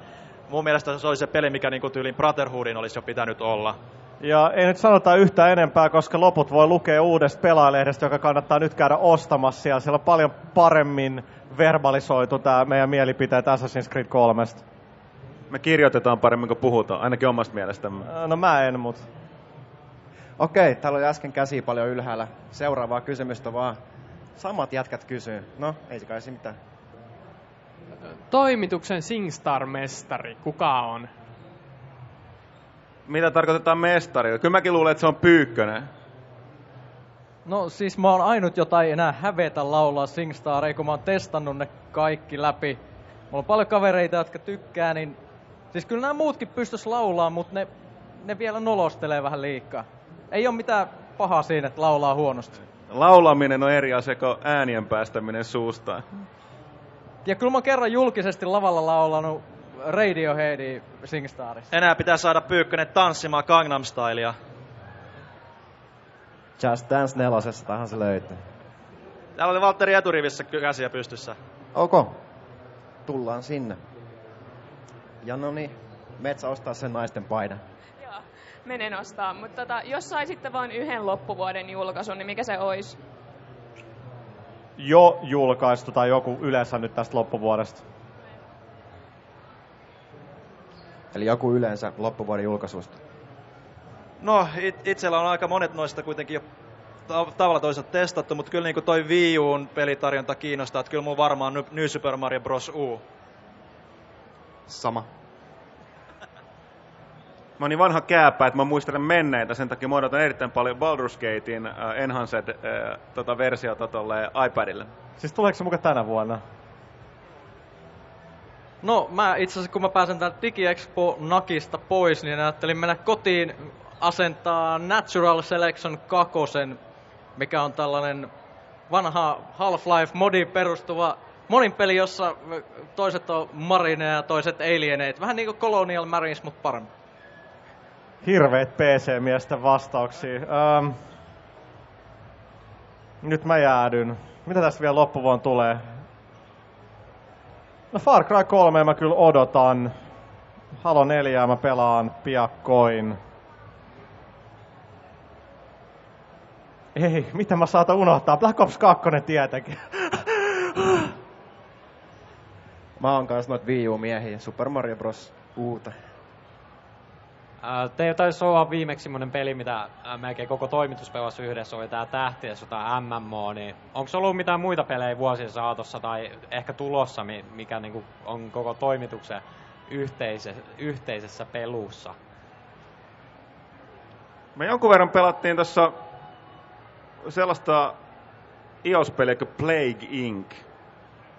mun mielestä se oli se peli, mikä niin kuin tyylin Brotherhoodin olisi jo pitänyt olla.
Ja ei nyt sanota yhtään enempää, koska loput voi lukea uudesta pelaajalehdestä, joka kannattaa nyt käydä ostamassa. Ja siellä on paljon paremmin verbalisoitu tämä meidän mielipiteet Assassin's Creed 3.
Me kirjoitetaan paremmin kuin puhutaan, ainakin omasta mielestämme.
No mä en, mutta...
Okei, täällä oli äsken käsi paljon ylhäällä. Seuraavaa kysymystä vaan. Samat jätkät kysyy. No, ei se kai se mitään.
Toimituksen SingStar-mestari, kuka on?
Mitä tarkoitetaan mestarilla? Kyllä mäkin luulen, että se on Pyykkönen.
No siis mä oon ainut, jota ei enää hävetä laulaa SingStaria, kun mä oon testannut ne kaikki läpi. Mulla on paljon kavereita, jotka tykkää, niin... Siis kyllä nämä muutkin pystys laulaa, mutta ne, ne vielä nolostelee vähän liikaa. Ei ole mitään pahaa siinä, että laulaa huonosti.
Laulaminen on eri asia kuin äänien päästäminen suustaan.
Ja kyllä mä oon kerran julkisesti lavalla laulanut Radioheadin SingStarissa.
Enää pitää saada Pyykkönen tanssimaan Gangnam Stylea.
Just Dance nelosesta tähän se löytyy.
Täällä oli Valtteri eturivissä käsiä pystyssä.
Ok. Tullaan sinne. Ja no niin, Metsä ostaa sen naisten paidan.
Joo, menen ostaa. Mutta tota, jos saisitte vain yhden loppuvuoden julkaisun, niin mikä se olisi?
Jo julkaistu tai joku yleensä nyt tästä loppuvuodesta.
Eli joku yleensä loppuvuoden julkaisusta.
No, it, itsellä on aika monet noista kuitenkin jo ta- tavalla toisaalta testattu, mutta kyllä niin toi Wii Uun pelitarjonta kiinnostaa, että kyllä mun varmaan New Super Mario Bros. U.
Sama. [laughs]
Mä oon niin vanha kääpä, että mä muistelen menneitä, sen takia mä odotan erittäin paljon Baldur's Gatein uh, Enhanced uh, tota versiota tolle iPadille.
Siis tuleeko se mukaan tänä vuonna?
No mä itse asiassa kun mä pääsen täältä DigiExpo Nakista pois, niin ajattelin mennä kotiin asentaa Natural Selection 2, mikä on tällainen vanha Half-Life modiin perustuva monin peli, jossa toiset on marineja ja toiset alieneet. Vähän niinku Colonial Marines, mutta paremmin.
Hirveet PC-miesten vastauksia. Öm, nyt mä jäädyn. Mitä tästä vielä loppuvuon tulee? No Far Cry 3 mä kyllä odotan. Halo 4 mä pelaan piakkoin. Ei, mitä mä saatan unohtaa? Black Ops 2 tietenkin.
Mä oon kans noit Wii U-miehiä. Super Mario Bros. Uute.
Ää, Teillä taisi olla viimeksi semmonen peli, mitä ää, melkein koko toimitus pelasi yhdessä, oli tää Tähtien sota MMO, niin onko ollut mitään muita pelejä vuosien saatossa tai ehkä tulossa, mi- mikä niinku on koko toimituksen yhteise- yhteisessä pelussa?
Me jonkun verran pelattiin tuossa sellaista iOS-peliä kuin Plague Inc.,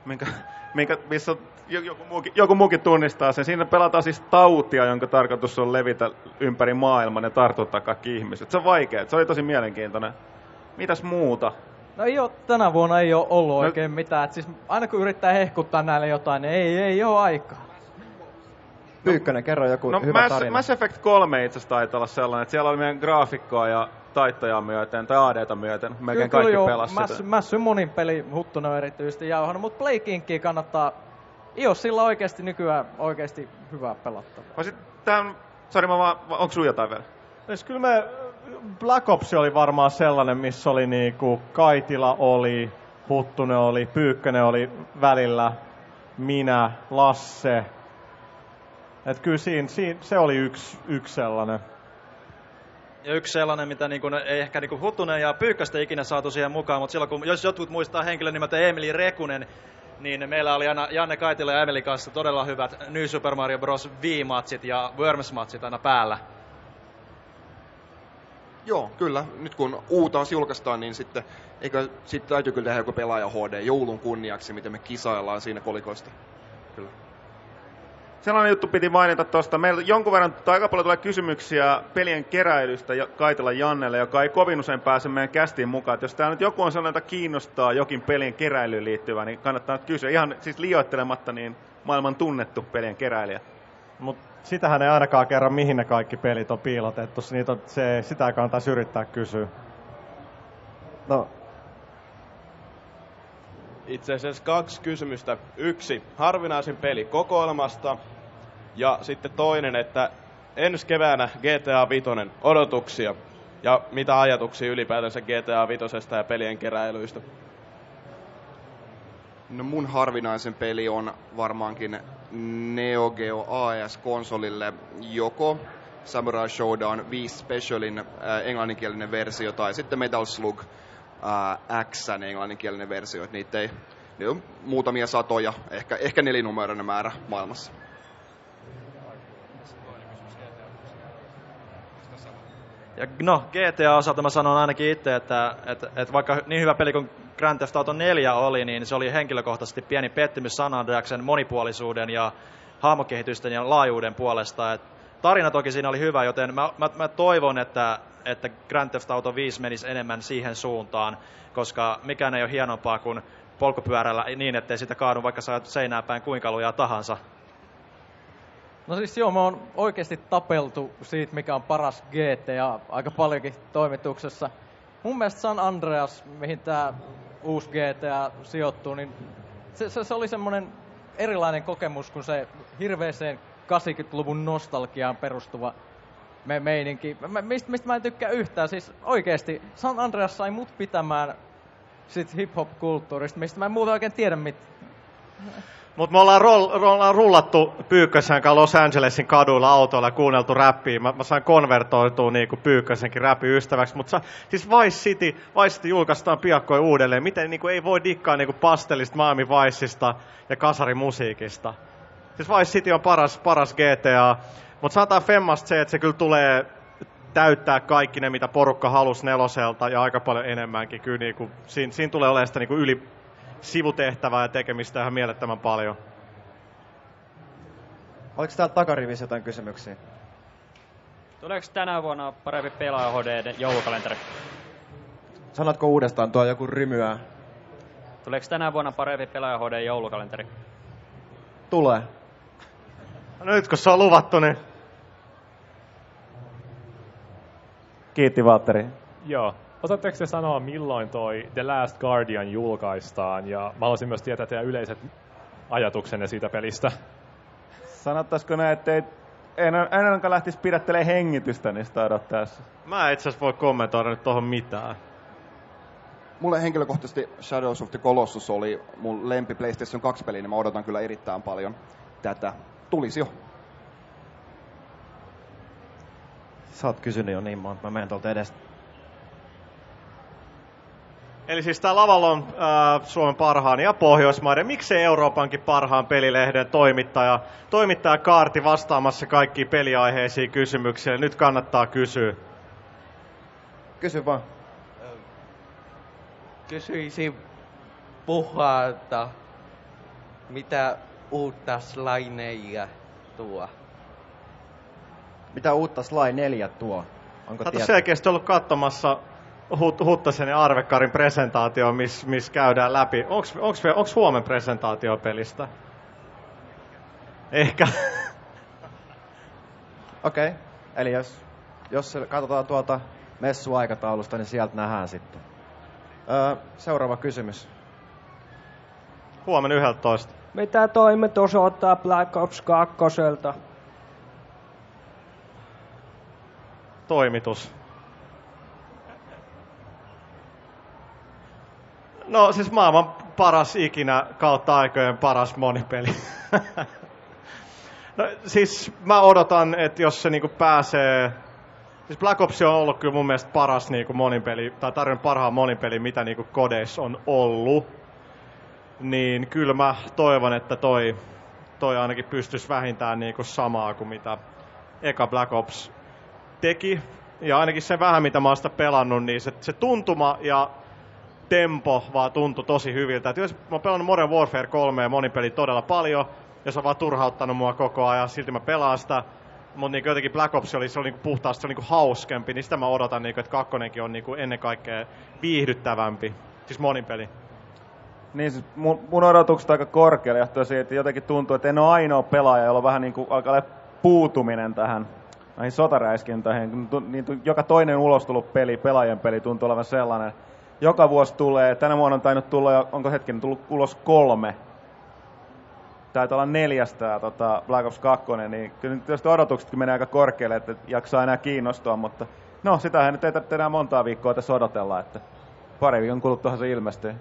minkä, minkä, missä joku muukin, joku muukin tunnistaa sen. Siinä pelataan siis tautia, jonka tarkoitus on levitä ympäri maailman ja tartuttaa kaikki ihmiset. Se on vaikea, se oli tosi mielenkiintoinen. Mitäs muuta?
No ei oo, tänä vuonna ei ole ollut oikein mitään. Et siis aina kun yrittää hehkuttaa näille jotain, niin ei, ei ole aikaa.
Pyykkönen, kerro joku
No
hyvä
Mass,
tarina.
Mass Effect 3 itse asiassa taitaa olla sellainen, että siellä oli meidän graafikkoa ja taittajaa myöten, tai ADta myöten. Melkein
Kyllä,
kaikki
joo,
pelasi
Mass,
sitä.
Mass monin peli Huttunen erityisesti jauhannut, mutta Play kannattaa jos sillä oikeasti nykyään oikeasti hyvää pelattavaa.
Vai sit tämän, sori mä vaan, onko sun jotain vielä?
Siis kyllä me, Black Ops oli varmaan sellainen, missä oli niinku Kaitila oli, Huttunen oli, Pyykkönen oli välillä, minä, Lasse. Et kyllä siinä, siinä, se oli yksi, yksi sellainen.
Ja yksi sellainen, mitä niin kuin, ei ehkä niin kuin Huttunen ja Pyykkästä ikinä saatu siihen mukaan, mutta silloin kun, jos jotkut muistaa henkilön nimeltä Emili Rekunen, niin meillä oli aina Janne Kaitila ja Emeli kanssa todella hyvät New Super Mario Bros. Wii-matsit ja Worms-matsit aina päällä.
Joo, kyllä. Nyt kun U julkaistaan, niin sitten, eikö, sitten täytyy kyllä tehdä joku pelaaja HD joulun kunniaksi, miten me kisaillaan siinä kolikosta. Kyllä.
Sellainen juttu piti mainita tuosta. Meillä jonkun verran tai aika paljon tulee kysymyksiä pelien keräilystä ja Kaitila Jannelle, joka ei kovin usein pääse meidän kästiin mukaan. Et jos täällä nyt joku on sellainen, jota kiinnostaa jokin pelien keräilyyn liittyvä, niin kannattaa nyt kysyä. Ihan siis liioittelematta niin maailman tunnettu pelien keräilijä.
Mut sitähän ei ainakaan kerro, mihin ne kaikki pelit on piilotettu. Niitä on, se, sitä kannattaisi yrittää kysyä.
No,
Itse asiassa kaksi kysymystä. Yksi, harvinaisin peli kokoelmasta. Ja sitten toinen, että ensi keväänä GTA 5 odotuksia. Ja mitä ajatuksia ylipäätänsä GTA 5 ja pelien keräilyistä?
No mun harvinaisen peli on varmaankin Neo Geo AES-konsolille joko Samurai Showdown 5 Specialin äh, englanninkielinen versio tai sitten Metal Slug äh, Xn englanninkielinen versio. Et niitä ei, niitä on muutamia satoja, ehkä, ehkä nelinumeroinen määrä maailmassa.
Ja no, GTA-osalta mä sanon ainakin itse, että, että, että vaikka niin hyvä peli kuin Grand Theft Auto 4 oli, niin se oli henkilökohtaisesti pieni pettymys San Andreasen monipuolisuuden ja hahmokehitysten ja laajuuden puolesta. Et tarina toki siinä oli hyvä, joten mä, mä, mä toivon, että, että Grand Theft Auto 5 menisi enemmän siihen suuntaan, koska mikään ei ole hienompaa kuin polkupyörällä niin, ettei sitä kaadu vaikka oot seinää päin kuinka lujaa tahansa.
No siis joo, me on oikeasti tapeltu siitä, mikä on paras GTA aika paljonkin toimituksessa. Mun mielestä San Andreas, mihin tämä uusi GTA sijoittuu, niin se, se, se oli semmoinen erilainen kokemus kuin se hirveeseen 80-luvun nostalgiaan perustuva me meininki. Mä, mistä, mistä mä en tykkää yhtään, siis oikeasti San Andreas sai mut pitämään sit hip-hop-kulttuurista, mistä mä en muuta oikein tiedä mitään.
Mutta me ollaan, roll, ollaan rullattu Pyykkösen kanssa Los Angelesin kaduilla autoilla ja kuunneltu räppiä. Mä, mä sain konvertoitua niinku Pyykkösenkin räpin ystäväksi. Mutta siis Vice City, Vice City julkaistaan piakkoin uudelleen. Miten niinku ei voi dikkaa niinku pastelista Miami Viceista ja kasarimusiikista? Siis Vice City on paras, paras GTA, mutta sanotaan Femmasta se, että se kyllä tulee täyttää kaikki ne, mitä porukka halusi neloselta ja aika paljon enemmänkin. Kyllä niin kuin, siinä, siinä tulee olemaan sitä niin kuin yli sivutehtävää ja tekemistä ihan mielettömän paljon.
Oliko täällä takarivissä jotain kysymyksiä?
Tuleeko tänä vuonna parempi pelaaja HD joulukalenteri?
Sanotko uudestaan tuo joku rymyä?
Tuleeko tänä vuonna parempi pelaaja HD joulukalenteri?
Tulee.
No nyt kun se on luvattu, niin
Kiitti Valtteri.
Joo. Osaatteko te sanoa, milloin toi The Last Guardian julkaistaan? Ja mä haluaisin myös tietää teidän yleiset ajatuksenne siitä pelistä.
Sanottaisiko näin, että ei, en, en ainakaan lähtisi pidättelemään hengitystä niistä odottajassa.
mä en itse asiassa voi kommentoida nyt tuohon mitään.
Mulle henkilökohtaisesti Shadows of the Colossus oli mun lempi PlayStation 2 peli, niin mä odotan kyllä erittäin paljon tätä. Tulisi jo.
Sä oot kysynyt jo niin monta, mä menen tuolta edestä.
Eli siis tämä Lavalla on äh, Suomen parhaan ja Pohjoismaiden, miksei Euroopankin parhaan pelilehden toimittaja, toimittaja Kaarti vastaamassa kaikkiin peliaiheisiin kysymyksiin. Nyt kannattaa kysyä.
Kysy vaan.
Kysyisin puhalta, mitä uutta slaineja tuo?
Mitä uutta Sly 4 tuo? Onko
Olet selkeästi ollut katsomassa Hut- Huttasen ja Arvekarin presentaatio, missä mis käydään läpi. Onko huomen presentaatio pelistä? Ehkä. [laughs]
Okei. Okay. Eli jos, jos katsotaan tuolta messuaikataulusta, niin sieltä nähdään sitten. Öö, seuraava kysymys.
Huomenna 11.
Mitä toimet osoittaa Black Ops 2?
Toimitus. No siis maailman paras ikinä kautta aikojen paras monipeli. [laughs] no siis mä odotan, että jos se niinku pääsee... Siis Black Ops on ollut kyllä mun mielestä paras niinku monipeli, tai tarjonnut parhaan monipeli, mitä niinku kodeissa on ollut. Niin kyllä mä toivon, että toi, toi ainakin pystyisi vähintään niinku samaa kuin mitä eka Black Ops teki. Ja ainakin se vähän, mitä mä oon sitä pelannut, niin se, se tuntuma ja tempo vaan tuntui tosi hyviltä. Et jos mä oon pelannut Modern Warfare 3 ja monipeli todella paljon, ja se on vaan turhauttanut mua koko ajan, silti mä pelaan sitä. Mutta niin jotenkin Black Ops oli, se oli niinku puhtaasti se oli niinku hauskempi, niin sitä mä odotan, niinku, että kakkonenkin on niinku ennen kaikkea viihdyttävämpi. Siis monipeli.
Niin siis mun, mun odotukset aika korkealle johtuen siitä, että jotenkin tuntuu, että en ole ainoa pelaaja, jolla on vähän niin kuin alkaa puutuminen tähän näihin sotaräiskintöihin. Niin, joka toinen ulos tullut peli, pelaajan peli tuntuu olevan sellainen. Joka vuosi tulee, tänä vuonna on tainnut tulla, onko hetken, tullut ulos kolme. Taitaa olla neljästä tota Black Ops 2, niin kyllä nyt tietysti odotuksetkin menee aika korkealle, että jaksaa enää kiinnostua, mutta no sitähän nyt ei tarvitse enää montaa viikkoa tässä odotella, että pari viikon kuluttuahan se ilmestyy.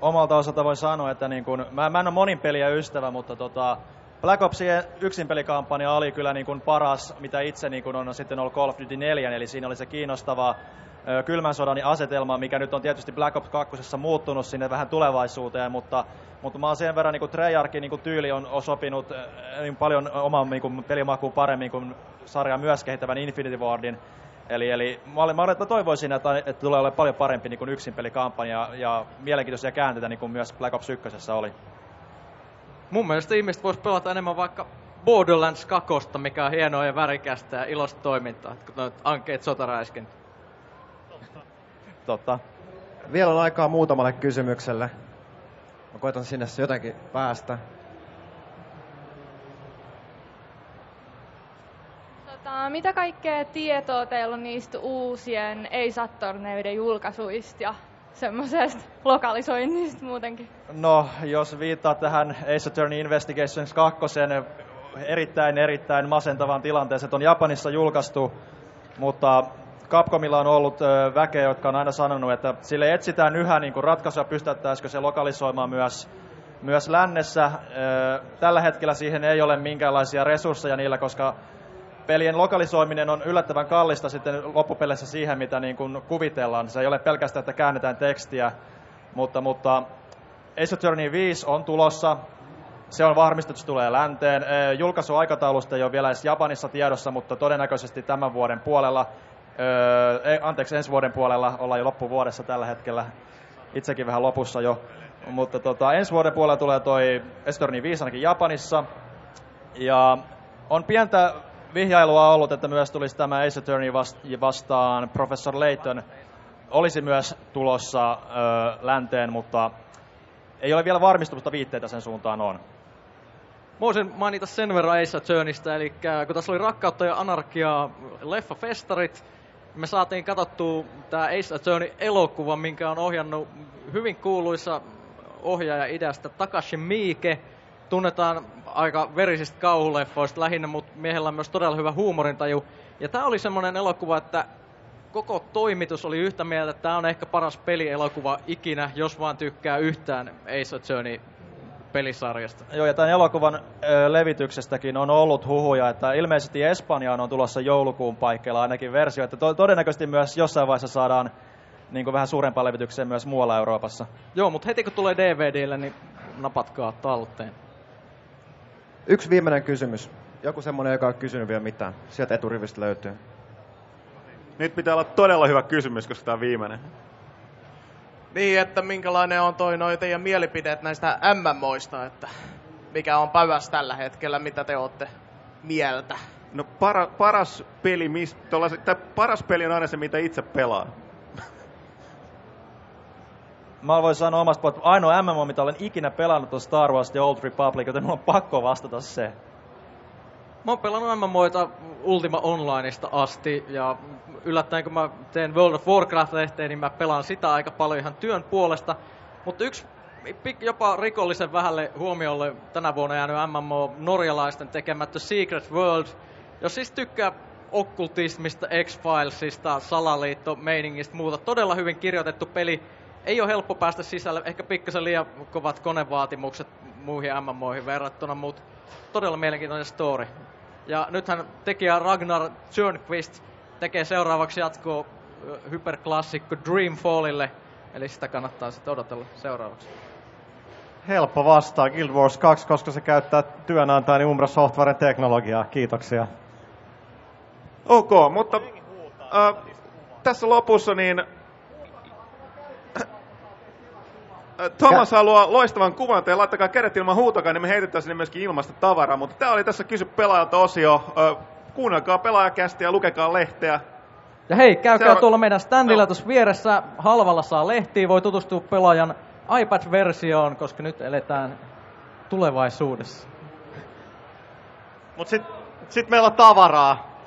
Omalta osalta voin sanoa, että niin kun, mä, mä en ole monin peliä ystävä, mutta tota, Black Opsien yksinpelikampanja oli kyllä niin kun paras, mitä itse niin kun on sitten ollut Call of Duty 4, eli siinä oli se kiinnostava kylmän sodan asetelma, mikä nyt on tietysti Black Ops 2 muuttunut sinne vähän tulevaisuuteen, mutta, mutta mä oon sen verran niin Treyarchin niin tyyli on, on sopinut niin paljon oman niin pelimakuun paremmin kuin sarjan myös kehittävän Infinity Wardin. Eli, eli mä, olen, mä, olen, mä toivoisin, että, että tulee olemaan paljon parempi niin kuin yksinpelikampanja ja mielenkiintoisia käänteitä, niin kuin myös Black Ops 1 oli.
Mun mielestä ihmiset vois pelata enemmän vaikka Borderlands 2, mikä on hienoa ja värikästä ja iloista toimintaa, kun noit ankeet sotaräiskin.
Totta. Vielä on aikaa muutamalle kysymykselle. Mä koitan sinne jotenkin päästä.
Tota, mitä kaikkea tietoa teillä on niistä uusien ei-Saturneiden julkaisuista ja semmoisesta lokalisoinnista muutenkin?
No, jos viittaa tähän Ace Attorney Investigations 2, erittäin erittäin masentavan tilanteeseen, on Japanissa julkaistu, mutta Capcomilla on ollut väkeä, jotka on aina sanonut, että sille etsitään yhä niin kuin ratkaisua, pystyttäisikö se lokalisoimaan myös, myös lännessä. Tällä hetkellä siihen ei ole minkäänlaisia resursseja niillä, koska pelien lokalisoiminen on yllättävän kallista sitten loppupeleissä siihen, mitä niin kuin kuvitellaan. Se ei ole pelkästään, että käännetään tekstiä, mutta, mutta Ace Attorney 5 on tulossa. Se on varmistettu, se tulee länteen. Julkaisuaikataulusta ei ole vielä edes Japanissa tiedossa, mutta todennäköisesti tämän vuoden puolella, anteeksi ensi vuoden puolella, ollaan jo loppuvuodessa tällä hetkellä, itsekin vähän lopussa jo. Mutta tota, ensi vuoden puolella tulee toi Estorni 5 ainakin Japanissa. Ja on pientä vihjailua ollut, että myös tulisi tämä Ace Attorney vast- vastaan Professor Layton. Olisi myös tulossa ö, länteen, mutta ei ole vielä varmistusta viitteitä sen suuntaan on.
Mä voisin mainita sen verran Ace Attorneysta, eli kun tässä oli Rakkautta ja Anarkiaa leffafestarit, me saatiin katsottua tämä Ace Attorney elokuva, minkä on ohjannut hyvin kuuluisa ohjaaja idästä Takashi Miike. Tunnetaan aika verisistä kauhuleffoista lähinnä, mutta miehellä on myös todella hyvä huumorintaju. Ja tämä oli semmoinen elokuva, että koko toimitus oli yhtä mieltä, että tämä on ehkä paras pelielokuva ikinä, jos vaan tykkää yhtään Ace Attorney pelisarjasta.
Joo, ja tämän elokuvan ö, levityksestäkin on ollut huhuja, että ilmeisesti Espanjaan on tulossa joulukuun paikkeilla ainakin versio, että to- todennäköisesti myös jossain vaiheessa saadaan niin kuin vähän suurempaan levitykseen myös muualla Euroopassa.
Joo, mutta heti kun tulee DVDlle, niin napatkaa talteen.
Yksi viimeinen kysymys. Joku semmonen, joka on kysynyt vielä mitään. Sieltä eturivistä löytyy.
Nyt pitää olla todella hyvä kysymys, koska tämä on viimeinen.
Niin, että minkälainen on toi noi teidän mielipideet näistä MMOista, että mikä on päivässä tällä hetkellä, mitä te olette mieltä?
No para, paras, peli, mis, tollaiset, tai paras peli on aina se, mitä itse pelaan.
Mä voin sanoa omasta puolesta, ainoa MMO, mitä olen ikinä pelannut, on Star Wars The Old Republic, joten mulla on pakko vastata se.
Mä oon pelannut MMOita Ultima Onlineista asti ja yllättäen kun mä teen World of Warcraft-lehteen, niin mä pelaan sitä aika paljon ihan työn puolesta. Mutta yksi jopa rikollisen vähälle huomiolle tänä vuonna jäänyt MMO norjalaisten tekemättä Secret World. Jos siis tykkää okkultismista, X-Filesista, salaliitto-meiningistä, muuta. Todella hyvin kirjoitettu peli. Ei ole helppo päästä sisälle, ehkä pikkasen liian kovat konevaatimukset muihin MMOihin verrattuna, mutta todella mielenkiintoinen story. Ja nythän tekijä Ragnar Tjörnqvist tekee seuraavaksi jatkoa hyperklassikko Dreamfallille, eli sitä kannattaa sitten odotella seuraavaksi.
Helppo vastaa Guild Wars 2, koska se käyttää työnantajani Umbra Softwaren teknologiaa. Kiitoksia.
Ok, mutta äh, tässä lopussa niin Äh, Thomas haluaa loistavan kuvan, ja laittakaa kädet ilman huutokaa, niin me heitetään sinne myöskin ilmasta tavaraa. Mutta tämä oli tässä Kysy pelaajalta osio. Kuunnelkaa pelaajakästiä ja lukekaa lehteä.
Ja hei, käykää
Seura-
tuolla meidän standilla tuossa vieressä. Halvalla saa lehtiä, voi tutustua pelaajan iPad-versioon, koska nyt eletään tulevaisuudessa.
Mutta sitten sit meillä on tavaraa.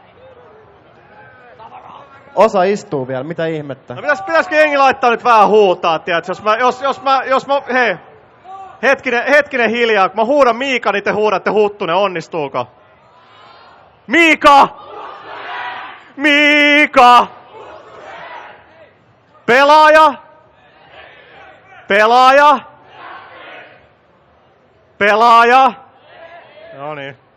Osa istuu vielä, mitä ihmettä?
No pitäis, pitäisikö jengi laittaa nyt vähän huutaa, tiedätkö? Jos mä, jos, jos mä, jos mä, hei, hetkinen, hetkinen hiljaa, kun mä huudan Miika, niin te huudatte Huttunen, onnistuuko? Miika! Miika! Pelaaja! Pelaaja! Pelaaja! No niin.